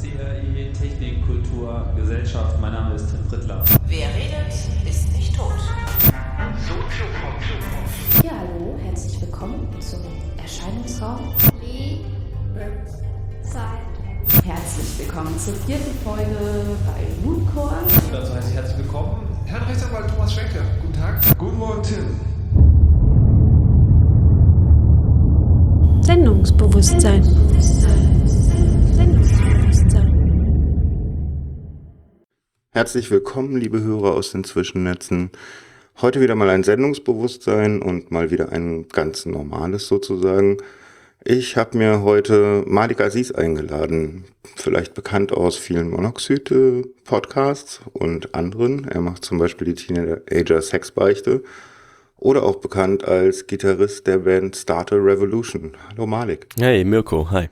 CRI Technik, Kultur, Gesellschaft. Mein Name ist Tim Prittler. Wer redet, ist nicht tot. Ja, hallo, herzlich willkommen zum Erscheinungsraum. Zeit. Herzlich willkommen zur vierten Folge bei Mooncore. Dazu heiße ich herzlich willkommen. Herrn Rechtsanwalt Thomas Schwenke, guten Tag. Guten Morgen, Tim. Sendungsbewusstsein. Sendungsbewusstsein. Herzlich willkommen, liebe Hörer aus den Zwischennetzen. Heute wieder mal ein Sendungsbewusstsein und mal wieder ein ganz normales sozusagen. Ich habe mir heute Malik Aziz eingeladen, vielleicht bekannt aus vielen Monoxid-Podcasts und anderen. Er macht zum Beispiel die Teenager Sexbeichte oder auch bekannt als Gitarrist der Band Starter Revolution. Hallo Malik. Hey, Mirko, hi.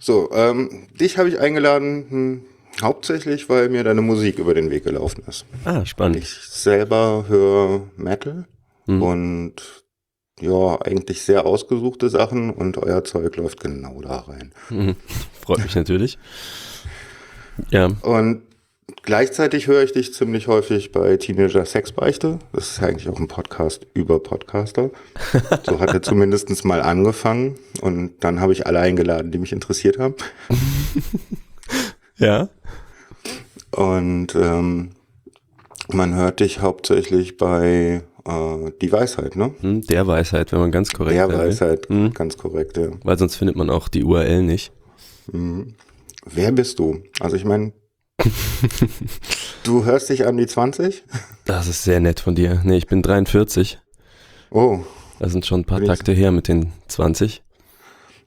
So, ähm, dich habe ich eingeladen, hm, hauptsächlich, weil mir deine Musik über den Weg gelaufen ist. Ah, spannend. Ich selber höre Metal Mhm. und ja, eigentlich sehr ausgesuchte Sachen und euer Zeug läuft genau da rein. Mhm. Freut mich natürlich. Ja, Und gleichzeitig höre ich dich ziemlich häufig bei Teenager Sexbeichte. Das ist eigentlich auch ein Podcast über Podcaster. So hat er zumindest mal angefangen und dann habe ich alle eingeladen, die mich interessiert haben. ja. Und ähm, man hört dich hauptsächlich bei äh, Die Weisheit, ne? Hm, Der Weisheit, wenn man ganz korrekt Der. Weisheit, Mhm. ganz korrekt, ja. Weil sonst findet man auch die URL nicht. Mhm. Wer bist du? Also ich meine, du hörst dich an wie 20? Das ist sehr nett von dir. Nee, ich bin 43. Oh, Das sind schon ein paar Takte her mit den 20.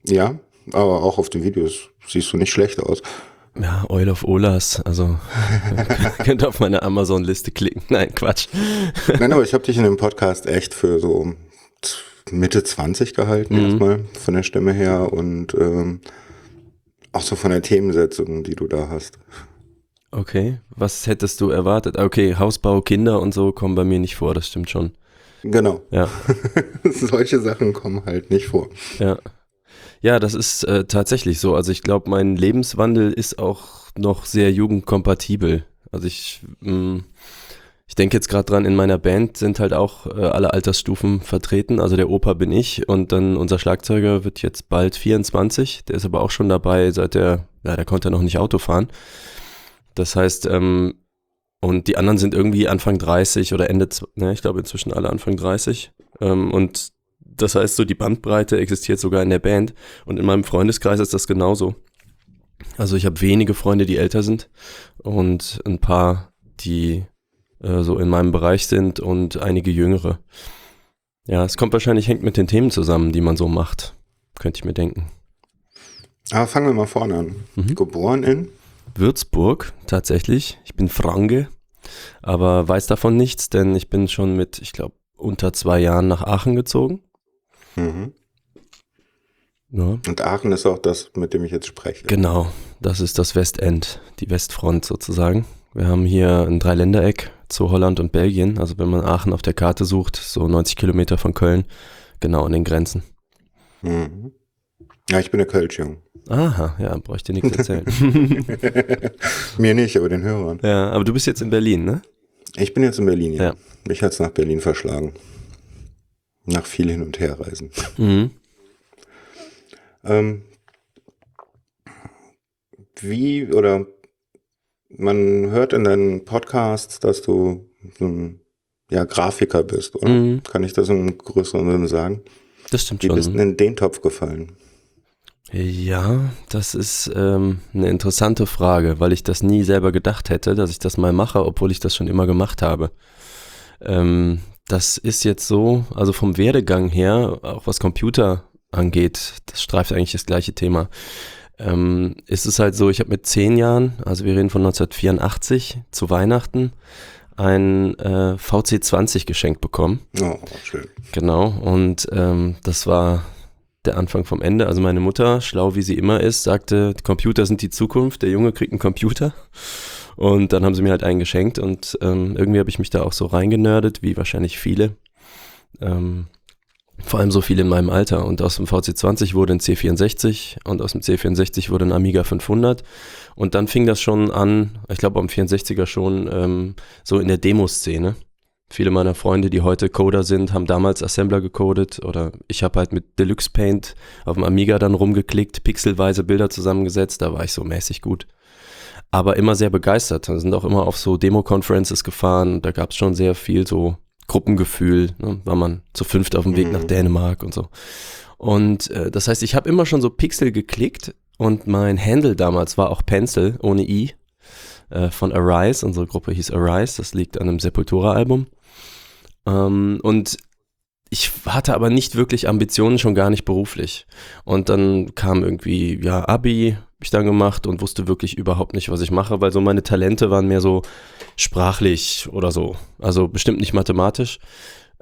ja, aber auch auf den Videos siehst du nicht schlecht aus. Ja, Oil of Olas. Also könnt auf meine Amazon-Liste klicken. Nein, Quatsch. Nein, aber ich habe dich in dem Podcast echt für so Mitte 20 gehalten Mhm. erstmal von der Stimme her und ähm, auch so von der Themensetzung, die du da hast. Okay, was hättest du erwartet? Okay, Hausbau, Kinder und so kommen bei mir nicht vor, das stimmt schon. Genau. Ja, Solche Sachen kommen halt nicht vor. ja. Ja, das ist äh, tatsächlich so. Also ich glaube, mein Lebenswandel ist auch noch sehr jugendkompatibel. Also ich, mh, ich denke jetzt gerade dran, in meiner Band sind halt auch äh, alle Altersstufen vertreten. Also der Opa bin ich und dann unser Schlagzeuger wird jetzt bald 24. Der ist aber auch schon dabei, seit der, ja, der konnte noch nicht Auto fahren. Das heißt, ähm, und die anderen sind irgendwie Anfang 30 oder Ende, ne, ich glaube inzwischen alle Anfang 30. Ähm, und das heißt, so die Bandbreite existiert sogar in der Band. Und in meinem Freundeskreis ist das genauso. Also ich habe wenige Freunde, die älter sind und ein paar, die äh, so in meinem Bereich sind und einige jüngere. Ja, es kommt wahrscheinlich, hängt mit den Themen zusammen, die man so macht. Könnte ich mir denken. Aber fangen wir mal vorne an. Mhm. Geboren in? Würzburg, tatsächlich. Ich bin Franke, aber weiß davon nichts, denn ich bin schon mit, ich glaube, unter zwei Jahren nach Aachen gezogen. Mhm. Ja. Und Aachen ist auch das, mit dem ich jetzt spreche. Genau, das ist das Westend, die Westfront sozusagen. Wir haben hier ein Dreiländereck zu Holland und Belgien. Also wenn man Aachen auf der Karte sucht, so 90 Kilometer von Köln, genau an den Grenzen. Mhm. Ja, ich bin der Kölschjung. Aha, ja, bräuchte nichts erzählen. Mir nicht, aber den Hörern. ja, aber du bist jetzt in Berlin, ne? Ich bin jetzt in Berlin, ja. Ja. Mich hat's nach Berlin verschlagen. Nach viel hin und her reisen. Mhm. Ähm, wie oder man hört in deinen Podcasts, dass du so ein ja, Grafiker bist, oder? Mhm. Kann ich das im größeren Sinne sagen? Das stimmt Wie bist du schon. in den Topf gefallen? Ja, das ist ähm, eine interessante Frage, weil ich das nie selber gedacht hätte, dass ich das mal mache, obwohl ich das schon immer gemacht habe. Ähm, das ist jetzt so, also vom Werdegang her, auch was Computer angeht, das streift eigentlich das gleiche Thema. Ähm, ist es halt so, ich habe mit zehn Jahren, also wir reden von 1984, zu Weihnachten ein äh, VC20 geschenkt bekommen. Oh, schön. Genau, und ähm, das war der Anfang vom Ende. Also meine Mutter, schlau wie sie immer ist, sagte, Computer sind die Zukunft, der Junge kriegt einen Computer. Und dann haben sie mir halt einen geschenkt und ähm, irgendwie habe ich mich da auch so reingenördet, wie wahrscheinlich viele. Ähm, Vor allem so viel in meinem Alter. Und aus dem VC20 wurde ein C64 und aus dem C64 wurde ein Amiga 500. Und dann fing das schon an, ich glaube am 64er schon, ähm, so in der Demoszene. Viele meiner Freunde, die heute Coder sind, haben damals Assembler gecodet oder ich habe halt mit Deluxe Paint auf dem Amiga dann rumgeklickt, pixelweise Bilder zusammengesetzt, da war ich so mäßig gut. Aber immer sehr begeistert. Wir sind auch immer auf so Demo-Conferences gefahren. Da gab es schon sehr viel so Gruppengefühl, ne? war man zu fünft auf dem Weg nach Dänemark und so. Und äh, das heißt, ich habe immer schon so Pixel geklickt und mein Handle damals war auch Pencil ohne I äh, von Arise. Unsere Gruppe hieß Arise, das liegt an einem Sepultura-Album. Ähm, und ich hatte aber nicht wirklich Ambitionen, schon gar nicht beruflich. Und dann kam irgendwie, ja, Abi, ich dann gemacht und wusste wirklich überhaupt nicht, was ich mache, weil so meine Talente waren mehr so sprachlich oder so. Also bestimmt nicht mathematisch.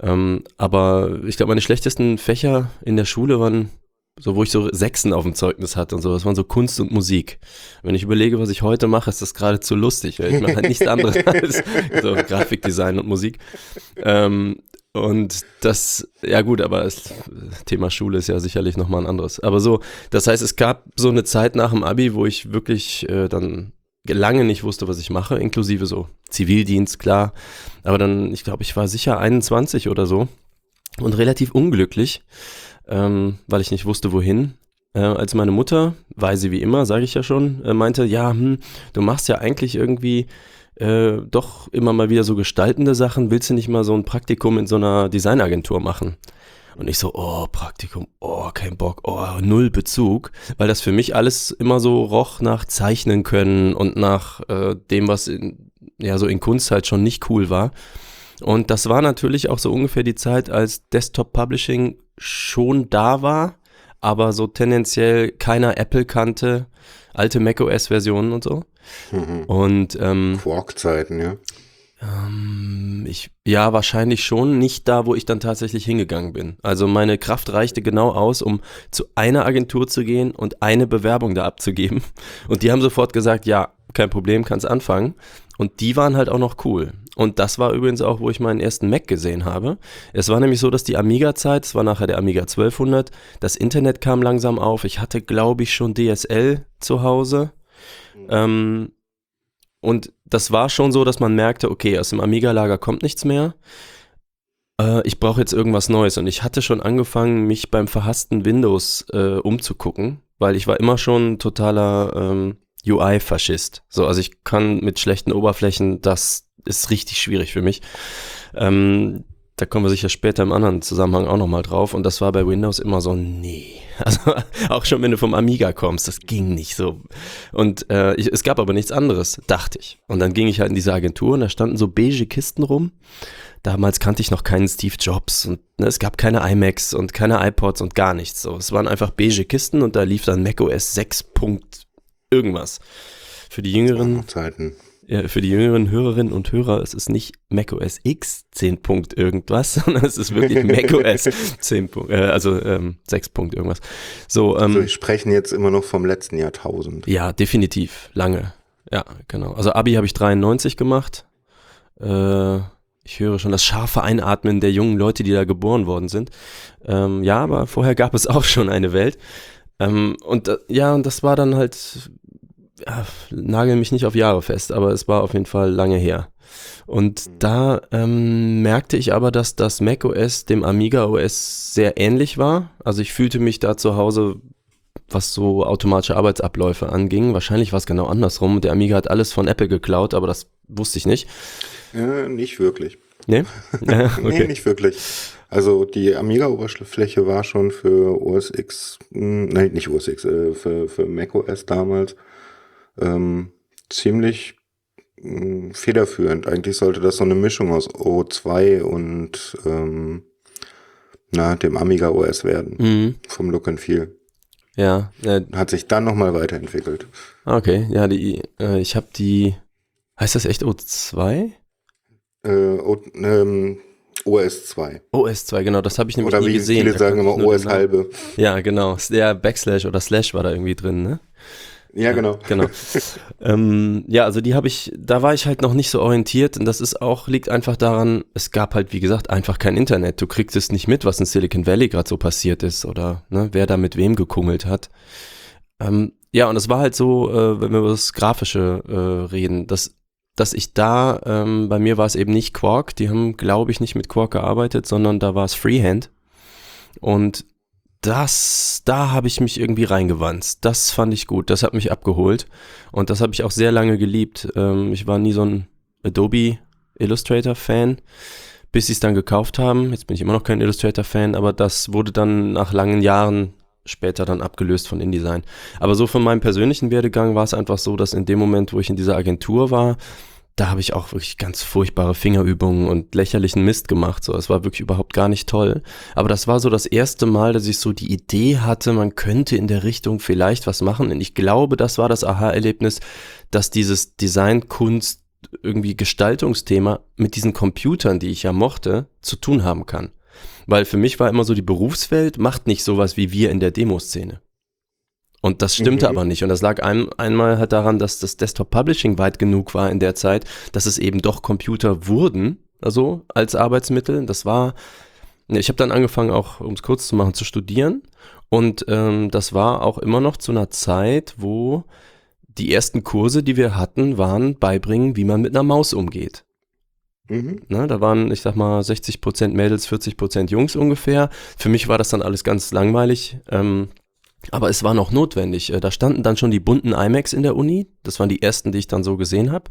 Ähm, aber ich glaube, meine schlechtesten Fächer in der Schule waren so, wo ich so Sechsen auf dem Zeugnis hatte und so. Das waren so Kunst und Musik. Wenn ich überlege, was ich heute mache, ist das geradezu lustig, weil ich mache halt nichts anderes als so Grafikdesign und Musik. Ähm, und das, ja gut, aber das Thema Schule ist ja sicherlich nochmal ein anderes. Aber so, das heißt, es gab so eine Zeit nach dem Abi, wo ich wirklich äh, dann lange nicht wusste, was ich mache, inklusive so Zivildienst, klar. Aber dann, ich glaube, ich war sicher 21 oder so und relativ unglücklich, ähm, weil ich nicht wusste, wohin. Äh, als meine Mutter, weise wie immer, sage ich ja schon, äh, meinte, ja, hm, du machst ja eigentlich irgendwie äh, doch immer mal wieder so gestaltende Sachen. Willst du nicht mal so ein Praktikum in so einer Designagentur machen? Und ich so, oh, Praktikum, oh, kein Bock, oh, null Bezug, weil das für mich alles immer so roch nach Zeichnen können und nach äh, dem, was in, ja so in Kunst halt schon nicht cool war. Und das war natürlich auch so ungefähr die Zeit, als Desktop Publishing schon da war, aber so tendenziell keiner Apple kannte, alte macOS-Versionen und so. Mhm. Und ähm, Quark-Zeiten, ja. ähm, ich, ja, wahrscheinlich schon nicht da, wo ich dann tatsächlich hingegangen bin. Also meine Kraft reichte genau aus, um zu einer Agentur zu gehen und eine Bewerbung da abzugeben. Und die haben sofort gesagt, ja, kein Problem, kannst anfangen. Und die waren halt auch noch cool. Und das war übrigens auch, wo ich meinen ersten Mac gesehen habe. Es war nämlich so, dass die Amiga-Zeit, es war nachher der Amiga 1200, das Internet kam langsam auf. Ich hatte, glaube ich, schon DSL zu Hause. Ähm, und das war schon so, dass man merkte, okay, aus dem Amiga-Lager kommt nichts mehr. Äh, ich brauche jetzt irgendwas Neues. Und ich hatte schon angefangen, mich beim verhassten Windows äh, umzugucken, weil ich war immer schon totaler ähm, UI-Faschist. So, also ich kann mit schlechten Oberflächen, das ist richtig schwierig für mich. Ähm, da kommen wir sicher später im anderen Zusammenhang auch nochmal drauf. Und das war bei Windows immer so, nee. Also auch schon, wenn du vom Amiga kommst, das ging nicht so. Und äh, ich, es gab aber nichts anderes, dachte ich. Und dann ging ich halt in diese Agentur und da standen so beige Kisten rum. Damals kannte ich noch keinen Steve Jobs und ne, es gab keine iMacs und keine iPods und gar nichts. So, es waren einfach beige Kisten und da lief dann macOS 6. irgendwas. Für die jüngeren Zeiten. Ja, für die jüngeren Hörerinnen und Hörer, es ist nicht macOS X 10. Punkt irgendwas, sondern es ist wirklich macOS 10. Punkt, äh, also ähm, 6. Punkt irgendwas. So, ähm, Also wir sprechen jetzt immer noch vom letzten Jahrtausend. ja, definitiv, lange. Ja, genau. Also Abi habe ich 93 gemacht. Äh, ich höre schon das scharfe Einatmen der jungen Leute, die da geboren worden sind. Ähm, ja, aber vorher gab es auch schon eine Welt. Ähm, und äh, ja, und das war dann halt, nagel mich nicht auf Jahre fest, aber es war auf jeden Fall lange her. Und da ähm, merkte ich aber, dass das macOS dem Amiga OS sehr ähnlich war. Also ich fühlte mich da zu Hause, was so automatische Arbeitsabläufe anging. Wahrscheinlich war es genau andersrum. Der Amiga hat alles von Apple geklaut, aber das wusste ich nicht. Ja, nicht wirklich. Nee? Ja, Nee, okay. nicht wirklich. Also die Amiga-Oberfläche war schon für OS X, mh, nein, nicht OS X, äh, für, für macOS damals ähm, ziemlich mh, federführend. Eigentlich sollte das so eine Mischung aus O2 und ähm, na, dem Amiga OS werden. Mhm. Vom Look and Feel. Ja, äh, Hat sich dann nochmal weiterentwickelt. okay. Ja, die, äh, ich habe die, heißt das echt O2? Äh, o, ähm, OS 2. OS2, genau, das habe ich nämlich Oder nie wie gesehen. viele sagen immer OS halbe. Ja, genau. Der Backslash oder Slash war da irgendwie drin, ne? Ja, genau. Genau. ähm, ja, also die habe ich, da war ich halt noch nicht so orientiert und das ist auch, liegt einfach daran, es gab halt, wie gesagt, einfach kein Internet. Du kriegst es nicht mit, was in Silicon Valley gerade so passiert ist oder ne, wer da mit wem gekungelt hat. Ähm, ja, und es war halt so, äh, wenn wir über das Grafische äh, reden, dass, dass ich da, ähm, bei mir war es eben nicht Quark, die haben, glaube ich, nicht mit Quark gearbeitet, sondern da war es Freehand. Und das, da habe ich mich irgendwie reingewanzt. Das fand ich gut, das hat mich abgeholt. Und das habe ich auch sehr lange geliebt. Ähm, ich war nie so ein Adobe Illustrator-Fan, bis sie es dann gekauft haben. Jetzt bin ich immer noch kein Illustrator-Fan, aber das wurde dann nach langen Jahren später dann abgelöst von InDesign. Aber so von meinem persönlichen Werdegang war es einfach so, dass in dem Moment, wo ich in dieser Agentur war, da habe ich auch wirklich ganz furchtbare Fingerübungen und lächerlichen Mist gemacht. So, es war wirklich überhaupt gar nicht toll. Aber das war so das erste Mal, dass ich so die Idee hatte, man könnte in der Richtung vielleicht was machen. Und ich glaube, das war das Aha-Erlebnis, dass dieses Designkunst irgendwie Gestaltungsthema mit diesen Computern, die ich ja mochte, zu tun haben kann. Weil für mich war immer so, die Berufswelt macht nicht sowas wie wir in der Demoszene. Und das stimmte mhm. aber nicht. Und das lag ein, einmal halt daran, dass das Desktop Publishing weit genug war in der Zeit, dass es eben doch Computer wurden, also als Arbeitsmittel. Das war, ich habe dann angefangen, auch um es kurz zu machen, zu studieren. Und ähm, das war auch immer noch zu einer Zeit, wo die ersten Kurse, die wir hatten, waren beibringen, wie man mit einer Maus umgeht. Mhm. Ne, da waren, ich sag mal, 60% Mädels, 40% Jungs ungefähr. Für mich war das dann alles ganz langweilig. Ähm, aber es war noch notwendig. Äh, da standen dann schon die bunten iMacs in der Uni. Das waren die ersten, die ich dann so gesehen habe.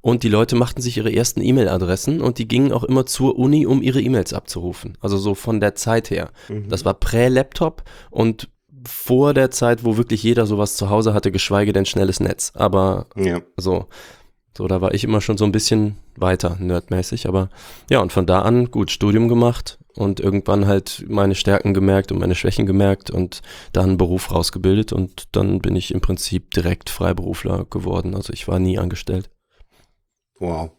Und die Leute machten sich ihre ersten E-Mail-Adressen und die gingen auch immer zur Uni, um ihre E-Mails abzurufen. Also so von der Zeit her. Mhm. Das war prä-Laptop und vor der Zeit, wo wirklich jeder sowas zu Hause hatte, geschweige denn schnelles Netz. Aber ja. so, so, da war ich immer schon so ein bisschen weiter, nerdmäßig. Aber ja, und von da an, gut, Studium gemacht, und irgendwann halt meine Stärken gemerkt und meine Schwächen gemerkt und dann einen Beruf rausgebildet und dann bin ich im Prinzip direkt Freiberufler geworden. Also ich war nie angestellt. Wow.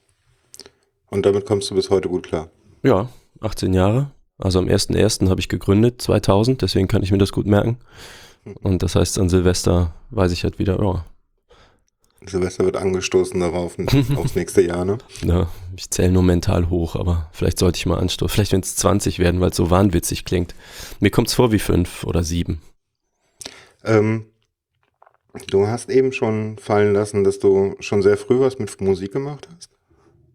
Und damit kommst du bis heute gut klar? Ja, 18 Jahre. Also am 1.1. habe ich gegründet, 2000, deswegen kann ich mir das gut merken. Hm. Und das heißt, an Silvester weiß ich halt wieder, oh, Silvester wird angestoßen darauf, aufs nächste Jahr, ne? Ja, ich zähle nur mental hoch, aber vielleicht sollte ich mal anstoßen. Vielleicht, wenn es 20 werden, weil es so wahnwitzig klingt. Mir kommt es vor wie fünf oder sieben. Ähm, du hast eben schon fallen lassen, dass du schon sehr früh was mit Musik gemacht hast.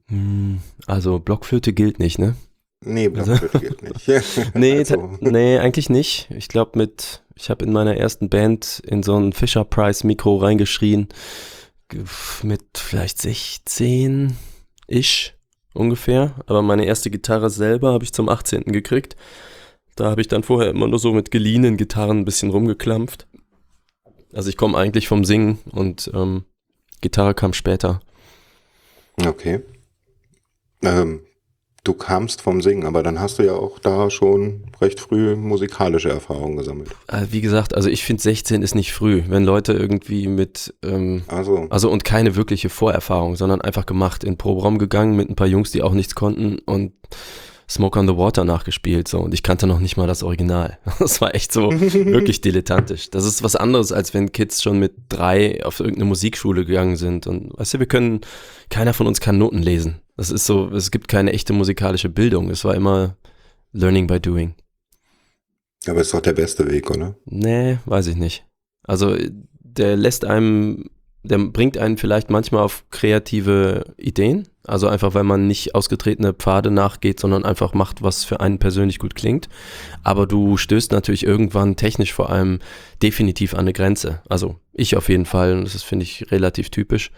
Hm, also Blockflöte gilt nicht, ne? Nee, also Blockflöte gilt nicht. nee, also. nee, eigentlich nicht. Ich glaube mit, ich habe in meiner ersten Band in so ein Fisher Price Mikro reingeschrien mit vielleicht 16 ish ungefähr. Aber meine erste Gitarre selber habe ich zum 18. gekriegt. Da habe ich dann vorher immer nur so mit geliehenen Gitarren ein bisschen rumgeklampft. Also ich komme eigentlich vom Singen und ähm, Gitarre kam später. Okay. Ähm, du kamst vom Singen, aber dann hast du ja auch da schon recht früh musikalische Erfahrungen gesammelt. Äh, wie gesagt, also ich finde 16 ist nicht früh, wenn Leute irgendwie mit, ähm, also. also und keine wirkliche Vorerfahrung, sondern einfach gemacht, in Proberaum gegangen mit ein paar Jungs, die auch nichts konnten und Smoke on the Water nachgespielt so und ich kannte noch nicht mal das Original. Das war echt so wirklich dilettantisch. Das ist was anderes, als wenn Kids schon mit drei auf irgendeine Musikschule gegangen sind und weißt du, wir können, keiner von uns kann Noten lesen. Das ist so, es gibt keine echte musikalische Bildung. Es war immer Learning by Doing. Aber ist doch der beste Weg, oder? Nee, weiß ich nicht. Also der lässt einem der bringt einen vielleicht manchmal auf kreative Ideen. Also einfach, weil man nicht ausgetretene Pfade nachgeht, sondern einfach macht, was für einen persönlich gut klingt. Aber du stößt natürlich irgendwann technisch vor allem definitiv an eine Grenze. Also ich auf jeden Fall, und das finde ich relativ typisch.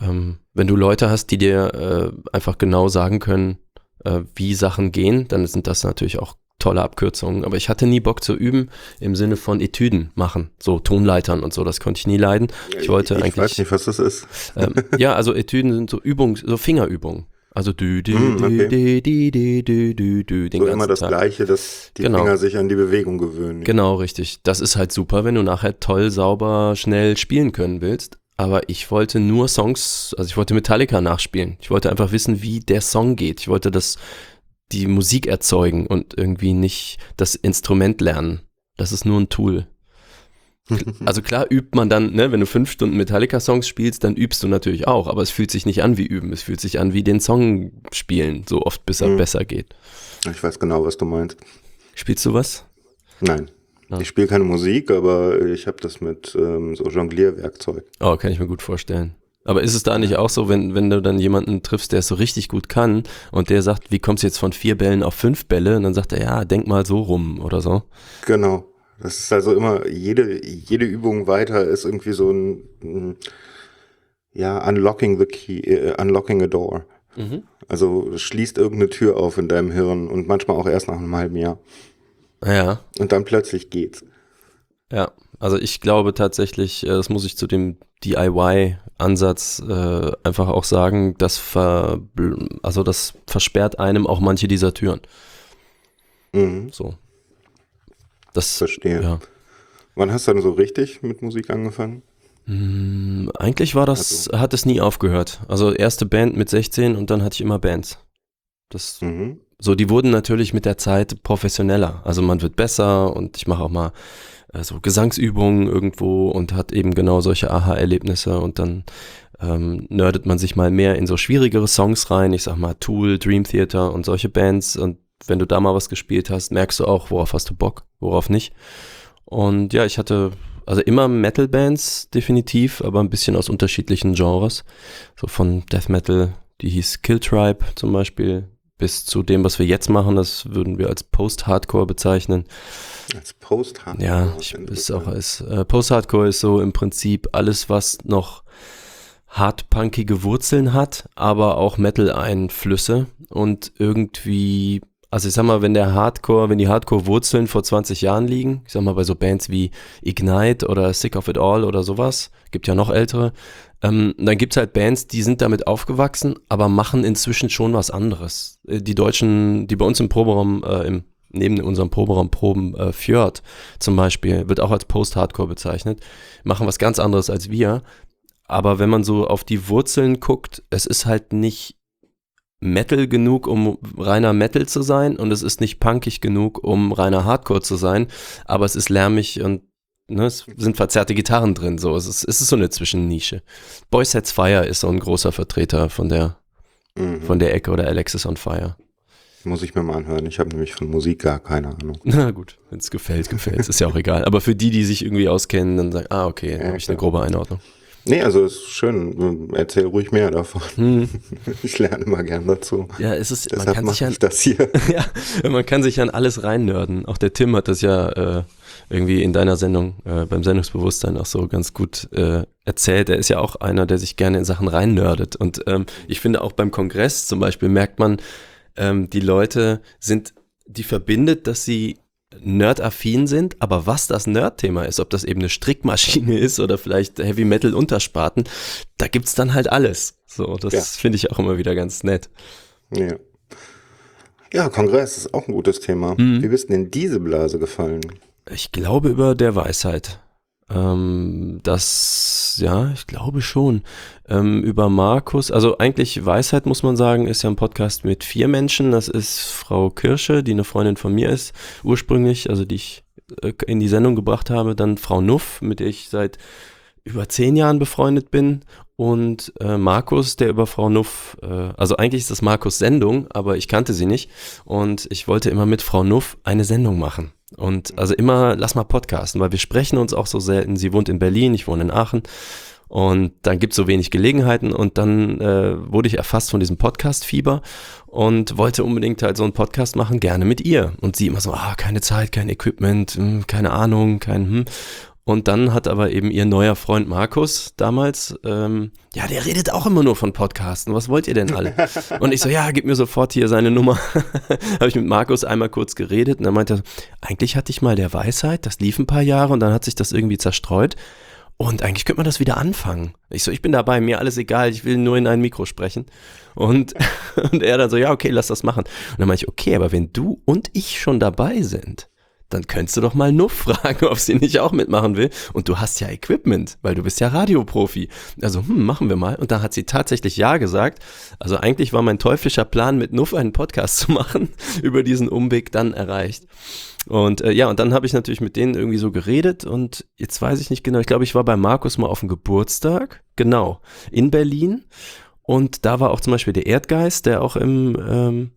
Ähm, wenn du Leute hast, die dir äh, einfach genau sagen können, äh, wie Sachen gehen, dann sind das natürlich auch tolle Abkürzungen. Aber ich hatte nie Bock zu üben im Sinne von Etüden machen, so Tonleitern und so. Das konnte ich nie leiden. Ich wollte ich eigentlich. Ich weiß nicht, was das ist. Ähm, ja, also Etüden sind so Übungen, so Fingerübungen. Also dü, dü, mm, okay. dü, dü, dü, dü, dü, dü, den so immer das Tag. Gleiche, dass die genau. Finger sich an die Bewegung gewöhnen. Genau, richtig. Das ist halt super, wenn du nachher toll, sauber, schnell spielen können willst. Aber ich wollte nur Songs, also ich wollte Metallica nachspielen. Ich wollte einfach wissen, wie der Song geht. Ich wollte das die Musik erzeugen und irgendwie nicht das Instrument lernen. Das ist nur ein Tool. Also klar übt man dann, ne, wenn du fünf Stunden Metallica-Songs spielst, dann übst du natürlich auch, aber es fühlt sich nicht an wie üben, es fühlt sich an wie den Song spielen, so oft bis er Mhm. besser geht. Ich weiß genau, was du meinst. Spielst du was? Nein. Ah. Ich spiele keine Musik, aber ich habe das mit ähm, so Jonglierwerkzeug. Oh, kann ich mir gut vorstellen. Aber ist es da nicht auch so, wenn, wenn du dann jemanden triffst, der es so richtig gut kann und der sagt, wie kommst du jetzt von vier Bällen auf fünf Bälle? Und dann sagt er, ja, denk mal so rum oder so. Genau. Das ist also immer, jede, jede Übung weiter ist irgendwie so ein, ein ja, unlocking the key, äh, unlocking a door. Mhm. Also schließt irgendeine Tür auf in deinem Hirn und manchmal auch erst nach einem halben Jahr. Ja, Und dann plötzlich geht's. ja. Also ich glaube tatsächlich, äh, das muss ich zu dem DIY-Ansatz äh, einfach auch sagen, das, ver, also das versperrt einem auch manche dieser Türen. Mhm, So. Das, verstehe. ja. Wann hast du dann so richtig mit Musik angefangen? Hm, Eigentlich war das, hat es nie aufgehört. Also erste Band mit 16 und dann hatte ich immer Bands. Das, Mhm. So, die wurden natürlich mit der Zeit professioneller. Also man wird besser und ich mache auch mal äh, so Gesangsübungen irgendwo und hat eben genau solche Aha-Erlebnisse und dann ähm, nerdet man sich mal mehr in so schwierigere Songs rein. Ich sag mal Tool, Dream Theater und solche Bands und wenn du da mal was gespielt hast, merkst du auch, worauf hast du Bock, worauf nicht. Und ja, ich hatte also immer Metal-Bands definitiv, aber ein bisschen aus unterschiedlichen Genres. So von Death Metal, die hieß Kill Tribe zum Beispiel, bis zu dem, was wir jetzt machen, das würden wir als Post-Hardcore bezeichnen. Als post Ja, ich, ist auch als äh, Post-Hardcore ist so im Prinzip alles, was noch hardpunkige Wurzeln hat, aber auch Metal-Einflüsse und irgendwie, also ich sag mal, wenn der Hardcore, wenn die Hardcore-Wurzeln vor 20 Jahren liegen, ich sag mal bei so Bands wie Ignite oder Sick of It All oder sowas, gibt ja noch ältere, ähm, dann gibt's halt Bands, die sind damit aufgewachsen, aber machen inzwischen schon was anderes. Äh, Die Deutschen, die bei uns im Proberaum, äh, im, neben unserem Proberaum proben, äh, Fjord zum Beispiel, wird auch als Post-Hardcore bezeichnet, machen was ganz anderes als wir. Aber wenn man so auf die Wurzeln guckt, es ist halt nicht Metal genug, um reiner Metal zu sein und es ist nicht punkig genug, um reiner Hardcore zu sein, aber es ist lärmig und ne, es sind verzerrte Gitarren drin, so es ist, es ist so eine Zwischennische. Boy Sets Fire ist so ein großer Vertreter von der, Mhm. von der Ecke oder Alexis on Fire. Muss ich mir mal anhören. Ich habe nämlich von Musik gar keine Ahnung. Na gut, wenn es gefällt, gefällt ist ja auch egal. Aber für die, die sich irgendwie auskennen, dann sagen, ah, okay, dann Ja, habe ich eine grobe Einordnung. Nee, also ist schön. Erzähl ruhig mehr davon. Hm. Ich lerne immer gern dazu. Ja, es ist, man Deshalb kann sich ich das hier. ja, man kann sich an alles reinnörden. Auch der Tim hat das ja äh, irgendwie in deiner Sendung äh, beim Sendungsbewusstsein auch so ganz gut äh, erzählt. Er ist ja auch einer, der sich gerne in Sachen reinnördet. Und ähm, ich finde auch beim Kongress zum Beispiel merkt man, ähm, die Leute sind, die verbindet, dass sie nerdaffin sind, aber was das Nerd-Thema ist, ob das eben eine Strickmaschine ist oder vielleicht Heavy Metal Untersparten, da gibt's dann halt alles. So, das Ja. finde ich auch immer wieder ganz nett. Ja. ja, Kongress ist auch ein gutes Thema. Mhm. Wie bist denn in diese Blase gefallen? Ich glaube über der Weisheit. Ähm, das, ja, ich glaube schon. Ähm, über Markus, also eigentlich Weisheit muss man sagen, ist ja ein Podcast mit vier Menschen. Das ist Frau Kirsche, die eine Freundin von mir ist, ursprünglich, also die ich äh, in die Sendung gebracht habe. Dann Frau Nuff, mit der ich seit über zehn Jahren befreundet bin. Und äh, Markus, der über Frau Nuff, äh, also eigentlich ist das Markus Sendung, aber ich kannte sie nicht. Und ich wollte immer mit Frau Nuff eine Sendung machen. Und also immer, lass mal podcasten, weil wir sprechen uns auch so selten. Sie wohnt in Berlin, ich wohne in Aachen. Und dann gibt es so wenig Gelegenheiten und dann äh, wurde ich erfasst von diesem Podcast-Fieber und wollte unbedingt halt so einen Podcast machen, gerne mit ihr. Und sie immer so, ah, keine Zeit, kein Equipment, hm, keine Ahnung, kein hm. Und dann hat aber eben ihr neuer Freund Markus damals, ähm, ja, der redet auch immer nur von Podcasten. Was wollt ihr denn alle? Und ich so, ja, gib mir sofort hier seine Nummer. Habe ich mit Markus einmal kurz geredet und dann meinte er, eigentlich hatte ich mal der Weisheit, das lief ein paar Jahre und dann hat sich das irgendwie zerstreut. Und eigentlich könnte man das wieder anfangen. Ich so, ich bin dabei, mir alles egal, ich will nur in ein Mikro sprechen. Und, und er dann so, ja, okay, lass das machen. Und dann meinte ich, okay, aber wenn du und ich schon dabei sind, dann könntest du doch mal Nuff fragen, ob sie nicht auch mitmachen will. Und du hast ja Equipment, weil du bist ja Radioprofi. Also, hm, machen wir mal. Und da hat sie tatsächlich Ja gesagt. Also eigentlich war mein teuflischer Plan, mit Nuff einen Podcast zu machen, über diesen Umweg dann erreicht. Und äh, ja, und dann habe ich natürlich mit denen irgendwie so geredet und jetzt weiß ich nicht genau, ich glaube, ich war bei Markus mal auf dem Geburtstag, genau, in Berlin. Und da war auch zum Beispiel der Erdgeist, der auch im, ähm,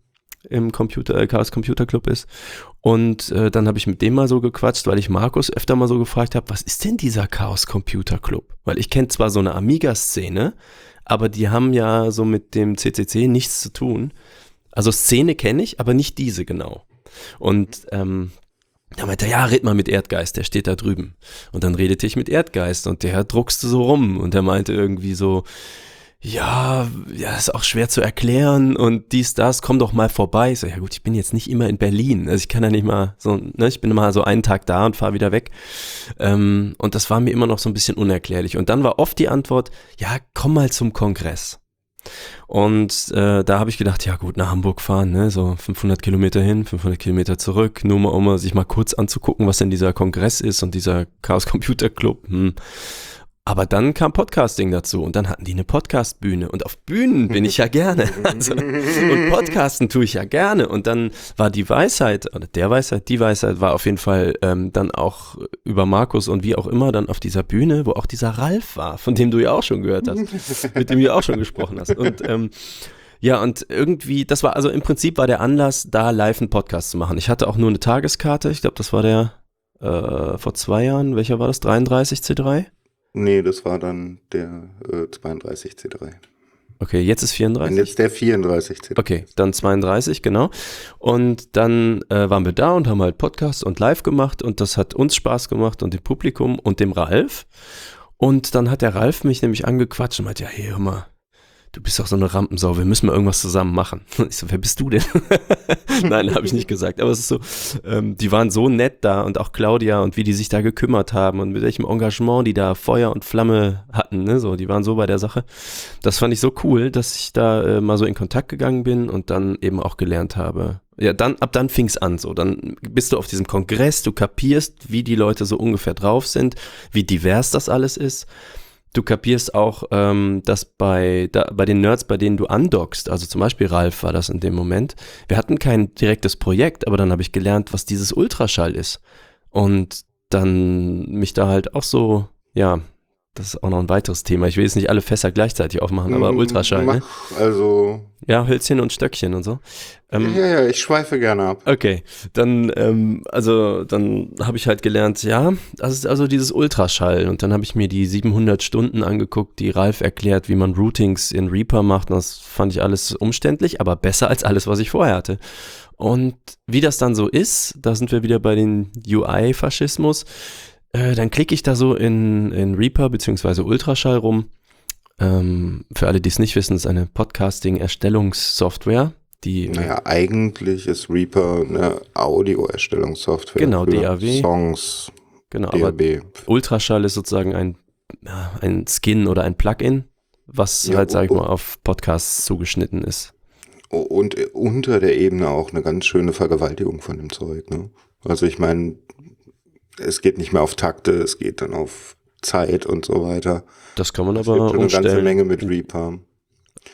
im Computer, äh, Chaos Computer Club ist. Und äh, dann habe ich mit dem mal so gequatscht, weil ich Markus öfter mal so gefragt habe, was ist denn dieser Chaos Computer Club? Weil ich kenne zwar so eine Amiga-Szene, aber die haben ja so mit dem CCC nichts zu tun. Also Szene kenne ich, aber nicht diese genau. Und ähm, da meinte er, ja, red mal mit Erdgeist, der steht da drüben. Und dann redete ich mit Erdgeist und der druckste so rum und der meinte irgendwie so, ja, ja, ist auch schwer zu erklären und dies, das, komm doch mal vorbei. Ich so, ja gut, ich bin jetzt nicht immer in Berlin. Also ich kann ja nicht mal so, ne, ich bin mal so einen Tag da und fahre wieder weg. Ähm, und das war mir immer noch so ein bisschen unerklärlich. Und dann war oft die Antwort, ja, komm mal zum Kongress. Und äh, da habe ich gedacht, ja gut, nach Hamburg fahren, ne, so 500 Kilometer hin, 500 Kilometer zurück, nur mal um sich mal kurz anzugucken, was denn dieser Kongress ist und dieser Chaos Computer Club. Hm. Aber dann kam Podcasting dazu und dann hatten die eine Podcastbühne und auf Bühnen bin ich ja gerne. Also, und Podcasten tue ich ja gerne. Und dann war die Weisheit, oder der Weisheit, die Weisheit war auf jeden Fall ähm, dann auch über Markus und wie auch immer dann auf dieser Bühne, wo auch dieser Ralf war, von dem du ja auch schon gehört hast, mit dem du ja auch schon gesprochen hast. Und ähm, ja, und irgendwie, das war also im Prinzip war der Anlass, da live einen Podcast zu machen. Ich hatte auch nur eine Tageskarte, ich glaube, das war der äh, vor zwei Jahren, welcher war das? 33 C3? Nee, das war dann der äh, 32 C3. Okay, jetzt ist 34. Und jetzt der 34 C3. Okay, dann 32, genau. Und dann äh, waren wir da und haben halt Podcast und live gemacht und das hat uns Spaß gemacht und dem Publikum und dem Ralf. Und dann hat der Ralf mich nämlich angequatscht und meinte, ja, hey, hör mal, du bist doch so eine Rampensau, wir müssen mal irgendwas zusammen machen. Ich so, wer bist du denn? Nein, habe ich nicht gesagt. Aber es ist so, ähm, die waren so nett da und auch Claudia und wie die sich da gekümmert haben und mit welchem Engagement die da Feuer und Flamme hatten, ne? So, die waren so bei der Sache. Das fand ich so cool, dass ich da äh, mal so in Kontakt gegangen bin und dann eben auch gelernt habe. Ja, dann, ab dann fing's an so. Dann bist du auf diesem Kongress, du kapierst, wie die Leute so ungefähr drauf sind, wie divers das alles ist du kapierst auch, ähm, dass bei, da, bei den Nerds, bei denen du andockst, also zum Beispiel Ralf war das in dem Moment, wir hatten kein direktes Projekt, aber dann habe ich gelernt, was dieses Ultraschall ist. Und dann mich da halt auch so, ja, das ist auch noch ein weiteres Thema. Ich will jetzt nicht alle Fässer gleichzeitig aufmachen, aber Mm, Ultraschall, ne? Mach, Also, Ja, Hölzchen und Stöckchen und so. Ähm, ja, ja, ich schweife gerne ab. Okay, dann, ähm, also, dann habe ich halt gelernt, ja, das ist also dieses Ultraschall. Und dann habe ich mir die 700 Stunden angeguckt, die Ralf erklärt, wie man Routings in Reaper macht. Und das fand ich alles umständlich, aber besser als alles, was ich vorher hatte. Und wie das dann so ist, da sind wir wieder bei den UI-Faschismus. Äh, dann klicke ich da so in, in Reaper beziehungsweise Ultraschall rum. Ähm, für alle, die es nicht wissen, ist eine Podcasting-Erstellungssoftware, die Naja, eigentlich ist Reaper eine Audioerstellungssoftware. Genau, für DAW. Songs, genau, aber DAB. Ultraschall ist sozusagen ein, ein Skin oder ein Plugin, was Ja, halt, sag ich mal, auf Podcasts zugeschnitten ist. Und unter der Ebene auch eine ganz schöne Vergewaltigung von dem Zeug. Ne? Also ich meine, es geht nicht mehr auf Takte, es geht dann auf Zeit und so weiter. Das kann man Es aber gibt schon eine umstellen. ganze Menge mit Reaper.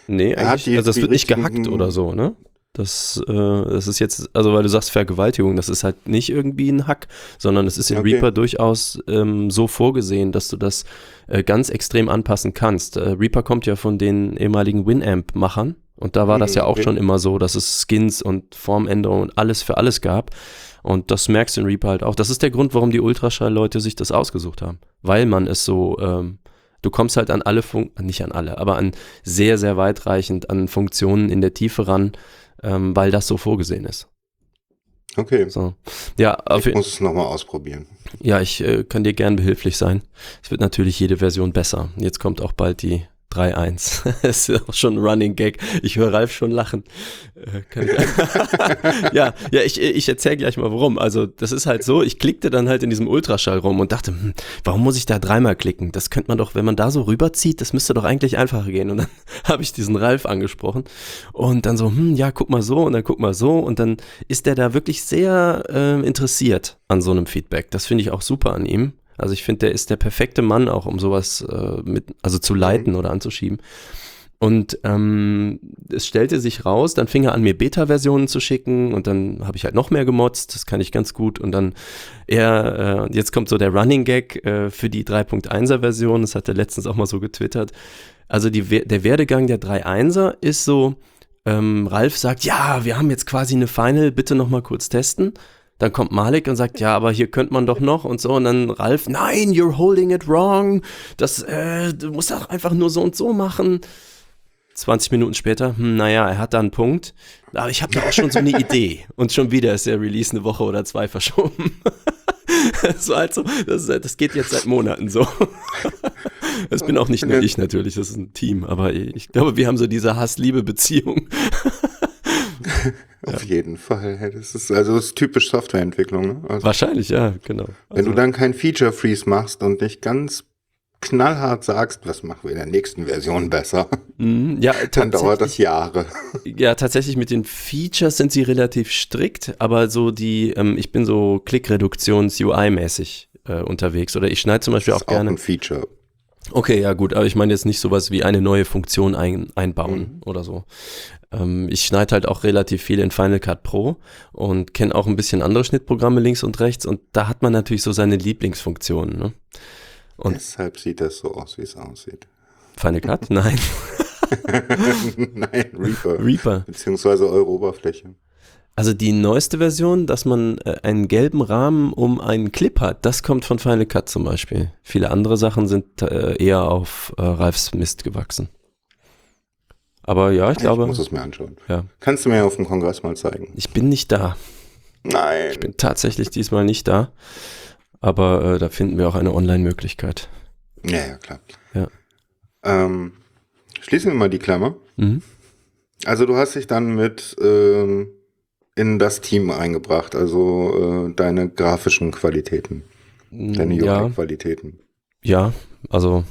Nee, Er eigentlich, die- also das wird nicht gehackt oder so, ne? Das, äh, das ist jetzt, also weil du sagst Vergewaltigung, das ist halt nicht irgendwie ein Hack, sondern es ist in Okay. Reaper durchaus ähm, so vorgesehen, dass du das äh, ganz extrem anpassen kannst. Äh, Reaper kommt ja von den ehemaligen Winamp-Machern und da war das Mhm, ja auch okay. schon immer so, dass es Skins und Formänderungen und alles für alles gab. Und das merkst du in Reaper halt auch. Das ist der Grund, warum die Ultraschall-Leute sich das ausgesucht haben. Weil man es so, ähm, du kommst halt an alle Funktionen, nicht an alle, aber an sehr, sehr weitreichend an Funktionen in der Tiefe ran, ähm, weil das so vorgesehen ist. Okay, So. Ja, auf, ich muss es nochmal ausprobieren. ja, ich äh, kann dir gern behilflich sein. Es wird natürlich jede Version besser. Jetzt kommt auch bald die 3-1. Das ist auch schon ein Running Gag. Ich höre Ralf schon lachen. Äh, ja, ja, ich, ich erzähle gleich mal warum. Also das ist halt so, ich klickte dann halt in diesem Ultraschall rum und dachte, hm, warum muss ich da dreimal klicken? Das könnte man doch, wenn man da so rüberzieht, das müsste doch eigentlich einfacher gehen. Und dann habe ich diesen Ralf angesprochen und dann so, hm, ja, guck mal so und dann guck mal so und dann ist der da wirklich sehr äh, interessiert an so einem Feedback. Das finde ich auch super an ihm. Also ich finde, der ist der perfekte Mann auch, um sowas äh, mit, also zu leiten oder anzuschieben. Und ähm, es stellte sich raus, dann fing er an, mir Beta-Versionen zu schicken und dann habe ich halt noch mehr gemotzt, das kann ich ganz gut. Und dann er, äh, jetzt kommt so der Running Gag äh, für die 3.1er-Version, das hat er letztens auch mal so getwittert. Also die, der Werdegang der 3.1er ist so, ähm, Ralf sagt, ja, wir haben jetzt quasi eine Final, bitte nochmal kurz testen. Dann kommt Malik und sagt, ja, aber hier könnte man doch noch und so. Und dann Ralf, nein, you're holding it wrong. Das, äh, du musst auch einfach nur so und so machen. 20 Minuten später, hm, naja, er hat da einen Punkt. Aber ich habe da auch schon so eine Idee. Und schon wieder ist der Release eine Woche oder zwei verschoben. so also, das, das geht jetzt seit Monaten so. Das bin auch nicht nur ich natürlich, das ist ein Team. Aber ich glaube, wir haben so diese Hass-Liebe-Beziehung. Auf ja. jeden Fall. Das ist also das ist typisch Softwareentwicklung. Ne? Also Wahrscheinlich, ja, genau. Also wenn du dann kein Feature Freeze machst und nicht ganz knallhart sagst, was machen wir in der nächsten Version besser, mm, ja, dann dauert das Jahre. Ja, tatsächlich mit den Features sind sie relativ strikt, aber so die, ähm, ich bin so Klickreduktions-UI-mäßig äh, unterwegs oder ich schneide zum Beispiel das auch, auch gerne. Ein Feature. Okay, ja gut, aber ich meine jetzt nicht sowas wie eine neue Funktion ein, einbauen mhm. oder so. Ähm, ich schneide halt auch relativ viel in Final Cut Pro und kenne auch ein bisschen andere Schnittprogramme links und rechts und da hat man natürlich so seine Lieblingsfunktionen. Ne? Und Deshalb sieht das so aus, wie es aussieht. Final Cut? Nein. Nein, Reaper. Reaper. Beziehungsweise eure Oberfläche. Also die neueste Version, dass man äh, einen gelben Rahmen um einen Clip hat, das kommt von Final Cut zum Beispiel. Viele andere Sachen sind äh, eher auf äh, Ralfs Mist gewachsen. Aber ja, ich glaube. Ich muss es mir anschauen. Ja. Kannst du mir auf dem Kongress mal zeigen? Ich bin nicht da. Nein. Ich bin tatsächlich diesmal nicht da. Aber äh, da finden wir auch eine Online-Möglichkeit. Ja, ja, klar. Ja. Ähm, schließen wir mal die Klammer. Mhm. Also du hast dich dann mit ähm, in das Team eingebracht, also äh, deine grafischen Qualitäten, deine UI-Qualitäten. Ja. ja, also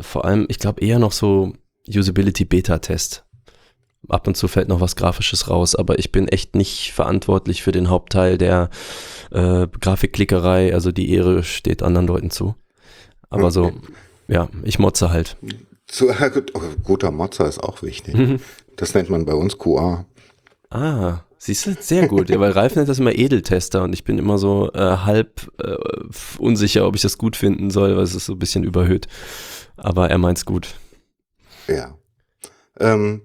vor allem, ich glaube eher noch so Usability Beta-Test. Ab und zu fällt noch was Grafisches raus, aber ich bin echt nicht verantwortlich für den Hauptteil der äh, Grafikklickerei. Also die Ehre steht anderen Leuten zu. Aber okay. so, ja, ich motze halt. Zu, oh, guter Motzer ist auch wichtig. Mhm. Das nennt man bei uns QA. Ah, siehst du, sehr gut. Ja, weil Ralf nennt das immer Edeltester und ich bin immer so äh, halb äh, unsicher, ob ich das gut finden soll, weil es ist so ein bisschen überhöht. Aber er meint's gut. Ja. Ähm,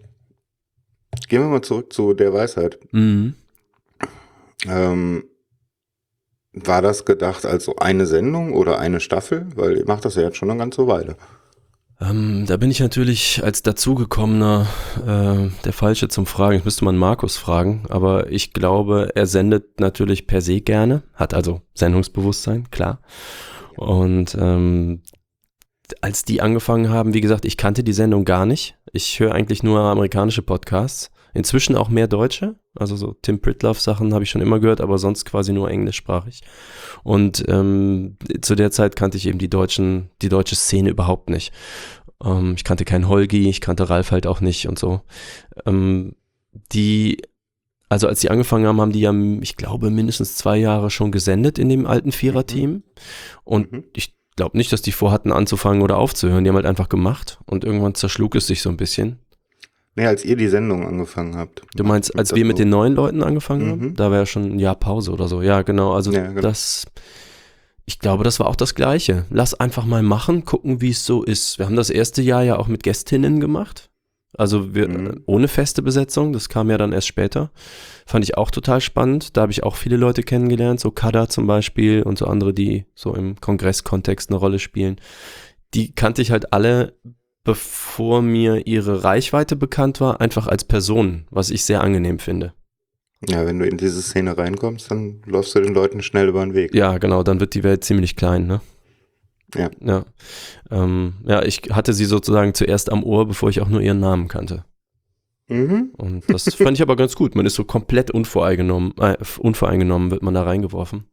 gehen wir mal zurück zu der Weisheit. Mhm. Ähm, war das gedacht als so eine Sendung oder eine Staffel? Weil ihr macht das ja jetzt schon eine ganze Weile. Ähm, da bin ich natürlich als dazugekommener äh, der Falsche zum Fragen. Ich müsste man Markus fragen, aber ich glaube, er sendet natürlich per se gerne, hat also Sendungsbewusstsein, klar. Und ähm, als die angefangen haben, wie gesagt, ich kannte die Sendung gar nicht. Ich höre eigentlich nur amerikanische Podcasts. Inzwischen auch mehr deutsche. Also so Tim Pritloff Sachen habe ich schon immer gehört, aber sonst quasi nur englischsprachig. Und ähm, zu der Zeit kannte ich eben die deutschen, die deutsche Szene überhaupt nicht. Ähm, ich kannte keinen Holgi, ich kannte Ralf halt auch nicht und so. Ähm, die also als die angefangen haben, haben die ja, ich glaube, mindestens zwei Jahre schon gesendet in dem alten Viererteam. Mhm. Und mhm. ich glaube nicht, dass die vorhatten anzufangen oder aufzuhören. Die haben halt einfach gemacht und irgendwann zerschlug es sich so ein bisschen. Nee, als ihr die Sendung angefangen habt. Du meinst, als wir mit den neuen Leuten angefangen mhm. haben? Da war ja schon ein Jahr Pause oder so. Ja, genau. Also ja, genau. das, ich glaube, das war auch das Gleiche. Lass einfach mal machen, gucken, wie es so ist. Wir haben das erste Jahr ja auch mit Gästinnen gemacht. Also wir, mhm. ohne feste Besetzung, das kam ja dann erst später. Fand ich auch total spannend. Da habe ich auch viele Leute kennengelernt, so Kada zum Beispiel und so andere, die so im Kongresskontext eine Rolle spielen. Die kannte ich halt alle, bevor mir ihre Reichweite bekannt war, einfach als Person, was ich sehr angenehm finde. Ja, wenn du in diese Szene reinkommst, dann läufst du den Leuten schnell über den Weg. Ja, genau, dann wird die Welt ziemlich klein, ne? Ja. Ja. Ähm, ja, ich hatte sie sozusagen zuerst am Ohr, bevor ich auch nur ihren Namen kannte. Mhm. Und das fand ich aber ganz gut. Man ist so komplett unvoreingenommen, äh, unvoreingenommen wird man da reingeworfen.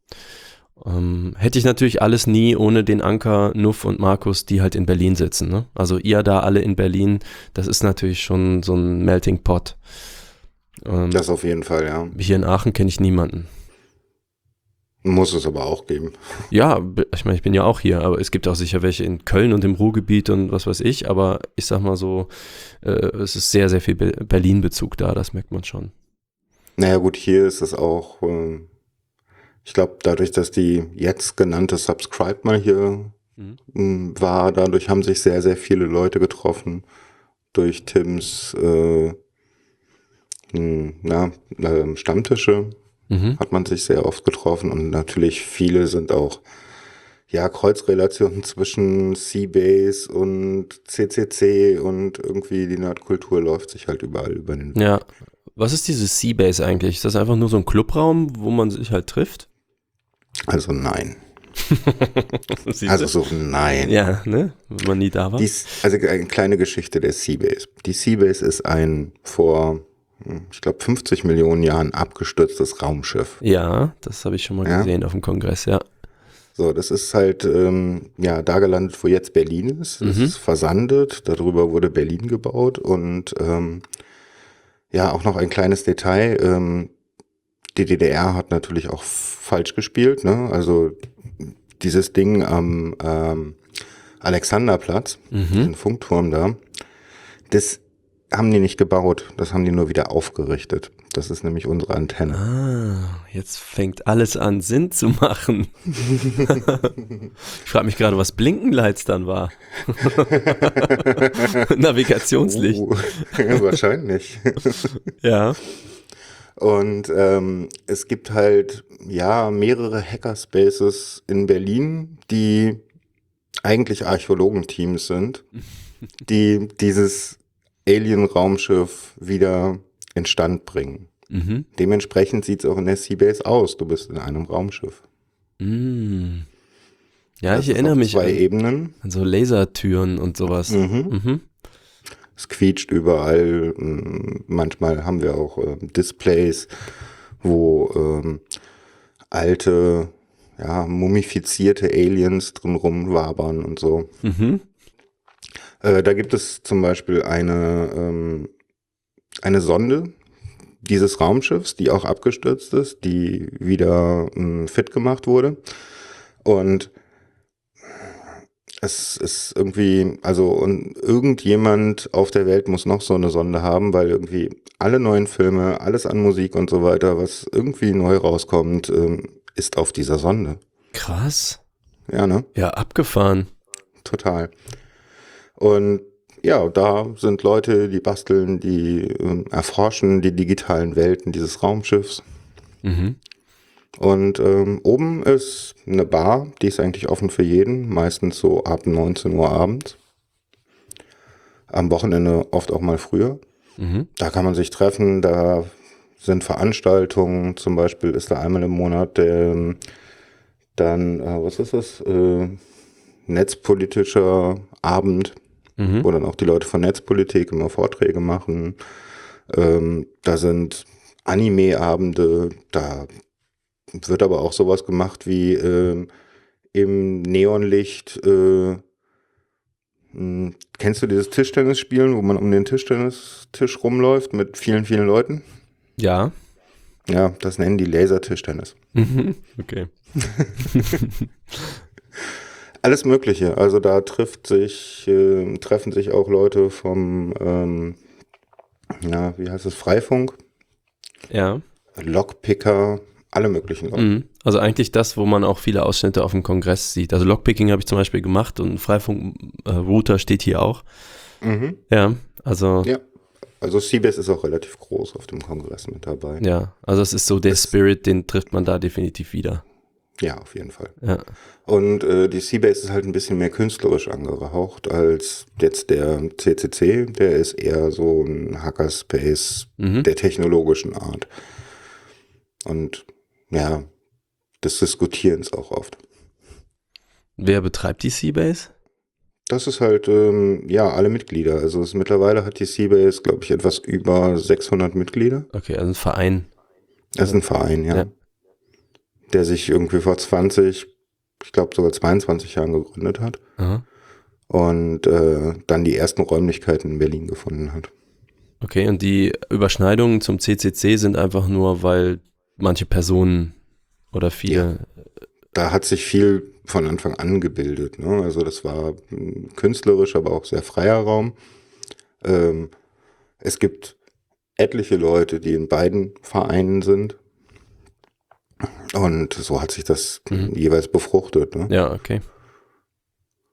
Ähm, hätte ich natürlich alles nie ohne den Anker, Nuff und Markus, die halt in Berlin sitzen. Ne? Also ihr da alle in Berlin, das ist natürlich schon so ein Melting Pot. Ähm, Das auf jeden Fall, ja. hier in Aachen kenne ich niemanden. Muss es aber auch geben. Ja, ich meine, ich bin ja auch hier, aber es gibt auch sicher welche in Köln und im Ruhrgebiet und was weiß ich, aber ich sag mal so, äh, es ist sehr, sehr viel Be Berlin-Bezug da, das merkt man schon. Naja gut, hier ist es auch, ähm, ich glaube, dadurch, dass die jetzt genannte Subscribe mal hier Mhm. war, dadurch haben sich sehr, sehr viele Leute getroffen. Durch Tims äh, na, ähm, Stammtische Mhm. hat man sich sehr oft getroffen und natürlich viele sind auch ja Kreuzrelationen zwischen Seabase und CCC und irgendwie die Nerdkultur läuft sich halt überall über den Weg. Ja. Was ist dieses Seabase eigentlich? Ist das einfach nur so ein Clubraum, wo man sich halt trifft? Also nein. Also so nein. ja, ne? Wenn man nie da war. Die, also eine kleine Geschichte der Seabase. Die Seabase ist ein vor, hm, ich glaube, 50 Millionen Jahren abgestürztes Raumschiff. Ja, das habe ich schon mal Ja? gesehen auf dem Kongress, ja. So, das ist halt ähm, ja da gelandet, wo jetzt Berlin ist. Es Mhm. ist versandet, darüber wurde Berlin gebaut und ähm, ja, auch noch ein kleines Detail. Ähm, die DDR hat natürlich auch falsch gespielt. Ne? Also dieses Ding am ähm, Alexanderplatz, Mhm. den Funkturm da, das haben die nicht gebaut, das haben die nur wieder aufgerichtet. Das ist nämlich unsere Antenne. Ah, jetzt fängt alles an Sinn zu machen. ich frage mich gerade, was Blinkenlights dann war. Navigationslicht. Oh, wahrscheinlich. Ja. Und ähm, es gibt halt ja mehrere Hackerspaces in Berlin, die eigentlich Archäologenteams sind, die dieses Alien-Raumschiff wieder instand bringen. Mhm. Dementsprechend sieht es auch in der Seabase aus. Du bist in einem Raumschiff. Mm. Ja, Das ich erinnere mich Zwei an, Ebenen. an so Lasertüren und sowas. Mhm. Mhm. Es quietscht überall. Mm, Manchmal haben wir auch ähm, Displays, wo ähm, alte, ja, mumifizierte Aliens drin rumwabern und so. Mhm. Äh, da gibt es zum Beispiel eine, ähm, eine Sonde dieses Raumschiffs, die auch abgestürzt ist, die wieder ähm, fit gemacht wurde. Und es ist irgendwie, also und irgendjemand auf der Welt muss noch so eine Sonde haben, weil irgendwie alle neuen Filme, alles an Musik und so weiter, was irgendwie neu rauskommt, ähm, ist auf dieser Sonde. Krass. Ja, ne? Ja, abgefahren. Total. Und ja, da sind Leute, die basteln, die ähm, erforschen die digitalen Welten dieses Raumschiffs. Mhm. Und ähm, oben ist eine Bar, die ist eigentlich offen für jeden, meistens so ab 19 Uhr abends. Am Wochenende oft auch mal früher. Mhm. Da kann man sich treffen, da sind Veranstaltungen, zum Beispiel ist da einmal im Monat der, dann, äh, was ist das, äh, netzpolitischer Abend, Mhm. wo dann auch die Leute von Netzpolitik immer Vorträge machen. Ähm, da sind Anime-Abende, da wird aber auch sowas gemacht wie ähm, im Neonlicht. Äh, mh, kennst du dieses Tischtennisspielen, wo man um den Tischtennistisch rumläuft mit vielen, vielen Leuten? Ja. Ja, das nennen die Lasertischtennis. Mhm. Okay. Alles Mögliche. Also da trifft sich, äh, treffen sich auch Leute vom, ähm, ja, wie heißt es, Freifunk, Ja. Lockpicker, alle möglichen Leute. Mhm. Also eigentlich das, wo man auch viele Ausschnitte auf dem Kongress sieht. Also Lockpicking habe ich zum Beispiel gemacht und Freifunk-Router steht hier auch. Mhm. Ja, also Ja. Also Seabase ist auch relativ groß auf dem Kongress mit dabei. ja, also es ist so der Das- Spirit, den trifft man da definitiv wieder. Ja, auf jeden Fall. Ja. Und äh, die Seabase ist halt ein bisschen mehr künstlerisch angehaucht als jetzt der CCC. Der ist eher so ein Hackerspace Mhm. der technologischen Art. Und ja, des Diskutierens auch oft. Wer betreibt die Seabase? Das ist halt, ähm, ja, alle Mitglieder. Also es, mittlerweile hat die Seabase, glaube ich, etwas über 600 Mitglieder. Okay, also ein Verein. Das ist ein Verein, ja. Ja. Der sich irgendwie vor 20, ich glaube sogar 22 Jahren gegründet hat. Aha. Und äh, dann die ersten Räumlichkeiten in Berlin gefunden hat. Okay, und die Überschneidungen zum CCC sind einfach nur, weil manche Personen oder viele. Da hat sich viel von Anfang an gebildet. Ne? Also das war mm, künstlerisch, aber auch sehr freier Raum. Ähm, es gibt etliche Leute, die in beiden Vereinen sind. Und so hat sich das Mhm. jeweils befruchtet. Ne? Ja, okay.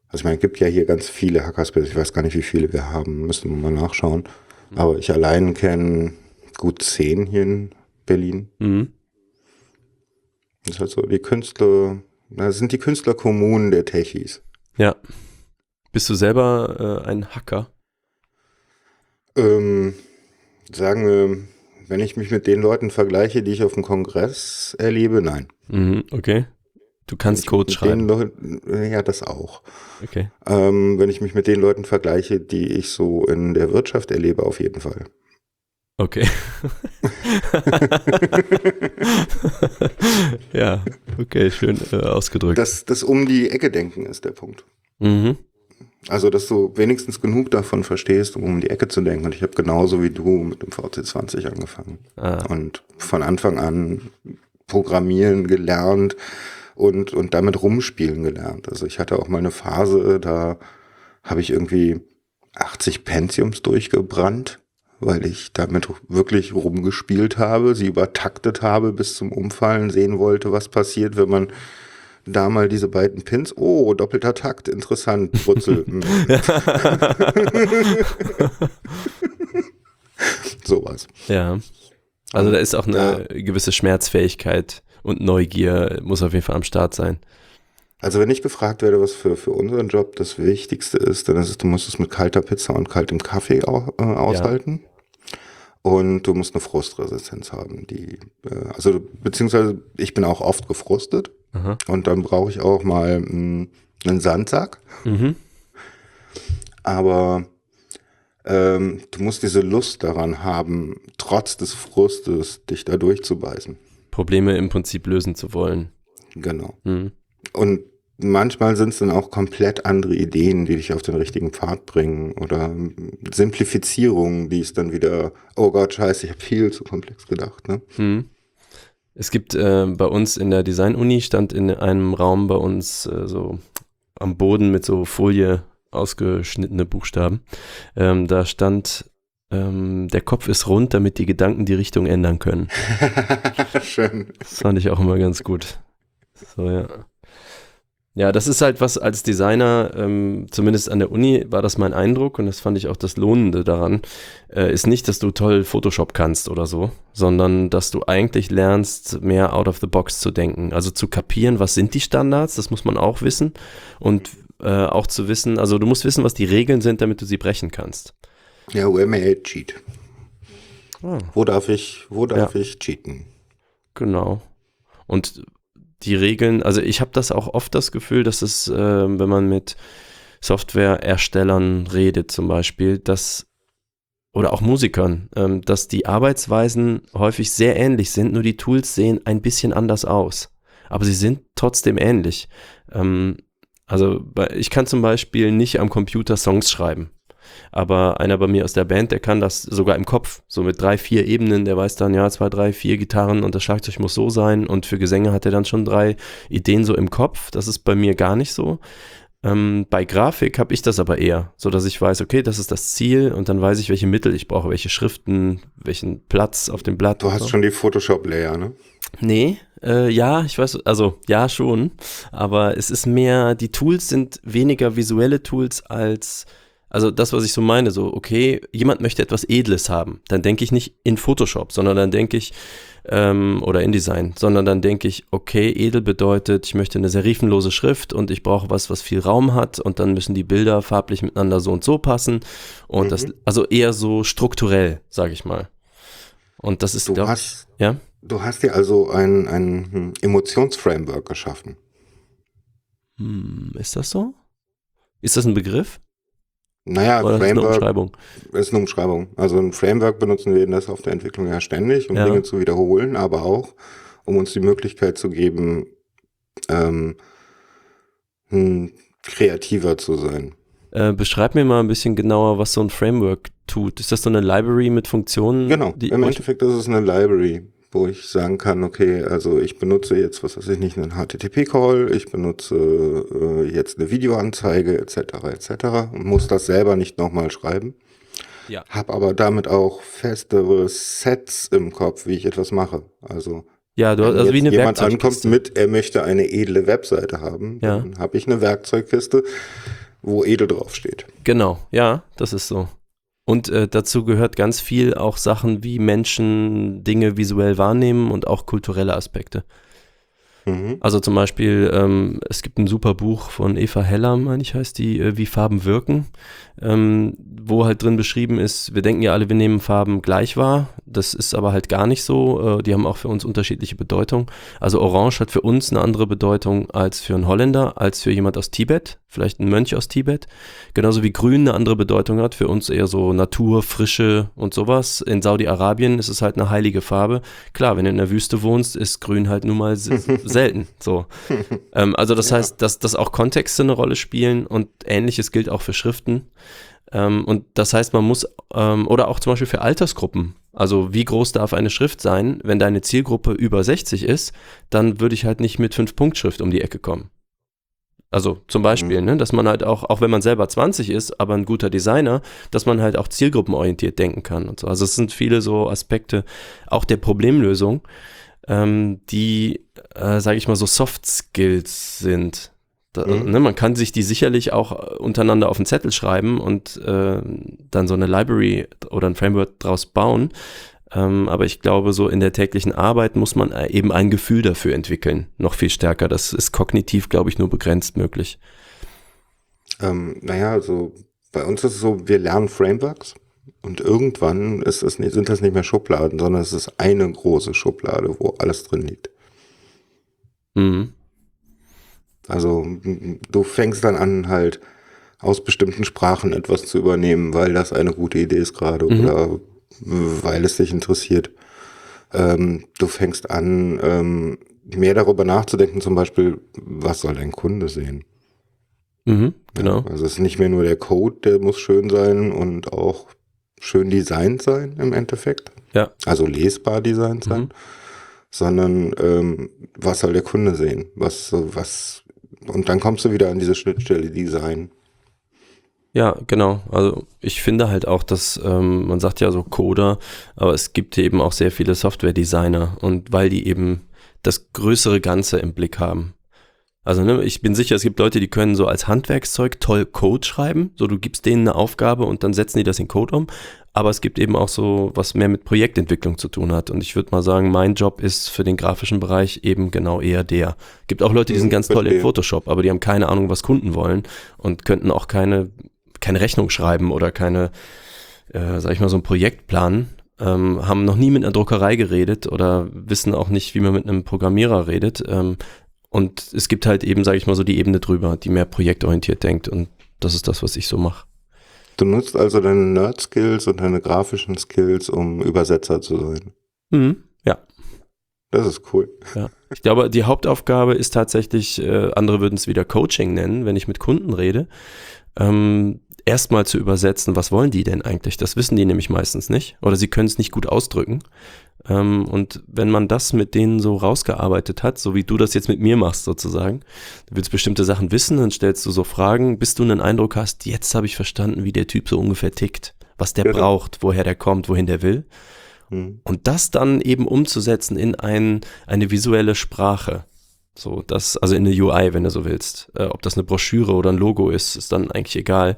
Also ich meine, es gibt ja hier ganz viele Hackerspaces. Ich weiß gar nicht, wie viele wir haben. Müssen wir mal nachschauen. Aber ich allein kenne gut zehn hier in Berlin. Mhm. Das ist halt so die Künstler, das sind die Künstlerkommunen der Techies. Ja. Bist du selber äh, ein Hacker? Ähm, sagen wir, wenn ich mich mit den Leuten vergleiche, die ich auf dem Kongress erlebe, nein. Mhm, okay. Du kannst Code schreiben. Leuten, ja, das auch. Okay. Ähm, wenn ich mich mit den Leuten vergleiche, die ich so in der Wirtschaft erlebe, auf jeden Fall. Okay. ja, okay, schön äh, ausgedrückt. Das, das um die Ecke denken ist der Punkt. mhm. Also, dass du wenigstens genug davon verstehst, um um die Ecke zu denken. Und ich habe genauso wie du mit dem VC20 angefangen. ah, Und von Anfang an programmieren gelernt und, und damit rumspielen gelernt. Also ich hatte auch mal eine Phase, da habe ich irgendwie 80 Pentiums durchgebrannt, weil ich damit wirklich rumgespielt habe, sie übertaktet habe bis zum Umfallen, sehen wollte, was passiert, wenn man da mal diese beiden Pins, oh, doppelter Takt, interessant, Brutzel. hm. Sowas. ja. Also da ist auch eine gewisse Schmerzfähigkeit und Neugier muss auf jeden Fall am Start sein. Also wenn ich gefragt werde, was für, für unseren Job das Wichtigste ist, dann ist es, du musst es mit kalter Pizza und kaltem Kaffee au, äh, aushalten. Und du musst eine Frustresistenz haben, die, äh, also beziehungsweise ich bin auch oft gefrustet Aha. und dann brauche ich auch mal mh, einen Sandsack. Mhm. Aber ähm, du musst diese Lust daran haben, trotz des Frustes dich da durchzubeißen. Probleme im Prinzip lösen zu wollen. Genau. Mhm. Und manchmal sind es dann auch komplett andere Ideen, die dich auf den richtigen Pfad bringen oder Simplifizierungen, die es dann wieder, oh Gott, scheiße, ich habe viel zu komplex gedacht. Ne? Mhm. Es gibt äh, bei uns in der Design-Uni, stand in einem Raum bei uns äh, so am Boden mit so Folie ausgeschnittene Buchstaben. Ähm, da stand, ähm, der Kopf ist rund, damit die Gedanken die Richtung ändern können. Schön. Das fand ich auch immer ganz gut. So, ja. Ja, das ist halt was als Designer, ähm, zumindest an der Uni war das mein Eindruck und das fand ich auch das Lohnende daran, äh, ist nicht, dass du toll Photoshop kannst oder so, sondern dass du eigentlich lernst, mehr out of the box zu denken. Also zu kapieren, was sind die Standards, das muss man auch wissen und äh, auch zu wissen, also du musst wissen, was die Regeln sind, damit du sie brechen kannst. Ja, where may I cheat? Ah. Wo darf ich, wo darf ich cheaten? Genau. Und die Regeln, also ich habe das auch oft das Gefühl, dass es, äh, wenn man mit Softwareerstellern redet zum Beispiel, dass oder auch Musikern, ähm, dass die Arbeitsweisen häufig sehr ähnlich sind, nur die Tools sehen ein bisschen anders aus. Aber sie sind trotzdem ähnlich. Ähm, also ich kann zum Beispiel nicht am Computer Songs schreiben. Aber einer bei mir aus der Band, der kann das sogar im Kopf, so mit drei, vier Ebenen, der weiß dann, ja, zwei, drei, vier Gitarren und das Schlagzeug muss so sein und für Gesänge hat er dann schon drei Ideen so im Kopf. Das ist bei mir gar nicht so. Ähm, bei Grafik habe ich das aber eher, so dass ich weiß, okay, das ist das Ziel und dann weiß ich, welche Mittel ich brauche, welche Schriften, welchen Platz auf dem Blatt. Du hast so. schon die Photoshop-Layer, ne? Nee, äh, ja, ich weiß, also ja schon, aber es ist mehr, die Tools sind weniger visuelle Tools als, also das, was ich so meine, so, okay, jemand möchte etwas Edles haben, dann denke ich nicht in Photoshop, sondern dann denke ich, ähm, oder InDesign, sondern dann denke ich, okay, edel bedeutet, ich möchte eine serifenlose Schrift und ich brauche was, was viel Raum hat und dann müssen die Bilder farblich miteinander so und so passen und das, also eher so strukturell, sage ich mal. Und das ist, Du glaub ich, hast, ja. du hast dir also ein, ein Emotionsframework geschaffen. Hm, ist das so? Ist das ein Begriff? Naja, Oder ist das eine Framework Umschreibung? ist eine Umschreibung. Also ein Framework benutzen wir in der Softwareentwicklung ja ständig, um Ja. Dinge zu wiederholen, aber auch, um uns die Möglichkeit zu geben, ähm, hm, kreativer zu sein. Äh, beschreib mir mal ein bisschen genauer, was so ein Framework tut. Ist das so eine Library mit Funktionen? Genau, die, im Endeffekt ist es eine Library, wo ich sagen kann, okay, also ich benutze jetzt, was weiß ich nicht, einen HTTP-Call, ich benutze äh, jetzt eine Videoanzeige etc. etc. und muss das selber nicht nochmal schreiben. Ja. Hab aber damit auch festere Sets im Kopf, wie ich etwas mache. Also ja, du, Wenn also wie eine jemand ankommt mit, er möchte eine edle Webseite haben, Ja. dann habe ich eine Werkzeugkiste, wo edel draufsteht. Genau, ja, das ist so. Und äh, dazu gehört ganz viel auch Sachen, wie Menschen Dinge visuell wahrnehmen und auch kulturelle Aspekte. Mhm. Also zum Beispiel, ähm, es gibt ein super Buch von Eva Heller, meine ich, heißt die, äh, wie Farben wirken, ähm, wo halt drin beschrieben ist, wir denken ja alle, wir nehmen Farben gleich wahr. Das ist aber halt gar nicht so. Äh, die haben auch für uns unterschiedliche Bedeutung. Also Orange hat für uns eine andere Bedeutung als für einen Holländer, als für jemand aus Tibet, vielleicht ein Mönch aus Tibet. Genauso wie Grün eine andere Bedeutung hat, für uns eher so Natur, Frische und sowas. In Saudi-Arabien ist es halt eine heilige Farbe. Klar, wenn du in der Wüste wohnst, ist Grün halt nun mal se- selten. So. ähm, also das heißt, dass, dass auch Kontexte eine Rolle spielen und ähnliches gilt auch für Schriften. Ähm, und das heißt, man muss, ähm, oder auch zum Beispiel für Altersgruppen. Also wie groß darf eine Schrift sein? Wenn deine Zielgruppe über 60 ist, dann würde ich halt nicht mit 5-Punkt-Schrift um die Ecke kommen. Also zum Beispiel, Mhm. ne, dass man halt auch, auch wenn man selber 20 ist, aber ein guter Designer, dass man halt auch zielgruppenorientiert denken kann und so. Also es sind viele so Aspekte auch der Problemlösung, ähm, die, äh, sage ich mal, so Soft Skills sind. Da, Mhm. ne, man kann sich die sicherlich auch äh, untereinander auf den Zettel schreiben und äh, dann so eine Library oder ein Framework draus bauen. Ähm, aber ich glaube, so in der täglichen Arbeit muss man äh, eben ein Gefühl dafür entwickeln, noch viel stärker. Das ist kognitiv, glaube ich, nur begrenzt möglich. Ähm, naja, also bei uns ist es so, wir lernen Frameworks und irgendwann ist es nicht, sind das nicht mehr Schubladen, sondern es ist eine große Schublade, wo alles drin liegt. Mhm. Also du fängst dann an, halt aus bestimmten Sprachen etwas zu übernehmen, weil das eine gute Idee ist gerade Mhm. oder weil es dich interessiert. Ähm, du fängst an, ähm, mehr darüber nachzudenken, zum Beispiel, was soll dein Kunde sehen? Mhm, genau. Ja, also es ist nicht mehr nur der Code, der muss schön sein und auch schön designt sein im Endeffekt. Ja. Also lesbar designt sein, Mhm. sondern ähm, was soll der Kunde sehen? Was, was, und dann kommst du wieder an diese Schnittstelle Design. Ja, genau. Also ich finde halt auch, dass ähm, man sagt ja so Coder, aber es gibt eben auch sehr viele Software-Designer und weil die eben das größere Ganze im Blick haben. Also ne, ich bin sicher, es gibt Leute, die können so als Handwerkszeug toll Code schreiben. So du gibst denen eine Aufgabe und dann setzen die das in Code um. Aber es gibt eben auch so, was mehr mit Projektentwicklung zu tun hat. Und ich würde mal sagen, mein Job ist für den grafischen Bereich eben genau eher der. Gibt auch Leute, die sind Mhm, ganz toll in. Photoshop, aber die haben keine Ahnung, was Kunden wollen und könnten auch keine, keine Rechnung schreiben oder keine, äh, sag ich mal, so ein Projekt planen. Ähm, haben noch nie mit einer Druckerei geredet oder wissen auch nicht, wie man mit einem Programmierer redet. Ähm, und es gibt halt eben, sage ich mal, so die Ebene drüber, die mehr projektorientiert denkt. Und das ist das, was ich so mache. Du nutzt also deine Nerd-Skills und deine grafischen Skills, um Übersetzer zu sein. Mhm. Ja. Das ist cool. Ja. Ich glaube, die Hauptaufgabe ist tatsächlich, äh, andere würden es wieder Coaching nennen, wenn ich mit Kunden rede, ähm, erstmal zu übersetzen, was wollen die denn eigentlich? Das wissen die nämlich meistens nicht oder sie können es nicht gut ausdrücken. Ähm, und wenn man das mit denen so rausgearbeitet hat, so wie du das jetzt mit mir machst sozusagen, du willst bestimmte Sachen wissen, dann stellst du so Fragen, bis du einen Eindruck hast, jetzt habe ich verstanden, wie der Typ so ungefähr tickt, was der Genau. braucht, woher der kommt, wohin der will. Hm. Und das dann eben umzusetzen in ein, eine visuelle Sprache. So, das, also in eine UI, wenn du so willst. Äh, ob das eine Broschüre oder ein Logo ist, ist dann eigentlich egal.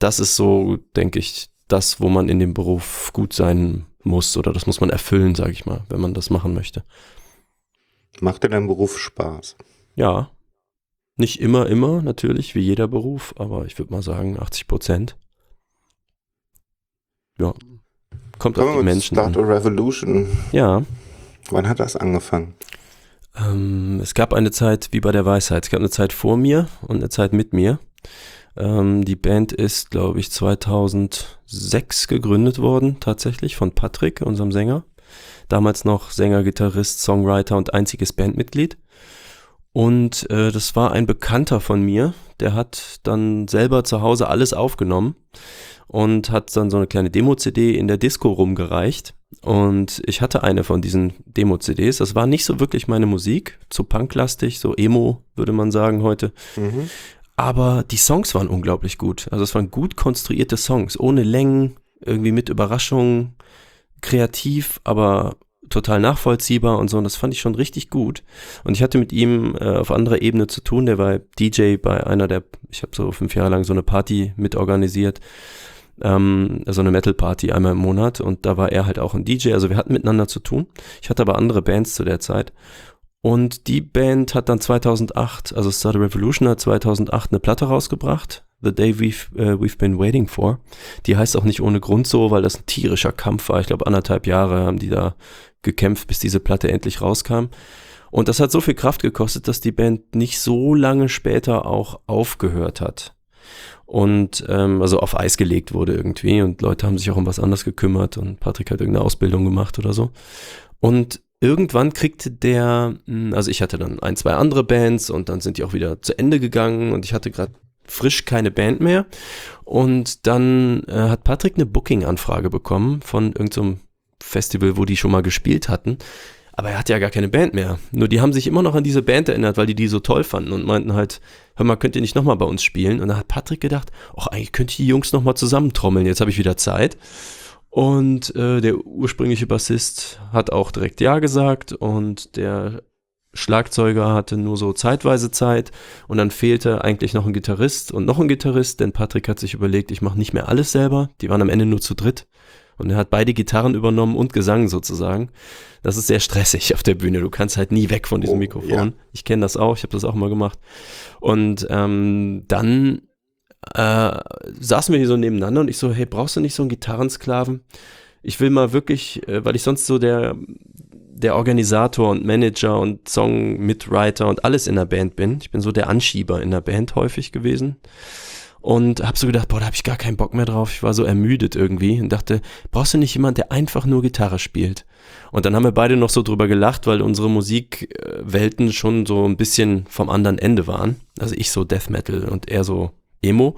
Das ist so, denke ich, das, wo man in dem Beruf gut sein muss oder das muss man erfüllen, sage ich mal, wenn man das machen möchte. Macht dir dein Beruf Spaß? Ja. Nicht immer, immer, natürlich, wie jeder Beruf, aber ich würde mal sagen 80 Prozent. Ja. Kommt auf Kommen die wir mit Menschen Start an. a Revolution. Ja. Wann hat das angefangen? Ähm, es gab eine Zeit wie bei der Weisheit. Es gab eine Zeit vor mir und eine Zeit mit mir. Ähm, die Band ist, glaube ich, 2006 gegründet worden, tatsächlich, von Patrick, unserem Sänger. Damals noch Sänger, Gitarrist, Songwriter und einziges Bandmitglied. Und äh, das war ein Bekannter von mir, der hat dann selber zu Hause alles aufgenommen und hat dann so eine kleine Demo-CD in der Disco rumgereicht. Und ich hatte eine von diesen Demo-CDs. Das war nicht so wirklich meine Musik, zu punklastig, so Emo, würde man sagen heute. Mhm. Aber die Songs waren unglaublich gut. Also es waren gut konstruierte Songs, ohne Längen, irgendwie mit Überraschungen, kreativ, aber total nachvollziehbar und so. Und das fand ich schon richtig gut. Und ich hatte mit ihm äh, auf anderer Ebene zu tun. Der war DJ bei einer der, ich habe so fünf Jahre lang so eine Party mitorganisiert. Ähm, so eine Metal-Party einmal im Monat. Und da war er halt auch ein DJ. Also wir hatten miteinander zu tun. Ich hatte aber andere Bands zu der Zeit. Und die Band hat dann 2008, also Star Revolution hat 2008 eine Platte rausgebracht. The Day We've, uh, we've Been Waiting For. Die heißt auch nicht ohne Grund so, weil das ein tierischer Kampf war. Ich glaube, anderthalb Jahre haben die da gekämpft, bis diese Platte endlich rauskam. Und das hat so viel Kraft gekostet, dass die Band nicht so lange später auch aufgehört hat. Und ähm, also auf Eis gelegt wurde irgendwie und Leute haben sich auch um was anderes gekümmert und Patrick hat irgendeine Ausbildung gemacht oder so. Und irgendwann kriegte der, hm, also ich hatte dann ein, zwei andere Bands und dann sind die auch wieder zu Ende gegangen und ich hatte gerade frisch keine Band mehr. Und dann äh, hat Patrick eine Booking-Anfrage bekommen von irgendeinem Festival, wo die schon mal gespielt hatten. Aber er hatte ja gar keine Band mehr. Nur die haben sich immer noch an diese Band erinnert, weil die die so toll fanden und meinten halt, hör mal, könnt ihr nicht nochmal bei uns spielen? Und da hat Patrick gedacht, ach, eigentlich könnte ich die Jungs nochmal zusammentrommeln, jetzt habe ich wieder Zeit. Und äh, der ursprüngliche Bassist hat auch direkt Ja gesagt und der Schlagzeuger hatte nur so zeitweise Zeit und dann fehlte eigentlich noch ein Gitarrist und noch ein Gitarrist, denn Patrick hat sich überlegt, ich mache nicht mehr alles selber. Die waren am Ende nur zu dritt. Und er hat beide Gitarren übernommen und Gesang sozusagen. Das ist sehr stressig auf der Bühne. Du kannst halt nie weg von diesem Oh, Mikrofon. ja. Ich kenne das auch, ich habe das auch mal gemacht. Und ähm, dann äh, saßen wir hier so nebeneinander und ich so, hey, brauchst du nicht so einen Gitarrensklaven? Ich will mal wirklich, äh, weil ich sonst so der, der Organisator und Manager und Song-Mitwriter und alles in der Band bin. Ich bin so der Anschieber in der Band häufig gewesen. Und hab so gedacht, boah, da hab ich gar keinen Bock mehr drauf. Ich war so ermüdet irgendwie und dachte, brauchst du nicht jemand, der einfach nur Gitarre spielt? Und dann haben wir beide noch so drüber gelacht, weil unsere Musikwelten schon so ein bisschen vom anderen Ende waren. Also ich so Death Metal und er so Emo.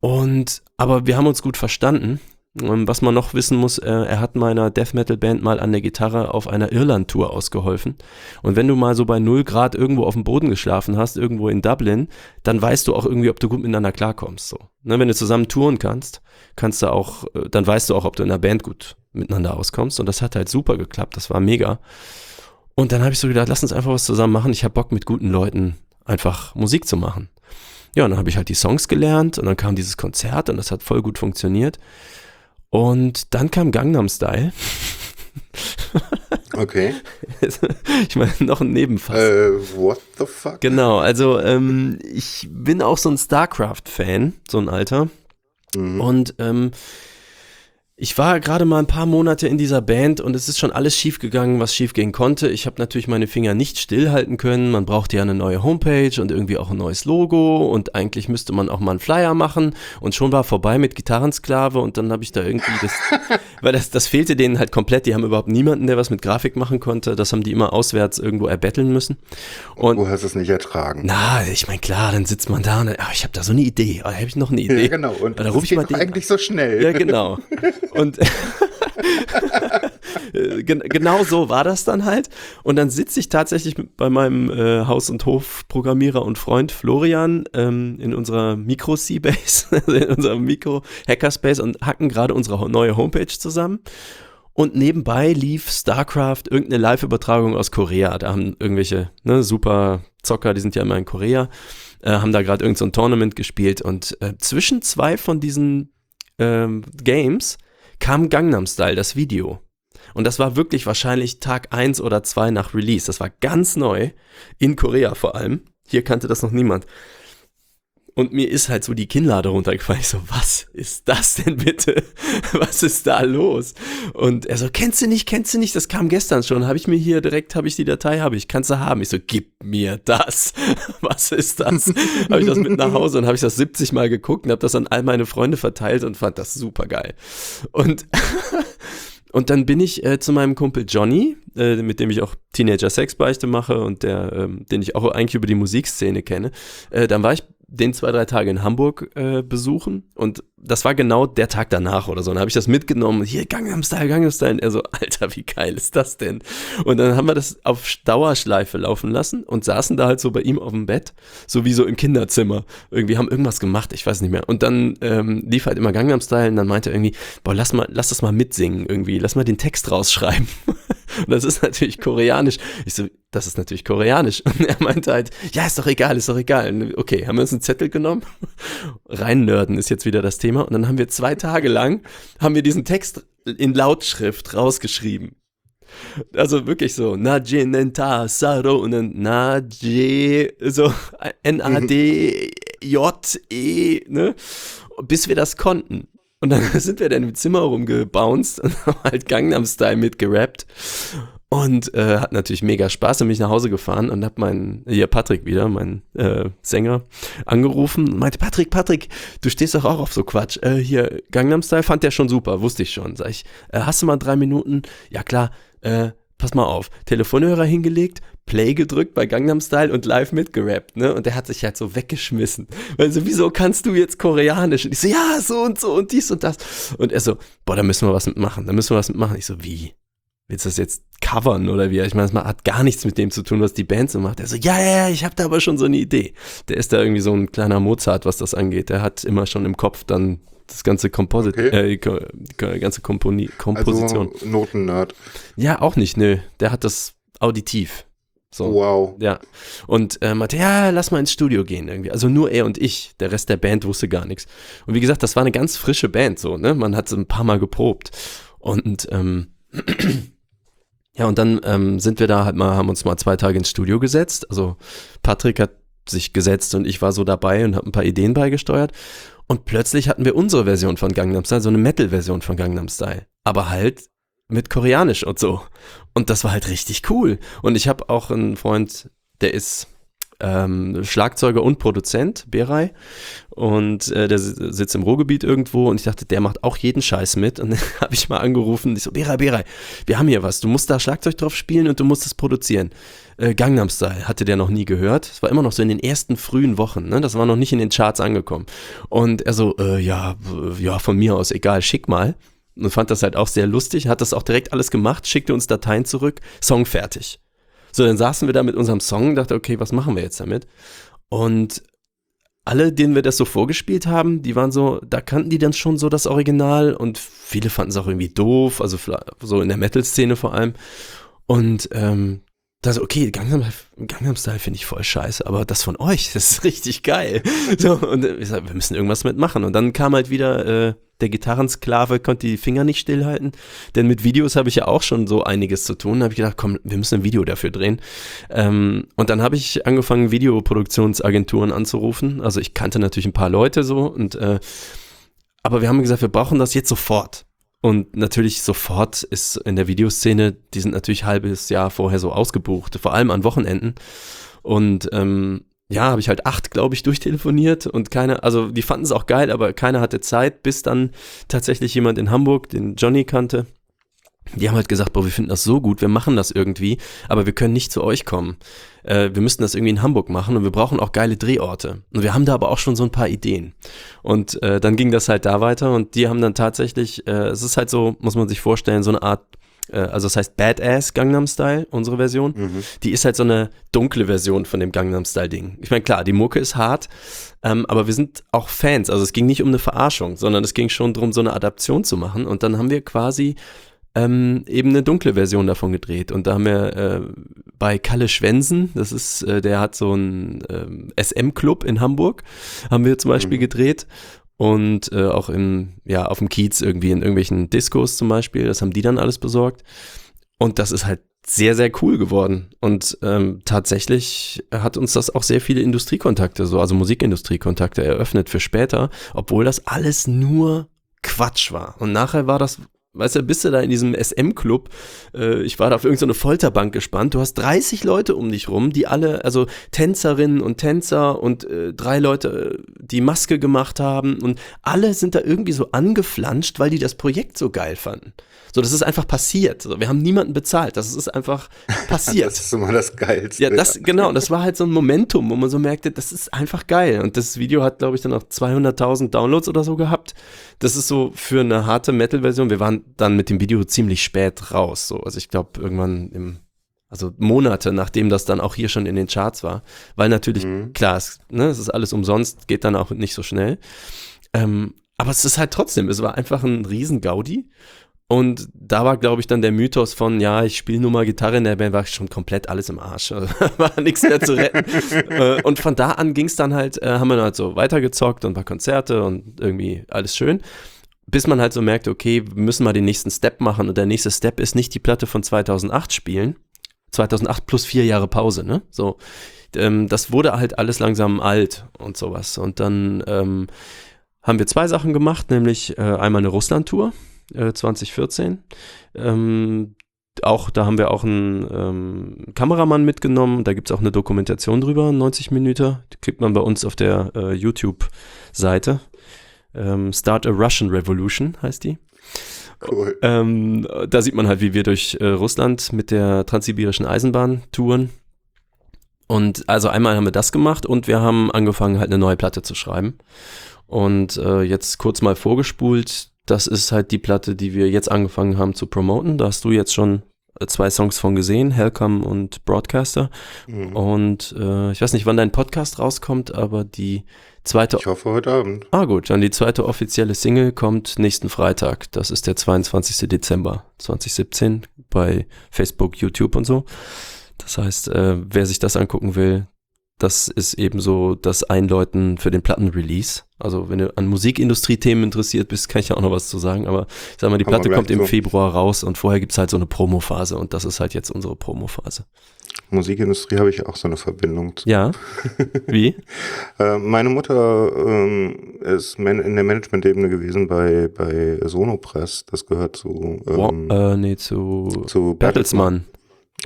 Und, aber wir haben uns gut verstanden. Ähm, Was man noch wissen muss, äh, er hat meiner Death Metal Band mal an der Gitarre auf einer Irland-Tour ausgeholfen. Und wenn du mal so bei 0 Grad irgendwo auf dem Boden geschlafen hast, irgendwo in Dublin, dann weißt du auch irgendwie, ob du gut miteinander klarkommst. So. Ne, wenn du zusammen touren kannst, kannst du auch, äh, dann weißt du auch, ob du in der Band gut miteinander auskommst. Und das hat halt super geklappt, das war mega. Und dann habe ich so gedacht, lass uns einfach was zusammen machen. Ich habe Bock mit guten Leuten einfach Musik zu machen. Ja, und dann habe ich halt die Songs gelernt und dann kam dieses Konzert und das hat voll gut funktioniert. Und dann kam Gangnam Style. Okay. ich meine, noch ein Nebenfass. Äh, what the fuck? Genau, also ähm, ich bin auch so ein StarCraft-Fan, so ein alter. Mhm. Und ähm, ich war gerade mal ein paar Monate in dieser Band und es ist schon alles schiefgegangen, was schiefgehen konnte. Ich habe natürlich meine Finger nicht stillhalten können. Man brauchte ja eine neue Homepage und irgendwie auch ein neues Logo und eigentlich müsste man auch mal einen Flyer machen und schon war vorbei mit Gitarrensklave und dann habe ich da irgendwie das, weil das, das fehlte denen halt komplett. Die haben überhaupt niemanden, der was mit Grafik machen konnte. Das haben die immer auswärts irgendwo erbetteln müssen. Und Du hast es nicht ertragen. na, ich meine, klar, dann sitzt man da und ah, ich habe da so eine Idee. Ah, habe ich noch eine Idee? ja, genau. Und da rufe ich mal den eigentlich so schnell. ja, genau. Und gen genau so war das dann halt. Und dann sitze ich tatsächlich bei meinem äh, Haus- und Hofprogrammierer und Freund Florian ähm, in unserer Micro-Seabase, also in unserem Micro-Hackerspace und hacken gerade unsere neue Homepage zusammen. Und nebenbei lief StarCraft irgendeine Live-Übertragung aus Korea. Da haben irgendwelche ne, super Zocker, die sind ja immer in Korea, äh, haben da gerade irgendein so Tournament gespielt. Und äh, zwischen zwei von diesen ähm, Games kam Gangnam Style, das Video. Und das war wirklich wahrscheinlich Tag 1 oder 2 nach Release. Das war ganz neu, in Korea vor allem. Hier kannte das noch niemand. Und mir ist halt so die Kinnlade runtergefallen. Ich so, was ist das denn bitte? Was ist da los? Und er so, kennst du nicht, kennst du nicht? Das kam gestern schon. Habe ich mir hier direkt, habe ich die Datei, habe ich, kannst du haben. Ich so, gib mir das. Was ist das? habe ich das mit nach Hause und habe ich das 70 Mal geguckt und habe das an all meine Freunde verteilt und fand das super geil. Und Und dann bin ich äh, zu meinem Kumpel Johnny, äh, mit dem ich auch Teenager Sexbeichte mache und der, ähm, den ich auch eigentlich über die Musikszene kenne. Äh, dann war ich den zwei, drei Tage in Hamburg äh, besuchen und das war genau der Tag danach oder so. Dann habe ich das mitgenommen, hier Gangnam Style, Gangnam Style. Und er so, Alter, wie geil ist das denn? Und dann haben wir das auf Dauerschleife laufen lassen und saßen da halt so bei ihm auf dem Bett, so wie so im Kinderzimmer. Irgendwie haben irgendwas gemacht, ich weiß nicht mehr. Und dann ähm, lief halt immer Gangnam Style und dann meinte er irgendwie, boah, lass mal, lass das mal mitsingen irgendwie, lass mal den Text rausschreiben. und das ist natürlich koreanisch. Ich so, das ist natürlich koreanisch. Und er meinte halt, ja, ist doch egal, ist doch egal. Okay, haben wir uns einen Zettel genommen. Rein nörden ist jetzt wieder das Thema. Und dann haben wir zwei Tage lang, haben wir diesen Text in Lautschrift rausgeschrieben. Also wirklich so, Naje Nenta Saro und dann Naje, so N-A-D-J-E, ne? Bis wir das konnten. Und dann sind wir dann im Zimmer rumgebounced und haben halt Gangnam Style mitgerappt. Und äh, hat natürlich mega Spaß, dann bin ich nach Hause gefahren und hab meinen, hier Patrick wieder, mein äh, Sänger, angerufen und meinte, Patrick, Patrick, du stehst doch auch auf so Quatsch. Äh, hier, Gangnam Style fand der schon super, wusste ich schon. Sag ich, äh, hast du mal drei Minuten? Ja klar, äh, pass mal auf. Telefonhörer hingelegt, Play gedrückt bei Gangnam Style und live mitgerappt, ne? Und der hat sich halt so weggeschmissen. Weil so, wieso kannst du jetzt Koreanisch? Und ich so, ja, so und so und dies und das. Und er so, boah, da müssen wir was mitmachen, da müssen wir was mitmachen. Ich so, wie? willst du das jetzt covern oder wie? Ich meine, das hat gar nichts mit dem zu tun, was die Band so macht. Er so, ja, ja, ja, ich habe da aber schon so eine Idee. Der ist da irgendwie so ein kleiner Mozart, was das angeht. Der hat immer schon im Kopf dann das ganze Komposit, okay. äh, ganze Komponi Komposition. Also Notennerd. Ja, auch nicht, nö. Der hat das auditiv. So. Wow. Ja. Und äh, meinte, ja, lass mal ins Studio gehen irgendwie. Also nur er und ich. Der Rest der Band wusste gar nichts. Und wie gesagt, das war eine ganz frische Band, so, ne? Man hat so ein paar Mal geprobt. Und ähm, ja, und dann ähm, sind wir da halt mal, haben uns mal zwei Tage ins Studio gesetzt. Also Patrick hat sich gesetzt und ich war so dabei und habe ein paar Ideen beigesteuert. Und plötzlich hatten wir unsere Version von Gangnam Style, so eine Metal-Version von Gangnam Style. Aber halt mit Koreanisch und so. Und das war halt richtig cool. Und ich habe auch einen Freund, der ist ähm, Schlagzeuger und Produzent, Beray. Und äh, der sitzt im Ruhrgebiet irgendwo und ich dachte, der macht auch jeden Scheiß mit. Und dann habe ich mal angerufen, ich so, Beray, Beray, wir haben hier was. Du musst da Schlagzeug drauf spielen und du musst es produzieren. Äh, Gangnam Style, hatte der noch nie gehört. Das war immer noch so in den ersten frühen Wochen, ne? Das war noch nicht in den Charts angekommen. Und er so, äh, ja, ja, von mir aus, egal, schick mal und fand das halt auch sehr lustig, hat das auch direkt alles gemacht, schickte uns Dateien zurück, Song fertig. So, dann saßen wir da mit unserem Song und dachte, okay, was machen wir jetzt damit? Und alle, denen wir das so vorgespielt haben, die waren so, da kannten die dann schon so das Original und viele fanden es auch irgendwie doof, also so in der Metal-Szene vor allem. Und ähm, da so, okay, Gangnam, Gangnam Style finde ich voll scheiße, aber das von euch, das ist richtig geil. So, und ich sag, wir müssen irgendwas mitmachen. Und dann kam halt wieder äh, der Gitarrensklave, konnte die Finger nicht stillhalten. Denn mit Videos habe ich ja auch schon so einiges zu tun. Da habe ich gedacht, komm, wir müssen ein Video dafür drehen. Ähm, und dann habe ich angefangen, Videoproduktionsagenturen anzurufen. Also ich kannte natürlich ein paar Leute so und äh, aber wir haben gesagt, wir brauchen das jetzt sofort. Und natürlich sofort ist in der Videoszene, die sind natürlich halbes Jahr vorher so ausgebucht, vor allem an Wochenenden. Und ähm, ja, habe ich halt acht, glaube ich, durchtelefoniert und keine, also die fanden es auch geil, aber keiner hatte Zeit, bis dann tatsächlich jemand in Hamburg, den Johnny kannte, die haben halt gesagt, boah, wir finden das so gut, wir machen das irgendwie, aber wir können nicht zu euch kommen. Äh, wir müssten das irgendwie in Hamburg machen und wir brauchen auch geile Drehorte. Und wir haben da aber auch schon so ein paar Ideen. Und äh, dann ging das halt da weiter und die haben dann tatsächlich, äh, es ist halt so, muss man sich vorstellen, so eine Art äh, also das heißt Badass Gangnam Style, unsere Version. Mhm. Die ist halt so eine dunkle Version von dem Gangnam Style Ding. Ich meine, klar, die Mucke ist hart, ähm, aber wir sind auch Fans. Also es ging nicht um eine Verarschung, sondern es ging schon darum, so eine Adaption zu machen. Und dann haben wir quasi ähm, eben eine dunkle Version davon gedreht. Und da haben wir äh, bei Kalle Schwensen, das ist, äh, der hat so einen ähm, SM-Club in Hamburg, haben wir zum Beispiel mhm. gedreht. Und äh, auch im, ja, auf dem Kiez irgendwie in irgendwelchen Discos zum Beispiel, das haben die dann alles besorgt. Und das ist halt sehr, sehr cool geworden. Und ähm, tatsächlich hat uns das auch sehr viele Industriekontakte, so also Musikindustriekontakte eröffnet für später, obwohl das alles nur Quatsch war. Und nachher war das Weißt du, bist du da in diesem SM-Club, äh, ich war da auf irgendeine Folterbank gespannt, du hast 30 Leute um dich rum, die alle, also Tänzerinnen und Tänzer und äh, drei Leute, äh, die Maske gemacht haben. Und alle sind da irgendwie so angeflanscht, weil die das Projekt so geil fanden. So, das ist einfach passiert. So, wir haben niemanden bezahlt, das ist einfach passiert. das ist immer das Geilste. Ja, das, genau, das war halt so ein Momentum, wo man so merkte, das ist einfach geil. Und das Video hat, glaube ich, dann auch 200.000 Downloads oder so gehabt. Das ist so für eine harte Metal-Version. Wir waren dann mit dem Video ziemlich spät raus. So. Also ich glaube irgendwann im, also Monate nachdem das dann auch hier schon in den Charts war. Weil natürlich, mhm. klar, es, ne, es ist alles umsonst, geht dann auch nicht so schnell. Ähm, aber es ist halt trotzdem, es war einfach ein riesen Gaudi. Und da war, glaube ich, dann der Mythos von, ja, ich spiele nur mal Gitarre in der Band, war schon komplett alles im Arsch. Also, war nichts mehr zu retten. Äh, und von da an ging es dann halt, äh, haben wir dann halt so weitergezockt und ein paar Konzerte und irgendwie alles schön bis man halt so merkt, okay, wir müssen mal den nächsten Step machen und der nächste Step ist nicht die Platte von 2008 spielen. 2008 plus vier Jahre Pause, ne? So, ähm, das wurde halt alles langsam alt und sowas. Und dann ähm, haben wir zwei Sachen gemacht, nämlich äh, einmal eine Russland-Tour äh, 2014. Ähm, auch, da haben wir auch einen ähm, Kameramann mitgenommen. Da gibt es auch eine Dokumentation drüber, 90 Minuten. Die kriegt man bei uns auf der äh, YouTube-Seite. Ähm, Start a Russian Revolution heißt die. Cool. Ähm, da sieht man halt, wie wir durch äh, Russland mit der transsibirischen Eisenbahn touren. Und also einmal haben wir das gemacht und wir haben angefangen, halt eine neue Platte zu schreiben. Und äh, jetzt kurz mal vorgespult, das ist halt die Platte, die wir jetzt angefangen haben zu promoten. Da hast du jetzt schon äh, zwei Songs von gesehen, Hellcome und Broadcaster. Mhm. Und äh, ich weiß nicht, wann dein Podcast rauskommt, aber die zweite. Ich hoffe heute Abend. Ah, gut, dann die zweite offizielle Single kommt nächsten Freitag. Das ist der 22. Dezember 2017 bei Facebook, YouTube und so. Das heißt, äh, wer sich das angucken will, das ist eben so das Einläuten für den Plattenrelease. Also wenn du an Musikindustrie-Themen interessiert bist, kann ich ja auch noch was zu sagen. Aber ich sag mal, die Platte kommt im Februar raus und vorher gibt es halt so eine Promophase und das ist halt jetzt unsere Promophase. Musikindustrie habe ich auch so eine Verbindung zu. Ja. Wie? äh, meine Mutter ähm, ist in der Management-Ebene gewesen bei, bei Sonopress. Das gehört zu. Ähm, wow, äh, nee, zu, zu Bertelsmann.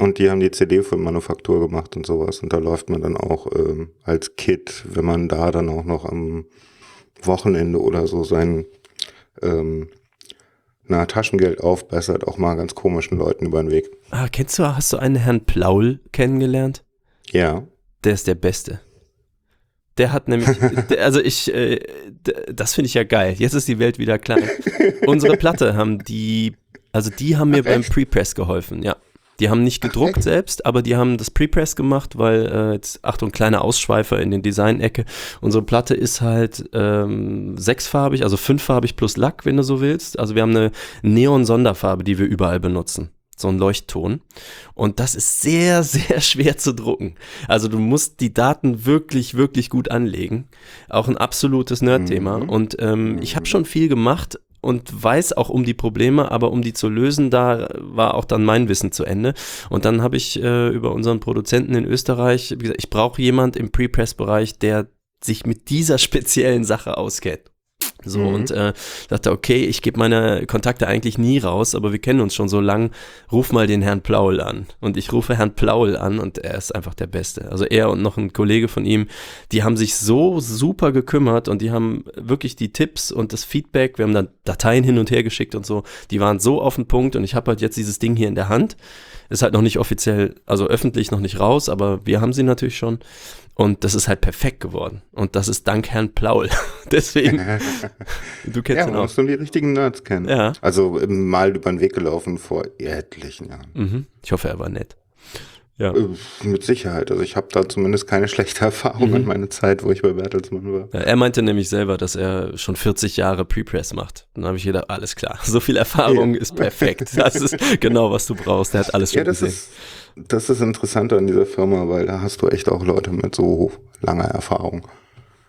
Und die haben die CD für Manufaktur gemacht und sowas. Und da läuft man dann auch ähm, als Kit, wenn man da dann auch noch am Wochenende oder so sein ähm, na, Taschengeld aufbessert, auch mal ganz komischen Leuten über den Weg. Ah, kennst du, hast du einen Herrn Plaul kennengelernt? Ja. Der ist der Beste. Der hat nämlich, also ich, äh, das finde ich ja geil. Jetzt ist die Welt wieder klein. Unsere Platte haben die, also die haben mir Ach, beim Prepress geholfen, ja. Die haben nicht gedruckt Ach, selbst, aber die haben das Prepress gemacht, weil, äh, jetzt, Achtung, kleine Ausschweifer in den Design-Ecke. Unsere Platte ist halt ähm, sechsfarbig, also fünffarbig plus Lack, wenn du so willst. Also wir haben eine Neon-Sonderfarbe, die wir überall benutzen so ein Leuchtton. Und das ist sehr, sehr schwer zu drucken. Also du musst die Daten wirklich, wirklich gut anlegen. Auch ein absolutes Nerd-Thema. Mhm. Und ähm, ich habe schon viel gemacht, und weiß auch um die Probleme, aber um die zu lösen, da war auch dann mein Wissen zu Ende. Und dann habe ich äh, über unseren Produzenten in Österreich gesagt, ich brauche jemand im Pre-Press-Bereich, der sich mit dieser speziellen Sache auskennt. So mhm. und äh, dachte, okay, ich gebe meine Kontakte eigentlich nie raus, aber wir kennen uns schon so lang. Ruf mal den Herrn Plaul an. Und ich rufe Herrn Plaul an und er ist einfach der Beste. Also er und noch ein Kollege von ihm, die haben sich so super gekümmert und die haben wirklich die Tipps und das Feedback. Wir haben dann Dateien hin und her geschickt und so. Die waren so auf den Punkt und ich habe halt jetzt dieses Ding hier in der Hand. Ist halt noch nicht offiziell, also öffentlich noch nicht raus, aber wir haben sie natürlich schon. Und das ist halt perfekt geworden. Und das ist dank Herrn Plaul. Deswegen, du kennst ja, ihn auch. musst du die richtigen Nerds kennen. Ja. Also mal über den Weg gelaufen vor etlichen Jahren. Mhm. Ich hoffe, er war nett. Ja. Äh, mit Sicherheit. Also ich habe da zumindest keine schlechte Erfahrung mhm. in meiner Zeit, wo ich bei Bertelsmann war. Ja, er meinte nämlich selber, dass er schon 40 Jahre Prepress macht. Dann habe ich gedacht, alles klar, so viel Erfahrung ja. ist perfekt. Das ist genau, was du brauchst. Er hat alles schon ja, das gesehen. Ist, das ist interessant an dieser Firma, weil da hast du echt auch Leute mit so langer Erfahrung.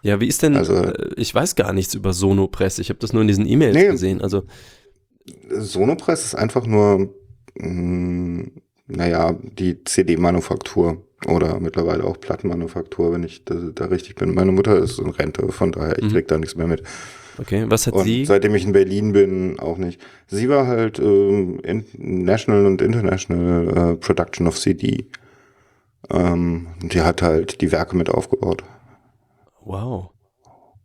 Ja, wie ist denn, also, äh, ich weiß gar nichts über Sonopress. Ich habe das nur in diesen E-Mails nee, gesehen. Also Sonopress ist einfach nur mh, mm, naja, die CD-Manufaktur oder mittlerweile auch Plattenmanufaktur, wenn ich da, da richtig bin. Meine Mutter ist in Rente, von daher, ich Mhm. krieg da nichts mehr mit. Okay, was hat Und sie? seitdem ich in Berlin bin, auch nicht. Sie war halt ähm, National und International äh, Production of CD. Ähm, die hat halt die Werke mit aufgebaut. Wow.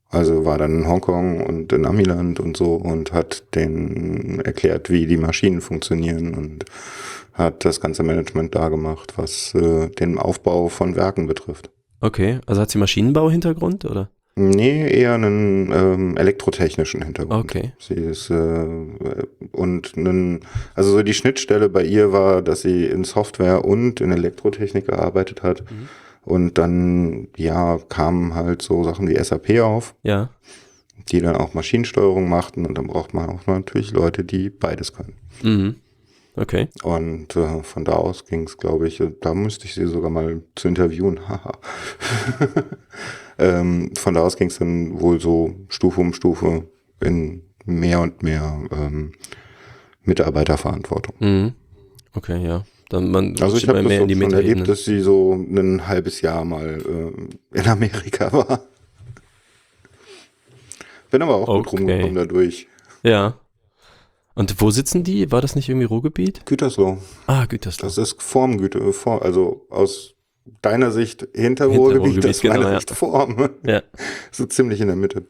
Also war dann in Hongkong und in Amiland und so und hat denen erklärt, wie die Maschinen funktionieren und hat das ganze Management da gemacht, was äh, den Aufbau von Werken betrifft. Okay, also hat sie Maschinenbau-Hintergrund oder? Nee, eher einen ähm, elektrotechnischen Hintergrund. Okay. Sie ist äh, und einen, also so die Schnittstelle bei ihr war, dass sie in Software und in Elektrotechnik gearbeitet hat. Mhm. Und dann, ja, kamen halt so Sachen wie SAP auf, Ja. die dann auch Maschinensteuerung machten. Und dann braucht man auch natürlich Leute, die beides können. Mhm. Okay. Und äh, von da aus ging es, glaube ich, äh, da müsste ich sie sogar mal zu interviewen. Haha. ähm, von da aus ging es dann wohl so Stufe um Stufe in mehr und mehr ähm, Mitarbeiterverantwortung. Mhm. Okay, ja. Dann man Also ich habe das die schon erlebt, dass sie so ein halbes Jahr mal äh, in Amerika war. Bin aber auch gut Okay. rumgekommen dadurch. Ja. Und wo sitzen die? War das nicht irgendwie Ruhrgebiet? Gütersloh. Ah, Gütersloh. Das ist vorm Güte, vor, also aus deiner Sicht hinter Hinter Ruhrgebiet, Ruhrgebiet, das ist genau, ja. Sicht vorm. Ja. So ziemlich in der Mitte.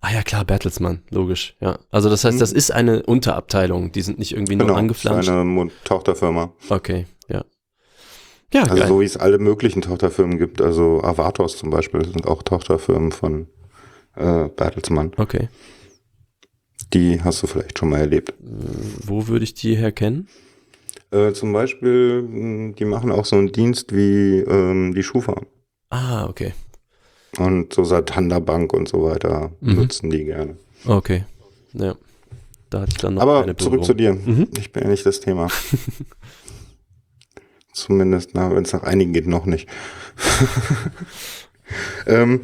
Ah ja, klar, Bertelsmann, logisch. Ja. Also das heißt, das Mhm. ist eine Unterabteilung. Die sind nicht irgendwie nur Genau, angeflanscht. ist eine Tochterfirma. Okay, ja. Ja, Also geil. so wie es alle möglichen Tochterfirmen gibt. Also Avatos zum Beispiel sind auch Tochterfirmen von äh, Bertelsmann. Okay. Die hast du vielleicht schon mal erlebt. Wo würde ich die herkennen? Äh, zum Beispiel, mh, die machen auch so einen Dienst wie ähm, die Schufa. Ah, okay. Und so Santander Bank und so weiter Mhm. nutzen die gerne. Okay. Ja. Da hatte ich dann noch Aber keine zurück zu dir. Mhm. Ich bin ja nicht das Thema. Zumindest, wenn es nach einigen geht, noch nicht. ähm,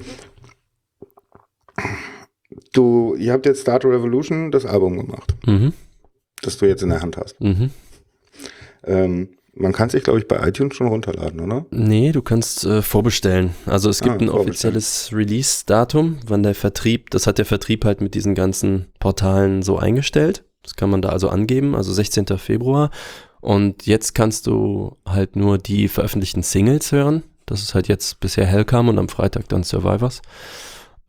du, ihr habt jetzt Start Revolution das Album gemacht, Mhm. das du jetzt in der Hand hast. Mhm. Ähm, man kann sich, glaube ich, bei iTunes schon runterladen, oder? Nee, du kannst äh, vorbestellen. Also es gibt Ah, ein offizielles Release-Datum, wann der Vertrieb, das hat der Vertrieb halt mit diesen ganzen Portalen so eingestellt. Das kann man da also angeben, also 16. Februar. Und jetzt kannst du halt nur die veröffentlichten Singles hören. Das ist halt jetzt bisher Hellcam und am Freitag dann Survivors.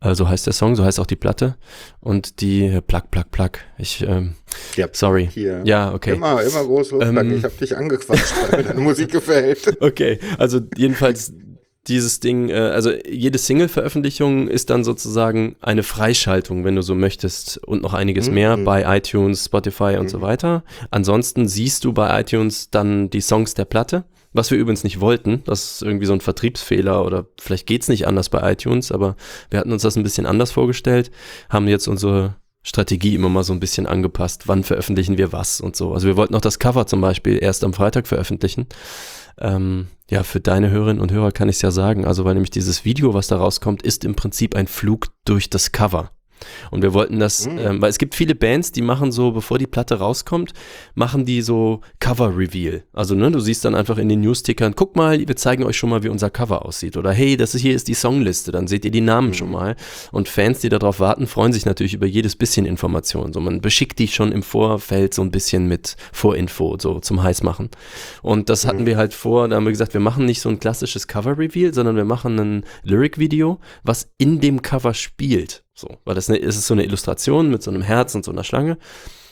Also heißt der Song, so heißt auch die Platte. Und die Plug, Plug, Plug. Ich, ähm, Ja, sorry. Hier. Ja, okay. Immer, immer groß. Ähm. ich habe dich angequatscht, weil mir deine Musik gefällt. Okay, also jedenfalls dieses Ding, äh, also jede Single-Veröffentlichung ist dann sozusagen eine Freischaltung, wenn du so möchtest, und noch einiges Mhm. mehr bei iTunes, Spotify und so weiter. Ansonsten siehst du bei iTunes dann die Songs der Platte, was wir übrigens nicht wollten. Das ist irgendwie so ein Vertriebsfehler oder vielleicht geht's nicht anders bei iTunes, aber wir hatten uns das ein bisschen anders vorgestellt, haben jetzt unsere Strategie immer mal so ein bisschen angepasst. Wann veröffentlichen wir was und so. Also wir wollten auch das Cover zum Beispiel erst am Freitag veröffentlichen. Ähm, ja, für deine Hörerinnen und Hörer kann ich es ja sagen. Also, weil nämlich dieses Video, was da rauskommt, ist im Prinzip ein Flug durch das Cover. Und wir wollten das, Mhm. ähm, weil es gibt viele Bands, die machen so, bevor die Platte rauskommt, machen die so Cover-Reveal. Also, ne, du siehst dann einfach in den Newstickern, guck mal, wir zeigen euch schon mal, wie unser Cover aussieht. Oder hey, das ist, hier ist die Songliste, dann seht ihr die Namen schon mal. Und Fans, die darauf warten, freuen sich natürlich über jedes bisschen Information. So, man beschickt die schon im Vorfeld so ein bisschen mit Vorinfo, so zum Heißmachen. Und das hatten wir halt vor, da haben wir gesagt, wir machen nicht so ein klassisches Cover-Reveal, sondern wir machen ein Lyric-Video, was in dem Cover spielt. So, weil das es ist so eine Illustration mit so einem Herz und so einer Schlange.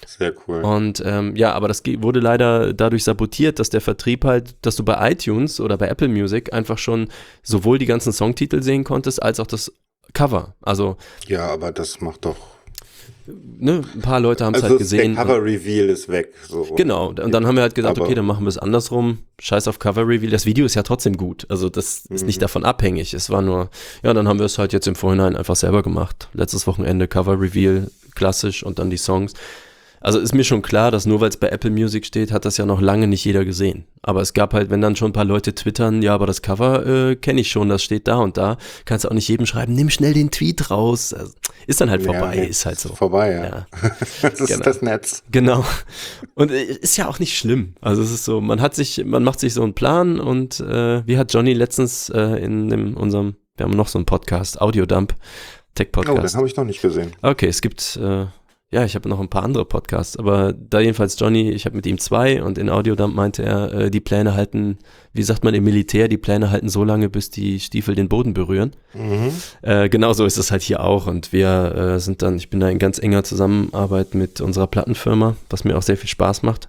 Sehr cool. Und ähm, ja, aber das wurde leider dadurch sabotiert, dass der Vertrieb halt, dass du bei iTunes oder bei Apple Music einfach schon sowohl die ganzen Songtitel sehen konntest, als auch das Cover. Also, ja, aber das macht doch. Ne, ein paar Leute haben es Also halt gesehen. der Cover-Reveal ist weg. So. Genau, und dann haben wir halt gesagt, Aber- okay, dann machen wir es andersrum. Scheiß auf Cover Reveal. Das Video ist ja trotzdem gut. Also das ist Mhm. nicht davon abhängig. Es war nur, ja, dann haben wir es halt jetzt im Vorhinein einfach selber gemacht. Letztes Wochenende Cover Reveal, klassisch und dann die Songs. Also ist mir schon klar, dass nur weil es bei Apple Music steht, hat das ja noch lange nicht jeder gesehen. Aber es gab halt, wenn dann schon ein paar Leute twittern, ja, aber das Cover äh, kenne ich schon, das steht da und da, kannst du auch nicht jedem schreiben, nimm schnell den Tweet raus. Also, ist dann halt vorbei, Ja, ist halt so. Vorbei, ja. Ja. Das ist Genau. das Netz. Genau. Und äh, ist ja auch nicht schlimm. Also es ist so, man hat sich, man macht sich so einen Plan und äh, wie hat Johnny letztens äh, in dem, unserem, wir haben noch so einen Podcast, Audiodump, Oh, den Tech-Podcast. habe ich noch nicht gesehen. Okay, es gibt, äh, ja, ich habe noch ein paar andere Podcasts, aber da jedenfalls Johnny, ich habe mit ihm zwei und in Audiodump meinte er, äh, die Pläne halten, wie sagt man im Militär, die Pläne halten so lange, bis die Stiefel den Boden berühren. Mhm. Äh, genauso ist es halt hier auch und wir äh, sind dann, ich bin da in ganz enger Zusammenarbeit mit unserer Plattenfirma, was mir auch sehr viel Spaß macht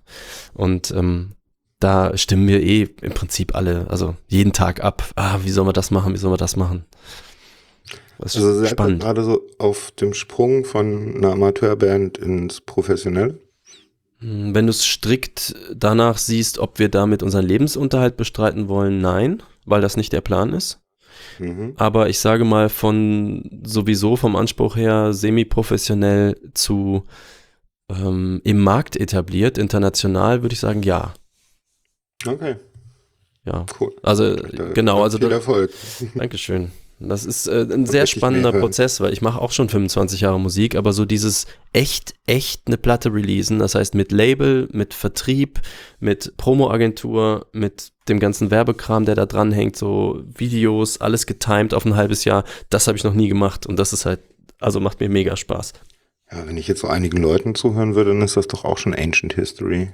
und ähm, da stimmen wir eh im Prinzip alle, also jeden Tag ab, ah, wie sollen wir das machen, wie sollen wir das machen. Das ist Also seid ihr spannend. gerade so auf dem Sprung von einer Amateurband ins Professionelle? Hm, Wenn du es strikt danach siehst, ob wir damit unseren Lebensunterhalt bestreiten wollen, nein, weil das nicht der Plan ist. Mhm. Aber ich sage mal von sowieso vom Anspruch her semi-professionell zu ähm, im Markt etabliert, international, würde ich sagen, ja. Okay, Ja. cool. Also Da- genau, also viel Erfolg. Dankeschön. Das ist äh, ein sehr spannender. Prozess, weil ich mache auch schon 25 Jahre Musik, aber so dieses echt, echt eine Platte releasen, das heißt mit Label, mit Vertrieb, mit Promoagentur, mit dem ganzen Werbekram, der da dran hängt, so Videos, alles getimed auf ein halbes Jahr, das habe ich noch nie gemacht und das ist halt, also macht mir mega Spaß. Ja, wenn ich jetzt so einigen Leuten zuhören würde, dann ist das doch auch schon Ancient History.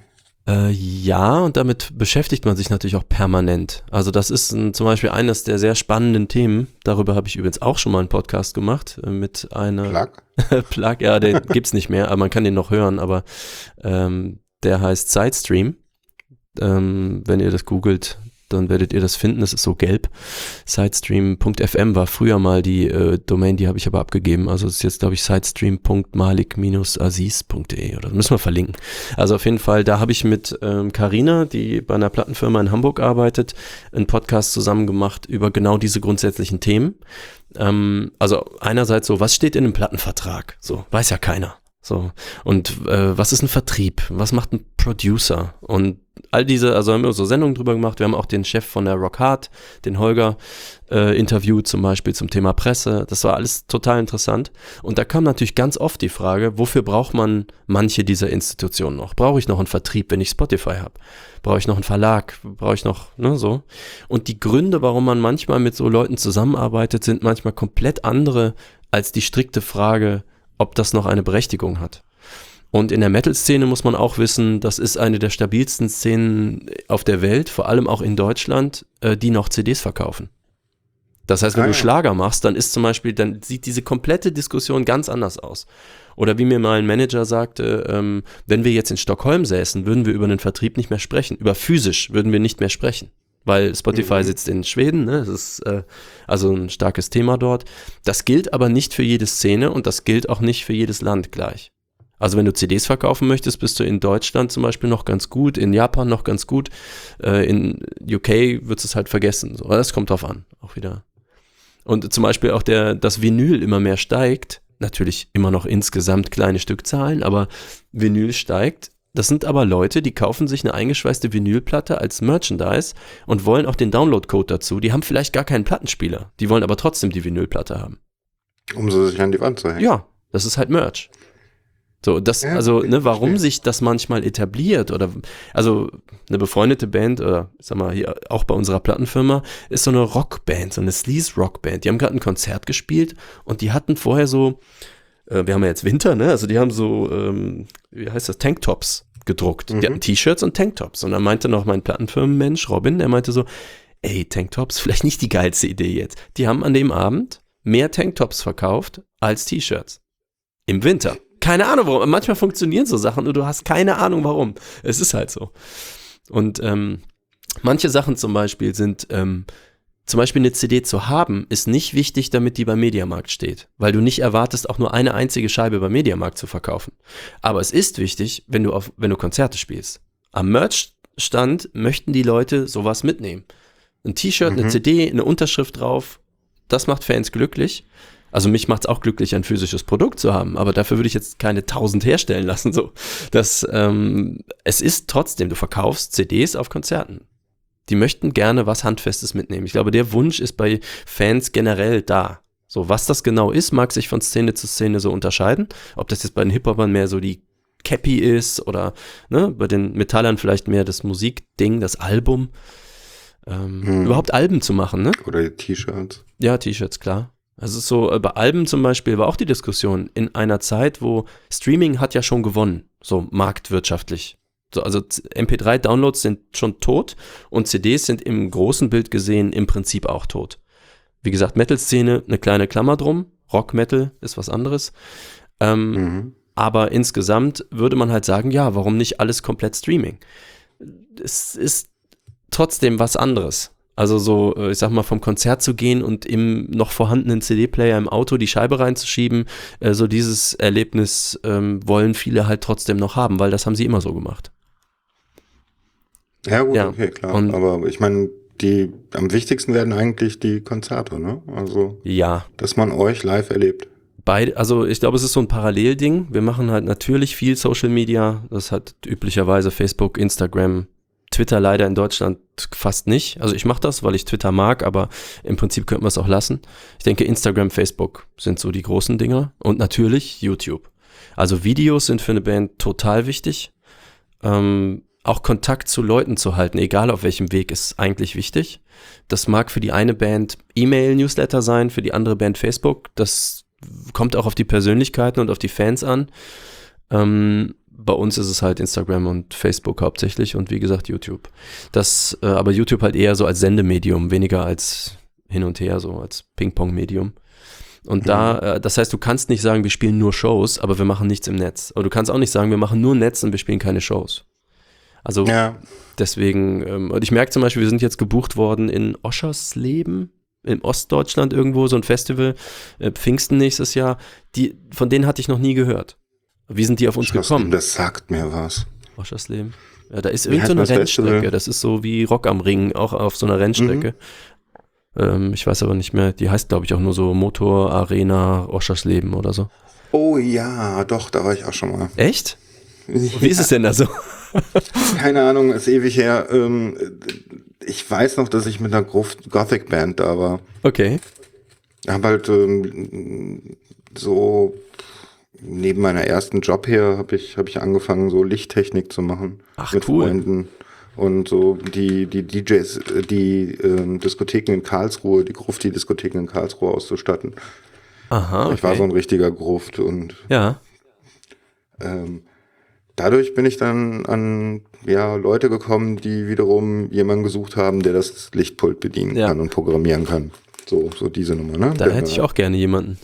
Äh, ja, und damit beschäftigt man sich natürlich auch permanent. Also das ist ein, zum Beispiel eines der sehr spannenden Themen. Darüber habe ich übrigens auch schon mal einen Podcast gemacht äh, mit einer Plug? Plug. Ja, den gibt's nicht mehr, aber man kann den noch hören. Aber ähm, der heißt Sidestream. Ähm, wenn ihr das googelt, dann werdet ihr das finden. Das ist so gelb. Sidestream.fm war früher mal die äh, Domain, die habe ich aber abgegeben. Also ist jetzt, glaube ich, sidestream.malik-aziz.de oder müssen wir verlinken. Also auf jeden Fall, da habe ich mit ähm, Carina, die bei einer Plattenfirma in Hamburg arbeitet, einen Podcast zusammen gemacht über genau diese grundsätzlichen Themen. Ähm, also einerseits so, was steht in einem Plattenvertrag? So, weiß ja keiner. So, und äh, was ist ein Vertrieb? Was macht ein Producer? Und all diese, also haben wir so Sendungen drüber gemacht. Wir haben auch den Chef von der Rock Hard, den Holger, äh, interviewt zum Beispiel zum Thema Presse. Das war alles total interessant. Und da kam natürlich ganz oft die Frage, wofür braucht man manche dieser Institutionen noch? Brauche ich noch einen Vertrieb, wenn ich Spotify habe? Brauche ich noch einen Verlag? Brauche ich noch, ne, so? Und die Gründe, warum man manchmal mit so Leuten zusammenarbeitet, sind manchmal komplett andere als die strikte Frage, ob das noch eine Berechtigung hat. Und in der Metal-Szene muss man auch wissen, das ist eine der stabilsten Szenen auf der Welt, vor allem auch in Deutschland, äh, die noch CDs verkaufen. Das heißt, wenn Ah, du. Schlager machst, dann ist zum Beispiel, dann sieht diese komplette Diskussion ganz anders aus. Oder wie mir mal ein Manager sagte, ähm, wenn wir jetzt in Stockholm säßen, würden wir über den Vertrieb nicht mehr sprechen. Über physisch würden wir nicht mehr sprechen. Weil Spotify Mhm. sitzt in Schweden, ne? das ist äh, also ein starkes Thema dort. Das gilt aber nicht für jede Szene und das gilt auch nicht für jedes Land gleich. Also wenn du CDs verkaufen möchtest, bist du in Deutschland zum Beispiel noch ganz gut, in Japan noch ganz gut, äh, in UK wird es halt vergessen. So. Aber das kommt drauf an, auch wieder. Und zum Beispiel auch der, das Vinyl immer mehr steigt, natürlich immer noch insgesamt kleine Stückzahlen, aber Vinyl steigt. Das sind aber Leute, die kaufen sich eine eingeschweißte Vinylplatte als Merchandise und wollen auch den Downloadcode dazu. Die haben vielleicht gar keinen Plattenspieler, die wollen aber trotzdem die Vinylplatte haben. Um sie sich an die Wand zu hängen. Ja, das ist halt Merch. So, das, Ja, also, ne, warum verstehe. sich das manchmal etabliert oder, also, eine befreundete Band oder, ich sag mal, hier auch bei unserer Plattenfirma ist so eine Rockband, so eine Sleaze-Rockband. Die haben gerade ein Konzert gespielt und die hatten vorher so, äh, wir haben ja jetzt Winter, ne, also die haben so, ähm, wie heißt das, Tanktops gedruckt. Die Mhm. hatten T-Shirts und Tanktops. Und dann meinte noch mein Plattenfirmenmensch, Robin, der meinte so, ey, Tanktops, vielleicht nicht die geilste Idee jetzt. Die haben an dem Abend mehr Tanktops verkauft als T-Shirts. Im Winter. Keine Ahnung warum. Manchmal funktionieren so Sachen und du hast keine Ahnung warum. Es ist halt so. Und ähm, manche Sachen zum Beispiel sind, ähm, zum Beispiel eine CD zu haben, ist nicht wichtig, damit die beim Mediamarkt steht, weil du nicht erwartest, auch nur eine einzige Scheibe beim Mediamarkt zu verkaufen. Aber es ist wichtig, wenn du auf, wenn du Konzerte spielst. Am Merchstand möchten die Leute sowas mitnehmen. Ein T-Shirt, eine Mhm. CD, eine Unterschrift drauf, das macht Fans glücklich. Also mich macht es auch glücklich, ein physisches Produkt zu haben, aber dafür würde ich jetzt keine tausend herstellen lassen. So, das, ähm, es ist trotzdem, du verkaufst CDs auf Konzerten. Die möchten gerne was Handfestes mitnehmen. Ich glaube, der Wunsch ist bei Fans generell da. So, was das genau ist, mag sich von Szene zu Szene so unterscheiden. Ob das jetzt bei den Hip-Hopern mehr so die Cappy ist oder ne, bei den Metallern vielleicht mehr das Musikding, das Album. Ähm, Hm. Überhaupt Alben zu machen, ne? Oder T-Shirts. Ja, T-Shirts, klar. Also so, äh, bei Alben zum Beispiel war auch die Diskussion in einer Zeit, wo Streaming hat ja schon gewonnen, so marktwirtschaftlich. So, also MP3-Downloads sind schon tot und CDs sind im großen Bild gesehen im Prinzip auch tot. Wie gesagt, Metal-Szene, eine kleine Klammer drum. Rock-Metal ist was anderes. Ähm, Mhm. aber insgesamt würde man halt sagen, ja, warum nicht alles komplett Streaming? Es ist trotzdem was anderes. Also so, äh, ich sag mal, vom Konzert zu gehen und im noch vorhandenen CD-Player im Auto die Scheibe reinzuschieben, äh, so dieses Erlebnis ähm, wollen viele halt trotzdem noch haben, weil das haben sie immer so gemacht. Ja, gut, Ja, okay, klar. und- Aber ich meine, die am wichtigsten werden eigentlich die Konzerte, ne? Also, Ja, dass man euch live erlebt. beide, also ich glaube, es ist so ein Parallelding. Wir machen halt natürlich viel Social Media. Das hat üblicherweise Facebook, Instagram, Twitter leider in Deutschland fast nicht. Also ich mache das, weil ich Twitter mag, aber im Prinzip könnten wir es auch lassen. Ich denke, Instagram, Facebook sind so die großen Dinger. Und natürlich YouTube. Also Videos sind für eine Band total wichtig. Ähm, auch Kontakt zu Leuten zu halten, egal auf welchem Weg, ist eigentlich wichtig. Das mag für die eine Band E-Mail-Newsletter sein, für die andere Band Facebook. Das kommt auch auf die Persönlichkeiten und auf die Fans an. Ähm, bei uns ist es halt Instagram und Facebook hauptsächlich und wie gesagt YouTube. Das, äh, aber YouTube halt eher so als Sendemedium, weniger als hin und her, so als Ping-Pong-Medium. Und da, äh, das heißt, du kannst nicht sagen, wir spielen nur Shows, aber wir machen nichts im Netz. Aber du kannst auch nicht sagen, wir machen nur Netz und wir spielen keine Shows. Also Ja, Deswegen, ähm, und ich merke zum Beispiel, wir sind jetzt gebucht worden in Oschersleben, in Ostdeutschland irgendwo, so ein Festival, äh, Pfingsten nächstes Jahr. Die, von denen hatte ich noch nie gehört. Wie sind die auf uns gekommen? das sagt mir was. Oschersleben. Ja, da ist irgendeine Festival? Rennstrecke. Das ist so wie Rock am Ring, auch auf so einer Rennstrecke. Ähm, ich weiß aber nicht mehr, die heißt, glaube ich, auch nur so Motor Arena Oschersleben oder so. Oh ja, doch, da war ich auch schon mal. Echt? Wie ist es denn da so? Keine Ahnung, ist ewig her. Ähm, ich weiß noch, dass ich mit einer Gruft- Gothic-Band da war. Okay. Hab halt ähm, so neben meiner ersten Job her habe ich habe ich angefangen so Lichttechnik zu machen Ach, mit cool. Freunden und so die die DJs die ähm, Diskotheken in Karlsruhe die Grufti Diskotheken in Karlsruhe auszustatten. Aha, okay. Ich war so ein richtiger Gruft und ja. ähm, dadurch bin ich dann an ja, Leute gekommen, die wiederum jemanden gesucht haben, der das Lichtpult bedienen Ja. kann und programmieren kann. So, so diese Nummer, ne? Da hätte ich auch gerne jemanden.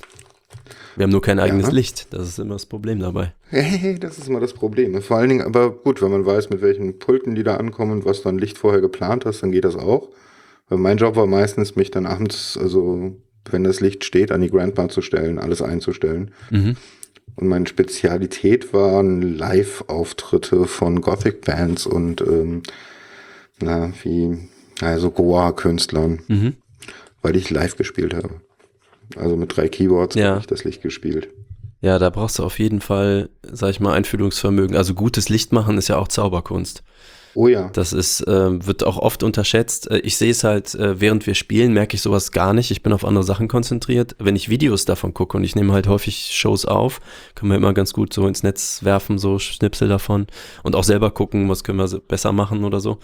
Wir haben nur kein eigenes Ja. Licht. Das ist immer das Problem dabei. Hey, das ist immer das Problem. Vor allen Dingen, aber gut, wenn man weiß, mit welchen Pulten die da ankommen und was dann Licht vorher geplant hast, dann geht das auch. Weil mein Job war meistens, mich dann abends, also wenn das Licht steht, an die Grandma zu stellen, alles einzustellen. Mhm. Und meine Spezialität waren Live-Auftritte von Gothic-Bands und ähm, na, wie, also Goa-Künstlern, Mhm. weil ich live gespielt habe. Also mit drei Keyboards Ja. habe ich das Licht gespielt. Ja, da brauchst du auf jeden Fall, sag ich mal, Einfühlungsvermögen. Also gutes Licht machen ist ja auch Zauberkunst. Oh ja. Das ist, äh, wird auch oft unterschätzt. Äh, Ich sehe es halt, äh, während wir spielen, merke ich sowas gar nicht. Ich bin auf andere Sachen konzentriert. Wenn ich Videos davon gucke und ich nehme halt häufig Shows auf, können wir immer ganz gut so ins Netz werfen, so Schnipsel davon und auch selber gucken, was können wir besser machen oder so.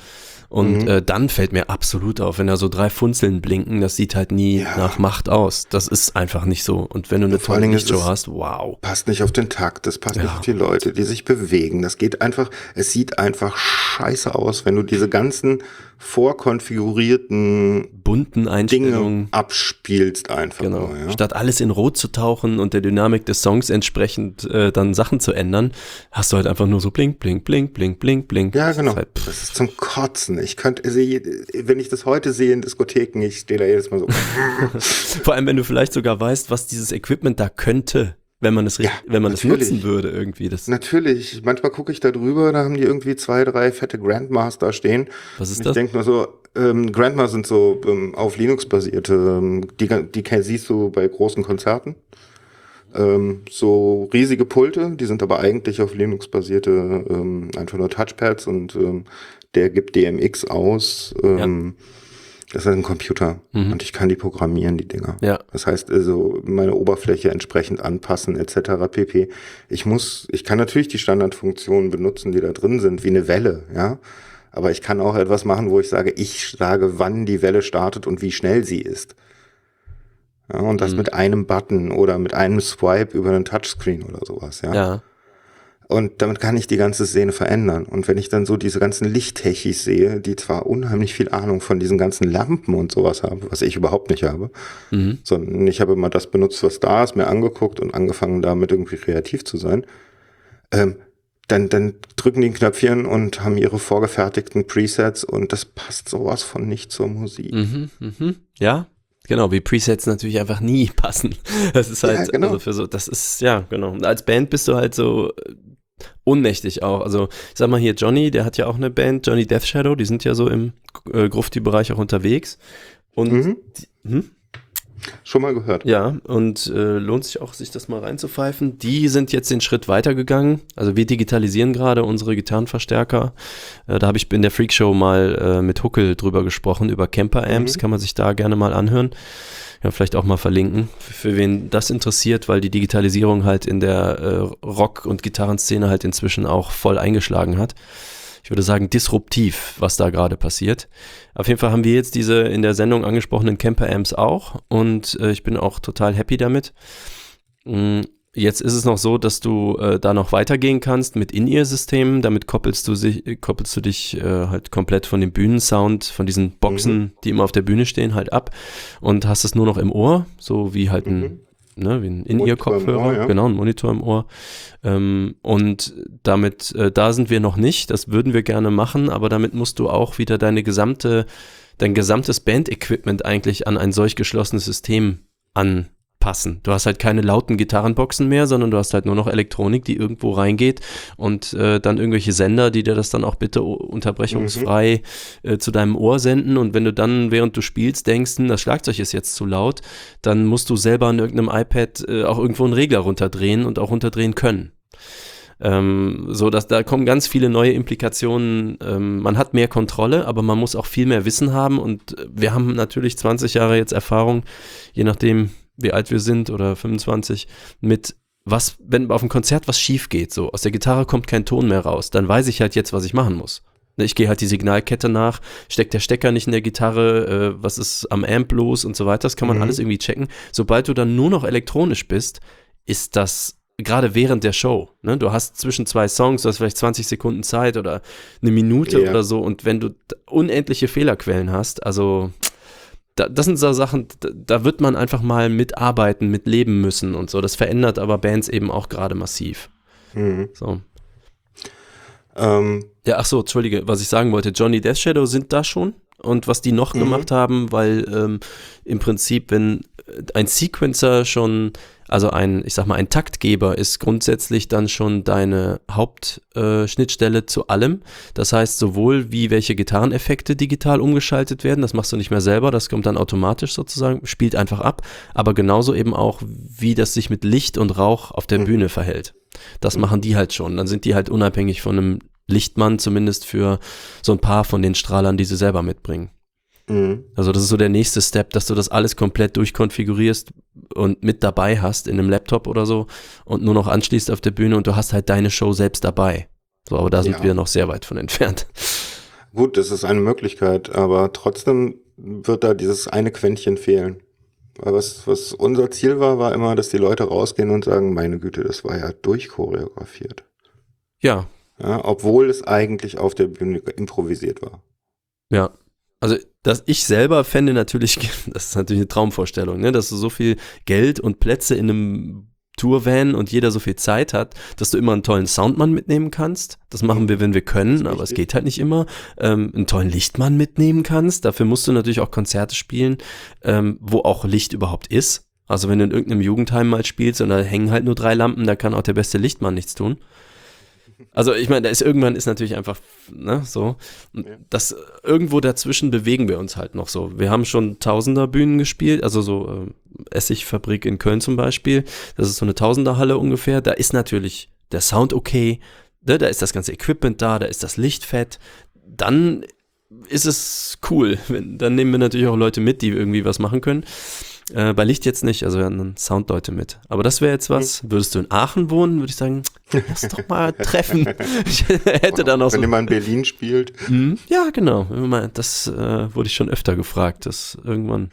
Und Mhm. äh, dann fällt mir absolut auf, wenn da so drei Funzeln blinken, das sieht halt nie Ja. nach Macht aus. Das ist einfach nicht so. Und wenn du eine tolle Lichtshow hast, wow. passt nicht auf den Takt, das passt nicht Ja. auf die Leute, die sich bewegen. Das geht einfach, es sieht einfach scheiße aus, wenn du diese ganzen vorkonfigurierten Bunten Dinge Einstellungen. abspielst einfach Genau. nur, ja. Statt alles in Rot zu tauchen und der Dynamik des Songs entsprechend äh, dann Sachen zu ändern, hast du halt einfach nur so blink, blink, blink, blink, blink, blink. Ja, Das genau. ist halt, pff, Das ist zum Kotzen. Ich könnte, sehe, wenn ich das heute sehe in Diskotheken, ich stehe da jedes Mal so. Vor allem, wenn du vielleicht sogar weißt, was dieses Equipment da könnte. Wenn man es, Ja, wenn man es natürlich. nutzen würde irgendwie. Das, Natürlich, manchmal gucke ich da drüber, da haben die irgendwie zwei, drei fette Grandmaster stehen. was ist ich das? denke nur so, ähm, Grandma sind so ähm, auf Linux basierte, ähm, die, die siehst du bei großen Konzerten. Ähm, so riesige Pulte, die sind aber eigentlich auf Linux basierte, ähm, einfach nur Touchpads und ähm, der gibt DMX aus. Ähm, Das ist ein Computer Mhm. und ich kann die programmieren, die Dinger. Ja. Das heißt also meine Oberfläche entsprechend anpassen etc. pp. Ich muss, ich kann natürlich die Standardfunktionen benutzen, die da drin sind, wie eine Welle, ja. Aber ich kann auch etwas machen, wo ich sage, ich sage, wann die Welle startet und wie schnell sie ist. Ja, und das Mhm. mit einem Button oder mit einem Swipe über einen Touchscreen oder sowas, ja. Ja. Und damit kann ich die ganze Szene verändern. Und wenn ich dann so diese ganzen Lichttechis sehe, die zwar unheimlich viel Ahnung von diesen ganzen Lampen und sowas haben, was ich überhaupt nicht habe, Mhm. sondern ich habe immer das benutzt, was da ist, mir angeguckt und angefangen damit irgendwie kreativ zu sein, ähm, dann, dann drücken die ein Knöpfchen und haben ihre vorgefertigten Presets und das passt sowas von nicht zur Musik. Mhm, mhm. Ja, genau, wie Presets natürlich einfach nie passen. Das ist halt, Ja, genau. also für so, das ist, ja, genau. Als Band bist du halt so ohnmächtig auch. Also, ich sag mal hier, Johnny, der hat ja auch eine Band, Johnny Death Shadow, die sind ja so im äh, Grufti-Bereich auch unterwegs. Und Mhm. die, hm? Schon mal gehört. Ja, und äh, lohnt sich auch, sich das mal reinzupfeifen. Die sind jetzt den Schritt weitergegangen. Also wir digitalisieren gerade unsere Gitarrenverstärker. Äh, da habe ich in der Freakshow mal äh, mit Huckel drüber gesprochen, über Camper-Amps. Mhm. Kann man sich da gerne mal anhören. Ja, vielleicht auch mal verlinken, für, für wen das interessiert, weil die Digitalisierung halt in der äh, Rock- und Gitarrenszene halt inzwischen auch voll eingeschlagen hat ich würde sagen, disruptiv, was da gerade passiert. Auf jeden Fall haben wir jetzt diese in der Sendung angesprochenen Camper-Amps auch und äh, ich bin auch total happy damit. Jetzt ist es noch so, dass du äh, da noch weitergehen kannst mit In-Ear-Systemen. Damit koppelst du, sich, äh, koppelst du dich äh, halt komplett von dem Bühnensound, von diesen Boxen, die immer auf der Bühne stehen, halt ab und hast es nur noch im Ohr, so wie halt ein, Mhm. ne, wie ein In-Ear-Kopfhörer, ja. genau, ein Monitor im Ohr. Ähm, und damit, äh, da sind wir noch nicht, das würden wir gerne machen, aber damit musst du auch wieder deine gesamte, dein gesamtes Band-Equipment eigentlich an ein solch geschlossenes System anpassen. Du hast halt keine lauten Gitarrenboxen mehr, sondern du hast halt nur noch Elektronik, die irgendwo reingeht und äh, dann irgendwelche Sender, die dir das dann auch bitte unterbrechungsfrei äh, zu deinem Ohr senden. Und wenn du dann, während du spielst, denkst, hm, das Schlagzeug ist jetzt zu laut, dann musst du selber an irgendeinem iPad äh, auch irgendwo einen Regler runterdrehen und auch runterdrehen können. Ähm, so dass da kommen ganz viele neue Implikationen. Ähm, man hat mehr Kontrolle, aber man muss auch viel mehr Wissen haben. Und äh, wir haben natürlich 20 Jahre jetzt Erfahrung, je nachdem, wie alt wir sind oder 25, mit was, wenn auf dem Konzert was schief geht, so aus der Gitarre kommt kein Ton mehr raus, dann weiß ich halt jetzt, was ich machen muss. Ne, Ich gehe halt die Signalkette nach, steckt der Stecker nicht in der Gitarre, äh, was ist am Amp los und so weiter. Das kann man Mhm. alles irgendwie checken. Sobald du dann nur noch elektronisch bist, ist das gerade während der Show. Ne? Du hast zwischen zwei Songs, du hast vielleicht 20 Sekunden Zeit oder eine Minute Ja. oder so. Und wenn du unendliche Fehlerquellen hast, also da, das sind so Sachen, da, da wird man einfach mal mitarbeiten, mitleben müssen und so. Das verändert aber Bands eben auch gerade massiv. Mhm. So. Ähm, Ja, ach so, entschuldige, was ich sagen wollte, Johnny Death Shadow sind da schon und was die noch Mhm. gemacht haben, weil ähm, im Prinzip, wenn ein Sequencer schon, also ein, ich sag mal, ein Taktgeber ist grundsätzlich dann schon deine Hauptschnittstelle äh, zu allem. Das heißt, sowohl wie welche Gitarreneffekte digital umgeschaltet werden, das machst du nicht mehr selber, das kommt dann automatisch sozusagen, spielt einfach ab, aber genauso eben auch, wie das sich mit Licht und Rauch auf der Mhm. Bühne verhält. Das machen die halt schon. Dann sind die halt unabhängig von einem Lichtmann, zumindest für so ein paar von den Strahlern, die sie selber mitbringen. Mhm. Also das ist so der nächste Step, dass du das alles komplett durchkonfigurierst und mit dabei hast in einem Laptop oder so und nur noch anschließt auf der Bühne und du hast halt deine Show selbst dabei. So, aber da sind Ja. wir noch sehr weit von entfernt. Gut, das ist eine Möglichkeit, aber trotzdem wird da dieses eine Quäntchen fehlen. Weil was, was unser Ziel war, war immer, dass die Leute rausgehen und sagen, meine Güte, das war ja durchchoreografiert. Ja, Ja, obwohl es eigentlich auf der Bühne improvisiert war. Ja. Also, dass ich selber fände natürlich, das ist natürlich eine Traumvorstellung, ne, dass du so viel Geld und Plätze in einem Tourvan und jeder so viel Zeit hat, dass du immer einen tollen Soundmann mitnehmen kannst. Das machen wir, wenn wir können, aber es geht halt nicht immer. Ähm, einen tollen Lichtmann mitnehmen kannst. Dafür musst du natürlich auch Konzerte spielen, ähm, wo auch Licht überhaupt ist. Also wenn du in irgendeinem Jugendheim mal spielst und da hängen halt nur drei Lampen, da kann auch der beste Lichtmann nichts tun. Also ich meine, da ist irgendwann ist natürlich einfach, ne, so. Das irgendwo dazwischen bewegen wir uns halt noch so. Wir haben schon Tausender Bühnen gespielt, also so äh, Essigfabrik in Köln zum Beispiel. Das ist so eine Tausenderhalle ungefähr. Da ist natürlich der Sound okay, ne, da ist das ganze Equipment da, da ist das Licht fett. Dann ist es cool. Dann nehmen wir natürlich auch Leute mit, die irgendwie was machen können. Äh, bei Licht jetzt nicht, also wir dann Soundleute mit. Aber das wäre jetzt was. Würdest du in Aachen wohnen, würde ich sagen, lass doch mal treffen. Ich hätte dann auch so. Wenn ihr mal in Berlin spielt. Hm, Ja, genau. Das äh, wurde ich schon öfter gefragt, dass irgendwann.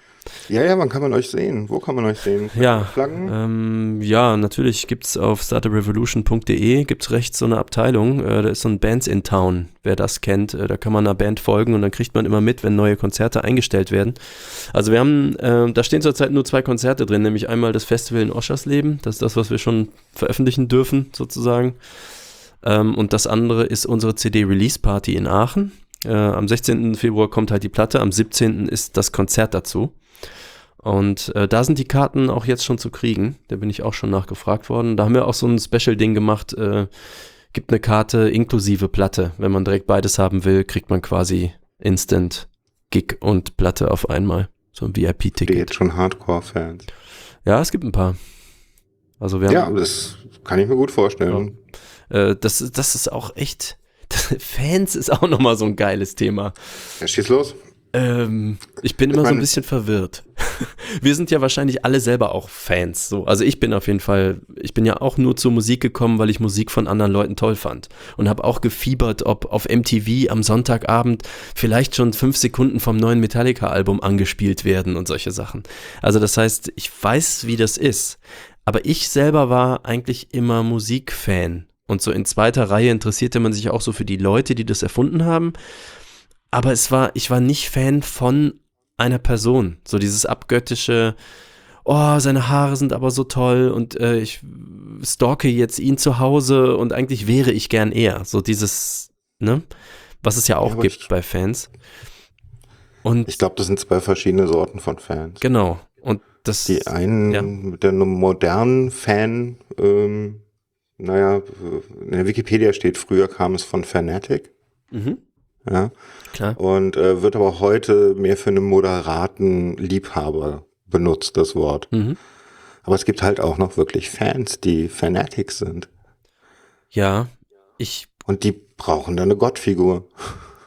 Ja, ja, wann kann man euch sehen? Wo kann man euch sehen? Ja, ähm, ja, natürlich gibt's auf startuprevolution.de gibt's rechts so eine Abteilung, äh, da ist so ein Bands in Town, wer das kennt, äh, da kann man einer Band folgen und dann kriegt man immer mit, wenn neue Konzerte eingestellt werden. Also wir haben, äh, da stehen zurzeit nur zwei Konzerte drin, nämlich einmal das Festival in Oschersleben, das ist das, was wir schon veröffentlichen dürfen, sozusagen. Ähm, und das andere ist unsere CD-Release-Party in Aachen. Äh, am 16. Februar kommt halt die Platte, am 17. ist das Konzert dazu. Und äh, da sind die Karten auch jetzt schon zu kriegen. Da bin ich auch schon nachgefragt worden. Da haben wir auch so ein Special-Ding gemacht. Äh, gibt eine Karte inklusive Platte. Wenn man direkt beides haben will, kriegt man quasi Instant Gig und Platte auf einmal. So ein VIP-Ticket. jetzt schon Hardcore-Fans. Ja, es gibt ein paar. Also wir haben, Ja, das kann ich mir gut vorstellen. äh, das, das ist auch echt. Fans ist auch nochmal so ein geiles Thema. Ja, schieß los. Ähm, ich bin immer so ein meine- bisschen verwirrt. Wir sind ja wahrscheinlich alle selber auch Fans. So. Also ich bin auf jeden Fall, ich bin ja auch nur zur Musik gekommen, weil ich Musik von anderen Leuten toll fand. Und habe auch gefiebert, ob auf MTV am Sonntagabend vielleicht schon fünf Sekunden vom neuen Metallica-Album angespielt werden und solche Sachen. Also das heißt, ich weiß, wie das ist. Aber ich selber war eigentlich immer Musikfan. Und so in zweiter Reihe interessierte man sich auch so für die Leute, die das erfunden haben aber es war, ich war nicht Fan von einer Person. So dieses abgöttische, oh, seine Haare sind aber so toll und äh, ich stalke jetzt ihn zu Hause und eigentlich wäre ich gern er. So dieses, ne? Was es ja auch aber gibt ich- bei Fans. Und Ich glaube, das sind zwei verschiedene Sorten von Fans. genau. Und das. Die einen Ja. mit der modernen Fan, ähm, naja, in der Wikipedia steht, früher kam es von Fanatic. Mhm, Ja, klar. und äh, wird aber heute mehr für einen moderaten Liebhaber benutzt, das Wort. Mhm. Aber es gibt halt auch noch wirklich Fans, die Fanatics sind. Ja, ich Und die brauchen dann eine Gottfigur.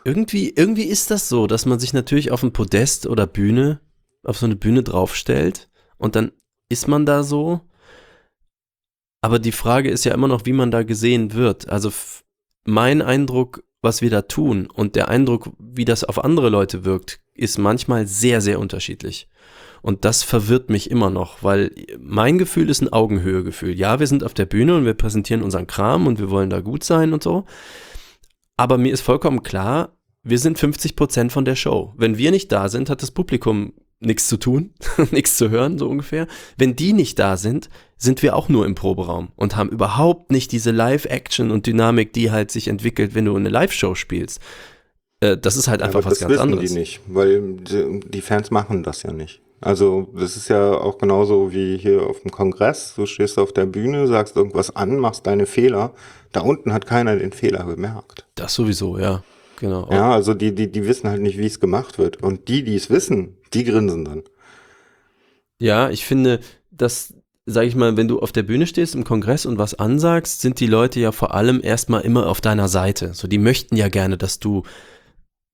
Irgendwie, irgendwie ist das so, dass man sich natürlich auf ein Podest oder Bühne, auf so eine Bühne draufstellt und dann ist man da so. Aber die Frage ist ja immer noch, wie man da gesehen wird. Also mein Eindruck, was wir da tun und der Eindruck, wie das auf andere Leute wirkt, ist manchmal sehr, sehr unterschiedlich. Und das verwirrt mich immer noch, weil mein Gefühl ist ein Augenhöhegefühl. Ja, wir sind auf der Bühne und wir präsentieren unseren Kram und wir wollen da gut sein und so. Aber mir ist vollkommen klar, wir sind 50 Prozent von der Show. Wenn wir nicht da sind, hat das Publikum nichts zu tun, nichts zu hören, so ungefähr. Wenn die nicht da sind, sind wir auch nur im Proberaum und haben überhaupt nicht diese Live-Action und Dynamik, die halt sich entwickelt, wenn du eine Live-Show spielst. Äh, das ist halt einfach Aber was das ganz wissen anderes. die nicht, weil die, die Fans machen das ja nicht. Also das ist ja auch genauso wie hier auf dem Kongress. Du stehst auf der Bühne, sagst irgendwas an, machst deine Fehler. Da unten hat keiner den Fehler bemerkt. Das sowieso, ja. Genau. Ja, also die, die, die wissen halt nicht, wie es gemacht wird. Und die, die es wissen, die grinsen dann. Ja, ich finde, dass, sag ich mal, wenn du auf der Bühne stehst im Kongress und was ansagst, sind die Leute ja vor allem erstmal immer auf deiner Seite. So, die möchten ja gerne, dass du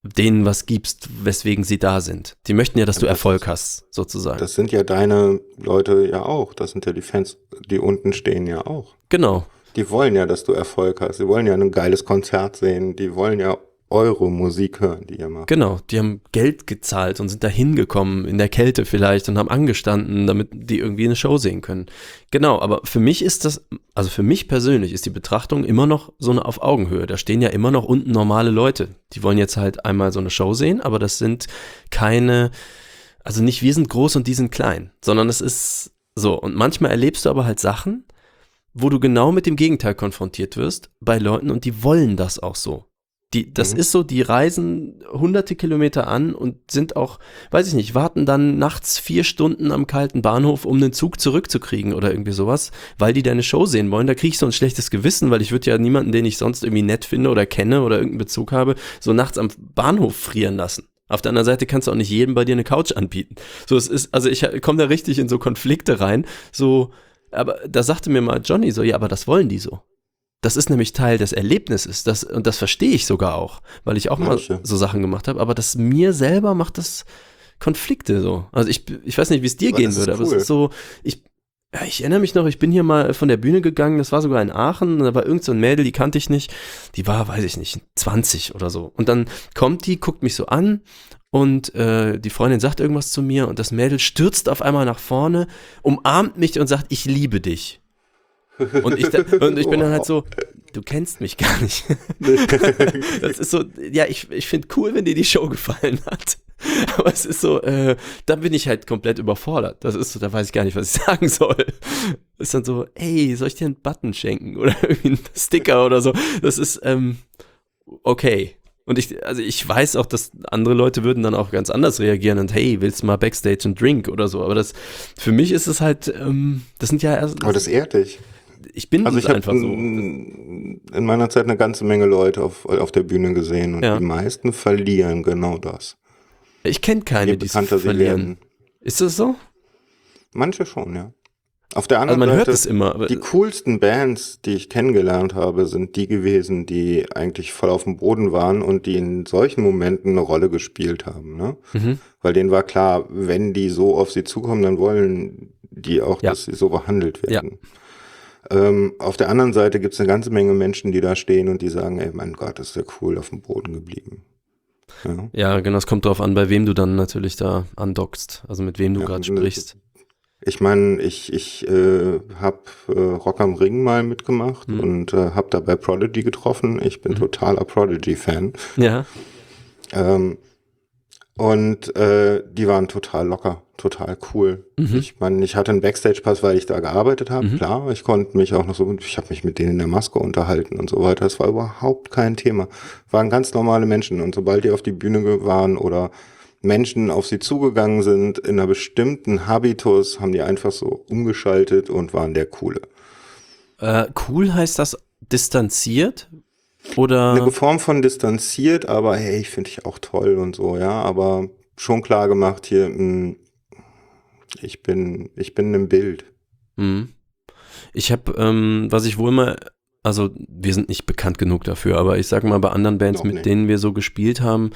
denen was gibst, weswegen sie da sind. Die möchten ja, dass du das Erfolg ist- hast, sozusagen. Das sind ja deine Leute ja auch. Das sind ja die Fans, die unten stehen ja auch. genau. Die wollen ja, dass du Erfolg hast. Die wollen ja ein geiles Konzert sehen. Die wollen ja eure Musik hören, die ihr macht. Genau, die haben Geld gezahlt und sind da hingekommen, in der Kälte vielleicht, und haben angestanden, damit die irgendwie eine Show sehen können. Genau, aber für mich ist das, also für mich persönlich ist die Betrachtung immer noch so eine auf Augenhöhe. Da stehen ja immer noch unten normale Leute. Die wollen jetzt halt einmal so eine Show sehen, aber das sind keine, also nicht wir sind groß und die sind klein, sondern es ist so. Und manchmal erlebst du aber halt Sachen, wo du genau mit dem Gegenteil konfrontiert wirst bei Leuten und die wollen das auch so. Die, das Mhm. ist so, die reisen hunderte Kilometer an und sind auch, weiß ich nicht, warten dann nachts vier Stunden am kalten Bahnhof, um den Zug zurückzukriegen oder irgendwie sowas, weil die deine Show sehen wollen. Da kriege ich so ein schlechtes Gewissen, weil ich würde ja niemanden, den ich sonst irgendwie nett finde oder kenne oder irgendeinen Bezug habe, so nachts am Bahnhof frieren lassen. Auf der anderen Seite kannst du auch nicht jedem bei dir eine Couch anbieten. So, es ist, also ich komme da richtig in so Konflikte rein. So, aber da sagte mir mal Johnny so, ja, aber das wollen die so. Das ist nämlich Teil des Erlebnisses. Das, und das verstehe ich sogar auch, weil ich auch Manche. mal so Sachen gemacht habe. Aber das mir selber macht das Konflikte so. Also ich, ich weiß nicht, wie es dir Aber gehen würde, aber cool. es ist so, ich, ja, ich erinnere mich noch, ich bin hier mal von der Bühne gegangen, das war sogar in Aachen, da war irgend so ein Mädel, die kannte ich nicht, die war, weiß ich nicht, 20 oder so. Und dann kommt die, guckt mich so an und äh, die Freundin sagt irgendwas zu mir und das Mädel stürzt auf einmal nach vorne, umarmt mich und sagt, ich liebe dich. Und ich, da, und ich bin dann halt so, du kennst mich gar nicht. das ist so, ja, ich, ich finde cool, wenn dir die Show gefallen hat. Aber es ist so, äh, da bin ich halt komplett überfordert. Das ist so, da weiß ich gar nicht, was ich sagen soll. Ist dann so, ey, soll ich dir einen Button schenken oder irgendwie einen Sticker oder so? Das ist, ähm, okay. Und ich, also ich weiß auch, dass andere Leute würden dann auch ganz anders reagieren und hey, willst du mal Backstage einen Drink oder so. Aber das, für mich ist es halt, ähm, das sind ja erst, Aber das ehrt dich. Ich bin Also ich habe einfach so. in meiner Zeit eine ganze Menge Leute auf, auf der Bühne gesehen und Ja. die meisten verlieren genau das. Ich kenne keine, die verlieren. werden. Ist das so? Manche schon, ja. Auf der Also anderen man hört Seite, es immer. Die coolsten Bands, die ich kennengelernt habe, sind die gewesen, die eigentlich voll auf dem Boden waren und die in solchen Momenten eine Rolle gespielt haben. Ne? mhm. Weil denen war klar, wenn die so auf sie zukommen, dann wollen die auch, Ja. dass sie so behandelt werden. Ähm, auf der anderen Seite gibt es eine ganze Menge Menschen, die da stehen und die sagen, ey, mein Gott, ist der cool auf dem Boden geblieben. Ja. Ja, genau, es kommt darauf an, bei wem du dann natürlich da andockst, also mit wem du Ja, gerade und- sprichst. Ich meine, ich, ich äh, habe äh, Rock am Ring mal mitgemacht Mhm. und äh, habe dabei Prodigy getroffen. Ich bin Mhm. totaler Prodigy-Fan. Ja, Ähm, und äh, die waren total locker, total cool. Mhm. Ich meine, ich hatte einen Backstage-Pass, weil ich da gearbeitet habe. Mhm. Klar, ich konnte mich auch noch so, ich habe mich mit denen in der Maske unterhalten und so weiter. Das war überhaupt kein Thema. Waren ganz normale Menschen. Und sobald die auf die Bühne waren oder Menschen auf sie zugegangen sind, in einer bestimmten Habitus, haben die einfach so umgeschaltet und waren der Coole. äh, cool heißt das distanziert oder Eine Form von distanziert, aber hey, ich finde dich auch toll und so, ja, aber schon klar gemacht hier, mh, ich bin, ich bin im Bild. Mhm. Ich habe, ähm, was ich wohl mal, also wir sind nicht bekannt genug dafür, aber ich sag mal, bei anderen Bands, Noch mit nicht. denen wir so gespielt haben,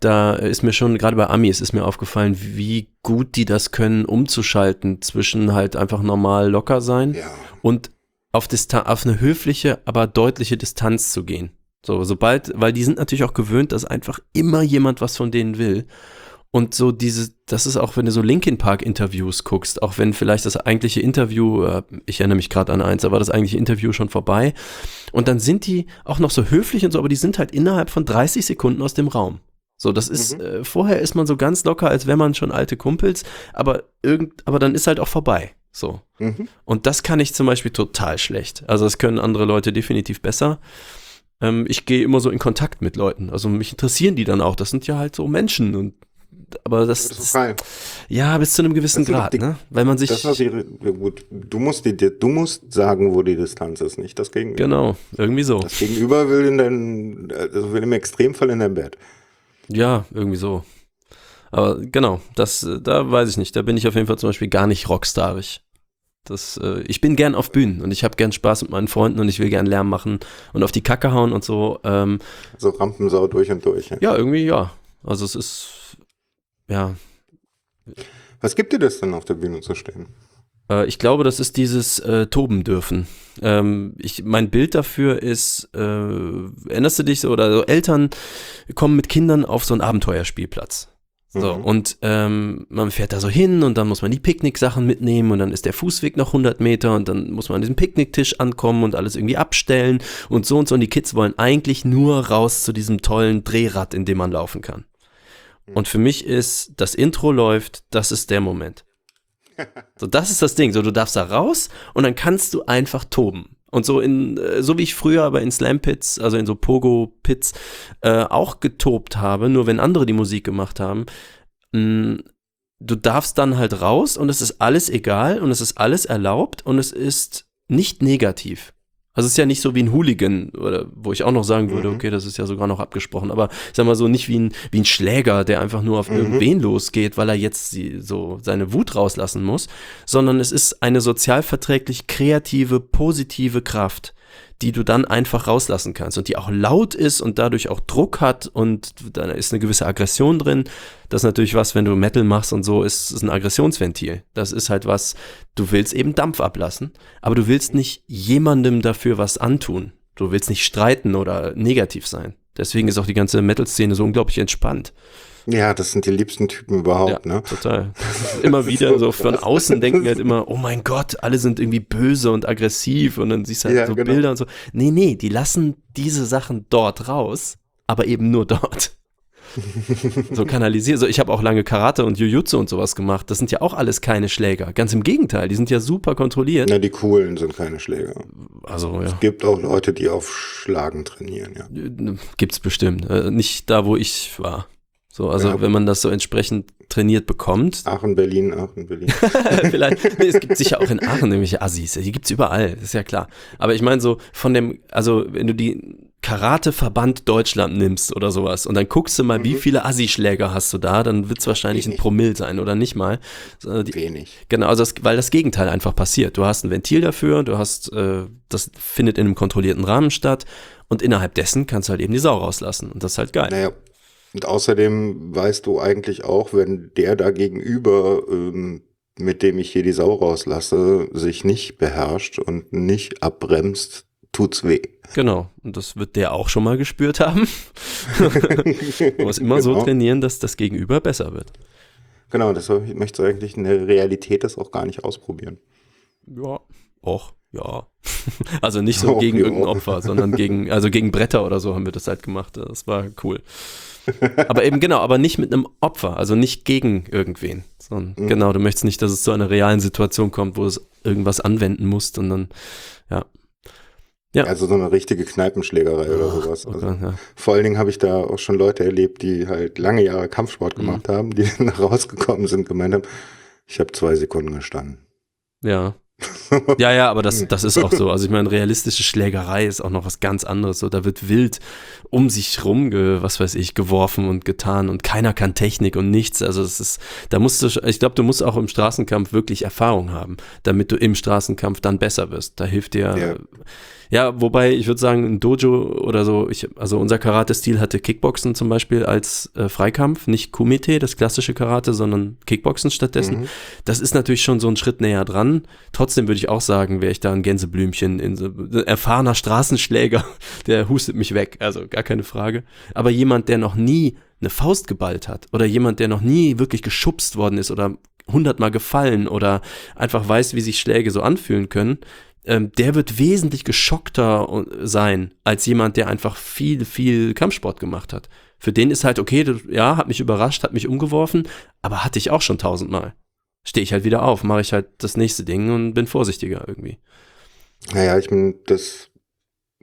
da ist mir schon, gerade bei Amis, ist mir aufgefallen, wie gut die das können, umzuschalten zwischen halt einfach normal locker sein Ja. und auf, Distan auf eine höfliche, aber deutliche Distanz zu gehen. So, sobald, weil die sind natürlich auch gewöhnt, dass einfach immer jemand was von denen will. Und so diese, das ist auch, wenn du so Linkin Park Interviews guckst, auch wenn vielleicht das eigentliche Interview, äh, ich erinnere mich gerade an eins, da war das eigentliche Interview schon vorbei. Und dann sind die auch noch so höflich und so, aber die sind halt innerhalb von 30 Sekunden aus dem Raum. So, das ist, Mhm. äh, vorher ist man so ganz locker, als wäre man schon alte Kumpels, aber irgend, aber dann ist halt auch vorbei. So. Mhm. Und das kann ich zum Beispiel total schlecht. Also das können andere Leute definitiv besser. Ähm, ich gehe immer so in Kontakt mit Leuten. Also mich interessieren die dann auch. Das sind ja halt so Menschen. Und, aber das, Das ist geil. ja bis zu einem gewissen Grad, die- ne? Weil man sich Das, was ihre, ja gut, du musst, die, du musst sagen, wo die Distanz ist, nicht das Gegenüber. genau irgendwie so. Das Gegenüber will in dein, also will im Extremfall in dein Bett. Ja, irgendwie so. Aber genau, das, äh, da weiß ich nicht. Da bin ich auf jeden Fall zum Beispiel gar nicht rockstarig. Das, äh, ich bin gern auf Bühnen und ich habe gern Spaß mit meinen Freunden und ich will gern Lärm machen und auf die Kacke hauen und so. Ähm, So Rampensau durch und durch. Ja. ja, irgendwie ja. Also es ist, ja, Was gibt dir das denn, auf der Bühne zu stehen? Äh, ich glaube, das ist dieses äh, Toben dürfen. Ähm, ich, mein Bild dafür ist, äh, erinnerst du dich so, oder so Eltern kommen mit Kindern auf so einen Abenteuerspielplatz. So, Mhm. und ähm, man fährt da so hin und dann muss man die Picknicksachen mitnehmen und dann ist der Fußweg noch 100 Meter und dann muss man an diesem Picknicktisch ankommen und alles irgendwie abstellen und so und so. Und die Kids wollen eigentlich nur raus zu diesem tollen Drehrad, in dem man laufen kann. Und für mich ist, das Intro läuft, das ist der Moment. So, das ist das Ding. So, du darfst da raus und dann kannst du einfach toben. Und so in, äh, so wie ich früher aber in Slam-Pits, also in so Pogo-Pits, äh, auch getobt habe, nur wenn andere die Musik gemacht haben, mh, du darfst dann halt raus und es ist alles egal und es ist alles erlaubt und es ist nicht negativ. Also es ist ja nicht so wie ein Hooligan, oder wo ich auch noch sagen würde, Mhm. okay, das ist ja sogar noch abgesprochen, aber ich sag mal so, nicht wie ein, wie ein Schläger, der einfach nur auf Mhm. irgendwen losgeht, weil er jetzt die, so seine Wut rauslassen muss, sondern es ist eine sozialverträglich kreative, positive Kraft, die du dann einfach rauslassen kannst und die auch laut ist und dadurch auch Druck hat und da ist eine gewisse Aggression drin. Das ist natürlich was, wenn du Metal machst und so, ist es ein Aggressionsventil. Das ist halt was, du willst eben Dampf ablassen, aber du willst nicht jemandem dafür was antun. Du willst nicht streiten oder negativ sein. Deswegen ist auch die ganze Metal-Szene so unglaublich entspannt. Ja, das sind die liebsten Typen überhaupt, ne? Total. Immer wieder so von außen denken wir halt immer, oh mein Gott, alle sind irgendwie böse und aggressiv und dann siehst du halt Ja, so genau. Bilder und so. Nee, nee, die lassen diese Sachen dort raus, aber eben nur dort. so kanalisiert. So, ich habe auch lange Karate und Jujutsu und sowas gemacht. Das sind ja auch alles keine Schläger. Ganz im Gegenteil, die sind ja super kontrolliert. Na, die coolen sind keine Schläger. Also, ja. Es gibt auch Leute, die auf Schlagen trainieren, ja. Gibt's bestimmt. Äh, Nicht da, wo ich war. So, also Ja. wenn man das so entsprechend trainiert bekommt, Aachen, Berlin, Aachen, Berlin. Vielleicht, nee, es gibt sicher auch in Aachen irgendwelche Assis, die gibt's überall, ist ja klar. Aber ich meine so von dem, also wenn du die Karateverband Deutschland nimmst oder sowas und dann guckst du mal, wie viele Assi-Schläger hast du da, dann wird's wahrscheinlich ein Wenig. Promille sein oder nicht mal. Die, Wenig. Genau, also das, weil das Gegenteil einfach passiert. Du hast ein Ventil dafür, du hast, äh, das findet in einem kontrollierten Rahmen statt und innerhalb dessen kannst du halt eben die Sau rauslassen und das ist halt geil. Naja, und außerdem weißt du eigentlich auch, wenn der da gegenüber, ähm, mit dem ich hier die Sau rauslasse, sich nicht beherrscht und nicht abbremst, tut's weh. Genau, und das wird der auch schon mal gespürt haben. Du musst immer so Genau. trainieren, dass das Gegenüber besser wird. Genau, deshalb möchtest du eigentlich in der Realität das auch gar nicht ausprobieren. Ja. Och, ja. Also nicht so Och, gegen ja. irgendein Opfer, sondern gegen, also gegen Bretter oder so haben wir das halt gemacht. Das war cool. Aber eben genau, aber nicht mit einem Opfer, also nicht gegen irgendwen. Sondern Mhm. genau, du möchtest nicht, dass es zu einer realen Situation kommt, wo es irgendwas anwenden musst und dann, ja. Ja. Also so eine richtige Kneipenschlägerei oder sowas. Oh Also, Gott, ja. vor allen Dingen habe ich da auch schon Leute erlebt, die halt lange Jahre Kampfsport Mhm. gemacht haben, die dann rausgekommen sind, gemeint haben, ich habe zwei Sekunden gestanden. Ja. Ja, ja, aber das, das ist auch so. Also ich meine, realistische Schlägerei ist auch noch was ganz anderes. So, da wird wild um sich rum, ge, was weiß ich, geworfen und getan und keiner kann Technik und nichts. Also es ist, da musst du, ich glaube, du musst auch im Straßenkampf wirklich Erfahrung haben, damit du im Straßenkampf dann besser wirst. Da hilft dir, Ja. Ja, wobei ich würde sagen, ein Dojo oder so, ich, also unser Karate-Stil hatte Kickboxen zum Beispiel als äh, Freikampf, nicht Kumite, das klassische Karate, sondern Kickboxen stattdessen. Mhm. Das ist natürlich schon so ein Schritt näher dran. Trotzdem würde ich auch sagen, wäre ich da ein Gänseblümchen, in so, ein erfahrener Straßenschläger, der hustet mich weg, also gar keine Frage. Aber jemand, der noch nie eine Faust geballt hat oder jemand, der noch nie wirklich geschubst worden ist oder hundertmal gefallen oder einfach weiß, wie sich Schläge so anfühlen können, ähm, der wird wesentlich geschockter und- sein als jemand, der einfach viel, viel Kampfsport gemacht hat. Für den ist halt, okay, das, ja, hat mich überrascht, hat mich umgeworfen, aber hatte ich auch schon tausendmal. Stehe ich halt wieder auf, mache ich halt das nächste Ding und bin vorsichtiger irgendwie. Naja, ich meine, das,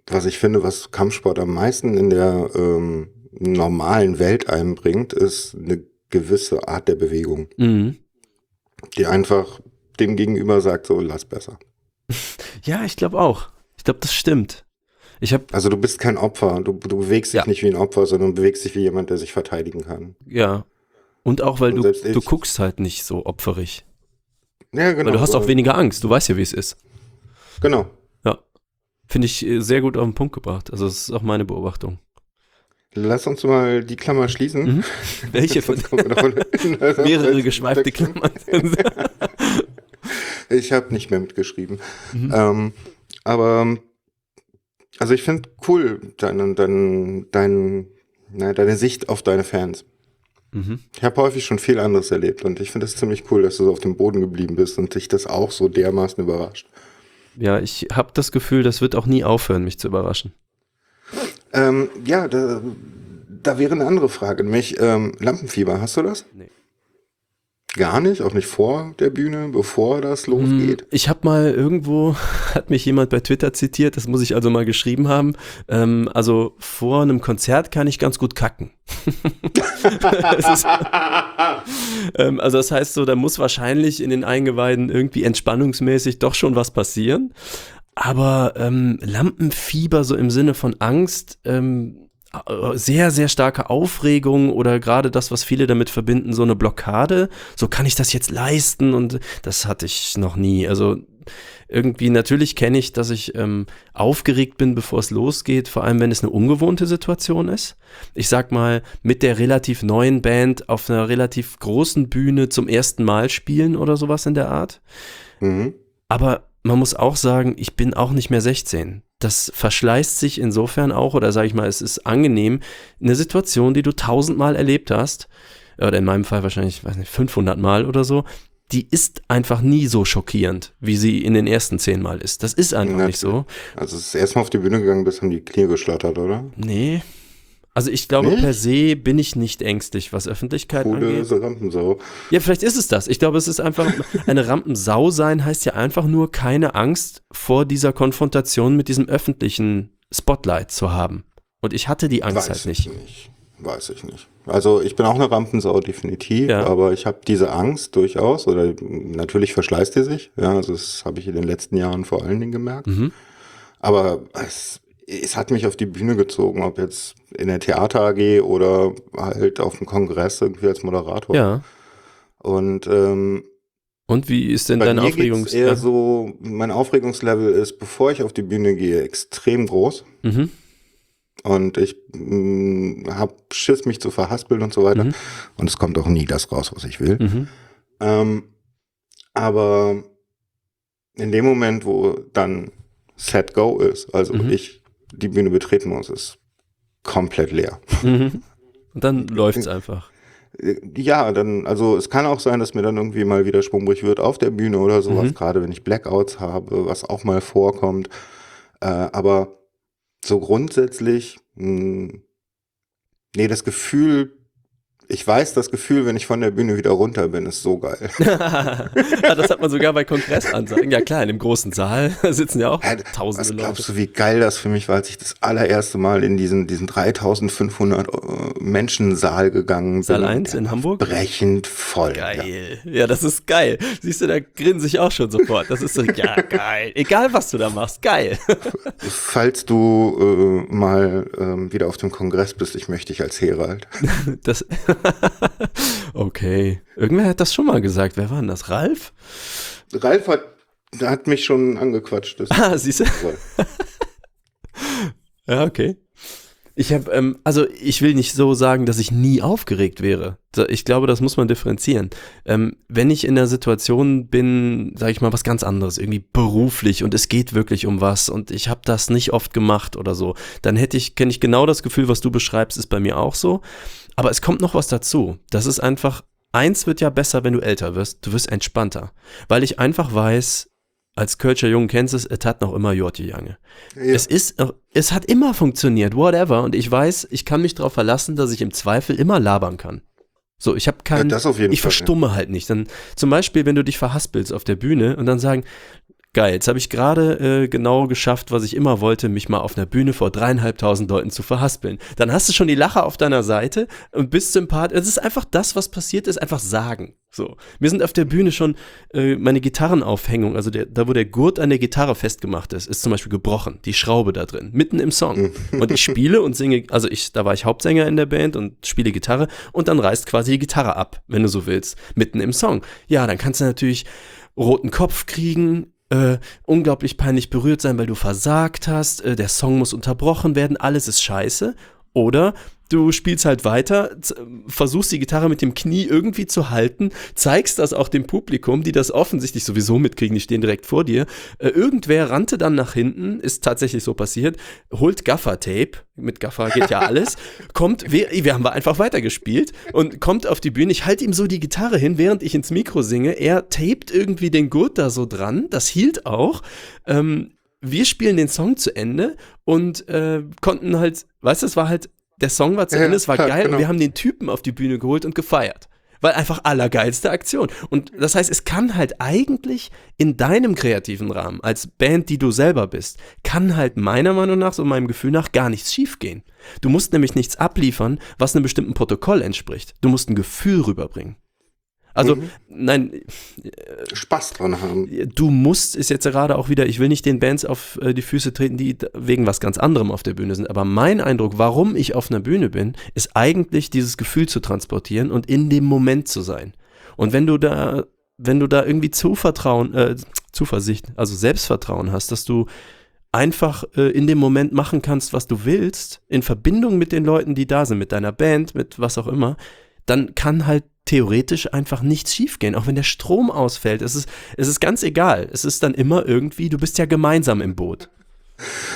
was ich finde, was Kampfsport am meisten in der ähm, normalen Welt einbringt, ist eine gewisse Art der Bewegung, Mhm. die einfach dem Gegenüber sagt, so, lass besser. Ja, ich glaube auch. Ich glaube, das stimmt. Ich habe, Also du bist kein Opfer, du, du bewegst dich Ja. nicht wie ein Opfer, sondern bewegst dich wie jemand, der sich verteidigen kann. ja. Und auch, weil Und du, du guckst halt nicht so opferig. Ja, genau. Weil du hast auch weniger Angst. Du weißt ja, wie es ist. Genau. Finde ich äh, sehr gut auf den Punkt gebracht. Also, das ist auch meine Beobachtung. Lass uns mal die Klammer schließen. Mhm. Welche mehrere geschweifte Klammern? Ich habe nicht mehr mitgeschrieben. Mhm. Ähm, aber also ich finde cool deine, deine, dein, na, deine Sicht auf deine Fans. mhm. Ich habe häufig schon viel anderes erlebt und ich finde es ziemlich cool, dass du so auf dem Boden geblieben bist und dich das auch so dermaßen überrascht. Ja, ich habe das Gefühl, das wird auch nie aufhören, mich zu überraschen. Ähm, ja, da, da wäre eine andere Frage, nämlich ähm, Lampenfieber. Hast du das? Nee. Gar nicht, auch nicht vor der Bühne, bevor das losgeht. Hm, Ich habe mal irgendwo, hat mich jemand bei Twitter zitiert, das muss ich also mal geschrieben haben. Ähm, also vor einem Konzert kann ich ganz gut kacken. Ist, ähm, also das heißt so, da muss wahrscheinlich in den Eingeweiden irgendwie entspannungsmäßig doch schon was passieren. Aber ähm, Lampenfieber so im Sinne von Angst, ähm, äh, sehr, sehr starke Aufregung oder gerade das, was viele damit verbinden, so eine Blockade. So kann ich das jetzt leisten und das hatte ich noch nie. Also irgendwie, natürlich kenne ich, dass ich ähm, aufgeregt bin, bevor es losgeht, vor allem wenn es eine ungewohnte Situation ist. Ich sag mal, mit der relativ neuen Band auf einer relativ großen Bühne zum ersten Mal spielen oder sowas in der Art. Mhm. Aber man muss auch sagen, ich bin auch nicht mehr 16. Das verschleißt sich insofern auch, oder sage ich mal, es ist angenehm, eine Situation, die du tausendmal erlebt hast, oder in meinem Fall wahrscheinlich, weiß nicht, 500 Mal oder so, die ist einfach nie so schockierend, wie sie in den ersten zehn Mal ist. Das ist einfach nicht so. Also es ist erstmal auf die Bühne gegangen bist, haben die Knie geschlottert, oder? Nee. Also ich glaube, Nicht? per se bin ich nicht ängstlich, was Öffentlichkeit Coole angeht. so Rampensau. Ja, vielleicht ist es das. Ich glaube, es ist einfach, eine Rampensau sein heißt ja einfach nur keine Angst vor dieser Konfrontation mit diesem öffentlichen Spotlight zu haben. Und ich hatte die Angst Weiß halt ich nicht. nicht. Weiß ich nicht. Also ich bin auch eine Rampensau, definitiv, Ja. aber ich habe diese Angst durchaus, oder natürlich verschleißt die sich, ja, also das habe ich in den letzten Jahren vor allen Dingen gemerkt. Mhm. Aber es, es hat mich auf die Bühne gezogen, ob jetzt in der Theater AG oder halt auf dem Kongress irgendwie als Moderator. Ja. Und ähm, Und wie ist denn bei deine mir Aufregung? geht's eher so, mein Aufregungslevel ist, bevor ich auf die Bühne gehe, extrem groß. Mhm. Und ich mh, hab Schiss, mich zu verhaspeln und so weiter. Mhm. Und es kommt auch nie das raus, was ich will. Mhm. Ähm, aber in dem Moment, wo dann Set Go ist, also Mhm. ich die Bühne betreten muss, ist komplett leer. Mhm. Und dann läuft's einfach. Äh, Ja, dann, also es kann auch sein, dass mir dann irgendwie mal wieder schwummrig wird auf der Bühne oder sowas, Mhm. gerade wenn ich Blackouts habe, was auch mal vorkommt. Äh, aber so grundsätzlich, mh, nee, das Gefühl, ich weiß, das Gefühl, wenn ich von der Bühne wieder runter bin, ist so geil. ja, das hat man sogar bei Kongressansagen. Ja klar, in dem großen Saal sitzen ja auch Hä, tausende Was Leute. glaubst du, wie geil das für mich war, als ich das allererste Mal in diesen, diesen 3500 äh, Menschen-Saal gegangen bin? Saal 1 Der in Hamburg? Brechend voll. Geil. Ja. das ist geil. Siehst du, da grinse ich auch schon sofort. Das ist so, ja, geil. Egal, was du da machst, geil. Ja. Falls du äh, mal ähm, wieder auf dem Kongress bist, ich möchte dich als Herald. Das okay. Irgendwer hat das schon mal gesagt. Wer war denn das? Ralf? Ralf hat, hat mich schon angequatscht. Ah, siehst du? Ja, okay. Ich habe, ähm, also ich will nicht so sagen, dass ich nie aufgeregt wäre. Ich glaube, das muss man differenzieren. Ähm, wenn ich in der Situation bin, sage ich mal, was ganz anderes, irgendwie beruflich und es geht wirklich um was und ich habe das nicht oft gemacht oder so, dann hätte ich, kenne ich genau das Gefühl, was du beschreibst, ist bei mir auch so. Aber es kommt noch was dazu. Das ist einfach, eins wird ja besser, wenn du älter wirst, du wirst entspannter. Weil ich einfach weiß, als Kölscher Jungen kennst du es, es hat noch immer Jorti Jange. Ja. Es ist, es hat immer funktioniert, whatever. Und ich weiß, ich kann mich darauf verlassen, dass ich im Zweifel immer labern kann. So, ich habe keinen, Ja, ich Fall, verstumme halt nicht. Dann zum Beispiel, wenn du dich verhaspelst auf der Bühne und dann sagen, geil, jetzt habe ich gerade äh, genau geschafft, was ich immer wollte, mich mal auf einer Bühne vor dreieinhalbtausend Leuten zu verhaspeln. Dann hast du schon die Lacher auf deiner Seite und bist sympathisch. Es ist einfach das, was passiert ist, einfach sagen. So, mir sind auf der Bühne schon äh, meine Gitarrenaufhängung, also der, da wo der Gurt an der Gitarre festgemacht ist, ist zum Beispiel gebrochen, die Schraube da drin, mitten im Song. Und ich spiele und singe, also ich, da war ich Hauptsänger in der Band und spiele Gitarre und dann reißt quasi die Gitarre ab, wenn du so willst, mitten im Song. Ja, dann kannst du natürlich roten Kopf kriegen, äh, unglaublich peinlich berührt sein, weil du versagt hast, äh, der Song muss unterbrochen werden, alles ist scheiße. Oder du spielst halt weiter, versuchst die Gitarre mit dem Knie irgendwie zu halten, zeigst das auch dem Publikum, die das offensichtlich sowieso mitkriegen, die stehen direkt vor dir. Äh, irgendwer rannte dann nach hinten, ist tatsächlich so passiert, holt Gaffer-Tape, mit Gaffer geht ja alles, kommt, wir, wir haben einfach weitergespielt und kommt auf die Bühne, ich halte ihm so die Gitarre hin, während ich ins Mikro singe, er tapet irgendwie den Gurt da so dran, das hielt auch, ähm, wir spielen den Song zu Ende und äh, konnten halt, weißt du, es war halt, der Song war zu Ja, Ende, es war klar, geil genau. und wir haben den Typen auf die Bühne geholt und gefeiert. Weil einfach allergeilste Aktion. Und das heißt, es kann halt eigentlich in deinem kreativen Rahmen, als Band, die du selber bist, kann halt meiner Meinung nach, so meinem Gefühl nach, gar nichts schiefgehen. Du musst nämlich nichts abliefern, was einem bestimmten Protokoll entspricht. Du musst ein Gefühl rüberbringen. Also, Mhm. nein, Spaß dran haben. du musst, ist jetzt gerade auch wieder, ich will nicht den Bands auf äh, die Füße treten, die wegen was ganz anderem auf der Bühne sind, aber mein Eindruck, warum ich auf einer Bühne bin, ist eigentlich dieses Gefühl zu transportieren und in dem Moment zu sein. Und wenn du da, wenn du da irgendwie Zuvertrauen, äh, Zuversicht, also Selbstvertrauen hast, dass du einfach äh, in dem Moment machen kannst, was du willst, in Verbindung mit den Leuten, die da sind, mit deiner Band, mit was auch immer, dann kann halt theoretisch einfach nichts schiefgehen. Auch wenn der Strom ausfällt, es ist, es ist ganz egal. Es ist dann immer irgendwie, du bist ja gemeinsam im Boot.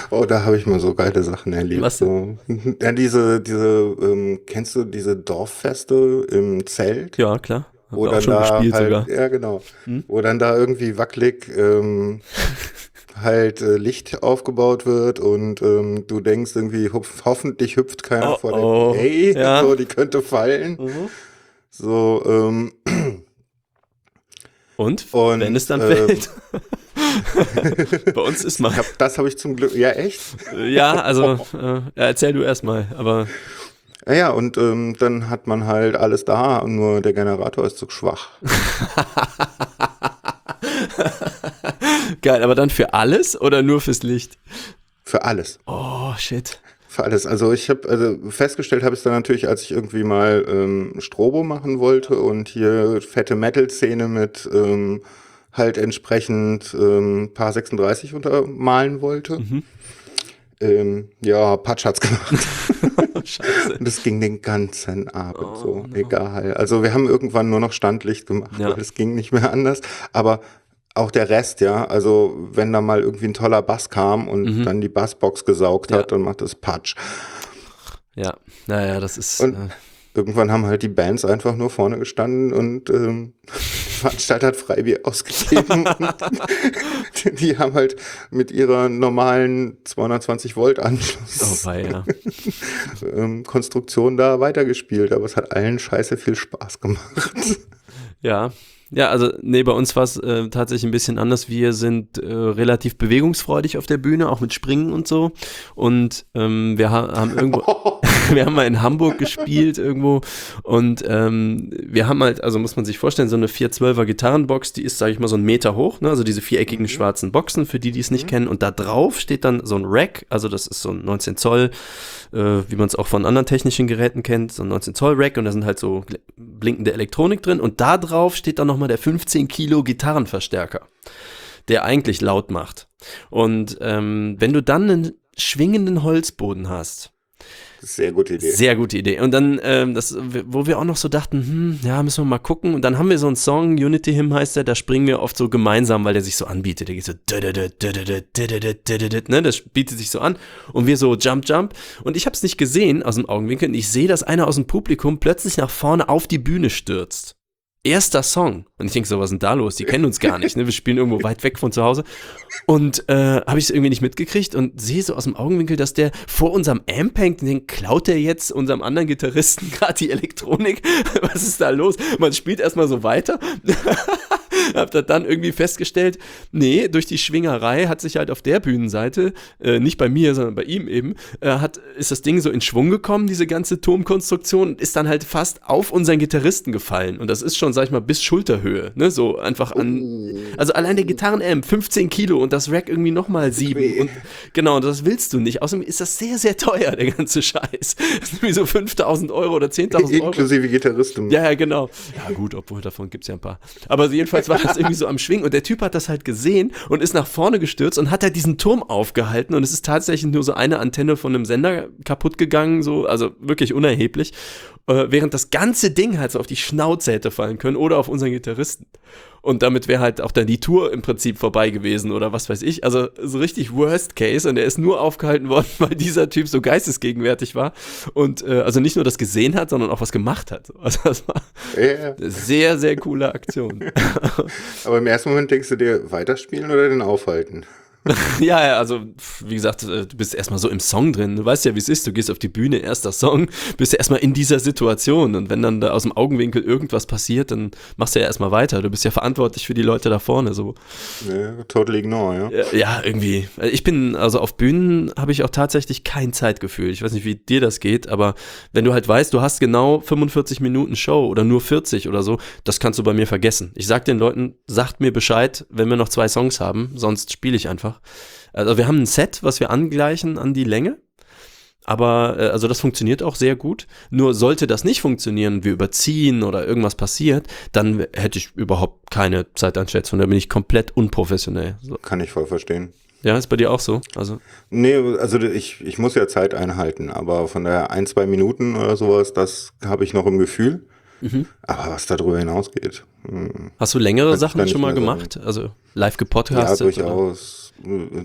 Oh, da habe ich mal so geile Sachen erlebt. Was so. Ja, diese, diese, ähm, kennst du diese Dorffeste im Zelt? Ja, klar. Auch dann schon da gespielt halt, sogar. Ja, genau. Hm? Wo dann da irgendwie wackelig ähm, halt äh, Licht aufgebaut wird und ähm, du denkst irgendwie, hupf, hoffentlich hüpft keiner Oh, vor der oh. Hey, Ja. so, die könnte fallen. Mhm. So, ähm, Und, Und, wenn es dann ähm, fällt. Bei uns ist mal. hab, das habe ich zum Glück, ja echt? Ja, also äh, erzähl du erstmal, aber Ja, ja, und ähm, dann hat man halt alles da, nur der Generator ist zu schwach. geil, aber dann für alles oder nur fürs Licht? Für alles. Oh, shit. Für alles. Also ich habe also festgestellt habe ich dann natürlich, als ich irgendwie mal ähm, Strobo machen wollte und hier fette Metal-Szene mit ähm, halt entsprechend ähm, Paar 36 untermalen wollte. Mhm. Ähm, ja, Patsch hat's gemacht. Scheiße. Und das ging den ganzen Abend Oh, so. no. Egal. Also wir haben irgendwann nur noch Standlicht gemacht, Ja. weil es ging nicht mehr anders. Aber auch der Rest, ja. Also wenn da mal irgendwie ein toller Bass kam und Mhm. dann die Bassbox gesaugt Ja. hat, dann macht es Patsch. Ja, naja, das ist. Und- äh, Irgendwann haben halt die Bands einfach nur vorne gestanden und ähm, Veranstalter hat Freibier ausgegeben. und die haben halt mit ihrer normalen 220 Volt oh, Anschluss weia. ähm, Konstruktion da weitergespielt. Aber es hat allen scheiße viel Spaß gemacht. Ja. Ja, also nee, bei uns war es äh, tatsächlich ein bisschen anders. Wir sind äh, relativ bewegungsfreudig auf der Bühne, auch mit Springen und so. Und ähm, wir ha haben irgendwo, wir haben mal in Hamburg gespielt irgendwo und ähm, wir haben halt, also muss man sich vorstellen, so eine 412er Gitarrenbox, die ist, sage ich mal, so einen Meter hoch, ne? also diese viereckigen schwarzen Boxen, für die, die es nicht kennen. Und da drauf steht dann so ein Rack, also das ist so ein 19 Zoll, äh, wie man es auch von anderen technischen Geräten kennt, so ein 19 Zoll Rack und da sind halt so blinkende Elektronik drin und da drauf steht dann nochmal der 15 Kilo Gitarrenverstärker, der eigentlich laut macht. Und ähm, wenn du dann einen schwingenden Holzboden hast, Sehr gute Idee. sehr gute Idee. Und dann, ähm, das, wo wir auch noch so dachten, hm, ja, müssen wir mal gucken. Und dann haben wir so einen Song, Unity Hymn heißt der, da springen wir oft so gemeinsam, weil der sich so anbietet. Der geht so, ne, das bietet sich so an. Und wir so Jump, Jump. Und ich habe es nicht gesehen aus dem Augenwinkel. Und ich sehe, dass einer aus dem Publikum plötzlich nach vorne auf die Bühne stürzt. Erster Song. Und ich denke so, was ist denn da los? Die kennen uns gar nicht, ne? Wir spielen irgendwo weit weg von zu Hause. Und äh, habe ich es irgendwie nicht mitgekriegt und sehe so aus dem Augenwinkel, dass der vor unserem Amp hängt und den klaut der jetzt unserem anderen Gitarristen gerade die Elektronik. Was ist da los? Man spielt erstmal so weiter. Hab da dann irgendwie festgestellt, nee, durch die Schwingerei hat sich halt auf der Bühnenseite, äh, nicht bei mir, sondern bei ihm eben, äh, hat, ist das Ding so in Schwung gekommen, diese ganze Turmkonstruktion, und ist dann halt fast auf unseren Gitarristen gefallen. Und das ist schon, sag ich mal, bis Schulterhöhe, ne? So einfach an. Also allein der Gitarrenamp, 15 Kilo und das Rack irgendwie nochmal 7. weh. Und genau, das willst du nicht. Außerdem ist das sehr, sehr teuer, der ganze Scheiß. Das ist irgendwie so 5000 Euro oder 10.000 Euro. Inklusive Gitarristen. Ja, ja, genau. Ja, gut, obwohl davon gibt's ja ein paar. Aber jedenfalls war das irgendwie so am Schwingen. Und der Typ hat das halt gesehen und ist nach vorne gestürzt und hat halt diesen Turm aufgehalten. Und es ist tatsächlich nur so eine Antenne von einem Sender kaputt gegangen, so, also wirklich unerheblich, äh, während das ganze Ding halt so auf die Schnauze hätte fallen können oder auf unseren Gitarristen. Und damit wäre halt auch dann die Tour im Prinzip vorbei gewesen oder was weiß ich. Also so richtig Worst Case und er ist nur aufgehalten worden, weil dieser Typ so geistesgegenwärtig war und äh, also nicht nur das gesehen hat, sondern auch was gemacht hat. Also das war ja. eine sehr, sehr coole Aktion. Aber im ersten Moment denkst du dir, weiterspielen oder den aufhalten? ja, ja, also wie gesagt, äh, du bist erstmal so im Song drin. Du weißt ja, wie es ist. Du gehst auf die Bühne, erster Song, bist ja erstmal in dieser Situation. Und wenn dann da aus dem Augenwinkel irgendwas passiert, dann machst du ja erstmal weiter. Du bist ja verantwortlich für die Leute da vorne. So. Ja, totally ignore, ja. Ja, ja, irgendwie. Ich bin, also auf Bühnen habe ich auch tatsächlich kein Zeitgefühl. Ich weiß nicht, wie dir das geht, aber wenn du halt weißt, du hast genau 45 Minuten Show oder nur 40 oder so, das kannst du bei mir vergessen. Ich sag den Leuten, sagt mir Bescheid, wenn wir noch zwei Songs haben, sonst spiele ich einfach. Also wir haben ein Set, was wir angleichen an die Länge. Aber äh, also das funktioniert auch sehr gut. Nur sollte das nicht funktionieren, wir überziehen oder irgendwas passiert, dann hätte ich überhaupt keine Zeiteinschätzung. Da bin ich komplett unprofessionell. So. Kann ich voll verstehen. Ja, ist bei dir auch so. Also Nee, also ich, ich muss ja Zeit einhalten, aber von der ein, zwei Minuten oder sowas, das habe ich noch im Gefühl. Aber was darüber hinausgeht, hm, hast du längere Sachen schon mal mehr sagen. gemacht? Also live ja, gepodcastet? oder? durchaus, äh,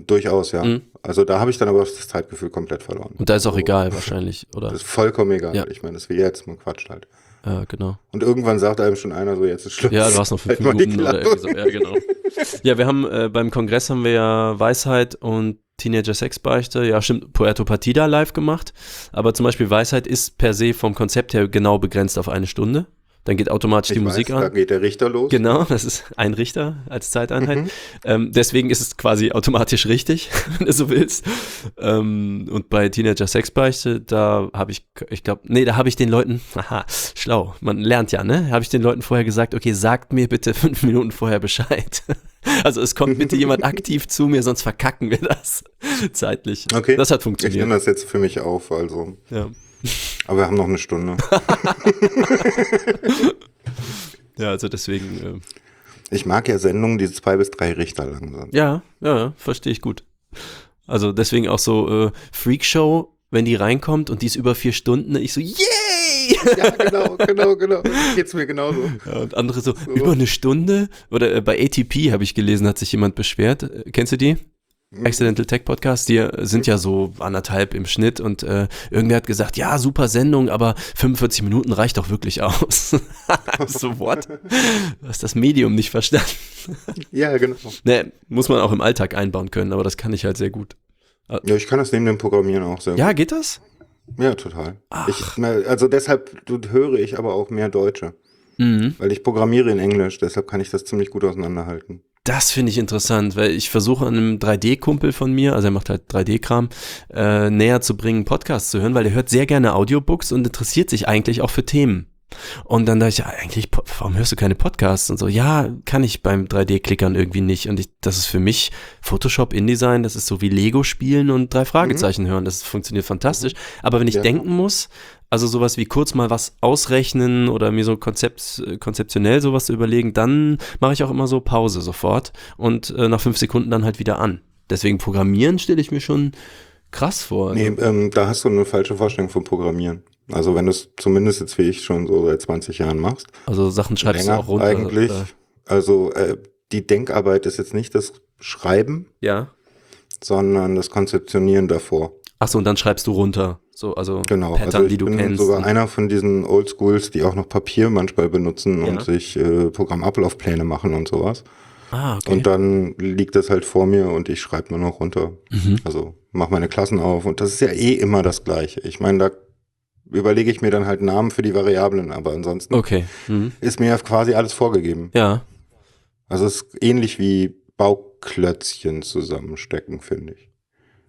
durchaus, ja. Mhm. Also da habe ich dann aber das Zeitgefühl komplett verloren. Und da ist auch Also, egal wahrscheinlich, oder? Das ist vollkommen egal. Ja. Ich meine, das ist wie jetzt, man quatscht halt. Ja, genau. Und irgendwann sagt einem schon einer so, jetzt ist Schluss. Ja, du hast noch fünf Halt Minuten oder irgendwie so. Ja, genau. Ja, wir haben äh, beim Kongress haben wir ja Weisheit und Teenager Sexbeichte, ja stimmt, Puerto Partida live gemacht. Aber zum Beispiel Weisheit ist per se vom Konzept her genau begrenzt auf eine Stunde. Dann geht automatisch Ich die weiß, Musik an. geht der Richter los. Genau, das ist ein Richter als Zeiteinheit. Mhm. Ähm, deswegen ist es quasi automatisch richtig, wenn du so willst. Ähm, und bei Teenager Sexbeichte, da habe ich, ich glaube, nee, da habe ich den Leuten, haha, schlau, man lernt ja, ne? Habe ich den Leuten vorher gesagt, okay, sagt mir bitte fünf Minuten vorher Bescheid. Also es kommt bitte jemand aktiv zu mir, sonst verkacken wir das zeitlich. Okay. Das hat Ich funktioniert. nehme das jetzt für mich auf, also. Ja. Aber wir haben noch eine Stunde. ja, also deswegen, äh, Ich mag ja Sendungen, die zwei bis drei Richter lang sind. Ja, ja, verstehe ich gut. Also deswegen auch so äh, Freakshow, wenn die reinkommt und die ist über vier Stunden, ich so, yay! Ja, genau, genau, genau. Geht's mir genauso. Ja, und andere so, über eine Stunde? Oder äh, bei ATP habe ich gelesen, hat sich jemand beschwert. Äh, kennst du die? Accidental Tech Podcast, die sind ja so anderthalb im Schnitt und äh, irgendwer hat gesagt, ja, super Sendung, aber 45 Minuten reicht doch wirklich aus. so, what? Du hast das Medium nicht verstanden. Ja, genau. Ne, muss man auch im Alltag einbauen können, aber das kann ich halt sehr gut. Ja, ich kann das neben dem Programmieren auch sehr Ja, geht das? gut. Ja, total. Ich, also deshalb höre ich aber auch mehr Deutsche. Mhm. Weil ich programmiere in Englisch, deshalb kann ich das ziemlich gut auseinanderhalten. Das finde ich interessant, weil ich versuche einem 3D-Kumpel von mir, also er macht halt 3D-Kram, äh, näher zu bringen, Podcasts zu hören, weil er hört sehr gerne Audiobooks und interessiert sich eigentlich auch für Themen. Und dann dachte ich, ja, eigentlich, warum hörst du keine Podcasts? Und so, ja, kann ich beim 3D-Klickern irgendwie nicht. Und ich, das ist für mich Photoshop, InDesign, das ist so wie Lego spielen und drei Fragezeichen hören. Das funktioniert fantastisch. Aber wenn ich Ja. denken muss, also sowas wie kurz mal was ausrechnen oder mir so konzept, konzeptionell sowas zu überlegen, dann mache ich auch immer so Pause sofort und äh, nach fünf Sekunden dann halt wieder an. Deswegen Programmieren stelle ich mir schon krass vor. Nee, Also, ähm, da hast du eine falsche Vorstellung vom Programmieren. Also wenn du es zumindest jetzt wie ich schon so seit 20 Jahren machst, also Sachen schreibst länger du auch runter. eigentlich. Äh, Also äh, die Denkarbeit ist jetzt nicht das Schreiben, ja. sondern das Konzeptionieren davor. Achso, und dann schreibst du runter. So, also Genau. Pattern, also ich die du bin kennst. sogar einer von diesen Oldschools, die auch noch Papier manchmal benutzen Ja. und sich äh, Programmablaufpläne machen und sowas. ah, okay. Und dann liegt das halt vor mir und ich schreibe nur noch runter. Mhm. Also mach meine Klassen auf und das ist ja eh immer das Gleiche. Ich meine, da überlege ich mir dann halt Namen für die Variablen, aber ansonsten Okay. Mhm. ist mir ja quasi alles vorgegeben. Ja. Also es ist ähnlich wie Bauklötzchen zusammenstecken, finde ich.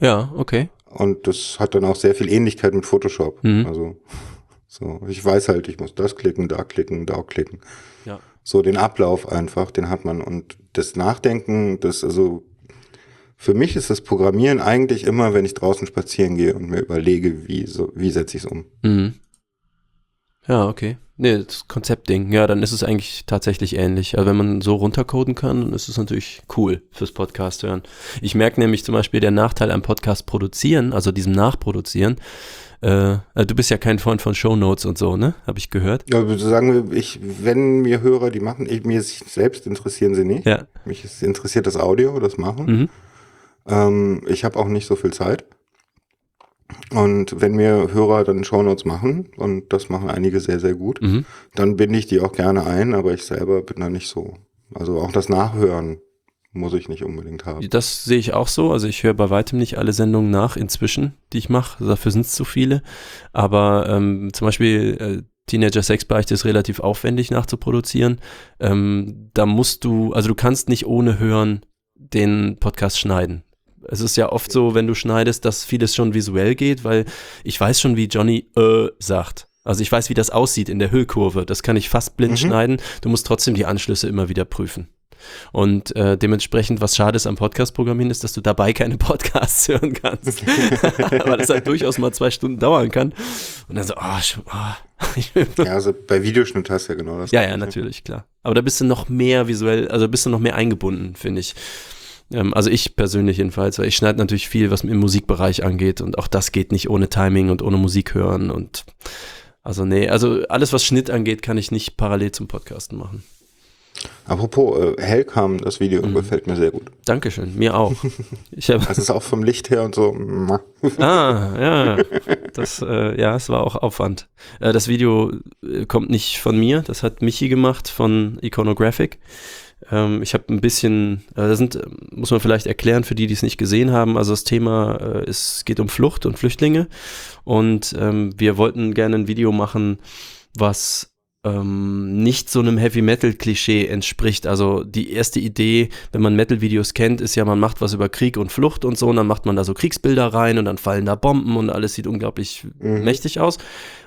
Ja, okay. Und das hat dann auch sehr viel Ähnlichkeit mit Photoshop. Mhm. Also so, ich weiß halt, ich muss das klicken, da klicken, da klicken. Ja. So den Ablauf einfach, den hat man und das Nachdenken, das also für mich ist das Programmieren eigentlich immer, wenn ich draußen spazieren gehe und mir überlege, wie so wie setze ich es um. Mhm. Ja, okay. Nee, das Konzeptding. Ja, dann ist es eigentlich tatsächlich ähnlich. Also wenn man so runtercoden kann, dann ist es natürlich cool fürs Podcast hören. Ich merke nämlich zum Beispiel der Nachteil am Podcast produzieren, also diesem Nachproduzieren. Äh, äh, du bist ja kein Freund von Shownotes und so, ne? Habe ich gehört. Ja, aber sagen wir, ich, wenn mir Hörer die machen, ich, mir selbst interessieren sie nicht. Ja. Mich interessiert das Audio, das Machen. Mhm. Ähm, ich habe auch nicht so viel Zeit. Und wenn mir Hörer dann Shownotes machen, und das machen einige sehr, sehr gut, Mhm. dann binde ich die auch gerne ein, aber ich selber bin da nicht so. Also auch das Nachhören muss ich nicht unbedingt haben. Das sehe ich auch so. Also ich höre bei weitem nicht alle Sendungen nach inzwischen, die ich mache. Dafür sind es zu viele. Aber ähm, zum Beispiel äh, Teenager Sexbeichte ist relativ aufwendig nachzuproduzieren. Ähm, da musst du, also du kannst nicht ohne Hören den Podcast schneiden. Es ist ja oft so, wenn du schneidest, dass vieles schon visuell geht, weil ich weiß schon, wie Johnny äh sagt. Also ich weiß, wie das aussieht in der Hüllkurve. Das kann ich fast blind Mhm. schneiden. Du musst trotzdem die Anschlüsse immer wieder prüfen. Und äh, dementsprechend, was schade ist am Podcast-Programmieren, ist, dass du dabei keine Podcasts hören kannst. Weil das halt durchaus mal zwei Stunden dauern kann. Und dann so, oh, sch- oh. Ja, also bei Videoschnitt hast du ja genau das. ja, ja, natürlich, klar. Aber da bist du noch mehr visuell, also bist du noch mehr eingebunden, finde ich. Ähm, also ich persönlich jedenfalls, weil ich schneide natürlich viel, was im Musikbereich angeht und auch das geht nicht ohne Timing und ohne Musik hören und also nee, also alles, was Schnitt angeht, kann ich nicht parallel zum Podcasten machen. Apropos äh, Hellcam, das Video Mhm. gefällt mir sehr gut. Dankeschön, mir auch. Ich Das ist auch vom Licht her und so. Ah, ja. Das, äh, ja, es war auch Aufwand. Äh, das Video äh, kommt nicht von mir, das hat Michi gemacht von Iconographic. Ähm, ich habe ein bisschen, äh, sind, muss man vielleicht erklären für die, die es nicht gesehen haben. Also das Thema, äh, es geht um Flucht und Flüchtlinge. Und ähm, wir wollten gerne ein Video machen, was ähm, nicht so einem Heavy Metal Klischee entspricht. Also die erste Idee, wenn man Metal Videos kennt, ist ja, man macht was über Krieg und Flucht und so, und dann macht man da so Kriegsbilder rein und dann fallen da Bomben und alles sieht unglaublich Mhm. mächtig aus.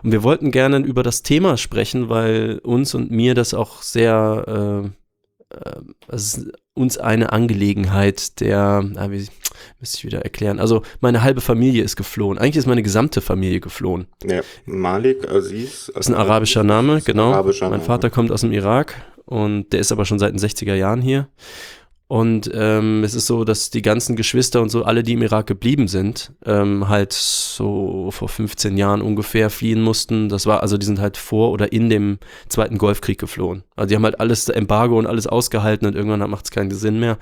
Und wir wollten gerne über das Thema sprechen, weil uns und mir das auch sehr äh, es ist uns eine Angelegenheit der, ah, wie müsste ich wieder erklären. Also meine halbe Familie ist geflohen. Eigentlich ist meine gesamte Familie geflohen. Ja, Malik Aziz. Das ist ein arabischer Name, genau. arabischer mein Name. Vater kommt aus dem Irak und der ist aber schon seit den 60er Jahren hier. Und ähm, es ist so, dass die ganzen Geschwister und so, alle, die im Irak geblieben sind, ähm, halt so vor 15 Jahren ungefähr fliehen mussten. Das war, also die sind halt vor oder in dem Zweiten Golfkrieg geflohen. Also die haben halt alles Embargo und alles ausgehalten und irgendwann macht es keinen Sinn mehr.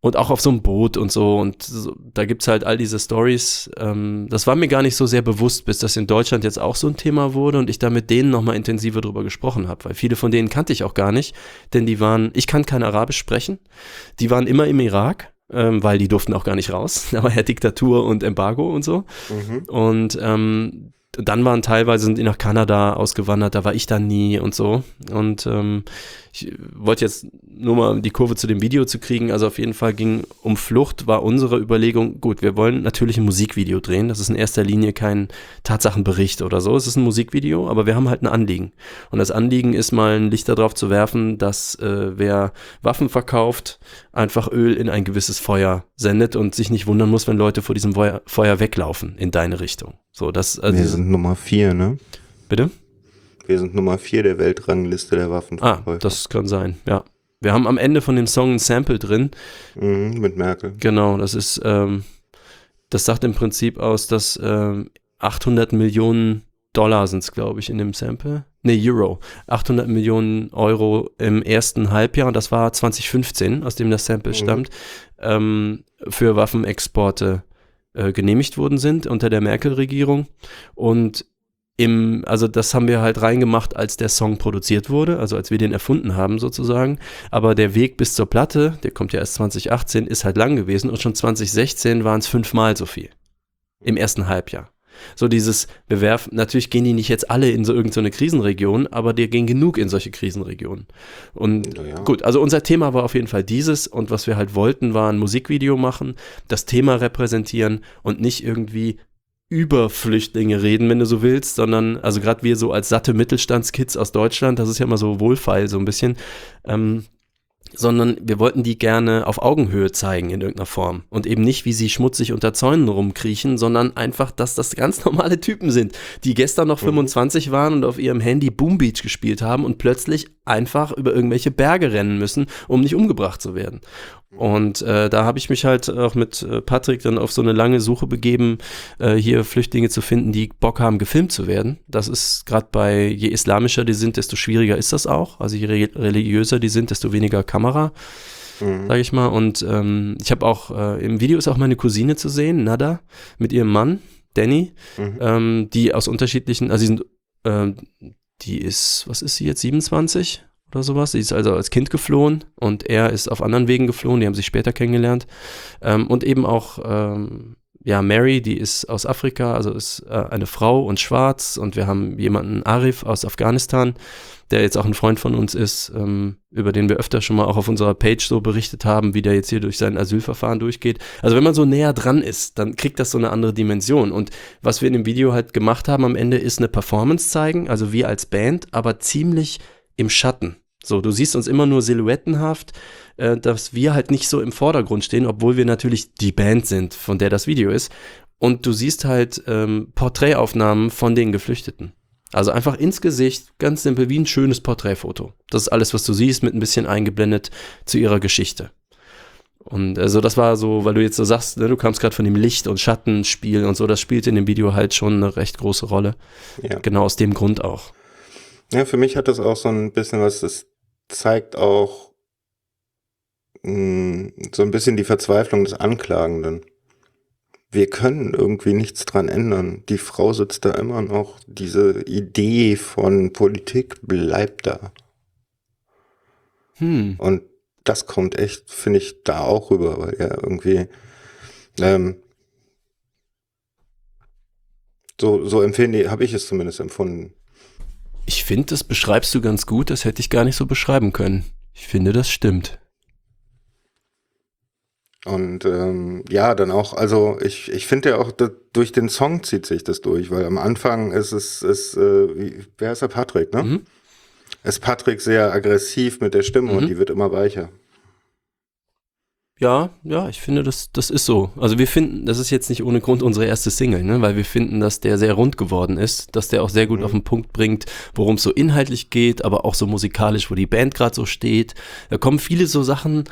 Und auch auf so einem Boot und so. Und so, da gibt's halt all diese Stories. Ähm, das war mir gar nicht so sehr bewusst, bis das in Deutschland jetzt auch so ein Thema wurde und ich da mit denen nochmal intensiver drüber gesprochen habe. Weil viele von denen kannte ich auch gar nicht, denn die waren, ich kann kein Arabisch sprechen. Die waren immer im Irak, ähm, weil die durften auch gar nicht raus. Da war ja Diktatur und Embargo und so. Mhm. Und ähm, dann waren teilweise sind die nach Kanada ausgewandert, da war ich dann nie und so. Und ähm, ich wollte jetzt nur mal die Kurve zu dem Video zu kriegen. Also auf jeden Fall ging um Flucht, war unsere Überlegung, gut, wir wollen natürlich ein Musikvideo drehen. Das ist in erster Linie kein Tatsachenbericht oder so. Es ist ein Musikvideo, aber wir haben halt ein Anliegen. Und das Anliegen ist mal ein Licht darauf zu werfen, dass äh, wer Waffen verkauft, einfach Öl in ein gewisses Feuer sendet und sich nicht wundern muss, wenn Leute vor diesem Feuer, Feuer weglaufen in deine Richtung. So, das, also, Wir sind Nummer vier, ne? bitte? Wir sind Nummer vier der Weltrangliste der Ah, Waffenverkäufer. das kann sein, ja. Wir haben am Ende von dem Song ein Sample drin. Mhm, mit Merkel. Genau, das ist, ähm, das sagt im Prinzip aus, dass ähm, 800 Millionen Dollar sind es, glaube ich, in dem Sample. Ne, Euro. 800 Millionen Euro im ersten Halbjahr, und das war 2015, aus dem das Sample Mhm. stammt, ähm, für Waffenexporte äh, genehmigt worden sind unter der Merkel-Regierung. Und im, also das haben wir halt reingemacht, als der Song produziert wurde, also als wir den erfunden haben sozusagen. Aber der Weg bis zur Platte, der kommt ja erst 2018, ist halt lang gewesen und schon 2016 waren es fünfmal so viel. Im ersten Halbjahr. So dieses, wir werfen, natürlich gehen die nicht jetzt alle in so irgendeine Krisenregion, aber die gehen genug in solche Krisenregionen. Und Ja, ja. Gut, also unser Thema war auf jeden Fall dieses und was wir halt wollten, war ein Musikvideo machen, das Thema repräsentieren und nicht irgendwie über Flüchtlinge reden, wenn du so willst, sondern, also gerade wir so als satte Mittelstandskids aus Deutschland, das ist ja immer so wohlfeil so ein bisschen, ähm, sondern wir wollten die gerne auf Augenhöhe zeigen in irgendeiner Form und eben nicht, wie sie schmutzig unter Zäunen rumkriechen, sondern einfach, dass das ganz normale Typen sind, die gestern noch 25 waren und auf ihrem Handy Boom Beach gespielt haben und plötzlich einfach über irgendwelche Berge rennen müssen, um nicht umgebracht zu werden. Und äh, da habe ich mich halt auch mit äh, Patrick dann auf so eine lange Suche begeben, äh, hier Flüchtlinge zu finden, die Bock haben, gefilmt zu werden. Das ist gerade bei, je islamischer die sind, desto schwieriger ist das auch. Also je re religiöser die sind, desto weniger Kamera, Mhm. sage ich mal. Und ähm, ich habe auch, äh, im Video ist auch meine Cousine zu sehen, Nada, mit ihrem Mann, Danny, Mhm. ähm, die aus unterschiedlichen, also die sind, ähm, die ist, was ist sie jetzt, 27? Oder sowas. Sie ist also als Kind geflohen und er ist auf anderen Wegen geflohen, die haben sich später kennengelernt. Ähm, und eben auch ähm, ja, Mary, die ist aus Afrika, also ist äh, eine Frau und schwarz und wir haben jemanden, Arif aus Afghanistan, der jetzt auch ein Freund von uns ist, ähm, über den wir öfter schon mal auch auf unserer Page so berichtet haben, wie der jetzt hier durch sein Asylverfahren durchgeht. Also wenn man so näher dran ist, dann kriegt das so eine andere Dimension. Und was wir in dem Video halt gemacht haben am Ende ist eine Performance zeigen, also wir als Band, aber ziemlich im Schatten. So, du siehst uns immer nur silhouettenhaft, äh, dass wir halt nicht so im Vordergrund stehen, obwohl wir natürlich die Band sind, von der das Video ist. Und du siehst halt ähm, Porträtaufnahmen von den Geflüchteten. Also einfach ins Gesicht, ganz simpel, wie ein schönes Porträtfoto. Das ist alles, was du siehst, mit ein bisschen eingeblendet zu ihrer Geschichte. Und also das war so, weil du jetzt so sagst, ne, du kamst gerade von dem Licht- und Schattenspiel und so, das spielt in dem Video halt schon eine recht große Rolle. Ja. Genau aus dem Grund auch. Ja, für mich hat das auch so ein bisschen was, das zeigt auch mh, hm, so ein bisschen die Verzweiflung des Anklagenden. Wir können irgendwie nichts dran ändern. Die Frau sitzt da immer noch. Diese Idee von Politik bleibt da. Hm. Und das kommt echt, finde ich, da auch rüber, weil ja irgendwie ähm, so, so empfinde habe ich es zumindest empfunden. Ich finde, das beschreibst du ganz gut, das hätte ich gar nicht so beschreiben können. Ich finde, das stimmt. Und ähm, ja, dann auch, also ich, ich finde ja auch, durch den Song zieht sich das durch, weil am Anfang ist es, ist, äh, wie, wer ist der Patrick, ne? Mhm. Ist Patrick sehr aggressiv mit der Stimme mhm. und die wird immer weicher. Ja, ja, ich finde, das, das ist so. Also wir finden, das ist jetzt nicht ohne Grund unsere erste Single, ne? weil wir finden, dass der sehr rund geworden ist, dass der auch sehr gut mhm. auf den Punkt bringt, worum es so inhaltlich geht, aber auch so musikalisch, wo die Band gerade so steht. Da kommen viele so Sachen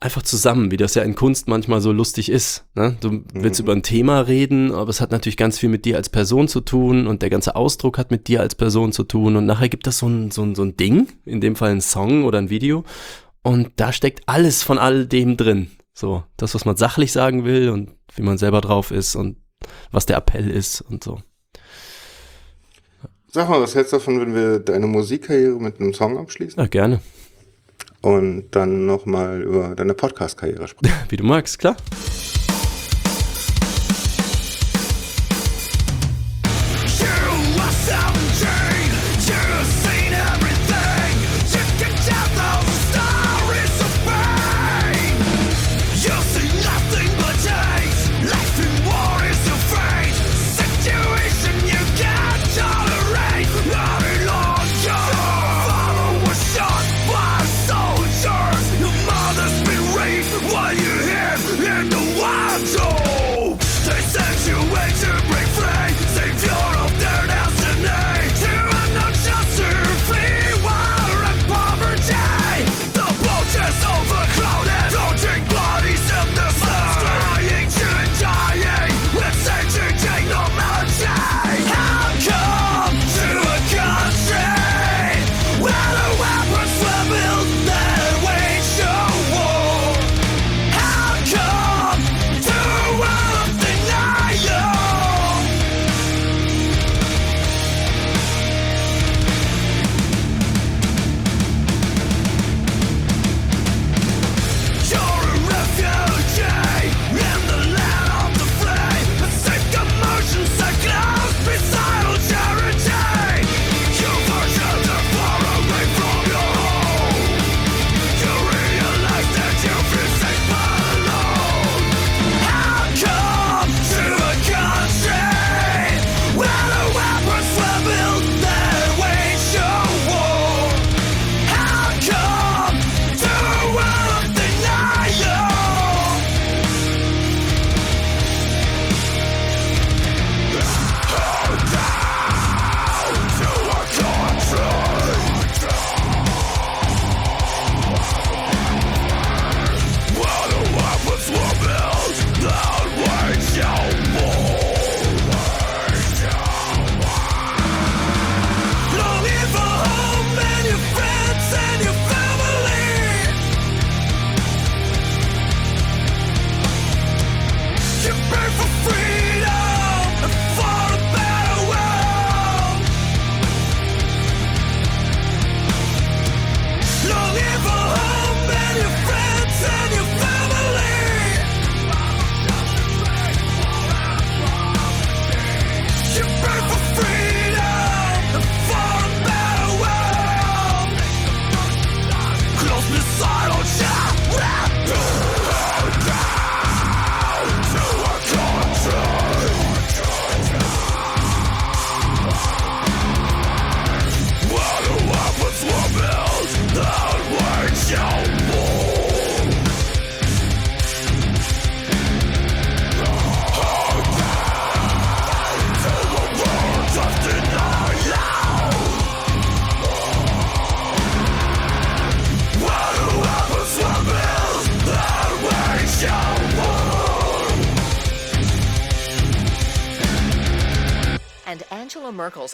einfach zusammen, wie das ja in Kunst manchmal so lustig ist. Ne? Du willst mhm. über ein Thema reden, aber es hat natürlich ganz viel mit dir als Person zu tun und der ganze Ausdruck hat mit dir als Person zu tun und nachher gibt das so ein, so ein, so ein Ding, in dem Fall ein Song oder ein Video und da steckt alles von all dem drin. So, das, was man sachlich sagen will und wie man selber drauf ist und was der Appell ist und so. Sag mal, was hältst du davon, wenn wir deine Musikkarriere mit einem Song abschließen? Ja, gerne. Und dann nochmal über deine Podcast-Karriere sprechen. Wie du magst, klar.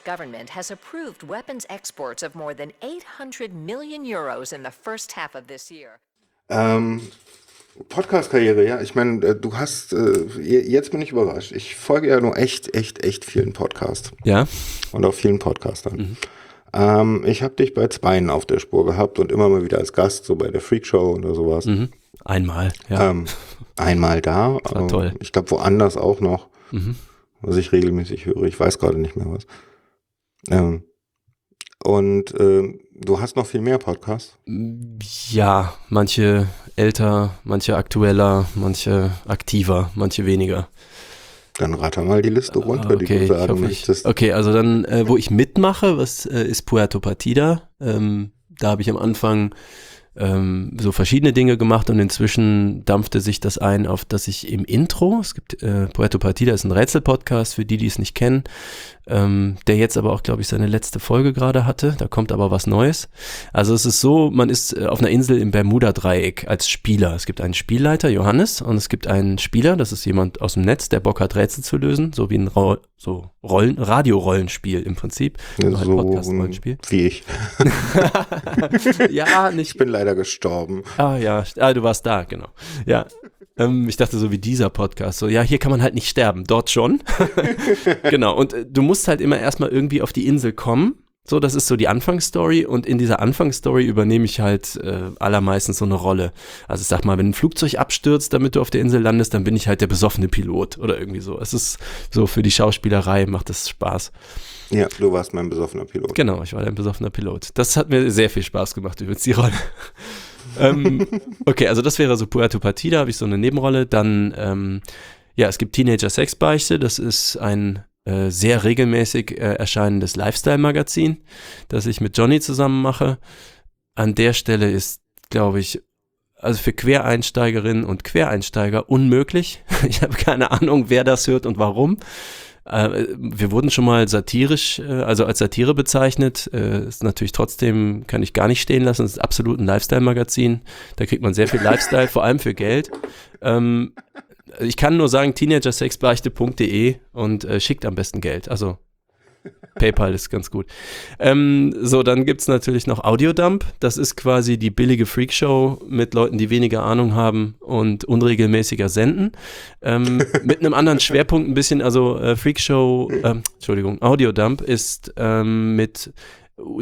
Government has approved weapons exports of more than 800 million euros in the first half of this year. Ähm, Podcast-Karriere, ja. Ich meine, äh, du hast, äh, jetzt bin ich überrascht. Ich folge ja nur echt, echt, echt vielen Podcasts. Ja. Und auch vielen Podcastern. Ähm, ich habe dich bei Zweien auf der Spur gehabt und immer mal wieder als Gast, so bei der Freak Show oder sowas. Mhm. Einmal, ja. Ähm, einmal da. war aber toll. Ich glaube, woanders auch noch, Mhm. was ich regelmäßig höre. Ich weiß gerade nicht mehr was. Ähm, und ähm, du hast noch viel mehr Podcasts. Ja, manche älter, manche aktueller, manche aktiver, manche weniger. Dann rate mal die Liste runter, die okay, du ich sagen hoffe, möchtest. okay, also dann, äh, wo ich mitmache, was äh, ist Puerto Partida. Ähm, da habe ich am Anfang ähm, so verschiedene Dinge gemacht und inzwischen dampfte sich das ein, auf dass ich im Intro, es gibt äh, Puerto Partida ist ein Rätselpodcast für die, die es nicht kennen, ähm, der jetzt aber auch, glaube ich, seine letzte Folge gerade hatte. Da kommt aber was Neues. Also es ist so, man ist äh, auf einer Insel im Bermuda-Dreieck als Spieler. Es gibt einen Spielleiter, Johannes, und es gibt einen Spieler, das ist jemand aus dem Netz, der Bock hat, Rätsel zu lösen, so wie ein Ra so Rollen, Radiorollenspiel im Prinzip. Nur halt so Podcast-Rollenspiel. wie ich. ja, nicht Ich bin leider gestorben. Ah ja, ah, du warst da, genau. Ja. Ähm, ich dachte so wie dieser Podcast, so ja, hier kann man halt nicht sterben, dort schon. genau, und äh, du musst halt immer erstmal irgendwie auf die Insel kommen. So, das ist so die Anfangsstory und in dieser Anfangsstory übernehme ich halt äh, allermeistens so eine Rolle. Also ich sag mal, wenn ein Flugzeug abstürzt, damit du auf der Insel landest, dann bin ich halt der besoffene Pilot oder irgendwie so. Es ist so für die Schauspielerei macht das Spaß. Ja, du warst mein besoffener Pilot. Genau, ich war ein besoffener Pilot. Das hat mir sehr viel Spaß gemacht, übrigens die Rolle. Ähm, okay, also das wäre so Puerto Partida, habe ich so eine Nebenrolle. Dann, ähm, ja, es gibt Teenager Sexbeichte, das ist ein äh, sehr regelmäßig äh, erscheinendes Lifestyle-Magazin, das ich mit Johnny zusammen mache. An der Stelle ist, glaube ich, also für Quereinsteigerinnen und Quereinsteiger unmöglich. Ich habe keine Ahnung, wer das hört und warum. Äh, wir wurden schon mal satirisch, äh, also als Satire bezeichnet. Äh, ist natürlich trotzdem, kann ich gar nicht stehen lassen. Es ist absolut ein Lifestyle-Magazin. Da kriegt man sehr viel Lifestyle, vor allem für Geld. Ähm, ich kann nur sagen, teenagersexbeichte.de und schickt am besten Geld. Also PayPal ist ganz gut. Ähm, so, dann gibt es natürlich noch Audiodump. Das ist quasi die billige Freakshow mit Leuten, die weniger Ahnung haben und unregelmäßiger senden. Ähm, mit einem anderen Schwerpunkt ein bisschen, also äh, Freakshow, ähm, Entschuldigung, Audiodump ist ähm, mit,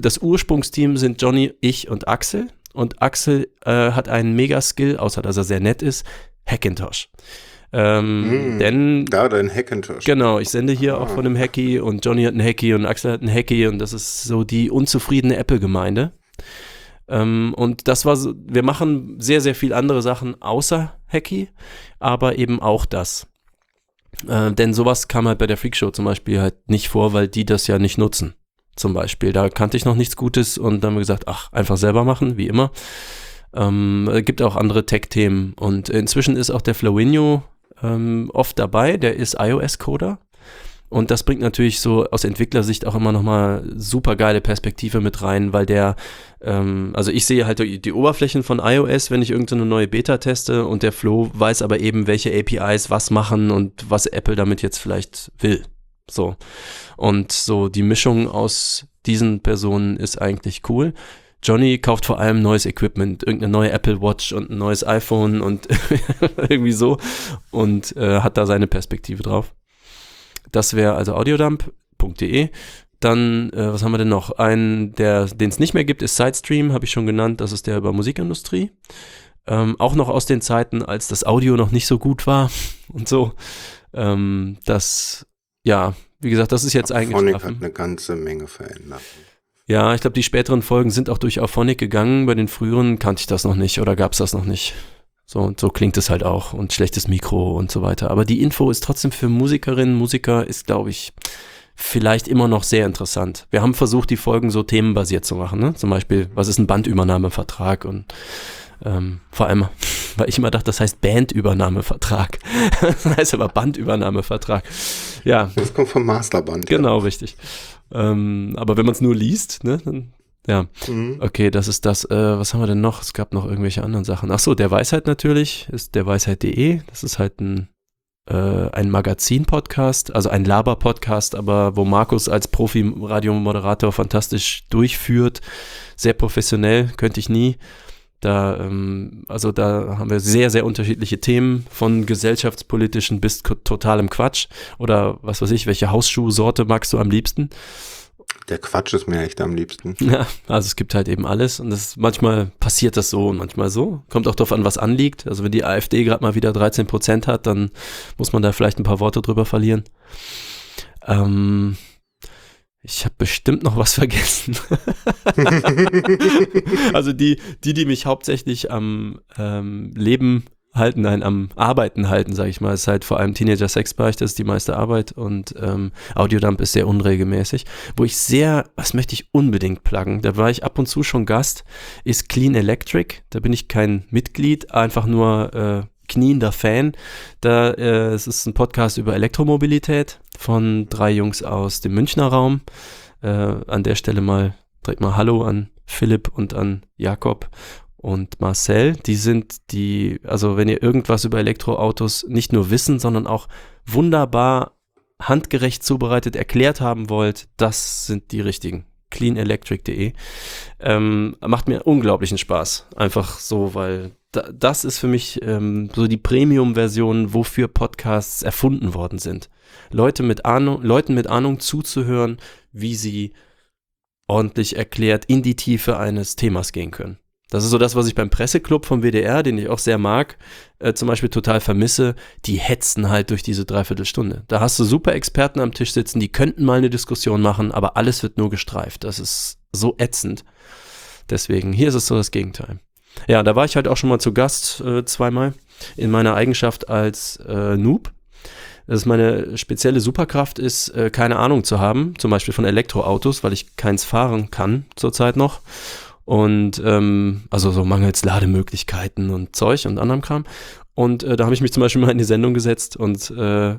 das Ursprungsteam sind Johnny, ich und Axel. Und Axel äh, hat einen Mega-Skill, außer dass er sehr nett ist, Hackintosh. Ähm, Mm, denn Da dein Hackintosh. Genau, ich sende hier auch von einem Hacky und Johnny hat einen Hacky und Axel hat einen Hacky und das ist so die unzufriedene Apple-Gemeinde. Ähm, und das war so, wir machen sehr, sehr viel andere Sachen außer Hacky, aber eben auch das. Äh, denn sowas kam halt bei der Freakshow zum Beispiel halt nicht vor, weil die das ja nicht nutzen. Zum Beispiel. Da kannte ich noch nichts Gutes und dann haben wir gesagt, ach, einfach selber machen, wie immer. Ähm, es gibt auch andere Tech-Themen und inzwischen ist auch der Flowinho ähm, oft dabei, der ist iOS-Coder. Und das bringt natürlich so aus Entwicklersicht auch immer nochmal super geile Perspektive mit rein, weil der, ähm, also ich sehe halt die, Oberflächen von iOS, wenn ich irgendeine neue Beta teste und der Flo weiß aber eben, welche APIs was machen und was Apple damit jetzt vielleicht will. So. Und so die Mischung aus diesen Personen ist eigentlich cool. Johnny kauft vor allem neues Equipment, irgendeine neue Apple Watch und ein neues iPhone und irgendwie so und äh, hat da seine Perspektive drauf. Das wäre also audiodump.de. Dann, äh, was haben wir denn noch? Einen, der den es nicht mehr gibt, ist Sidestream, habe ich schon genannt. Das ist der über Musikindustrie. Ähm, auch noch aus den Zeiten, als das Audio noch nicht so gut war und so. Ähm, das, ja, wie gesagt, das ist jetzt Phonic hat eine ganze Menge verändert. Ja, ich glaube, die späteren Folgen sind auch durch Auphonic gegangen. Bei den früheren kannte ich das noch nicht oder gab es das noch nicht. So und so klingt es halt auch und schlechtes Mikro und so weiter. Aber die Info ist trotzdem für Musikerinnen, Musiker ist, glaube ich, vielleicht immer noch sehr interessant. Wir haben versucht, die Folgen so themenbasiert zu machen. Ne? Zum Beispiel, was ist ein Bandübernahmevertrag und ähm, vor allem, weil ich immer dachte, das heißt Bandübernahmevertrag. das heißt aber Bandübernahmevertrag. Ja, Das kommt vom Masterband. genau, richtig. Ähm, aber wenn man es nur liest, ne, dann, ja. Mhm. okay, das ist das. Äh, was haben wir denn noch? Es gab noch irgendwelche anderen Sachen. Ach so, der Weisheit natürlich ist der Weisheit.de. Das ist halt ein äh, ein Magazin-Podcast, also ein Laber-Podcast, aber wo Markus als Profi-Radiomoderator fantastisch durchführt. Sehr professionell, könnte ich nie. Da, ähm, also da haben wir sehr, sehr unterschiedliche Themen, von gesellschaftspolitischen bis totalem Quatsch. Oder was weiß ich, welche Hausschuhsorte magst du am liebsten? Der Quatsch ist mir echt am liebsten. Ja, also es gibt halt eben alles und das, manchmal passiert das so und manchmal so. Kommt auch darauf an, was anliegt. Also wenn die AfD gerade mal wieder 13 Prozent hat, dann muss man da vielleicht ein paar Worte drüber verlieren. Ähm, ich habe bestimmt noch was vergessen. also die, die, die mich hauptsächlich am ähm, Leben halten, nein, am Arbeiten halten, sage ich mal, ist halt vor allem Teenager Sexbereich, das ist die meiste Arbeit und ähm, Audiodump ist sehr unregelmäßig. Wo ich sehr, was möchte ich unbedingt pluggen, da war ich ab und zu schon Gast, ist Clean Electric. Da bin ich kein Mitglied, einfach nur äh, kniender Fan. Da äh, es ist ein Podcast über Elektromobilität von drei Jungs aus dem Münchner Raum. Äh, an der Stelle mal direkt mal Hallo an Philipp und an Jakob und Marcel, die sind die, also wenn ihr irgendwas über Elektroautos nicht nur wissen, sondern auch wunderbar handgerecht zubereitet erklärt haben wollt, das sind die richtigen. cleanelectric.de. Ähm, macht mir unglaublichen Spaß. Einfach so, weil das ist für mich ähm, so die Premium-Version, wofür Podcasts erfunden worden sind. Leute mit Ahnung, Leuten mit Ahnung zuzuhören, wie sie ordentlich erklärt in die Tiefe eines Themas gehen können. Das ist so das, was ich beim Presseclub vom WDR, den ich auch sehr mag, äh, zum Beispiel total vermisse. Die hetzen halt durch diese Dreiviertelstunde. Da hast du super Experten am Tisch sitzen, die könnten mal eine Diskussion machen, aber alles wird nur gestreift. Das ist so ätzend. Deswegen, hier ist es so das Gegenteil. Ja, da war ich halt auch schon mal zu Gast äh, zweimal in meiner Eigenschaft als äh, Noob. Das ist meine spezielle Superkraft ist, äh, keine Ahnung zu haben, zum Beispiel von Elektroautos, weil ich keins fahren kann zurzeit noch. Und ähm, also so mangels Lademöglichkeiten und Zeug und anderem Kram. Und äh, da habe ich mich zum Beispiel mal in die Sendung gesetzt und äh,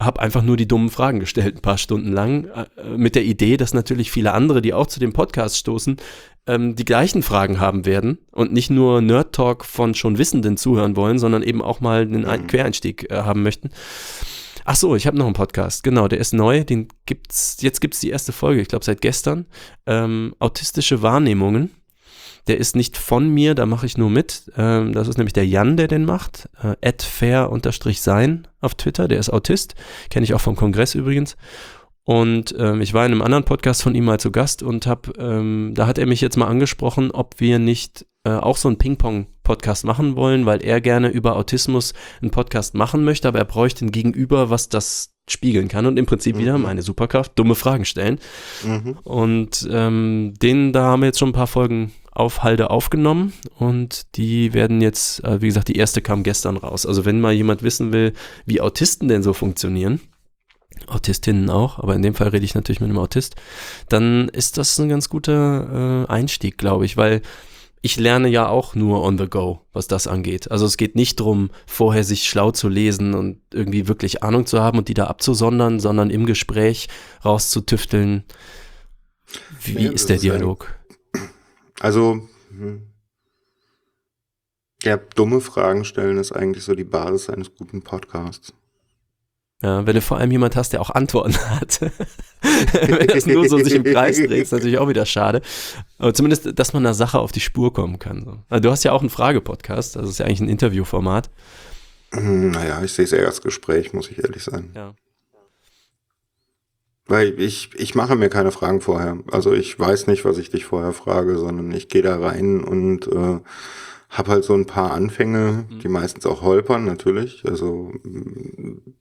habe einfach nur die dummen Fragen gestellt, ein paar Stunden lang, äh, mit der Idee, dass natürlich viele andere, die auch zu dem Podcast stoßen, ähm, die gleichen Fragen haben werden und nicht nur Nerd Talk von schon Wissenden zuhören wollen, sondern eben auch mal einen mhm. Quereinstieg äh, haben möchten. Ach so, ich habe noch einen Podcast. Genau, der ist neu. Den gibt's. Jetzt gibt's die erste Folge. Ich glaube seit gestern. Ähm, autistische Wahrnehmungen. Der ist nicht von mir, da mache ich nur mit. Ähm, das ist nämlich der Jan, der den macht. Äh, fair-sein auf Twitter. Der ist Autist. Kenne ich auch vom Kongress übrigens. Und ähm, ich war in einem anderen Podcast von ihm mal zu Gast und habe, ähm, da hat er mich jetzt mal angesprochen, ob wir nicht äh, auch so einen Ping-Pong-Podcast machen wollen, weil er gerne über Autismus einen Podcast machen möchte, aber er bräuchte ein Gegenüber, was das spiegeln kann und im Prinzip mhm. wieder meine Superkraft, dumme Fragen stellen. Mhm. Und ähm, den, da haben wir jetzt schon ein paar Folgen auf Halde aufgenommen und die werden jetzt, äh, wie gesagt, die erste kam gestern raus. Also wenn mal jemand wissen will, wie Autisten denn so funktionieren, Autistinnen auch, aber in dem Fall rede ich natürlich mit einem Autist, dann ist das ein ganz guter äh, Einstieg, glaube ich, weil ich lerne ja auch nur on the go, was das angeht. Also es geht nicht darum, vorher sich schlau zu lesen und irgendwie wirklich Ahnung zu haben und die da abzusondern, sondern im Gespräch rauszutüfteln. Wie ja, ist der Dialog? Also, hm. ja, dumme Fragen stellen ist eigentlich so die Basis eines guten Podcasts. Ja, wenn du vor allem jemand hast, der auch Antworten hat. wenn das nur so sich im Kreis dreht, ist natürlich auch wieder schade. Aber zumindest, dass man einer Sache auf die Spur kommen kann. So. Also du hast ja auch einen Frage-Podcast, das ist ja eigentlich ein Interviewformat. Hm, naja, ich sehe es eher als Gespräch, muss ich ehrlich sein. Ja. Weil ich, ich mache mir keine Fragen vorher. Also ich weiß nicht, was ich dich vorher frage, sondern ich gehe da rein und äh, habe halt so ein paar Anfänge, die mhm. meistens auch holpern, natürlich. Also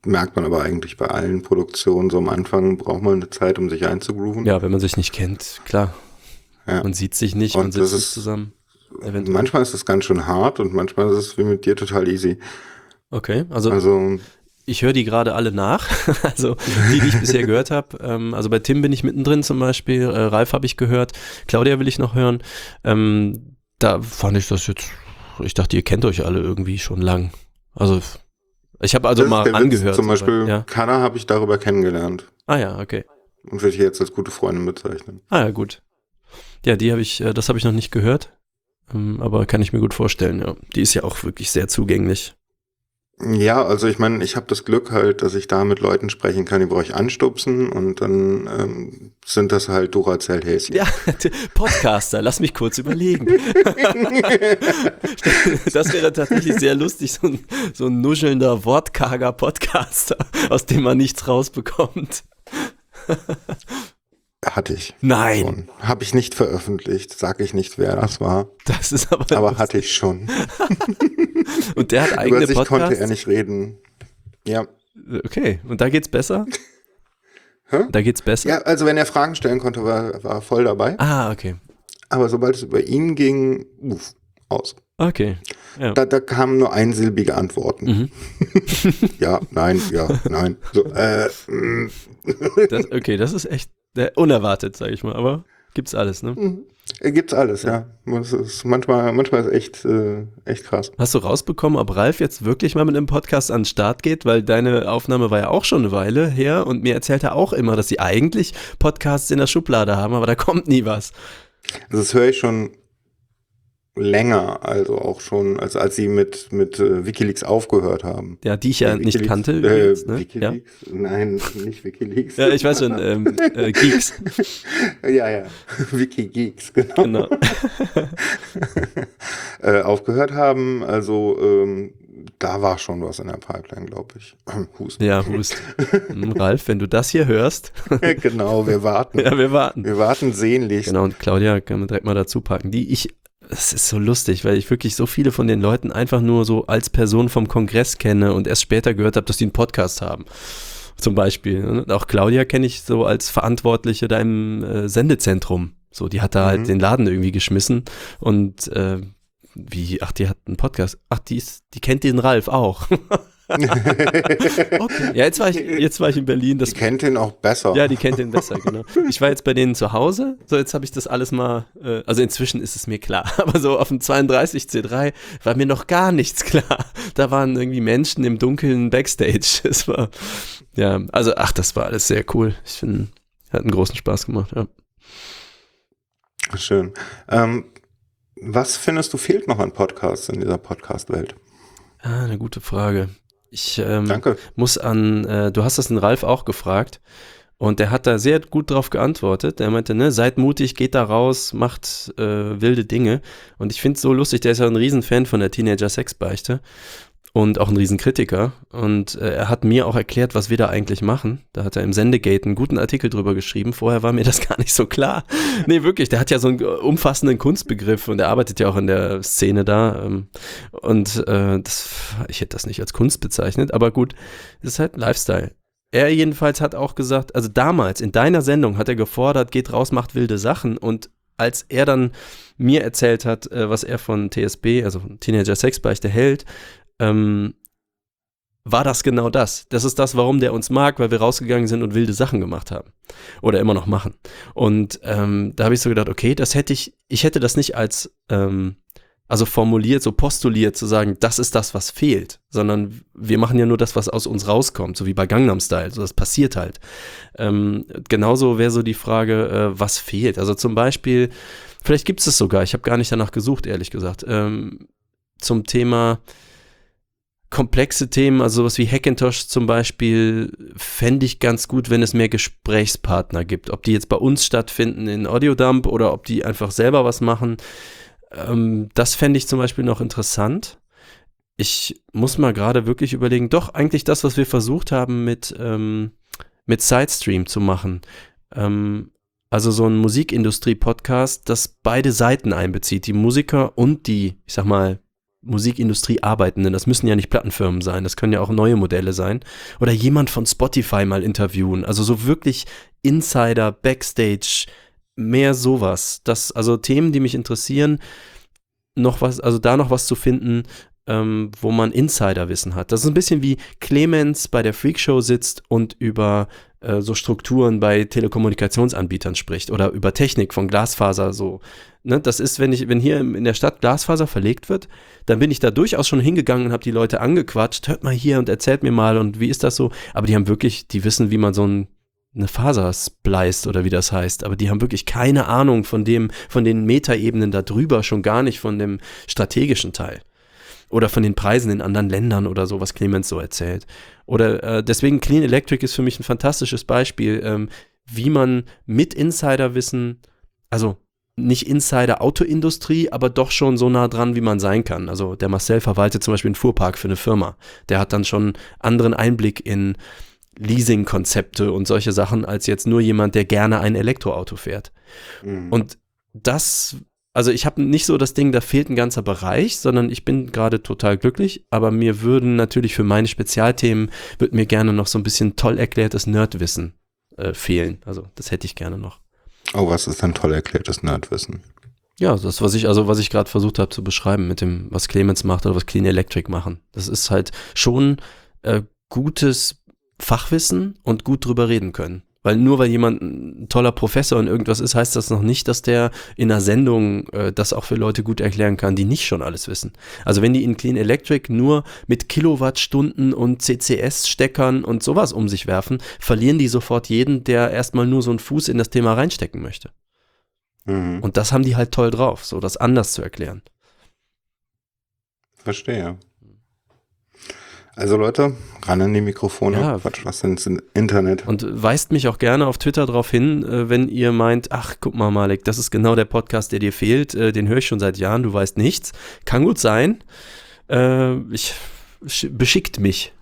merkt man aber eigentlich bei allen Produktionen so am Anfang braucht man eine Zeit, um sich einzugrooven. Ja, wenn man sich nicht kennt, klar. Ja. Man sieht sich nicht, und man sitzt nicht zusammen. Eventuell. Manchmal ist es ganz schön hart und manchmal ist es wie mit dir total easy. Okay, also, also ich höre die gerade alle nach, also die, die ich bisher gehört habe. Ähm, also bei Tim bin ich mittendrin zum Beispiel, äh, Ralf habe ich gehört, Claudia will ich noch hören. Ähm, da fand ich das jetzt, ich dachte, ihr kennt euch alle irgendwie schon lang. Also ich habe also mal angehört. Zum Beispiel ja. Kana habe ich darüber kennengelernt. Ah ja, okay. Und würde ich jetzt als gute Freundin bezeichnen. Ah ja, gut. Ja, die habe ich, äh, das habe ich noch nicht gehört. Ähm, aber kann ich mir gut vorstellen, ja. Die ist ja auch wirklich sehr zugänglich. Ja, also ich meine, ich habe das Glück halt, dass ich da mit Leuten sprechen kann, die bei euch anstupsen und dann ähm, sind das halt Duracell-Häschen. Ja, Podcaster, lass mich kurz überlegen. das wäre tatsächlich sehr lustig, so ein, so ein nuschelnder, wortkarger Podcaster, aus dem man nichts rausbekommt. Hatte ich. Nein. Habe ich nicht veröffentlicht, sag ich nicht, wer das war. Das ist aber. Aber hatte ich schon. Und der hat eigene Über sich Podcasts? konnte er nicht reden. Ja. Okay, und da geht's besser? Hä? Da geht's besser? Ja, also wenn er Fragen stellen konnte, war, war er voll dabei. Ah, okay. Aber sobald es über ihn ging, uff, aus. Okay. Ja. Da, da kamen nur einsilbige Antworten. Mhm. ja, nein, ja, nein. So, äh, mm. Das, okay, das ist echt unerwartet, sag ich mal, aber gibt's alles, ne? Äh, Gibt's alles, ja. Es ist manchmal, manchmal ist echt, äh, echt krass. Hast du rausbekommen, ob Ralf jetzt wirklich mal mit einem Podcast an den Start geht? Weil deine Aufnahme war ja auch schon eine Weile her und mir erzählt er auch immer, dass sie eigentlich Podcasts in der Schublade haben, aber da kommt nie was. Also das höre ich schon länger, also auch schon, als als sie mit mit äh, WikiLeaks aufgehört haben. Ja, die ich ja Äh, nicht kannte. Äh, übrigens, ne? ja? WikiLeaks? Nein, nicht WikiLeaks. ja, ich weiß schon, ähm, äh, Geeks, ja, ja. Wikigeeks, genau. genau. äh, aufgehört haben. Also ähm, da war schon was in der Pipeline, glaube ich. Husten. Ja, Hust. Hm, Ralf, wenn du das hier hörst, genau, wir warten. ja, wir warten. Wir warten sehnlichst. Genau, und Claudia kann man direkt mal dazu packen. Die ich, es ist so lustig, weil ich wirklich so viele von den Leuten einfach nur so als Person vom Kongress kenne und erst später gehört habe, dass die einen Podcast haben. Zum Beispiel. Und auch Claudia kenne ich so als Verantwortliche da im äh, Sendezentrum. So, die hat da halt Mhm. den Laden irgendwie geschmissen und äh, wie, ach, die hat einen Podcast. Ach, die ist, die kennt den Ralf auch. okay. Ja, jetzt war ich, jetzt war ich in Berlin. Das Die kennt ihn auch besser. ja, die kennt den besser, genau. Ich war jetzt bei denen zu Hause, so jetzt habe ich das alles mal, äh, also inzwischen ist es mir klar, aber so auf dem 32 C3 war mir noch gar nichts klar. Da waren irgendwie Menschen im dunklen Backstage. Es war, ja, also ach, das war alles sehr cool. Ich finde, hat einen großen Spaß gemacht, ja. Schön. Ähm, was findest du fehlt noch an Podcasts in dieser Podcast-Welt? Ah, eine gute Frage. Ich ähm, Danke. muss an, äh, du hast das den Ralf auch gefragt und der hat da sehr gut drauf geantwortet. Der meinte, ne, seid mutig, geht da raus, macht äh, wilde Dinge. Und ich finde es so lustig, der ist ja ein Riesenfan von der Teenager-Sexbeichte und auch ein Riesenkritiker. Und äh, er hat mir auch erklärt, was wir da eigentlich machen. Da hat er im Sendegate einen guten Artikel drüber geschrieben. Vorher war mir das gar nicht so klar. nee, wirklich, der hat ja so einen umfassenden Kunstbegriff und er arbeitet ja auch in der Szene da. Ähm, und äh, das, ich hätte das nicht als Kunst bezeichnet, aber gut, es ist halt Lifestyle. Er jedenfalls hat auch gesagt, also damals in deiner Sendung hat er gefordert, geht raus, macht wilde Sachen und als er dann mir erzählt hat, äh, was er von TSB, also Teenager Sexbeichte hält, ähm, war das genau das. Das ist das, warum der uns mag, weil wir rausgegangen sind und wilde Sachen gemacht haben. Oder immer noch machen. Und ähm, da habe ich so gedacht, okay, das hätte ich, ich hätte das nicht als, ähm, also formuliert, so postuliert zu sagen, das ist das, was fehlt, sondern wir machen ja nur das, was aus uns rauskommt, so wie bei Gangnam Style, so das passiert halt. Ähm, genauso wäre so die Frage, äh, was fehlt. Also zum Beispiel, vielleicht gibt es es sogar, ich habe gar nicht danach gesucht, ehrlich gesagt, ähm, zum Thema komplexe Themen, also sowas wie Hackintosh zum Beispiel, fände ich ganz gut, wenn es mehr Gesprächspartner gibt. Ob die jetzt bei uns stattfinden in Audiodump oder ob die einfach selber was machen. Ähm, das fände ich zum Beispiel noch interessant. Ich muss mal gerade wirklich überlegen, doch eigentlich das, was wir versucht haben mit, ähm, mit Sidestream zu machen. Ähm, also so ein Musikindustrie-Podcast, das beide Seiten einbezieht, die Musiker und die, ich sag mal, Musikindustrie Arbeitenden. Das müssen ja nicht Plattenfirmen sein, das können ja auch neue Modelle sein. Oder jemand von Spotify mal interviewen. Also so wirklich Insider, Backstage, mehr sowas. Das, also Themen, die mich interessieren, noch was, also da noch was zu finden, ähm, wo man Insiderwissen hat. Das ist ein bisschen wie Clemens bei der Freakshow sitzt und über äh, so Strukturen bei Telekommunikationsanbietern spricht oder über Technik von Glasfaser so. Ne, das ist, wenn ich, wenn hier in der Stadt Glasfaser verlegt wird, dann bin ich da durchaus schon hingegangen und habe die Leute angequatscht, hört mal hier und erzählt mir mal und wie ist das so? Aber die haben wirklich, die wissen, wie man so ein eine Faser spliced oder wie das heißt, aber die haben wirklich keine Ahnung von dem, von den Metaebenen da drüber, schon gar nicht von dem strategischen Teil. Oder von den Preisen in anderen Ländern oder so, was Clemens so erzählt. Oder äh, deswegen Clean Electric ist für mich ein fantastisches Beispiel, ähm, wie man mit Insiderwissen, also nicht Insider Autoindustrie, aber doch schon so nah dran, wie man sein kann. Also der Marcel verwaltet zum Beispiel einen Fuhrpark für eine Firma. Der hat dann schon anderen Einblick in Leasing-Konzepte und solche Sachen als jetzt nur jemand, der gerne ein Elektroauto fährt. Mhm. Und das, also ich habe nicht so das Ding, da fehlt ein ganzer Bereich, sondern ich bin gerade total glücklich, aber mir würden natürlich für meine Spezialthemen, würde mir gerne noch so ein bisschen toll erklärtes Nerdwissen äh, fehlen. Also das hätte ich gerne noch. Oh, was ist dann toll erklärtes Nerdwissen? Ja, das, was ich, also was ich gerade versucht habe zu beschreiben mit dem, was Clemens macht oder was Clean Electric machen. Das ist halt schon äh, gutes Fachwissen und gut drüber reden können. Weil nur weil jemand ein toller Professor in irgendwas ist, heißt das noch nicht, dass der in einer Sendung äh, das auch für Leute gut erklären kann, die nicht schon alles wissen. Also wenn die in Clean Electric nur mit Kilowattstunden und CCS-Steckern und sowas um sich werfen, verlieren die sofort jeden, der erstmal nur so einen Fuß in das Thema reinstecken möchte. Mhm. Und das haben die halt toll drauf, so das anders zu erklären. Verstehe. Also Leute, ran an die Mikrofone, ja. Quatsch, was ins Internet. Und weist mich auch gerne auf Twitter darauf hin, äh, wenn ihr meint, ach, guck mal, Malik, das ist genau der Podcast, der dir fehlt, äh, den höre ich schon seit Jahren, du weißt nichts. Kann gut sein. Äh, ich beschickt mich.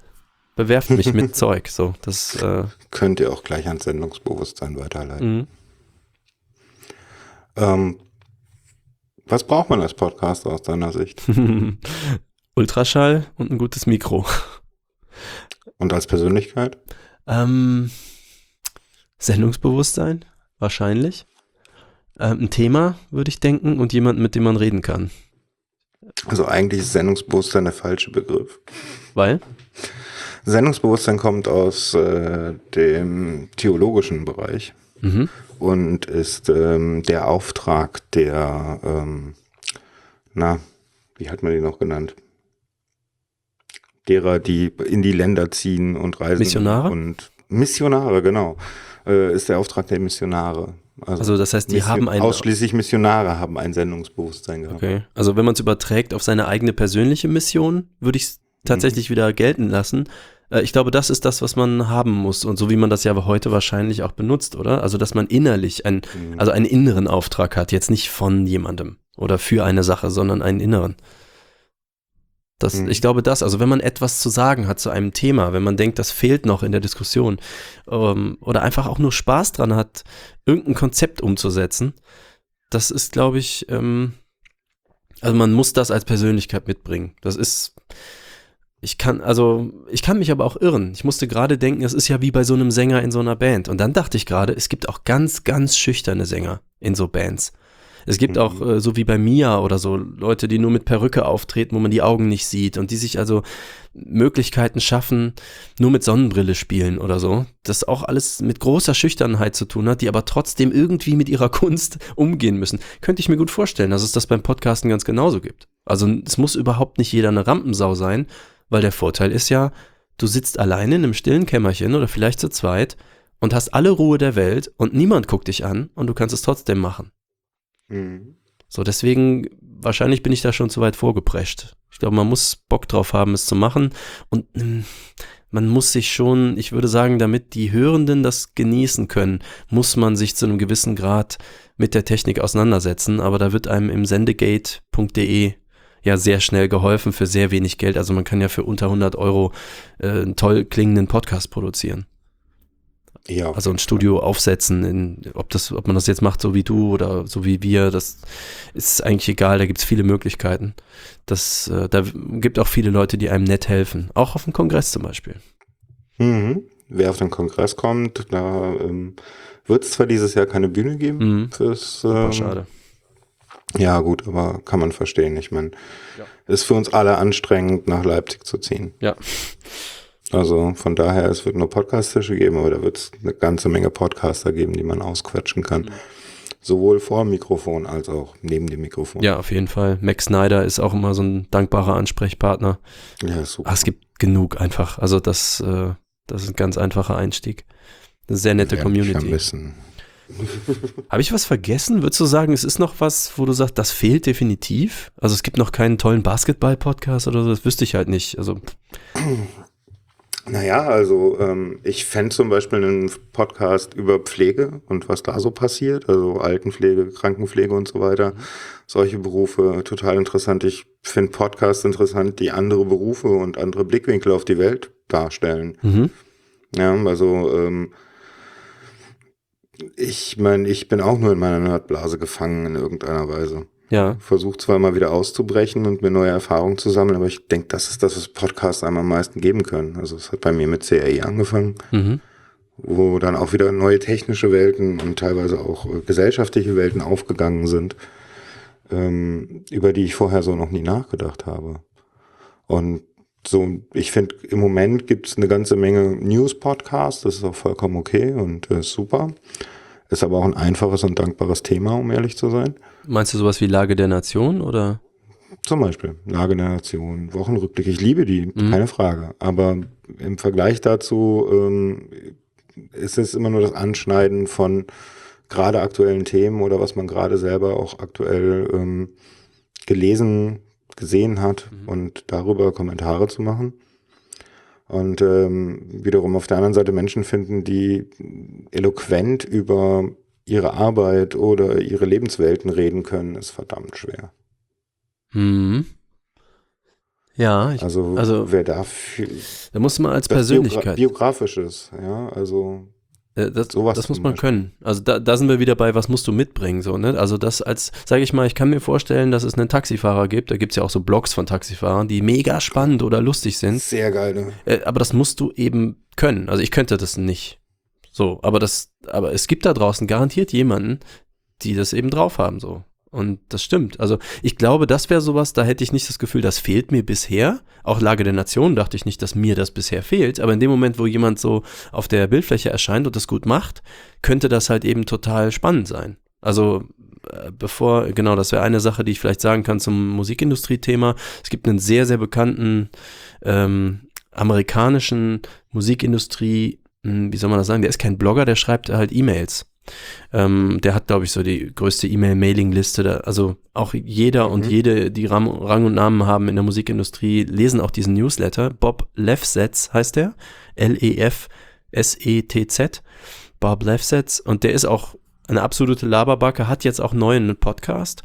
Bewerft mich mit Zeug. So, das äh, könnt ihr auch gleich ans Sendungsbewusstsein weiterleiten. Mhm. Ähm, was braucht man als Podcaster aus deiner Sicht? Ultraschall und ein gutes Mikro. Und als Persönlichkeit? Ähm, Sendungsbewusstsein, wahrscheinlich. Ähm, ein Thema, würde ich denken, und jemand, mit dem man reden kann. Also eigentlich ist Sendungsbewusstsein der falsche Begriff. Weil? Sendungsbewusstsein kommt aus äh, dem theologischen Bereich mhm. und ist ähm, der Auftrag der, ähm, na, wie hat man den noch genannt? Derer, die in die Länder ziehen und reisen. Missionare? Und Missionare, genau. Äh, ist der Auftrag der Missionare. Also, also das heißt, die Mission, haben ein ausschließlich Missionare haben ein Sendungsbewusstsein gehabt. Okay. Also wenn man es überträgt auf seine eigene persönliche Mission, würde ich es tatsächlich mhm. wieder gelten lassen. Äh, ich glaube, das ist das, was man haben muss und so wie man das ja heute wahrscheinlich auch benutzt, oder? Also dass man innerlich ein, mhm. also einen inneren Auftrag hat, jetzt nicht von jemandem oder für eine Sache, sondern einen inneren. Das, mhm. Ich glaube, das, also wenn man etwas zu sagen hat zu einem Thema, wenn man denkt, das fehlt noch in der Diskussion ähm, oder einfach auch nur Spaß dran hat, irgendein Konzept umzusetzen, das ist, glaube ich, ähm, also man muss das als Persönlichkeit mitbringen. Das ist, ich kann, also ich kann mich aber auch irren. Ich musste gerade denken, es ist ja wie bei so einem Sänger in so einer Band. Und dann dachte ich gerade, es gibt auch ganz, ganz schüchterne Sänger in so Bands. Es gibt mhm. auch, äh, so wie bei Mia oder so, Leute, die nur mit Perücke auftreten, wo man die Augen nicht sieht und die sich also Möglichkeiten schaffen, nur mit Sonnenbrille spielen oder so. Das auch alles mit großer Schüchternheit zu tun hat, die aber trotzdem irgendwie mit ihrer Kunst umgehen müssen. Könnte ich mir gut vorstellen, dass es das beim Podcasten ganz genauso gibt. Also es muss überhaupt nicht jeder eine Rampensau sein, weil der Vorteil ist ja, du sitzt alleine in einem stillen Kämmerchen oder vielleicht zu zweit und hast alle Ruhe der Welt und niemand guckt dich an und du kannst es trotzdem machen. Mhm. So, deswegen, wahrscheinlich bin ich da schon zu weit vorgeprescht. Ich glaube, man muss Bock drauf haben, es zu machen. Und ähm, man muss sich schon, ich würde sagen, damit die Hörenden das genießen können, muss man sich zu einem gewissen Grad mit der Technik auseinandersetzen. Aber da wird einem im sendegate.de ja sehr schnell geholfen für sehr wenig Geld. Also man kann ja für unter 100 Euro äh, einen toll klingenden Podcast produzieren. Ja. Also ein Studio aufsetzen, in, ob, das, ob man das jetzt macht, so wie du oder so wie wir, das ist eigentlich egal, da gibt es viele Möglichkeiten. Das, äh, da gibt auch viele Leute, die einem nett helfen. Auch auf dem Kongress zum Beispiel. Mhm. Wer auf den Kongress kommt, da ähm, wird es zwar dieses Jahr keine Bühne geben mhm. fürs ähm, schade. Ja, gut, aber kann man verstehen. Ich meine, ja. ist für uns alle anstrengend, nach Leipzig zu ziehen. Ja. Also von daher, es wird nur Podcast-Tische geben, aber da wird es eine ganze Menge Podcaster geben, die man ausquetschen kann. Mhm. Sowohl vor dem Mikrofon als auch neben dem Mikrofon. Ja, auf jeden Fall. Max Snyder ist auch immer so ein dankbarer Ansprechpartner. Ja, super. Ach, es gibt genug einfach. Also das, äh, das ist ein ganz einfacher Einstieg. Eine sehr nette Community. Habe ich was vergessen? Würdest du sagen, es ist noch was, wo du sagst, das fehlt definitiv? Also es gibt noch keinen tollen Basketball-Podcast oder so, das wüsste ich halt nicht. Also Naja, also ähm, ich fände zum Beispiel einen Podcast über Pflege und was da so passiert, also Altenpflege, Krankenpflege und so weiter. Solche Berufe total interessant. Ich finde Podcasts interessant, die andere Berufe und andere Blickwinkel auf die Welt darstellen. mhm. Ja, also ähm, ich meine, ich bin auch nur in meiner Nerdblase gefangen in irgendeiner Weise. Ja. Versuche zwar mal wieder auszubrechen und mir neue Erfahrungen zu sammeln, aber ich denke, das ist das, was Podcasts einem am meisten geben können. Also es hat bei mir mit CRI angefangen, Mhm. wo dann auch wieder neue technische Welten und teilweise auch äh, gesellschaftliche Welten aufgegangen sind, ähm, über die ich vorher so noch nie nachgedacht habe. Und so, ich finde, im Moment gibt es eine ganze Menge News-Podcasts, das ist auch vollkommen okay und äh, super. Ist aber auch ein einfaches und dankbares Thema, um ehrlich zu sein. Meinst du sowas wie Lage der Nation oder? Zum Beispiel Lage der Nation, Wochenrückblick. Ich liebe die, keine Frage. Aber im Vergleich dazu ähm, ist es immer nur das Anschneiden von gerade aktuellen Themen oder was man gerade selber auch aktuell ähm, gelesen, gesehen hat und darüber Kommentare zu machen. Und ähm, wiederum auf der anderen Seite Menschen finden, die eloquent über ihre Arbeit oder ihre Lebenswelten reden können, ist verdammt schwer. Mhm. Ja, ich, Also, also wer dafür da muss man als Persönlichkeit. Biogra Biografisches, ja, also Äh, Das, Sowas das muss man Beispiel. können. Also da, da sind wir wieder bei, was musst du mitbringen, so, ne? Also das als, sage ich mal, ich kann mir vorstellen, dass es einen Taxifahrer gibt, da gibt es ja auch so Blogs von Taxifahrern, die mega spannend oder lustig sind, sehr geil. Ne? äh, aber das musst du eben können. Also ich könnte das nicht. So, aber das, aber es gibt da draußen garantiert jemanden, die das eben drauf haben, so. Und das stimmt. Also ich glaube, das wäre sowas, da hätte ich nicht das Gefühl, das fehlt mir bisher. Auch Lage der Nation dachte ich nicht, dass mir das bisher fehlt. Aber in dem Moment, wo jemand so auf der Bildfläche erscheint und das gut macht, könnte das halt eben total spannend sein. Also äh, bevor, genau, das wäre eine Sache, die ich vielleicht sagen kann zum Musikindustrie-Thema. Es gibt einen sehr, sehr bekannten ähm, amerikanischen Musikindustrie, wie soll man das sagen, der ist kein Blogger, der schreibt halt E-Mails. Ähm, der hat, glaube ich, so die größte E-Mail-Mailing-Liste. Also auch jeder und jede, die Ram Rang und Namen haben in der Musikindustrie, lesen auch diesen Newsletter. Bob Lefsetz heißt der. L-E-F-S-E-T-Z. Bob Lefsetz. Und der ist auch eine absolute Laberbacke, hat jetzt auch neu einen Podcast.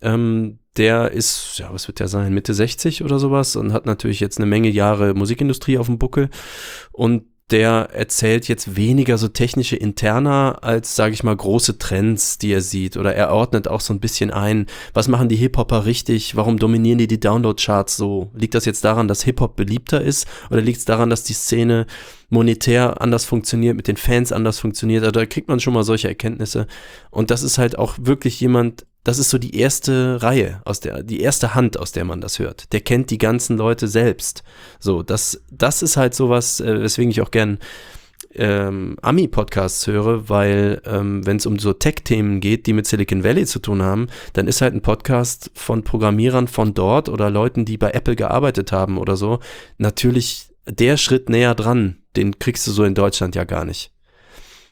Ähm, der ist, ja, was wird der sein, Mitte 60 oder sowas und hat natürlich jetzt eine Menge Jahre Musikindustrie auf dem Buckel. Und der erzählt jetzt weniger so technische Interna als, sage ich mal, große Trends, die er sieht. Oder er ordnet auch so ein bisschen ein, was machen die Hip-Hopper richtig, warum dominieren die die Download-Charts so? Liegt das jetzt daran, dass Hip-Hop beliebter ist? Oder liegt es daran, dass die Szene monetär anders funktioniert, mit den Fans anders funktioniert? Also da kriegt man schon mal solche Erkenntnisse. Und das ist halt auch wirklich jemand, das ist so die erste Reihe, aus der, die erste Hand, aus der man das hört. Der kennt die ganzen Leute selbst. So, das, das ist halt sowas, äh, weswegen ich auch gern ähm, Ami-Podcasts höre, weil ähm, wenn es um so Tech-Themen geht, die mit Silicon Valley zu tun haben, dann ist halt ein Podcast von Programmierern von dort oder Leuten, die bei Apple gearbeitet haben oder so, natürlich der Schritt näher dran. Den kriegst du so in Deutschland ja gar nicht.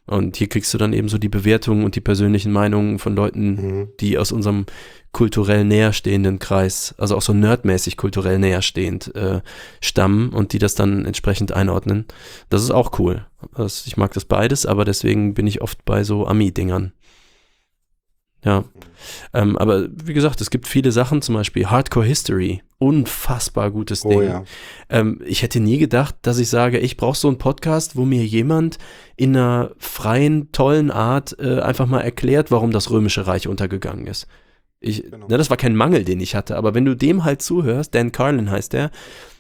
Und hier kriegst du dann eben so die Bewertungen und die persönlichen Meinungen von Leuten, die aus unserem kulturell näherstehenden Kreis, also auch so nerdmäßig kulturell näherstehend äh, stammen und die das dann entsprechend einordnen. Das ist auch cool. Das, ich mag das beides, aber deswegen bin ich oft bei so Ami-Dingern. Ja. Ähm, aber wie gesagt, es gibt viele Sachen, zum Beispiel Hardcore History. Unfassbar gutes Ding. Oh ja. Ähm, ich hätte nie gedacht, dass ich sage, ich brauche so einen Podcast, wo mir jemand in einer freien, tollen Art äh, einfach mal erklärt, warum das Römische Reich untergegangen ist. Ich, Genau. na, das war kein Mangel, den ich hatte, aber wenn du dem halt zuhörst, Dan Carlin heißt der,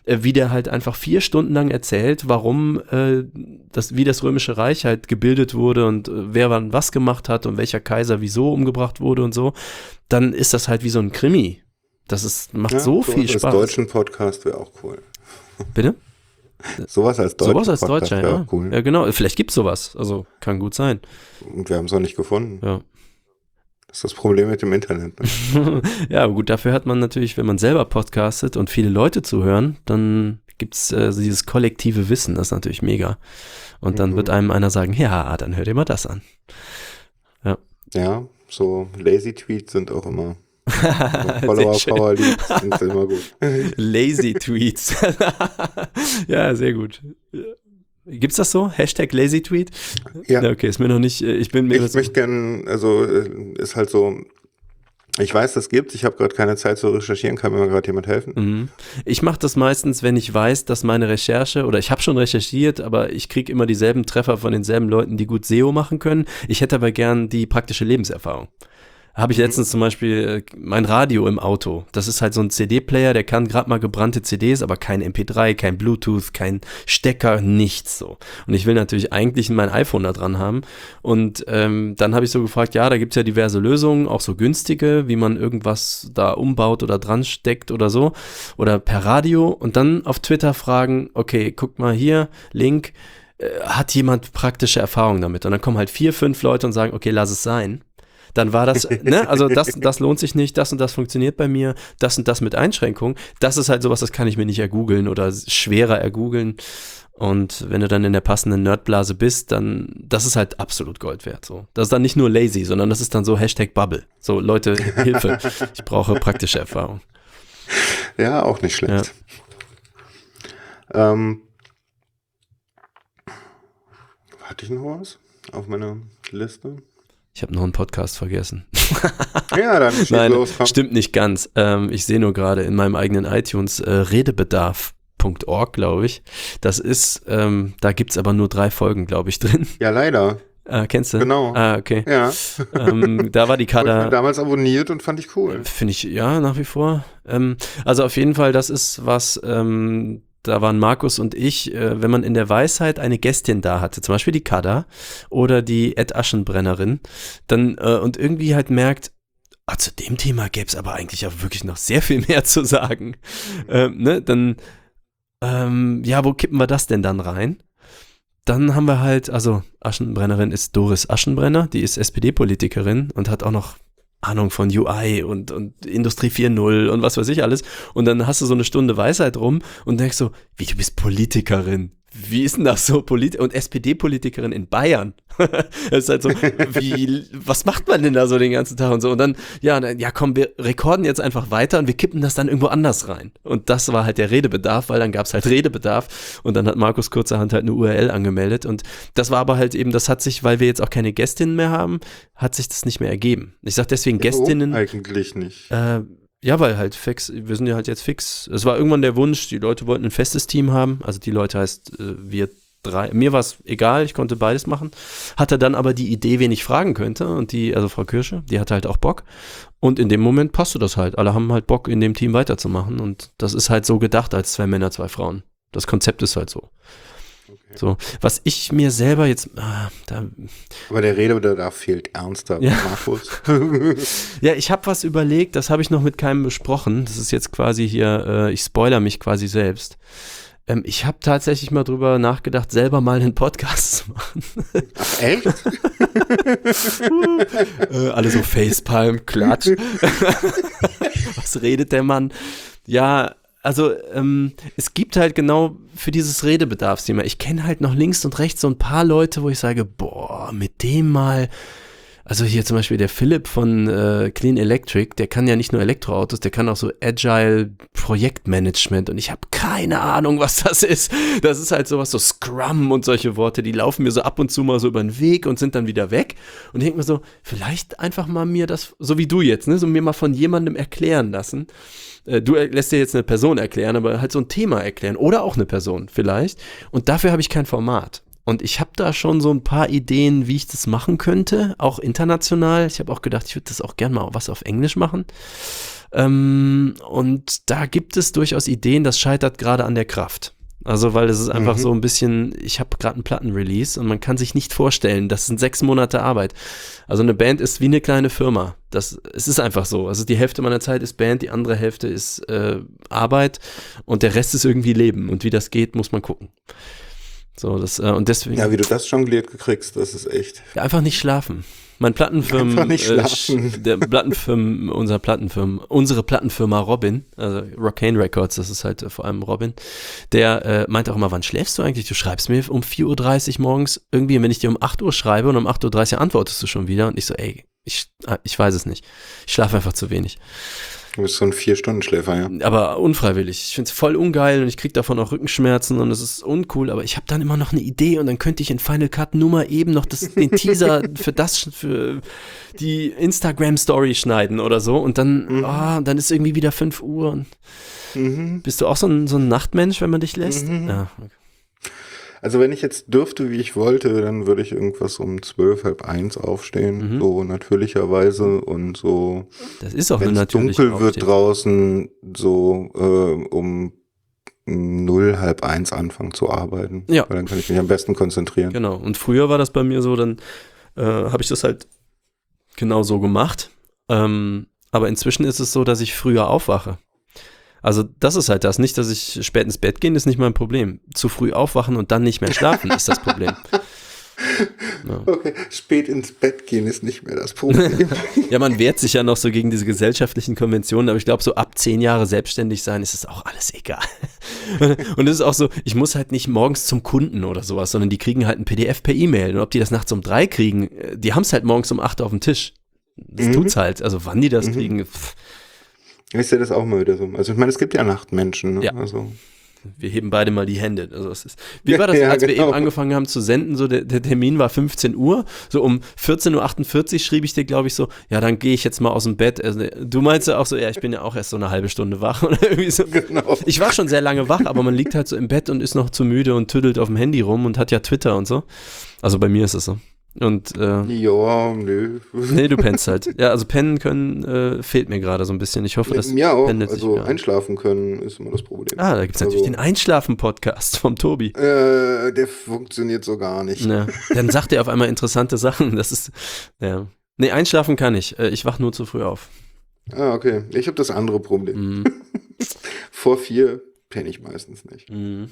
äh, wie der halt einfach vier Stunden lang erzählt, warum äh, das, wie das Römische Reich halt gebildet wurde und äh, wer wann was gemacht hat und welcher Kaiser wieso umgebracht wurde und so, dann ist das halt wie so ein Krimi. Das ist, macht Ja, so viel als Spaß. deutschen Podcast wäre auch cool. Bitte? Sowas als deutschen Sowas als Podcast Deutscher, ja. cool. Ja, genau. Vielleicht gibt's sowas. Also kann gut sein. Und wir haben es noch nicht gefunden. Ja. Das ist das Problem mit dem Internet. Ne? ja, gut, dafür hat man natürlich, wenn man selber podcastet und viele Leute zuhören, dann gibt's äh, so dieses kollektive Wissen, das ist natürlich mega. Und dann Mhm. wird einem einer sagen, ja, dann hört ihr mal das an. Ja, so Lazy Tweets sind auch immer. Follower. Power Leads sind immer gut. Lazy Tweets. ja, sehr gut. Gibt's das so? Hashtag Lazy Tweet? Ja. Okay, ist mir noch nicht, äh, ich bin mir Ich möchte gerne, also äh, ist halt so, ich weiß, das gibt's, ich habe gerade keine Zeit zu recherchieren, kann mir gerade jemand helfen? Mhm. Ich mache das meistens, wenn ich weiß, dass meine Recherche, oder ich habe schon recherchiert, aber ich kriege immer dieselben Treffer von denselben Leuten, die gut SEO machen können. Ich hätte aber gern die praktische Lebenserfahrung. Habe ich letztens zum Beispiel äh, mein Radio im Auto. Das ist halt so ein CD-Player, der kann gerade mal gebrannte CDs, aber kein MP3, kein Bluetooth, kein Stecker, nichts so. Und ich will natürlich eigentlich mein iPhone da dran haben. Und ähm, dann habe ich so gefragt, ja, da gibt's ja diverse Lösungen, auch so günstige, wie man irgendwas da umbaut oder dran steckt oder so. Oder per Radio. Und dann auf Twitter fragen, okay, guck mal hier, Link, äh, hat jemand praktische Erfahrung damit? Und dann kommen halt vier, fünf Leute und sagen, okay, lass es sein dann war das, ne, also das, das lohnt sich nicht, das und das funktioniert bei mir, das und das mit Einschränkung. Das ist halt sowas, das kann ich mir nicht ergoogeln oder schwerer ergoogeln. Und wenn du dann in der passenden Nerdblase bist, dann, das ist halt absolut Gold wert. So. Das ist dann nicht nur lazy, sondern das ist dann so Hashtag Bubble. So, Leute, Hilfe. Ich brauche praktische Erfahrung. Ja, auch nicht schlecht. Ähm, hatte ich noch was auf meiner Liste? Ich habe noch einen Podcast vergessen. Ja, dann Nein, los. stimmt nicht ganz. Ähm, ich sehe nur gerade in meinem eigenen iTunes äh, Redebedarf.org, glaube ich. Das ist, ähm, da gibt's aber nur drei Folgen, glaube ich, drin. Ja, leider. Äh, kennst du? Genau. Ah, okay. Ja, ähm, da war die Kader. damals abonniert und fand ich cool. Finde ich, ja, nach wie vor. Ähm, also auf jeden Fall, das ist was, ähm, da waren Markus und ich, äh, wenn man in der Weisheit eine Gästin da hatte, zum Beispiel die Kada oder die Ed Aschenbrennerin, dann äh, und irgendwie halt merkt, ah, zu dem Thema gäbe es aber eigentlich auch wirklich noch sehr viel mehr zu sagen. Ähm, ne, dann, ähm, ja, wo kippen wir das denn dann rein? Dann haben wir halt, also Aschenbrennerin ist Doris Aschenbrenner, die ist SPD-Politikerin und hat auch noch Ahnung von UI und, und Industrie 4.0 und was weiß ich alles. Und dann hast du so eine Stunde Weisheit rum und denkst so, wie du bist Politikerin. Wie ist denn das so? Polit und SPD-Politikerin in Bayern. das ist halt so, wie, was macht man denn da so den ganzen Tag und so? Und dann, ja, dann, ja, komm, wir rekorden jetzt einfach weiter und wir kippen das dann irgendwo anders rein. Und das war halt der Redebedarf, weil dann gab es halt Redebedarf und dann hat Markus kurzerhand halt eine URL angemeldet. Und das war aber halt eben, das hat sich, weil wir jetzt auch keine Gästinnen mehr haben, hat sich das nicht mehr ergeben. Ich sag deswegen Gästinnen. Warum Eigentlich nicht. Äh, ja, weil halt fix, wir sind ja halt jetzt fix. Es war irgendwann der Wunsch, die Leute wollten ein festes Team haben. Also die Leute heißt, äh, wir drei. Mir war es egal, ich konnte beides machen. Hatte dann aber die Idee, wen ich fragen könnte. Und die, also Frau Kirsche, die hatte halt auch Bock. Und in dem Moment passte das halt. Alle haben halt Bock, in dem Team weiterzumachen. Und das ist halt so gedacht als zwei Männer, zwei Frauen. Das Konzept ist halt so. So, was ich mir selber jetzt, ah, da Aber der Redebedarf fehlt ernster, Ja. Markus. Ja, ich habe was überlegt, das habe ich noch mit keinem besprochen. Das ist jetzt quasi hier, äh, ich spoiler mich quasi selbst. Ähm, ich habe tatsächlich mal drüber nachgedacht, selber mal einen Podcast zu machen. Echt? äh, alle so Facepalm, Klatsch. was redet der Mann? Ja, also ähm, es gibt halt genau für dieses Redebedarfsthema. Ich kenne halt noch links und rechts so ein paar Leute, wo ich sage, boah, mit dem mal. Also hier zum Beispiel der Philipp von äh, Clean Electric, der kann ja nicht nur Elektroautos, der kann auch so Agile Projektmanagement und ich habe keine Ahnung, was das ist. Das ist halt sowas, so Scrum und solche Worte, die laufen mir so ab und zu mal so über den Weg und sind dann wieder weg. Und ich denke mir so, vielleicht einfach mal mir das, so wie du jetzt, ne, so mir mal von jemandem erklären lassen. Äh, Du lässt dir jetzt eine Person erklären, aber halt so ein Thema erklären oder auch eine Person vielleicht. Und dafür habe ich kein Format. Und ich habe da schon so ein paar Ideen, wie ich das machen könnte, auch international. Ich habe auch gedacht, ich würde das auch gern mal was auf Englisch machen. Ähm, und da gibt es durchaus Ideen, das scheitert gerade an der Kraft. Also, weil es ist einfach Mhm. so ein bisschen, ich habe gerade einen Plattenrelease und man kann sich nicht vorstellen, das sind sechs Monate Arbeit. Also eine Band ist wie eine kleine Firma. Das, es ist einfach so. Also die Hälfte meiner Zeit ist Band, die andere Hälfte ist äh, Arbeit und der Rest ist irgendwie Leben. Und wie das geht, muss man gucken. So, das, äh, und deswegen Ja, wie du das jongliert gekriegst, das ist echt. ja, einfach nicht schlafen. Mein Plattenfirmen, Einfach nicht äh, schlafen. sch- der Plattenfirmen, unser Plattenfirmen, unsere Plattenfirma Robin, also Rockane Records, das ist halt äh, vor allem Robin, der äh, meint auch immer, wann schläfst du eigentlich? Du schreibst mir um 4.30 Uhr morgens irgendwie, und wenn ich dir um 8 Uhr schreibe und um 8.30 Uhr antwortest du schon wieder und ich so, ey, Ich, ah, ich weiß es nicht. Ich schlafe einfach zu wenig. Du bist so ein Vier-Stunden-Schläfer, ja. Aber unfreiwillig. Ich finde es voll ungeil und ich kriege davon auch Rückenschmerzen und es ist uncool, aber ich habe dann immer noch eine Idee und dann könnte ich in Final Cut nur mal eben noch das, den Teaser für das, für die Instagram-Story schneiden oder so und dann, Mhm. ah, dann ist irgendwie wieder 5 Uhr. Und Mhm. bist du auch so ein, so ein Nachtmensch, wenn man dich lässt? Mhm. Ja, okay. Also wenn ich jetzt dürfte, wie ich wollte, dann würde ich irgendwas um zwölf, halb eins aufstehen, Mhm. so natürlicherweise und so, Das ist auch wenn es dunkel wird Aufstehung. draußen, so äh, um null, halb eins anfangen zu arbeiten. Ja. Weil dann kann ich mich am besten konzentrieren. Genau. Und früher war das bei mir so, dann äh, habe ich das halt genau so gemacht. Ähm, aber inzwischen ist es so, dass ich früher aufwache. Also das ist halt das. Nicht, dass ich spät ins Bett gehen, ist nicht mein Problem. Zu früh aufwachen und dann nicht mehr schlafen ist das Problem. Ja. Okay, spät ins Bett gehen ist nicht mehr das Problem. ja, man wehrt sich ja noch so gegen diese gesellschaftlichen Konventionen, aber ich glaube, so ab zehn Jahre selbstständig sein, ist es auch alles egal. und es ist auch so, ich muss halt nicht morgens zum Kunden oder sowas, sondern die kriegen halt ein PDF per E-Mail. Und ob die das nachts um drei kriegen, äh, die haben es halt morgens um acht auf dem Tisch. Das Mhm. tut's halt. Also wann die das Mhm. kriegen, pff, ist ja das auch mal wieder so. Also ich meine, es gibt ja Nachtmenschen. Ne? Ja. Also, wir heben beide mal die Hände. Also es ist, wie war das, Ja, als wir genau. eben angefangen haben zu senden? So der, der Termin war 15 Uhr. So um 14.48 Uhr schrieb ich dir, glaube ich, so, ja, dann gehe ich jetzt mal aus dem Bett. Also, du meinst ja auch so, ja, ich bin ja auch erst so eine halbe Stunde wach oder irgendwie so. genau. Ich war schon sehr lange wach, aber man liegt halt so im Bett und ist noch zu müde und tüdelt auf dem Handy rum und hat ja Twitter und so. Also bei mir ist es so. Und äh, Ja, nö. nee, du pennst halt. Ja, also pennen können äh, fehlt mir gerade so ein bisschen. Ich hoffe, das Mir auch. Also einschlafen können ist immer das Problem. Ah, da gibt es natürlich Also- den Einschlafen-Podcast vom Tobi. Äh, der funktioniert so gar nicht. Ja. Dann sagt er auf einmal interessante Sachen. Das ist, ja. Nee, einschlafen kann ich. Äh, Ich wach nur zu früh auf. Ah, okay. Ich habe das andere Problem. Mhm. Vor vier penne ich meistens nicht. Mhm.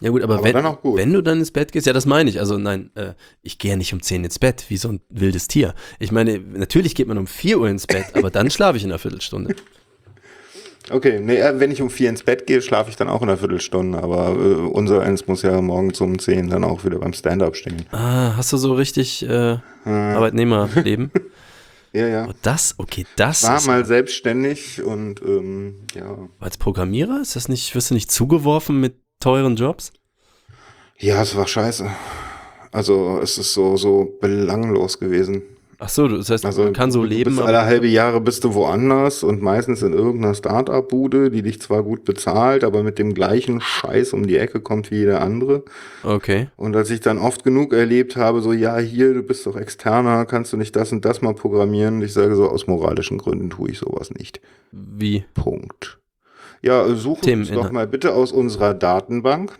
Ja gut, aber, Aber wenn, gut. wenn du dann ins Bett gehst, ja, das meine ich. Also nein, äh, ich gehe ja nicht um 10 ins Bett, wie so ein wildes Tier. Ich meine, natürlich geht man um 4 Uhr ins Bett, aber dann schlafe ich in einer Viertelstunde. Okay, nee, äh, wenn ich um vier ins Bett gehe, schlafe ich dann auch in einer Viertelstunde. Aber äh, unser eins muss ja morgens um zehn dann auch wieder beim Stand-up stehen. Ah, hast du so richtig äh, Arbeitnehmerleben? Ja, ja. Oh, das, okay, das War mal selbstständig und ähm, ja. als Programmierer, ist das nicht, wirst du nicht zugeworfen mit teuren Jobs? Ja, es war scheiße. Also es ist so, so belanglos gewesen. Ach so, das heißt, Also man kann so leben, aber- alle halbe Jahre bist du woanders und meistens in irgendeiner Start-up-Bude, die dich zwar gut bezahlt, aber mit dem gleichen Scheiß um die Ecke kommt wie jeder andere. okay. Und als ich dann oft genug erlebt habe, so, ja, hier, du bist doch externer, kannst du nicht das und das mal programmieren? Und ich sage so, aus moralischen Gründen tue ich sowas nicht. Wie? Punkt. Ja, äh, suche Themen uns doch mal bitte aus unserer Datenbank,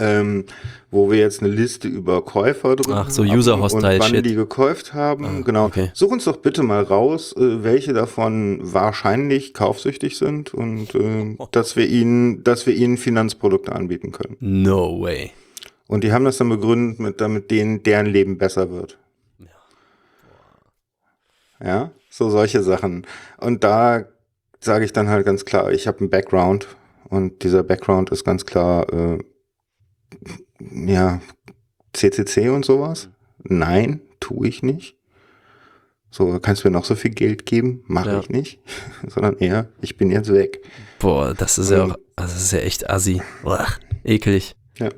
ähm, wo wir jetzt eine Liste über Käufer drin Ach, so haben User-Hostile und wann Shit. die gekauft haben. Ah, genau. okay. Such uns doch bitte mal raus, äh, welche davon wahrscheinlich kaufsüchtig sind und äh, dass wir ihnen, dass wir ihnen Finanzprodukte anbieten können. No way. Und die haben das dann begründet, mit, damit denen deren Leben besser wird. Ja, so solche Sachen. Und da sage ich dann halt ganz klar, ich habe einen Background und dieser Background ist ganz klar, äh, ja, CCC und sowas. Nein, tue ich nicht. So, kannst du mir noch so viel Geld geben? Mache Ja. ich nicht. Sondern eher, ich bin jetzt weg. Boah, das ist ja Ähm. auch, das ist ja echt assi. Boah, eklig. Ja.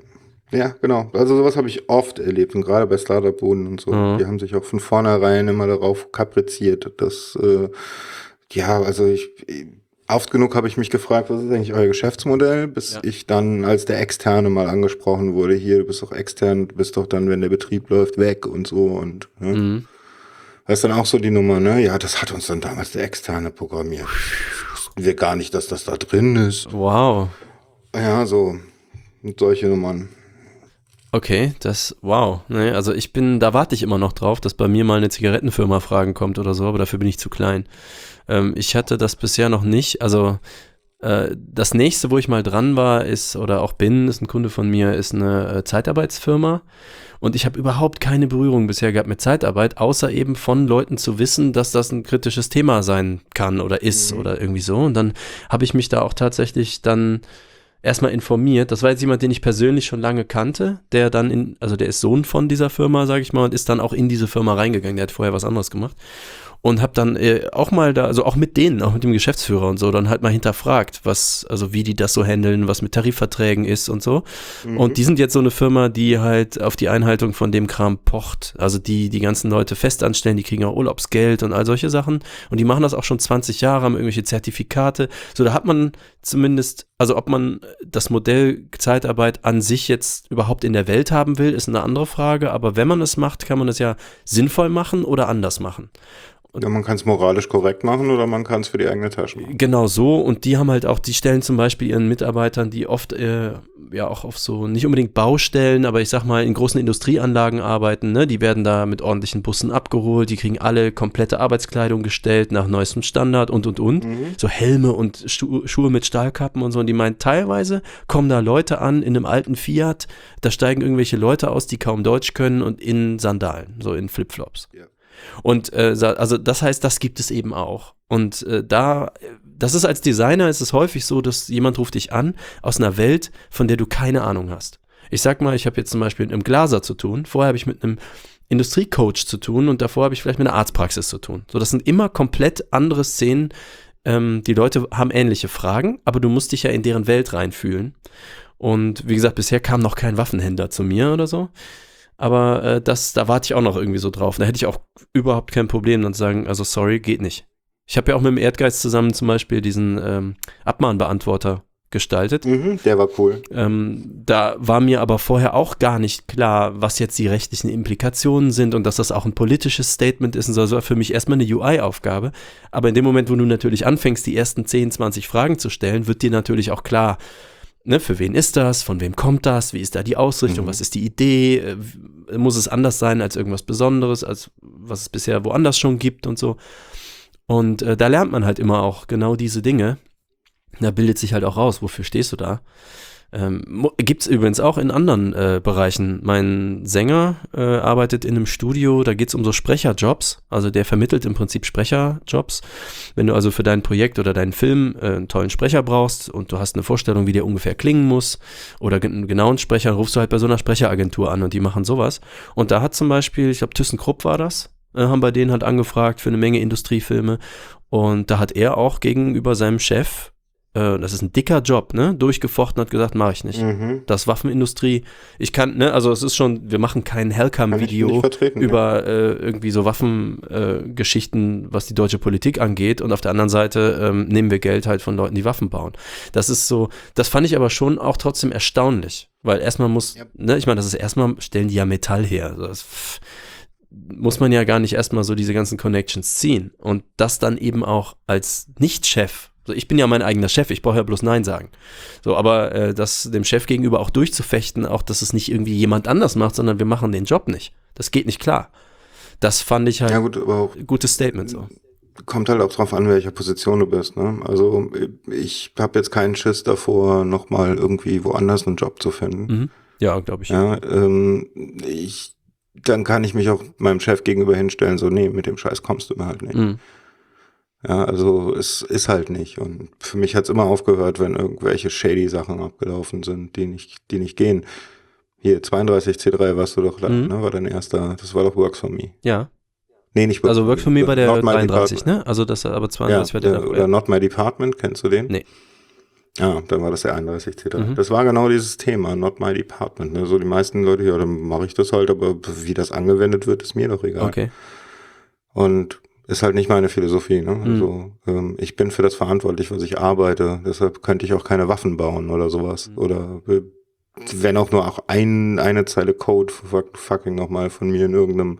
Ja, genau. Also sowas habe ich oft erlebt und gerade bei Startup-Buden und so. Mhm. Die haben sich auch von vornherein immer darauf kapriziert, dass, äh, ja, also ich, oft genug habe ich mich gefragt, was ist eigentlich euer Geschäftsmodell, bis Ja. ich dann als der Externe mal angesprochen wurde, hier, du bist doch extern, du bist doch dann, wenn der Betrieb läuft, weg und so und, ne? Mhm. Das ist dann auch so die Nummer, ne? Ja, das hat uns dann damals der Externe programmiert. Wussten wir gar nicht, dass das da drin ist. Wow. Ja, so, und solche Nummern. Okay, das, wow. Nee, also ich bin, da warte ich immer noch drauf, dass bei mir mal eine Zigarettenfirma fragen kommt oder so, aber dafür bin ich zu klein. Ähm, ich hatte das bisher noch nicht. Also äh, das nächste, wo ich mal dran war, ist, oder auch bin, ist ein Kunde von mir, ist eine äh, Zeitarbeitsfirma. Und ich habe überhaupt keine Berührung bisher gehabt mit Zeitarbeit, außer eben von Leuten zu wissen, dass das ein kritisches Thema sein kann oder ist oder irgendwie so. Und dann habe ich mich da auch tatsächlich dann erstmal informiert. Das war jetzt jemand, den ich persönlich schon lange kannte, der dann in, also der ist Sohn von dieser Firma, sage ich mal, und ist dann auch in diese Firma reingegangen. Der hat vorher was anderes gemacht und habe dann äh, auch mal da, also auch mit denen, auch mit dem Geschäftsführer und so, dann halt mal hinterfragt, was, also wie die das so handeln, was mit Tarifverträgen ist und so. Mhm. Und die sind jetzt so eine Firma, die halt auf die Einhaltung von dem Kram pocht. Also die die ganzen Leute fest anstellen, die kriegen auch Urlaubsgeld und all solche Sachen. Und die machen das auch schon 20 Jahre, haben irgendwelche Zertifikate. So, da hat man zumindest, also ob man das Modell Zeitarbeit an sich jetzt überhaupt in der Welt haben will, ist eine andere Frage. Aber wenn man es macht, kann man es ja sinnvoll machen oder anders machen. Ja, man kann es moralisch korrekt machen oder man kann es für die eigene Tasche machen. Genau so. Und die haben halt auch, die stellen zum Beispiel ihren Mitarbeitern, die oft äh, ja auch auf so, nicht unbedingt Baustellen, aber ich sag mal in großen Industrieanlagen arbeiten, ne? Die werden da mit ordentlichen Bussen abgeholt, die kriegen alle komplette Arbeitskleidung gestellt nach neuestem Standard und und und. Mhm. So Helme und Schu Schuhe mit Stahlkappen und so. Und die meinen, teilweise kommen da Leute an in einem alten Fiat, da steigen irgendwelche Leute aus, die kaum Deutsch können und in Sandalen, so in Flipflops. Ja. Und äh, also das heißt, das gibt es eben auch. Und äh, da, das ist als Designer, ist es häufig so, dass jemand ruft dich an aus einer Welt, von der du keine Ahnung hast. Ich sag mal, ich habe jetzt zum Beispiel mit einem Glaser zu tun. Vorher habe ich mit einem Industriecoach zu tun und davor habe ich vielleicht mit einer Arztpraxis zu tun. So, das sind immer komplett andere Szenen. Ähm, die Leute haben ähnliche Fragen, aber du musst dich ja in deren Welt reinfühlen. Und wie gesagt, bisher kam noch kein Waffenhändler zu mir oder so. Aber äh, das, da warte ich auch noch irgendwie so drauf. Da hätte ich auch überhaupt kein Problem, dann zu sagen, also sorry, geht nicht. Ich habe ja auch mit dem Erdgeist zusammen zum Beispiel diesen ähm, Abmahnbeantworter gestaltet. Mhm, der war cool. Ähm, da war mir aber vorher auch gar nicht klar, was jetzt die rechtlichen Implikationen sind und dass das auch ein politisches Statement ist und so. Das war für mich erstmal eine UI-Aufgabe. Aber in dem Moment, wo du natürlich anfängst, die ersten 10, 20 Fragen zu stellen, wird dir natürlich auch klar, ne, für wen ist das, von wem kommt das, wie ist da die Ausrichtung, mhm. was ist die Idee, äh, muss es anders sein als irgendwas Besonderes, als was es bisher woanders schon gibt und so. Und äh, da lernt man halt immer auch genau diese Dinge. Da bildet sich halt auch raus, wofür stehst du da. Ähm, Gibt es übrigens auch in anderen äh, Bereichen. Mein Sänger äh, arbeitet in einem Studio, da geht es um so Sprecherjobs. Also der vermittelt im Prinzip Sprecherjobs. Wenn du also für dein Projekt oder deinen Film äh, einen tollen Sprecher brauchst und du hast eine Vorstellung, wie der ungefähr klingen muss oder einen genauen Sprecher, rufst du halt bei so einer Sprecheragentur an und die machen sowas. Und da hat zum Beispiel, ich glaube ThyssenKrupp war das, äh, haben bei denen halt angefragt für eine Menge Industriefilme. Und da hat er auch gegenüber seinem Chef äh, das ist ein dicker Job, ne? Durchgefochten hat gesagt, mache ich nicht. Mhm. Das Waffenindustrie, ich kann, ne, also es ist schon, wir machen kein Hellcam-Video über äh, irgendwie so Waffengeschichten, äh, was die deutsche Politik angeht. Und auf der anderen Seite ähm, nehmen wir Geld halt von Leuten, die Waffen bauen. Das ist so, das fand ich aber schon auch trotzdem erstaunlich. Weil erstmal muss, ja. ne, ich meine, das ist erstmal, stellen die ja Metall her. Also das, muss man ja gar nicht erstmal so diese ganzen Connections ziehen. Und das dann eben auch als Nicht-Chef so, ich bin ja mein eigener Chef, ich brauche ja bloß Nein sagen. So, aber äh, das dem Chef gegenüber auch durchzufechten, auch dass es nicht irgendwie jemand anders macht, sondern wir machen den Job nicht. Das geht nicht klar. Das fand ich halt ja, gut, aber auch gutes Statement so. Kommt halt auch drauf an, welcher Position du bist. Ne? Also ich habe jetzt keinen Schiss davor, nochmal irgendwie woanders einen Job zu finden. Mhm. Ja, glaube ich. Ja, ähm, ich, dann kann ich mich auch meinem Chef gegenüber hinstellen, so, nee, mit dem Scheiß kommst du mir halt nicht. Mhm. Ja, also es ist halt nicht. Und für mich hat's immer aufgehört, wenn irgendwelche shady Sachen abgelaufen sind, die nicht, die nicht gehen. Hier, 32C3 warst du doch, mhm. ne, war dein erster, das war doch Works for Me. Ja. Nee, nicht Works Also Works for Me war der 33, ne? Also das, aber 32 ja, war der, der Oder Not My Department, kennst du den? Nee. Ja, dann war das der 31C3. Mhm. Das war genau dieses Thema, Not My Department. Ne? So die meisten Leute, ja, dann mache ich das halt, aber wie das angewendet wird, ist mir doch egal. Okay. Und ist halt nicht meine Philosophie. Ne? Mhm. Also ähm, ich bin für das verantwortlich, was ich arbeite. Deshalb könnte ich auch keine Waffen bauen oder sowas. Mhm. Oder äh, wenn auch nur auch ein, eine Zeile Code fucking nochmal von mir in irgendeinem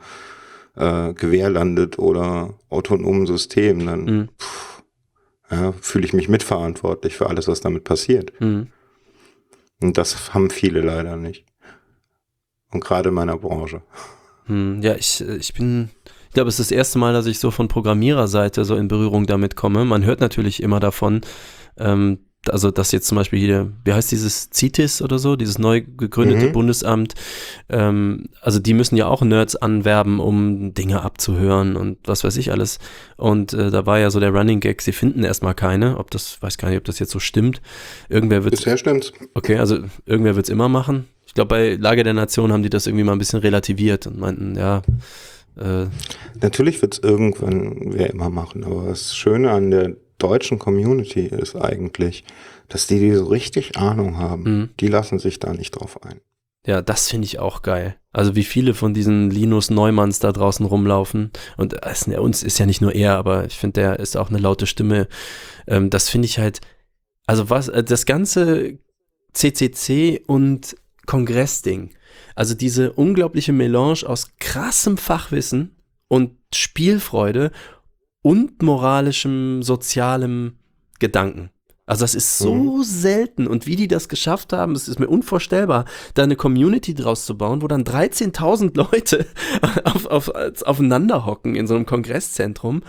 äh, Gewehr landet oder autonomen System, dann mhm. ja, fühle ich mich mitverantwortlich für alles, was damit passiert. Mhm. Und das haben viele leider nicht. Und gerade in meiner Branche. Hm, ja, ich, ich bin ich glaube, es ist das erste Mal, dass ich so von Programmiererseite so in Berührung damit komme. Man hört natürlich immer davon, ähm, also dass jetzt zum Beispiel hier, wie heißt dieses CITES oder so, dieses neu gegründete Mhm. Bundesamt, ähm, also die müssen ja auch Nerds anwerben, um Dinge abzuhören und was weiß ich alles. Und äh, da war ja so der Running Gag, sie finden erstmal keine, ob das, weiß gar nicht, ob das jetzt so stimmt. Irgendwer wird Bisher stimmt's. Okay, also irgendwer wird es immer machen. Ich glaube, bei Lage der Nation haben die das irgendwie mal ein bisschen relativiert und meinten, ja, äh, Natürlich wird's irgendwann wer immer machen, aber das Schöne an der deutschen Community ist eigentlich, dass die, die so richtig Ahnung haben, Mhm. die lassen sich da nicht drauf ein. ja, das finde ich auch geil. Also wie viele von diesen Linus Neumanns da draußen rumlaufen und es, ja, uns ist ja nicht nur er, aber ich finde, der ist auch eine laute Stimme. Ähm, das finde ich halt, also was, äh, das ganze CCC und Kongressding, also diese unglaubliche Melange aus krassem Fachwissen und Spielfreude und moralischem, sozialem Gedanken. Also das ist so selten und wie die das geschafft haben, es ist mir unvorstellbar, da eine Community draus zu bauen, wo dann 13.000 Leute auf, auf, aufeinander hocken in so einem Kongresszentrum.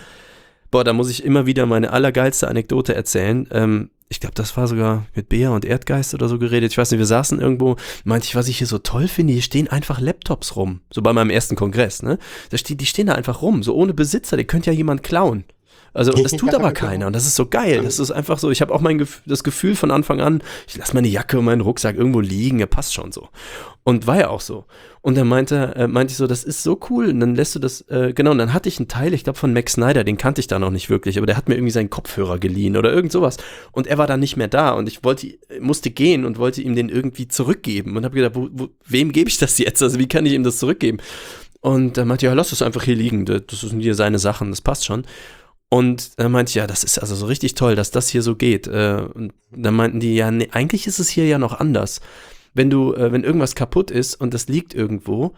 Boah, da muss ich immer wieder meine allergeilste Anekdote erzählen. Ähm, ich glaube, das war sogar mit Bea und Erdgeist oder so geredet. Ich weiß nicht, wir saßen irgendwo, meinte ich, was ich hier so toll finde, hier stehen einfach Laptops rum. So bei meinem ersten Kongress, ne? Da stehen, die stehen da einfach rum, so ohne Besitzer, die könnte ja jemand klauen. Also das tut aber keiner und das ist so geil. Das ist einfach so, ich habe auch mein Gef das Gefühl von Anfang an, ich lasse meine Jacke und meinen Rucksack irgendwo liegen, er passt schon so. Und war ja auch so. Und dann meinte, äh, meinte ich so, das ist so cool. Und dann lässt du das, äh, genau, und dann hatte ich einen Teil, ich glaube von Max Snyder, den kannte ich da noch nicht wirklich, aber der hat mir irgendwie seinen Kopfhörer geliehen oder irgend sowas. Und er war dann nicht mehr da und ich wollte, musste gehen und wollte ihm den irgendwie zurückgeben und habe gedacht, wo, wo, wem gebe ich das jetzt? Also wie kann ich ihm das zurückgeben? Und dann meinte ich, ja, lass es einfach hier liegen, das sind hier seine Sachen, das passt schon. Und dann meinte ich, ja, das ist also so richtig toll, dass das hier so geht. Äh, Und dann meinten die, ja, nee, eigentlich ist es hier ja noch anders. Wenn du, äh, wenn irgendwas kaputt ist und das liegt irgendwo,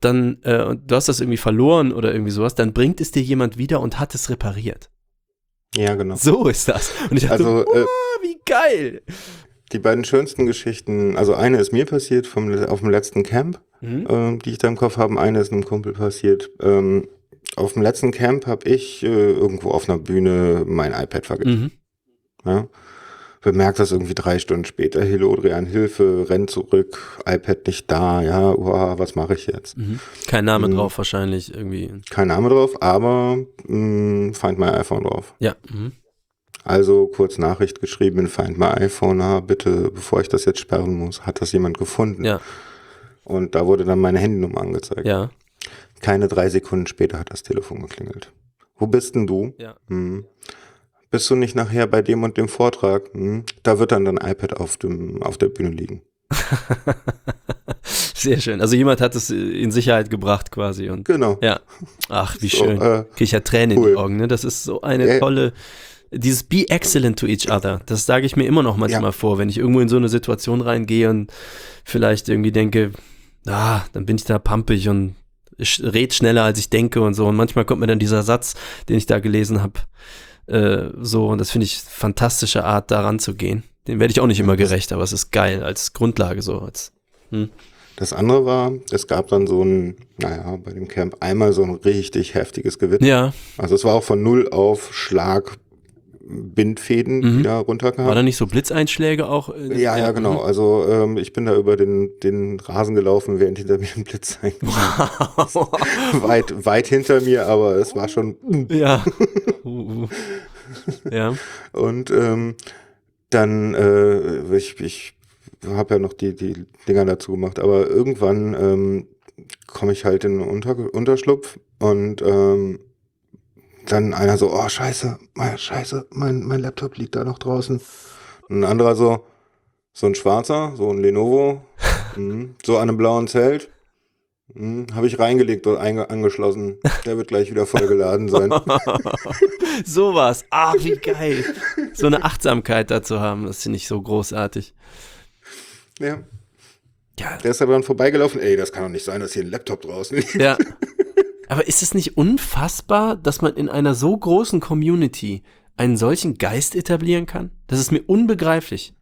dann, äh, und du hast das irgendwie verloren oder irgendwie sowas, dann bringt es dir jemand wieder und hat es repariert. Ja, genau. So ist das. Und ich dachte, Also, äh, wie geil. die beiden schönsten Geschichten, also eine ist mir passiert vom, auf dem letzten Camp, Mhm. ähm, die ich da im Kopf habe. Eine ist einem Kumpel passiert. Ähm, auf dem letzten Camp habe ich äh, irgendwo auf einer Bühne mein iPad vergessen. Mhm. Ja? Bemerkt das irgendwie drei Stunden später. Helodrian, Hilfe, renn zurück, iPad nicht da, ja, uah, was mache ich jetzt? Mhm. Kein Name Mhm. drauf wahrscheinlich irgendwie. Kein Name drauf, aber mh, Find My iPhone drauf. Ja. Mhm. Also kurz Nachricht geschrieben in Find My iPhone, ah, bitte, bevor ich das jetzt sperren muss, hat das jemand gefunden? Ja. Und da wurde dann meine Handynummer angezeigt. Ja. Keine drei Sekunden später hat das Telefon geklingelt. Wo bist denn du? Ja. Hm. Bist du nicht nachher bei dem und dem Vortrag? Hm. Da wird dann dein iPad auf, dem, auf der Bühne liegen. Sehr schön. Also jemand hat es in Sicherheit gebracht quasi und Genau. ja. Ach, wie So, schön. äh, ich ja Tränen in cool. die Augen, ne? Das ist so eine Ja. tolle, dieses Be excellent to each other. Das sage ich mir immer noch manchmal Ja. vor, wenn ich irgendwo in so eine Situation reingehe und vielleicht irgendwie denke, ah, dann bin ich da pampig und ich red schneller als ich denke und so. Und manchmal kommt mir dann dieser Satz, den ich da gelesen habe, äh, so. Und das finde ich fantastische Art, da ranzugehen. Den werde ich auch nicht immer gerecht, aber es ist geil als Grundlage so. Als, Das andere war, es gab dann so ein, naja, bei dem Camp einmal so ein richtig heftiges Gewitter. ja, Also es war auch von null auf Schlag Bindfäden Mhm. wieder runterkam. war da nicht so Blitzeinschläge auch? äh, Ja, ja, genau. Also ähm, ich bin da über den, den Rasen gelaufen, während hinter mir ein Blitz eingeschlagen weit, weit hinter mir, aber es war schon. Ja. Uh, uh. Ja. Und ähm, dann, äh, ich, ich habe ja noch die, die Dinger dazu gemacht, aber irgendwann ähm, komme ich halt in den Unter Unterschlupf und ähm, dann einer so, oh scheiße, mein, scheiße, mein, mein Laptop liegt da noch draußen. Und ein anderer so, so ein schwarzer, so ein Lenovo, mhm, so an einem blauen Zelt. Mhm, Habe ich reingelegt und angeschlossen. Der wird gleich wieder vollgeladen sein. Sowas. Ah, wie geil. So eine Achtsamkeit dazu haben, das finde ich so großartig. ja. Ja. Der ist aber dann vorbeigelaufen. Ey, das kann doch nicht sein, dass hier ein Laptop draußen liegt. Ja. Aber ist es nicht unfassbar, dass man in einer so großen Community einen solchen Geist etablieren kann? Das ist mir unbegreiflich.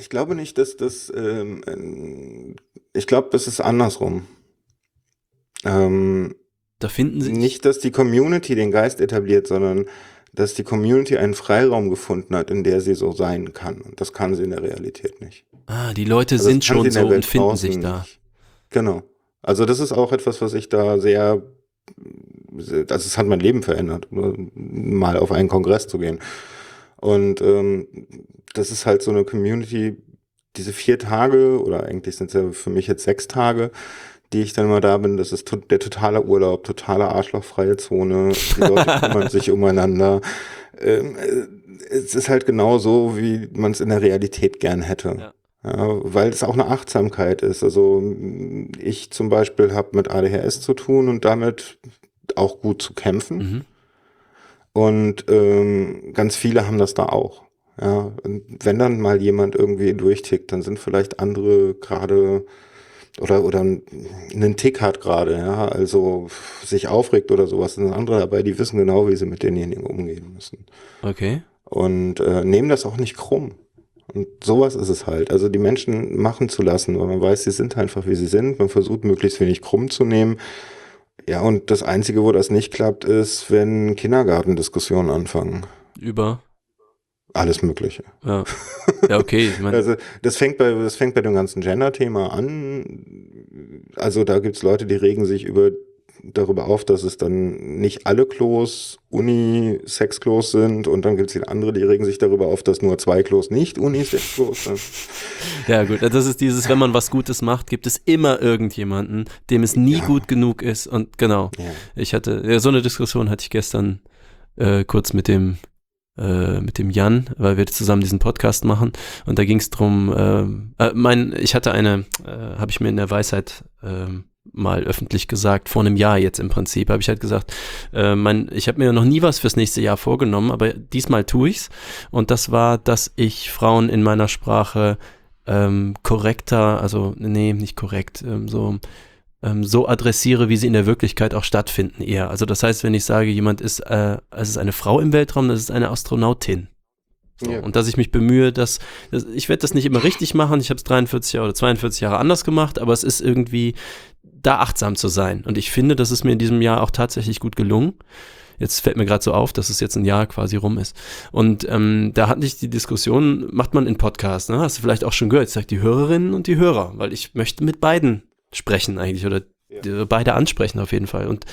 Ich glaube nicht, dass das. Ähm, ich glaube, das ist andersrum. Ähm, Da finden sie nicht, dass die Community den Geist etabliert, sondern dass die Community einen Freiraum gefunden hat, in der sie so sein kann. Und das kann sie in der Realität nicht. Ah, die Leute Also sind schon so Welt und finden sich da. nicht. Genau. Also das ist auch etwas, was ich da sehr, also es hat mein Leben verändert, mal auf einen Kongress zu gehen. Und ähm, das ist halt so eine Community, diese vier Tage, oder eigentlich sind es ja für mich jetzt sechs Tage, die ich dann mal da bin, das ist to der totale Urlaub, totale arschlochfreie Zone, die Leute kümmern sich umeinander. Ähm, äh, es ist halt genau so, wie man es in der Realität gern hätte. Ja. Ja, weil es auch eine Achtsamkeit ist. Also ich zum Beispiel habe mit ADHS zu tun und damit auch gut zu kämpfen. Mhm. Und ähm, ganz viele haben das da auch. Ja, wenn dann mal jemand irgendwie durchtickt, dann sind vielleicht andere gerade oder oder einen Tick hat gerade, ja, also sich aufregt oder sowas, sind andere dabei, die wissen genau, wie sie mit denjenigen umgehen müssen Okay. und äh, nehmen das auch nicht krumm. Und sowas ist es halt. Also die Menschen machen zu lassen, weil man weiß, sie sind einfach wie sie sind. Man versucht möglichst wenig krumm zu nehmen. Ja, und das Einzige, wo das nicht klappt, ist, wenn Kindergartendiskussionen anfangen. Über. Alles Mögliche. Ja, ja okay. Ich mein, Also das fängt bei das fängt bei dem ganzen Gender-Thema an. Also da gibt's Leute, die regen sich über darüber auf, dass es dann nicht alle Klos Uni-Sex-Klos sind und dann gibt's wieder andere, die regen sich darüber auf, dass nur zwei Klos nicht Uni-Sex-Klos sind. ja, gut. Das ist dieses, wenn man was Gutes macht, gibt es immer irgendjemanden, dem es nie Ja. gut genug ist. Und genau. Ja. Ich hatte, ja, so eine Diskussion hatte ich gestern äh, kurz mit dem äh, mit dem Jan, weil wir zusammen diesen Podcast machen und da ging es drum. ähm, äh, mein, ich hatte eine, äh, habe ich mir in der Weisheit ähm, mal öffentlich gesagt, vor einem Jahr jetzt im Prinzip, habe ich halt gesagt, äh, mein, ich habe mir noch nie was fürs nächste Jahr vorgenommen, aber diesmal tue ich's und das war, dass ich Frauen in meiner Sprache ähm, korrekter, also nee, nicht korrekt, ähm, so ähm, so adressiere, wie sie in der Wirklichkeit auch stattfinden eher. Also das heißt, wenn ich sage, jemand ist, äh, es ist eine Frau im Weltraum, das ist eine Astronautin. So, Ja. Und dass ich mich bemühe, dass, dass ich werde das nicht immer richtig machen. Ich habe es 43 Jahre oder 42 Jahre anders gemacht, aber es ist irgendwie da achtsam zu sein. Und ich finde, das ist mir in diesem Jahr auch tatsächlich gut gelungen. Jetzt fällt mir gerade so auf, dass es jetzt ein Jahr quasi rum ist. Und ähm, da hatte ich die Diskussion, macht man in Podcasts, ne? hast du vielleicht auch schon gehört, ich sage die Hörerinnen und die Hörer, weil ich möchte mit beiden sprechen eigentlich oder die- beide ansprechen auf jeden Fall. Und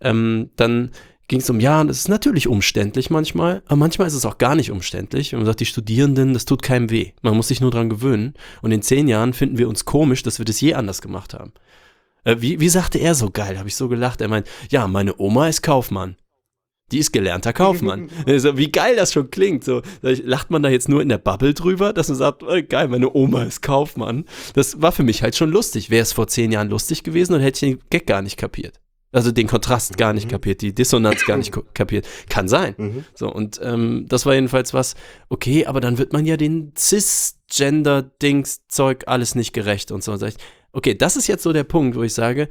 ähm, dann ging es um, ja, das ist natürlich umständlich manchmal, aber manchmal ist es auch gar nicht umständlich. Und man sagt, die Studierenden, das tut keinem weh. Man muss sich nur dran gewöhnen. Und in zehn Jahren finden wir uns komisch, dass wir das je anders gemacht haben. Äh, wie, wie sagte er so geil? Habe ich so gelacht. Er meint, ja, meine Oma ist Kaufmann. Die ist gelernter Kaufmann. also, wie geil das schon klingt. So, lacht man da jetzt nur in der Bubble drüber, dass man sagt, oh, geil, meine Oma ist Kaufmann. Das war für mich halt schon lustig. Wäre es vor zehn Jahren lustig gewesen, dann hätte ich den Gag gar nicht kapiert. Also den Kontrast gar nicht kapiert, die Dissonanz gar nicht kapiert. Kann sein. Mhm. So, und ähm, das war jedenfalls was, okay, aber dann wird man ja den Cisgender-Dings-Zeug alles nicht gerecht und so. Und sag ich, okay, das ist jetzt so der Punkt, wo ich sage,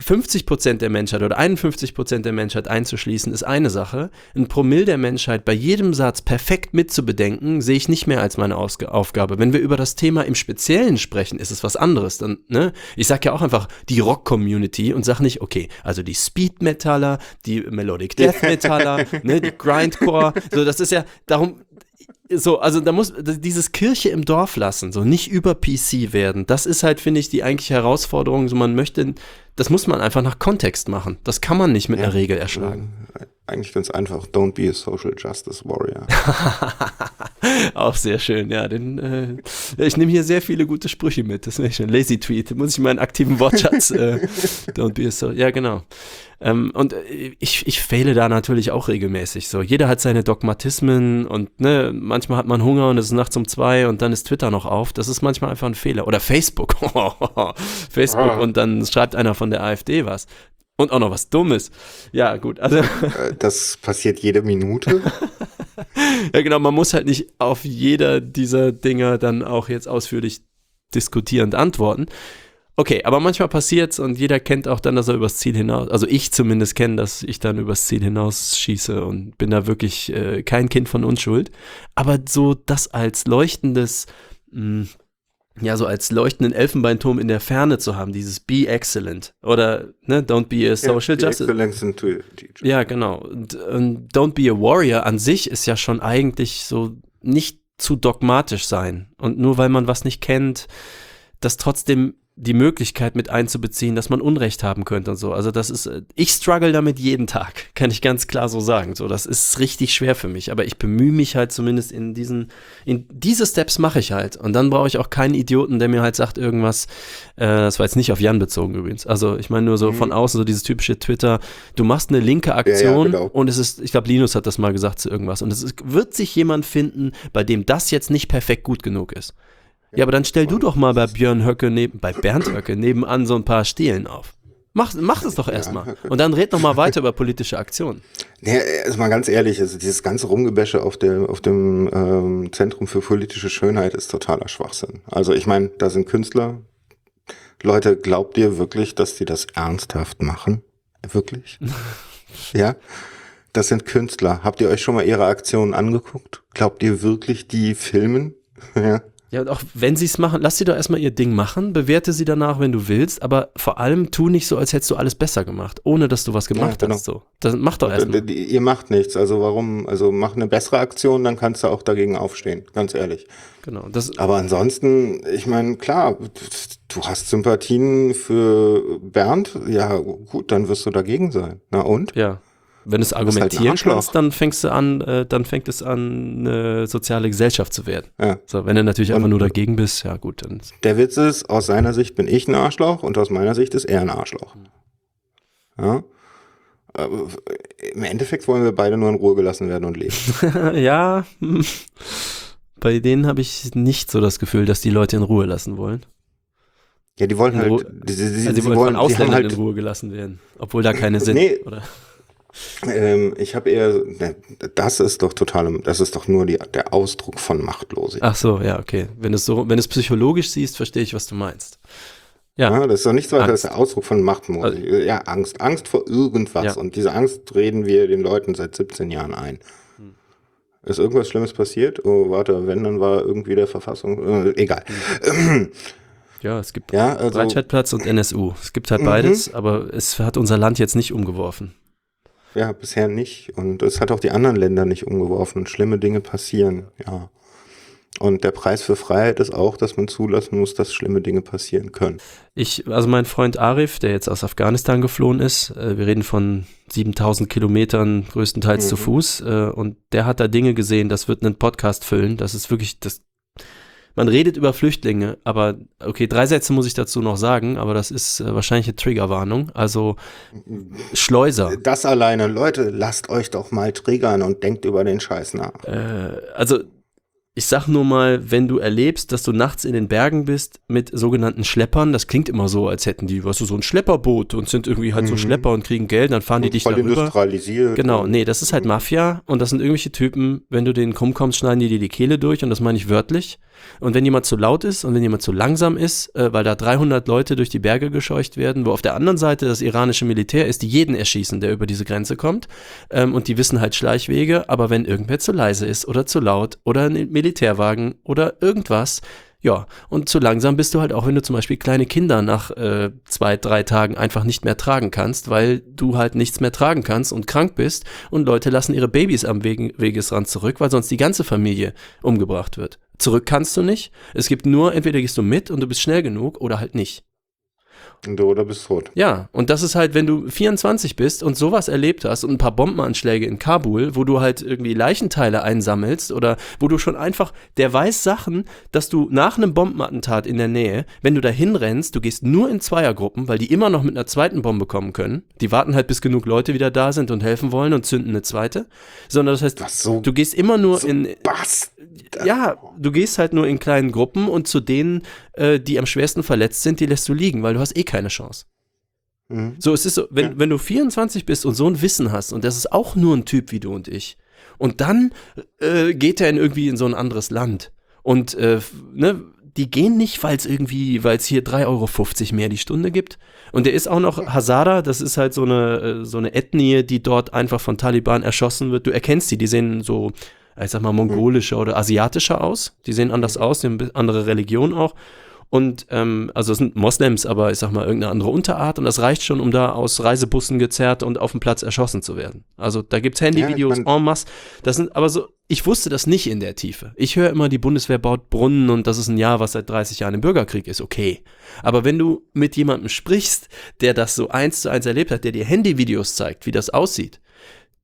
50% der Menschheit oder 51% der Menschheit einzuschließen, ist eine Sache. Ein Promille der Menschheit bei jedem Satz perfekt mitzubedenken, sehe ich nicht mehr als meine Ausg Aufgabe. Wenn wir über das Thema im Speziellen sprechen, ist es was anderes. Dann, ne? Ich sage ja auch einfach die Rock-Community und sage nicht, okay, also die Speed-Metaller, die Melodic Death-Metaller, ne, die Grindcore, so, das ist ja, darum, so, also da muss dieses Kirche im Dorf lassen, so nicht über PC werden. Das ist halt, finde ich, die eigentliche Herausforderung. So, man möchte, das muss man einfach nach Kontext machen. Das kann man nicht mit einer Regel erschlagen. Eigentlich ganz einfach. Don't be a social justice warrior. Auch sehr schön, ja. Den, äh, ich nehme hier sehr viele gute Sprüche mit. Das wäre schon Lazy Tweet. Muss ich meinen aktiven Wortschatz. Äh, don't be a so. Ja, genau. Ähm, und äh, ich, ich fehle da natürlich auch regelmäßig. So, jeder hat seine Dogmatismen und ne, manchmal hat man Hunger und es ist nachts um zwei und dann ist Twitter noch auf. Das ist manchmal einfach ein Fehler. Oder Facebook. Facebook Ah. und dann schreibt einer von der AfD was. Und auch noch was Dummes. Ja, gut. Also. Äh, das passiert jede Minute. Ja, genau, man muss halt nicht auf jeder dieser Dinger dann auch jetzt ausführlich diskutierend antworten. Okay, aber manchmal passiert's und jeder kennt auch dann, dass er übers Ziel hinaus, also ich zumindest kenne, dass ich dann übers Ziel hinaus schieße und bin da wirklich äh, kein Kind von Unschuld. Aber so das als leuchtendes, mh, ja, so als leuchtenden Elfenbeinturm in der Ferne zu haben, dieses Be Excellent oder ne, Don't be a Social ja, Justice. Ja, genau. Und, und Don't be a Warrior an sich ist ja schon eigentlich so nicht zu dogmatisch sein. Und nur weil man was nicht kennt, das trotzdem die Möglichkeit mit einzubeziehen, dass man Unrecht haben könnte und so. Also das ist, äh, ich struggle damit jeden Tag, kann ich ganz klar so sagen. So, das ist richtig schwer für mich, aber ich bemühe mich halt zumindest in diesen, in diese Steps mache ich halt. Und dann brauche ich auch keinen Idioten, der mir halt sagt irgendwas, äh, das war jetzt nicht auf Jan bezogen übrigens. Also ich meine nur so mhm. von außen, so dieses typische Twitter, du machst eine linke Aktion ja, ja, genau. und es ist, ich glaube, Linus hat das mal gesagt zu irgendwas. Und es ist, wird sich jemand finden, bei dem das jetzt nicht perfekt gut genug ist. Ja, aber dann stell du doch mal bei Björn Höcke neben, bei Bernd Höcke nebenan so ein paar Stelen auf. Mach, mach es doch erstmal. Und dann red noch mal weiter über politische Aktionen. Ja, also mal ganz ehrlich, also dieses ganze Rumgebäsche auf, der, auf dem ähm, Zentrum für politische Schönheit ist totaler Schwachsinn. Also ich meine, da sind Künstler. Leute, glaubt ihr wirklich, dass die das ernsthaft machen? Wirklich? ja? Das sind Künstler. Habt ihr euch schon mal ihre Aktionen angeguckt? Glaubt ihr wirklich, die filmen? ja. Ja, und auch wenn sie es machen, lass sie doch erstmal ihr Ding machen, bewerte sie danach, wenn du willst, aber vor allem tu nicht so, als hättest du alles besser gemacht, ohne dass du was gemacht ja, genau. hast. So. Das macht doch erstmal. Ihr macht nichts, also warum, also mach eine bessere Aktion, dann kannst du auch dagegen aufstehen, ganz ehrlich. Genau. Das aber ansonsten, ich meine, klar, du hast Sympathien für Bernd, ja gut, dann wirst du dagegen sein. Na und? Ja. Wenn du es halt argumentieren halt kannst, dann fängst du an, äh, dann fängt es an, eine soziale Gesellschaft zu werden. Ja. So, wenn du natürlich einfach nur dagegen bist, ja gut, dann. Der Witz ist, aus seiner Sicht bin ich ein Arschloch und aus meiner Sicht ist er ein Arschloch. Ja. Aber Im Endeffekt wollen wir beide nur in Ruhe gelassen werden und leben. ja, bei denen habe ich nicht so das Gefühl, dass die Leute in Ruhe lassen wollen. Ja, die wollen halt, die, die, also die, die wollen von Ausländern halt, in Ruhe gelassen werden, obwohl da keine sind. Nee, oder? Ähm, ich habe eher, ne, das ist doch total, das ist doch nur die, der Ausdruck von Machtlosigkeit. Ach so, ja, okay. Wenn du es so, wenn es psychologisch siehst, verstehe ich, was du meinst. Ja. ja das ist doch nichts weiter als der Ausdruck von Machtlosigkeit. Also, ja, Angst. Angst vor irgendwas. Ja. Und diese Angst reden wir den Leuten seit 17 Jahren ein. Hm. Ist irgendwas Schlimmes passiert? Oh, warte, wenn, dann war irgendwie der Verfassung, äh, egal. Hm. Ja, es gibt ja, also, Breitscheidplatz und NSU. Es gibt halt beides, mhm. aber es hat unser Land jetzt nicht umgeworfen. Ja, bisher nicht. Und es hat auch die anderen Länder nicht umgeworfen und schlimme Dinge passieren, ja. Und der Preis für Freiheit ist auch, dass man zulassen muss, dass schlimme Dinge passieren können. Ich, also mein Freund Arif, der jetzt aus Afghanistan geflohen ist, äh, wir reden von 7000 Kilometern größtenteils mhm. zu Fuß, äh, und der hat da Dinge gesehen, das wird einen Podcast füllen. Das ist wirklich, das man redet über Flüchtlinge, aber okay, drei Sätze muss ich dazu noch sagen, aber das ist äh, wahrscheinlich eine Triggerwarnung. Also Schleuser. Das alleine, Leute, lasst euch doch mal triggern und denkt über den Scheiß nach. Äh, also ich sag nur mal, wenn du erlebst, dass du nachts in den Bergen bist mit sogenannten Schleppern, das klingt immer so, als hätten die, weißt du, so ein Schlepperboot und sind irgendwie halt mhm. so Schlepper und kriegen Geld, dann fahren die dich voll darüber. Industrialisiert. Genau, nee, das ist halt Mafia und das sind irgendwelche Typen, wenn du denen krumm kommst, schneiden die dir die Kehle durch und das meine ich wörtlich. Und wenn jemand zu laut ist und wenn jemand zu langsam ist, äh, weil da 300 Leute durch die Berge gescheucht werden, wo auf der anderen Seite das iranische Militär ist, die jeden erschießen, der über diese Grenze kommt. Ähm, und die wissen halt Schleichwege, aber wenn irgendwer zu leise ist oder zu laut oder ein Militärwagen oder irgendwas, ja, und zu langsam bist du halt auch, wenn du zum Beispiel kleine Kinder nach äh, zwei, drei Tagen einfach nicht mehr tragen kannst, weil du halt nichts mehr tragen kannst und krank bist und Leute lassen ihre Babys am Wegen, Wegesrand zurück, weil sonst die ganze Familie umgebracht wird. Zurück kannst du nicht. Es gibt nur, entweder gehst du mit und du bist schnell genug oder halt nicht. Und oder bist tot. Ja, und das ist halt, wenn du 24 bist und sowas erlebt hast und ein paar Bombenanschläge in Kabul, wo du halt irgendwie Leichenteile einsammelst oder wo du schon einfach, der weiß Sachen, dass du nach einem Bombenattentat in der Nähe, wenn du da hinrennst, du gehst nur in Zweiergruppen, weil die immer noch mit einer zweiten Bombe kommen können. Die warten halt, bis genug Leute wieder da sind und helfen wollen und zünden eine zweite. Sondern das heißt, so, du gehst immer nur so in. Bast ja, du gehst halt nur in kleinen Gruppen und zu denen, äh, die am schwersten verletzt sind, die lässt du liegen, weil du hast eh keine Chance. Mhm. So, es ist so, wenn, ja. wenn du 24 bist und so ein Wissen hast, und das ist auch nur ein Typ wie du und ich, und dann äh, geht er in irgendwie in so ein anderes Land. Und äh, ne, die gehen nicht, weil es irgendwie, weil es hier 3,50 Euro mehr die Stunde gibt. Und der ist auch noch Hazara, das ist halt so eine, äh, so eine Ethnie, die dort einfach von Taliban erschossen wird. Du erkennst die, die sehen so ich sag mal, mongolischer oder asiatischer aus. Die sehen anders aus, die haben eine andere Religion auch. Und ähm, also es sind Moslems, aber ich sag mal irgendeine andere Unterart und das reicht schon, um da aus Reisebussen gezerrt und auf dem Platz erschossen zu werden. Also da gibt's Handyvideos Ja, en masse. Das sind aber so, ich wusste das nicht in der Tiefe. Ich höre immer, die Bundeswehr baut Brunnen und das ist ein Jahr, was seit 30 Jahren im Bürgerkrieg ist. Okay. Aber wenn du mit jemandem sprichst, der das so eins zu eins erlebt hat, der dir Handyvideos zeigt, wie das aussieht,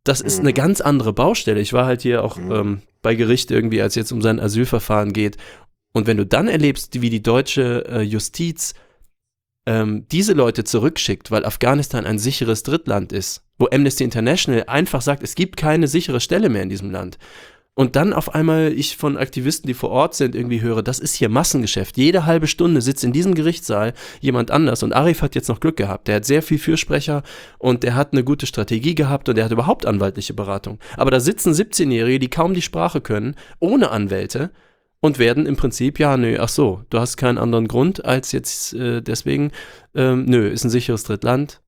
das ist eine ganz andere Baustelle. Ich war halt hier auch ähm, bei Gericht irgendwie, als jetzt um sein Asylverfahren geht. Und wenn du dann erlebst, wie die deutsche äh, Justiz ähm, diese Leute zurückschickt, weil Afghanistan ein sicheres Drittland ist, wo Amnesty International einfach sagt, es gibt keine sichere Stelle mehr in diesem Land. Und dann auf einmal ich von Aktivisten, die vor Ort sind, irgendwie höre, das ist hier Massengeschäft. Jede halbe Stunde sitzt in diesem Gerichtssaal jemand anders. Und Arif hat jetzt noch Glück gehabt. Der hat sehr viel Fürsprecher und der hat eine gute Strategie gehabt und der hat überhaupt anwaltliche Beratung. Aber da sitzen 17-Jährige, die kaum die Sprache können, ohne Anwälte und werden im Prinzip, ja, nö, ach so, du hast keinen anderen Grund als jetzt äh, deswegen, ähm, nö, ist ein sicheres Drittland.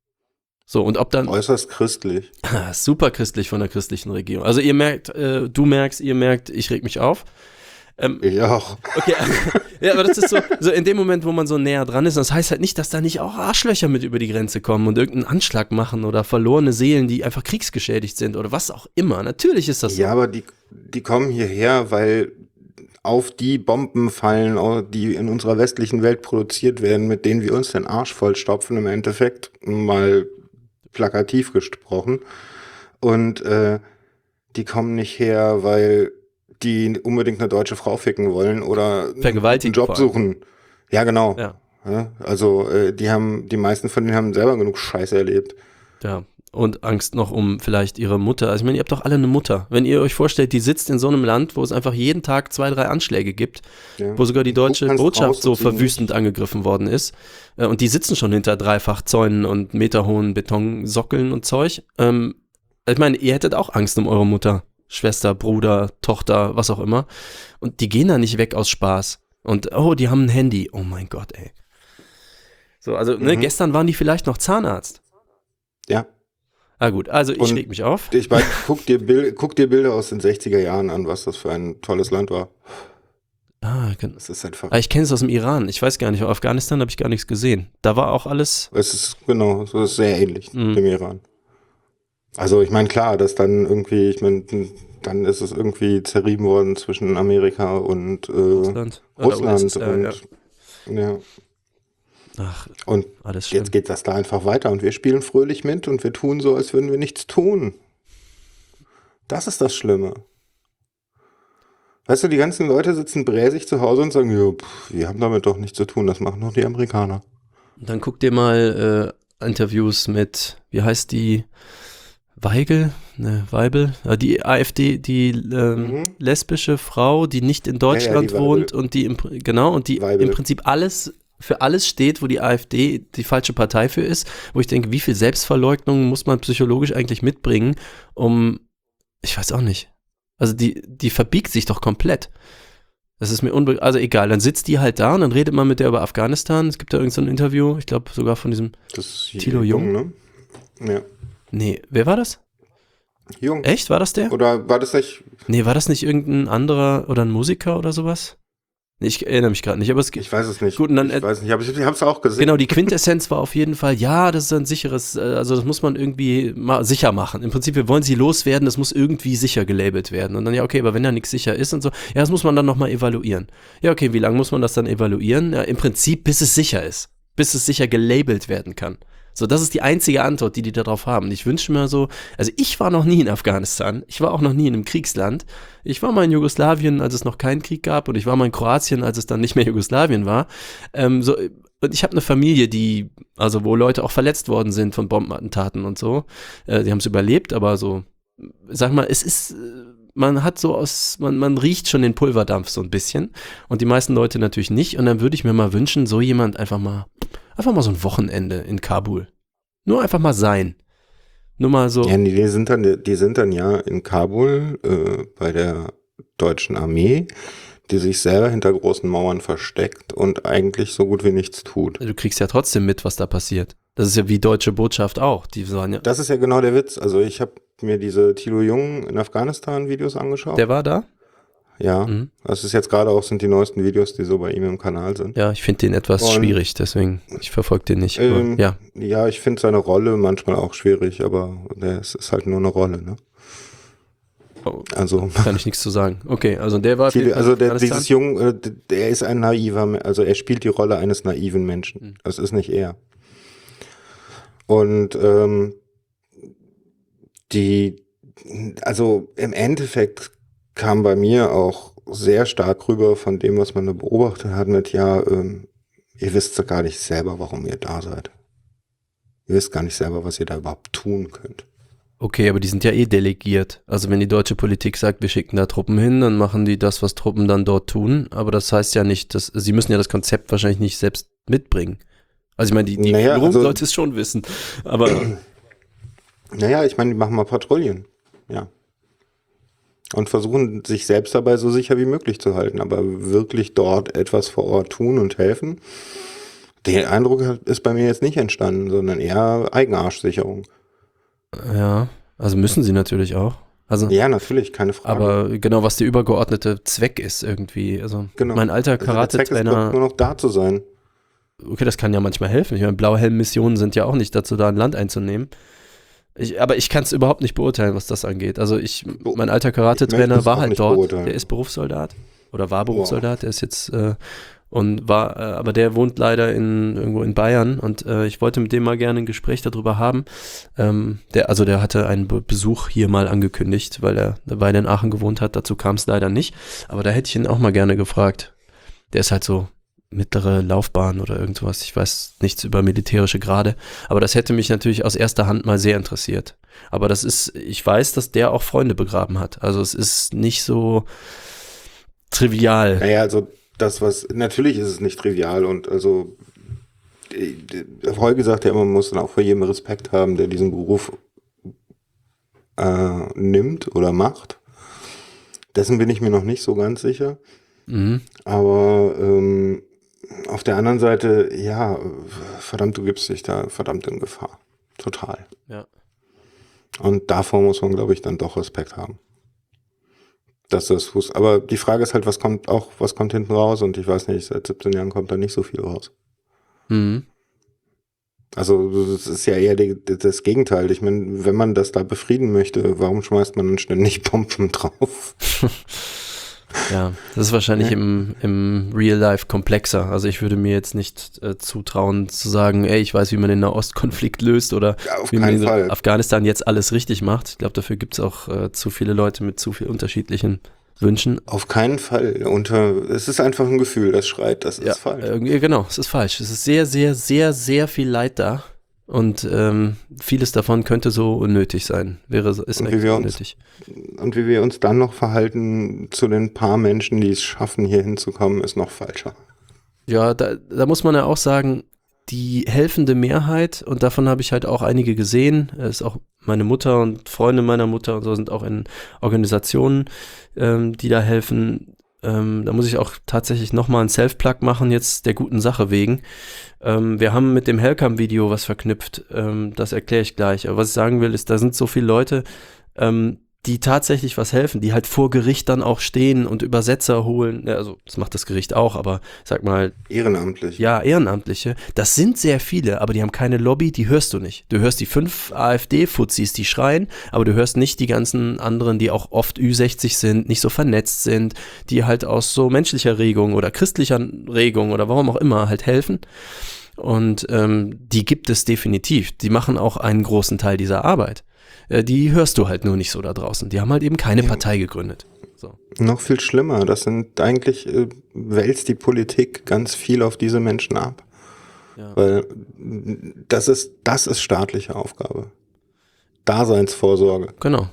So, und ob dann, Äußerst christlich. Super christlich von der christlichen Regierung. Also ihr merkt, äh, du merkst, ihr merkt, ich reg mich auf. Ähm, Ich auch. okay, ja, aber das ist so, so in dem Moment, wo man so näher dran ist, das heißt halt nicht, dass da nicht auch Arschlöcher mit über die Grenze kommen und irgendeinen Anschlag machen oder verlorene Seelen, die einfach kriegsgeschädigt sind oder was auch immer. Natürlich ist das so. Ja, aber die, die kommen hierher, weil auf die Bomben fallen, die in unserer westlichen Welt produziert werden, mit denen wir uns den Arsch vollstopfen, im Endeffekt mal plakativ gesprochen. Und äh, die kommen nicht her, weil die unbedingt eine deutsche Frau ficken wollen oder einen Job suchen. Ja, genau. Ja, also äh, die haben, die meisten von denen haben selber genug Scheiße erlebt. Ja. Und Angst noch um vielleicht ihre Mutter. Also ich meine, ihr habt doch alle eine Mutter. Wenn ihr euch vorstellt, die sitzt in so einem Land, wo es einfach jeden Tag zwei, drei Anschläge gibt, Ja. wo sogar die deutsche Botschaft so sie nicht. verwüstend angegriffen worden ist. Äh, Und die sitzen schon hinter dreifach Zäunen und meterhohen Betonsockeln und Zeug. Ähm, ich meine, ihr hättet auch Angst um eure Mutter, Schwester, Bruder, Tochter, was auch immer. Und die gehen da nicht weg aus Spaß. Und oh, die haben ein Handy. Oh mein Gott, ey. So, also, ne, Mhm. gestern waren die vielleicht noch Zahnarzt. Ja. Ah gut, also ich Und mich auf. Ich weiß, guck guck dir Bilder aus den 60er Jahren an, was das für ein tolles Land war. Ah, kann- Es ist einfach, ah, ich kenne es aus dem Iran. Ich weiß gar nicht, Afghanistan habe ich gar nichts gesehen. Da war auch alles. es ist genau, so ist sehr ähnlich Mhm. dem Iran. Also ich meine, klar, dass dann irgendwie, ich meine, dann ist es irgendwie zerrieben worden zwischen Amerika und äh, Russland. Oder Russland USSR, und ja. ja. Ach, Und alles schlimm. jetzt geht das da einfach weiter und wir spielen fröhlich mit und wir tun so, als würden wir nichts tun. Das ist das Schlimme. Weißt du, die ganzen Leute sitzen bräsig zu Hause und sagen, ja, pff, wir haben damit doch nichts zu tun, das machen doch die Amerikaner. Dann guck dir mal äh, Interviews mit, wie heißt die? Weigel? Ne, Weibel? Ja, die AfD, die ähm, Mhm. lesbische Frau, die nicht in Deutschland die Weibel. wohnt und die im, genau und die Weibel. im Prinzip alles für alles steht, wo die AfD die falsche Partei für ist, wo ich denke, wie viel Selbstverleugnung muss man psychologisch eigentlich mitbringen, um ich weiß auch nicht. Also die die verbiegt sich doch komplett. Das ist mir unbe also egal, dann sitzt die halt da und dann redet man mit der über Afghanistan. Es gibt da irgendein so ein Interview, ich glaube sogar von diesem Das ist Thilo Jung? ne? Ja. Nee, wer war das? Jung. Echt? War das der? Oder war das nicht, Nee, war das nicht irgendein anderer oder ein Musiker oder sowas? Ich erinnere mich gerade nicht, aber es ich weiß es nicht. Gut, und dann- ich weiß nicht, aber ich, ich habe es auch gesehen. Genau, die Quintessenz war auf jeden Fall, ja, das ist ein sicheres, äh, also das muss man irgendwie mal sicher machen. Im Prinzip, wir wollen sie loswerden, das muss irgendwie sicher gelabelt werden. Und dann, ja, okay, aber wenn da nichts sicher ist und so, ja, das muss man dann nochmal evaluieren. Ja, okay, wie lange muss man das dann evaluieren? Ja, im Prinzip, bis es sicher ist. Bis es sicher gelabelt werden kann. So, das ist die einzige Antwort, die die darauf haben. Ich wünsche mir so, also ich war noch nie in Afghanistan, ich war auch noch nie in einem Kriegsland. Ich war mal in Jugoslawien, als es noch keinen Krieg gab, und ich war mal in Kroatien, als es dann nicht mehr Jugoslawien war. Ähm, so, und ich habe eine Familie, die, also wo Leute auch verletzt worden sind von Bombenattentaten und so. Äh, die haben es überlebt, aber so, sag mal, es ist, äh, man hat so aus, man, man riecht schon den Pulverdampf so ein bisschen und die meisten Leute natürlich nicht. Und dann würde ich mir mal wünschen, so jemand einfach mal, einfach mal so ein Wochenende in Kabul. Nur einfach mal sein. Nur mal so. Ja, nee, die sind dann, die sind dann ja in Kabul äh, bei der deutschen Armee, die sich selber hinter großen Mauern versteckt und eigentlich so gut wie nichts tut. Du kriegst ja trotzdem mit, was da passiert. Das ist ja wie deutsche Botschaft auch. Die sagen ja, Das ist ja genau der Witz. Also ich habe mir diese Thilo Jung in Afghanistan Videos angeschaut. der war da? Ja. Mhm. Das ist jetzt gerade auch sind die neuesten Videos, die so bei ihm im Kanal sind. Ja, ich finde den etwas Und- schwierig, deswegen, ich verfolge den nicht. Aber, Ähm, ja, Ja, ich finde seine Rolle manchmal auch schwierig, aber es ist halt nur eine Rolle, ne? Oh. Also, kann ich nichts zu sagen. Okay, also der war viele, also der, dieses Jung, äh, der ist ein naiver, also er spielt die Rolle eines naiven Mhm. Menschen. Das ist nicht er. Und ähm, die, also im Endeffekt kam bei mir auch sehr stark rüber von dem, was man da beobachtet hat mit, ja, ähm, ihr wisst ja gar nicht selber, warum ihr da seid. Ihr wisst gar nicht selber, was ihr da überhaupt tun könnt. Okay, aber die sind ja eh delegiert. Also wenn die deutsche Politik sagt, wir schicken da Truppen hin, dann machen die das, was Truppen dann dort tun. Aber das heißt ja nicht, dass sie müssen ja das Konzept wahrscheinlich nicht selbst mitbringen. Also ich meine, die, die Naja, Führung also- sollte es schon wissen. Aber Naja, ich meine, die machen mal Patrouillen. Ja. Und versuchen, sich selbst dabei so sicher wie möglich zu halten, aber wirklich dort etwas vor Ort tun und helfen. Der Eindruck ist bei mir jetzt nicht entstanden, sondern eher Eigenarschsicherung. ja, also müssen sie natürlich auch. Also Ja, natürlich, keine Frage. Aber genau, was der übergeordnete Zweck ist irgendwie. Also Genau. mein alter Also Karate-Trainer, nur noch da zu sein. okay, das kann ja manchmal helfen. Ich meine, Blauhelm-Missionen sind ja auch nicht dazu da, ein Land einzunehmen. Ich, aber ich kann es überhaupt nicht beurteilen, was das angeht. Also ich, mein alter Karate-Trainer war halt dort. beurteilen. Der ist Berufssoldat oder war Berufssoldat. Der ist jetzt äh, und war, äh, aber der wohnt leider in irgendwo in Bayern und äh, ich wollte mit dem mal gerne ein Gespräch darüber haben. Ähm, der, also der hatte einen Be Besuch hier mal angekündigt, weil er eine Weile in Aachen gewohnt hat. Dazu kam es leider nicht. Aber da hätte ich ihn auch mal gerne gefragt. Der ist halt so mittlere Laufbahn oder irgendwas. Ich weiß nichts über militärische Grade. Aber das hätte mich natürlich aus erster Hand mal sehr interessiert. Aber das ist, ich weiß, dass der auch Freunde begraben hat. Also es ist nicht so trivial. Naja, also das, was, natürlich ist es nicht trivial und also äh, Holger sagt ja immer, man muss dann auch vor jedem Respekt haben, der diesen Beruf äh, nimmt oder macht. Dessen bin ich mir noch nicht so ganz sicher. Mhm. Aber ähm, auf der anderen Seite, ja, verdammt, du gibst dich da verdammt in Gefahr. Total. Ja. Und davor muss man, glaube ich, dann doch Respekt haben. Dass das Fuß. Aber die Frage ist halt, was kommt auch, was kommt hinten raus? Und ich weiß nicht, seit 17 Jahren kommt da nicht so viel raus. Mhm. Also das ist ja eher die, das Gegenteil. Ich meine, wenn man das da befrieden möchte, warum schmeißt man dann ständig Bomben drauf? Ja, das ist wahrscheinlich Ja. im, im Real Life komplexer. Also ich würde mir jetzt nicht äh, zutrauen zu sagen, ey, ich weiß, wie man den Nahostkonflikt löst oder Ja, wie man in Fall. Afghanistan jetzt alles richtig macht. Ich glaube, dafür gibt es auch äh, zu viele Leute mit zu viel unterschiedlichen Wünschen. Auf keinen Fall. Unter, es ist einfach ein Gefühl, das schreit, das ist falsch. Irgendwie, genau, es ist falsch. Es ist sehr, sehr, sehr, sehr viel Leid da. Und ähm, vieles davon könnte so unnötig sein. Wäre ist Und wie eigentlich wir uns- unnötig. Und wie wir uns dann noch verhalten zu den paar Menschen, die es schaffen, hier hinzukommen, ist noch falscher. Ja, da, da muss man ja auch sagen, die helfende Mehrheit, und davon habe ich halt auch einige gesehen, ist auch meine Mutter und Freunde meiner Mutter und so sind auch in Organisationen, ähm, die da helfen. Ähm, da muss ich auch tatsächlich nochmal einen Self-Plug machen, jetzt der guten Sache wegen. Ähm, wir haben mit dem Hellcam-Video was verknüpft, ähm, das erkläre ich gleich. Aber was ich sagen will, ist, da sind so viele Leute, ähm, die tatsächlich was helfen, die halt vor Gericht dann auch stehen und Übersetzer holen. Also das macht das Gericht auch, aber sag mal, Ehrenamtlich. ja, Ehrenamtliche, das sind sehr viele, aber die haben keine Lobby, die hörst du nicht. Du hörst die fünf AfD-Fuzis, die schreien, aber du hörst nicht die ganzen anderen, die auch oft Ü60 sind, nicht so vernetzt sind, die halt aus so menschlicher Regung oder christlicher Regung oder warum auch immer halt helfen. Und ähm, die gibt es definitiv. Die machen auch einen großen Teil dieser Arbeit. Äh, die hörst du halt nur nicht so da draußen. Die haben halt eben keine Ja. Partei gegründet. So. Noch viel schlimmer, das sind eigentlich, äh, wälzt die Politik ganz viel auf diese Menschen ab. Ja. Weil das ist, das ist staatliche Aufgabe. Daseinsvorsorge. Genau.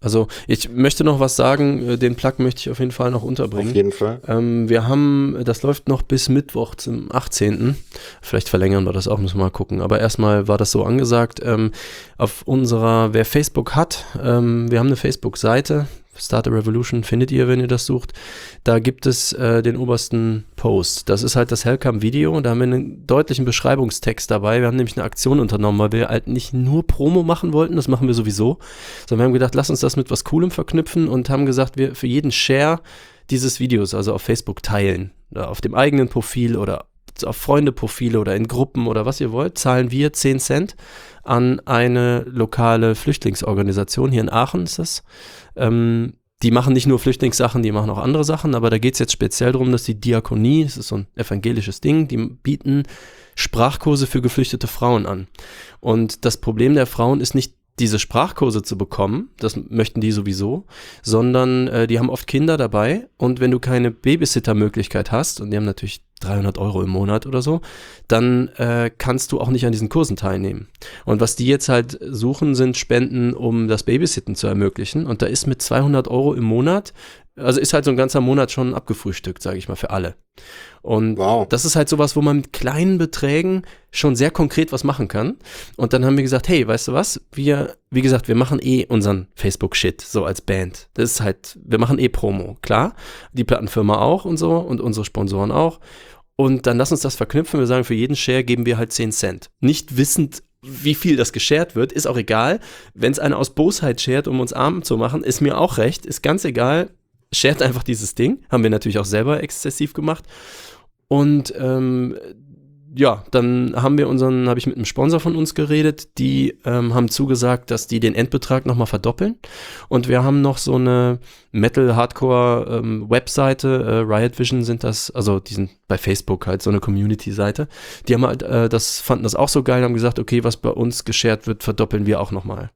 Also ich möchte noch was sagen, äh, den Plug möchte ich auf jeden Fall noch unterbringen. Auf jeden Fall. Ähm, wir haben, das läuft noch bis Mittwoch zum 18. Vielleicht verlängern wir das auch, müssen wir mal gucken. Aber erstmal war das so angesagt. Ähm, auf unserer, wer Facebook hat, ähm, wir haben eine Facebook-Seite, Start a Revolution findet ihr, wenn ihr das sucht. Da gibt es äh, den obersten Post. Das ist halt das Hellcam-Video da haben wir einen deutlichen Beschreibungstext dabei. Wir haben nämlich eine Aktion unternommen, weil wir halt nicht nur Promo machen wollten, das machen wir sowieso, sondern wir haben gedacht, lass uns das mit was Coolem verknüpfen und haben gesagt, wir für jeden Share dieses Videos, also auf Facebook teilen, auf dem eigenen Profil oder auf Freundeprofile oder in Gruppen oder was ihr wollt, zahlen wir 10 Cent an eine lokale Flüchtlingsorganisation. Hier in Aachen ist das. Ähm, die machen nicht nur Flüchtlingssachen, die machen auch andere Sachen, aber da geht es jetzt speziell darum, dass die Diakonie, das ist so ein evangelisches Ding, die bieten Sprachkurse für geflüchtete Frauen an. Und das Problem der Frauen ist nicht diese Sprachkurse zu bekommen, das möchten die sowieso, sondern äh, die haben oft Kinder dabei und wenn du keine Babysitter-Möglichkeit hast, und die haben natürlich 300 Euro im Monat oder so, dann äh, kannst du auch nicht an diesen Kursen teilnehmen. Und was die jetzt halt suchen, sind Spenden, um das Babysitten zu ermöglichen. Und da ist mit 200 Euro im Monat also ist halt so ein ganzer Monat schon abgefrühstückt, sage ich mal, für alle. Und wow. das ist halt sowas, wo man mit kleinen Beträgen schon sehr konkret was machen kann. Und dann haben wir gesagt, hey, weißt du was? Wir, wie gesagt, wir machen eh unseren Facebook-Shit, so als Band. Das ist halt, wir machen eh Promo, klar. Die Plattenfirma auch und so und unsere Sponsoren auch. Und dann lass uns das verknüpfen. Wir sagen, für jeden Share geben wir halt 10 Cent. Nicht wissend, wie viel das geshared wird, ist auch egal. Wenn es einer aus Bosheit shared, um uns arm zu machen, ist mir auch recht. Ist ganz egal shared einfach dieses Ding. Haben wir natürlich auch selber exzessiv gemacht. Und ähm, ja, dann haben wir unseren, habe ich mit einem Sponsor von uns geredet, die ähm, haben zugesagt, dass die den Endbetrag nochmal verdoppeln. Und wir haben noch so eine Metal-Hardcore-Webseite, ähm, äh, Riot Vision sind das, also die sind bei Facebook halt so eine Community-Seite. Die haben halt, äh, das fanden das auch so geil, haben gesagt, okay, was bei uns geshared wird, verdoppeln wir auch nochmal.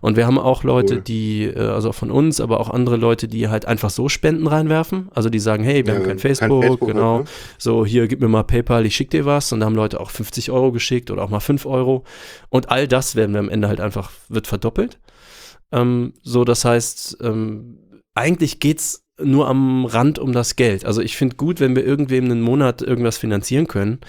Und wir haben auch Leute, cool. die, äh, also von uns, aber auch andere Leute, die halt einfach so Spenden reinwerfen. Also die sagen, hey, wir ja, haben kein Facebook, kein Facebook genau. Halt, ne? So, hier, gib mir mal PayPal, ich schick dir was. Und da haben Leute auch 50 Euro geschickt oder auch mal 5 Euro. Und all das werden wir am Ende halt einfach, wird verdoppelt. Ähm, so, das heißt, ähm, eigentlich geht's nur am Rand um das Geld. Also ich finde gut, wenn wir irgendwem einen Monat irgendwas finanzieren können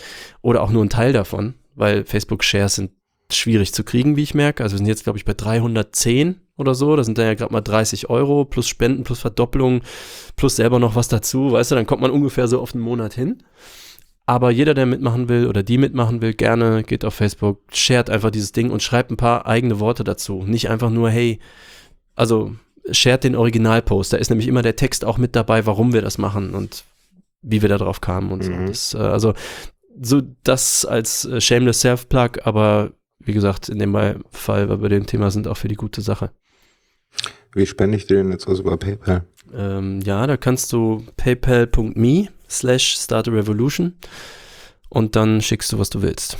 oder auch nur einen Teil davon, weil Facebook-Shares sind schwierig zu kriegen, wie ich merke. Also wir sind jetzt, glaube ich, bei 310 oder so. Das sind dann ja gerade mal 30 Euro plus Spenden, plus Verdopplung, plus selber noch was dazu. Weißt du, dann kommt man ungefähr so auf einen Monat hin. Aber jeder, der mitmachen will oder die mitmachen will, gerne geht auf Facebook, shared einfach dieses Ding und schreibt ein paar eigene Worte dazu. Nicht einfach nur, hey, also shared den Originalpost. Da ist nämlich immer der Text auch mit dabei, warum wir das machen und wie wir da drauf kamen und mhm. so. Das, äh, also so das als äh, Shameless Self-Plug, aber wie gesagt, in dem Fall, weil wir dem Thema sind, auch für die gute Sache. Wie spende ich dir denn jetzt was über PayPal? Ähm, ja, da kannst du paypal.me slash start a revolution und dann schickst du, was du willst.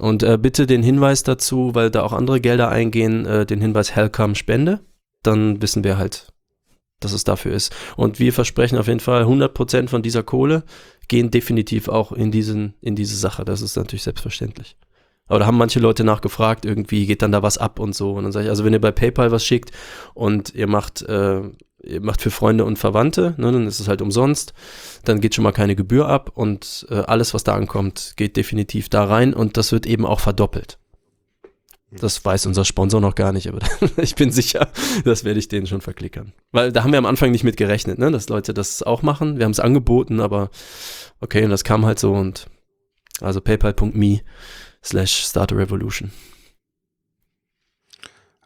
Und äh, bitte den Hinweis dazu, weil da auch andere Gelder eingehen, äh, den Hinweis Hellcome Spende. Dann wissen wir halt, dass es dafür ist. Und wir versprechen auf jeden Fall 100% von dieser Kohle gehen definitiv auch in, diesen, in diese Sache. Das ist natürlich selbstverständlich. Aber da haben manche Leute nachgefragt, irgendwie geht dann da was ab und so. Und dann sage ich, also wenn ihr bei PayPal was schickt und ihr macht, äh, ihr macht für Freunde und Verwandte, ne, dann ist es halt umsonst, dann geht schon mal keine Gebühr ab und äh, alles, was da ankommt, geht definitiv da rein und das wird eben auch verdoppelt. Das weiß unser Sponsor noch gar nicht, aber ich bin sicher, das werde ich denen schon verklickern. Weil da haben wir am Anfang nicht mit gerechnet, ne, dass Leute das auch machen. Wir haben es angeboten, aber okay, und das kam halt so und also paypal.me slash start a revolution.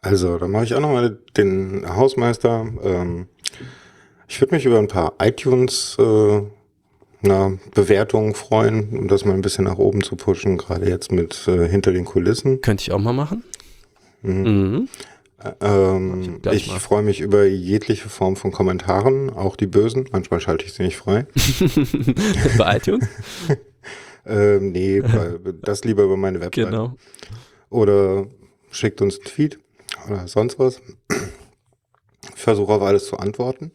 Also, da mache ich auch nochmal den Hausmeister. Ähm, ich würde mich über ein paar iTunes äh, na, Bewertungen freuen, um das mal ein bisschen nach oben zu pushen, gerade jetzt mit äh, hinter den Kulissen. Könnte ich auch mal machen. Mhm. Mhm. Ähm, ich freue mich über jegliche Form von Kommentaren, auch die bösen. Manchmal schalte ich sie nicht frei. Bei iTunes? Ähm, nee, das lieber über meine Website. Genau. Oder schickt uns einen Tweet oder sonst was. Ich versuche auf alles zu antworten.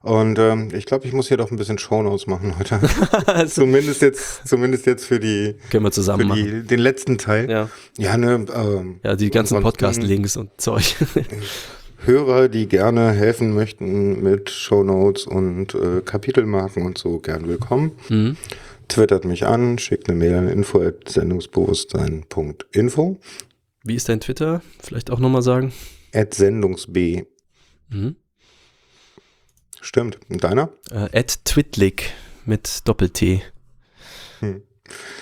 Und ähm, ich glaube, ich muss hier doch ein bisschen Shownotes machen heute. also, zumindest jetzt, zumindest jetzt für die, können wir zusammen für die, machen. den letzten Teil. Ja, ja, ne, ähm, ja die ganzen Podcast-Links und Zeug. Hörer, die gerne helfen möchten mit Shownotes und äh, Kapitelmarken und so, gern willkommen. Mhm twittert mich an, schickt eine Mail an info.sendungsbewusstsein.info. Wie ist dein Twitter? Vielleicht auch nochmal sagen. At sendungsb. Mhm. Stimmt. Und deiner? Äh, Ed Twitlick mit Doppel-T. Hm.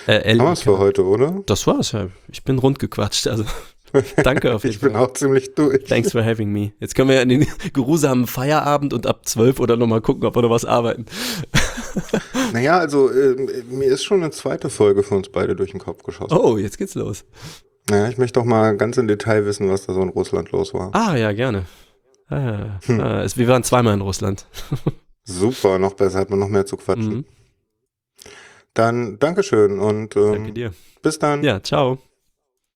Äh, es für heute, oder? Das war's, ja. Ich bin rund gequatscht, also danke auf jeden Ich bin Fall. auch ziemlich durch. Thanks for having me. Jetzt können wir ja in den geruhsamen Feierabend und ab 12 oder nochmal gucken, ob wir noch was arbeiten. Naja, also äh, mir ist schon eine zweite Folge für uns beide durch den Kopf geschossen. Oh, jetzt geht's los. Naja, ich möchte doch mal ganz im Detail wissen, was da so in Russland los war. Ah, ja, gerne. Ah, Hm. ah, es, wir waren zweimal in Russland. Super, noch besser, hat man noch mehr zu quatschen. Mhm. Dann Dankeschön und ähm, Danke dir. bis dann. Ja, ciao.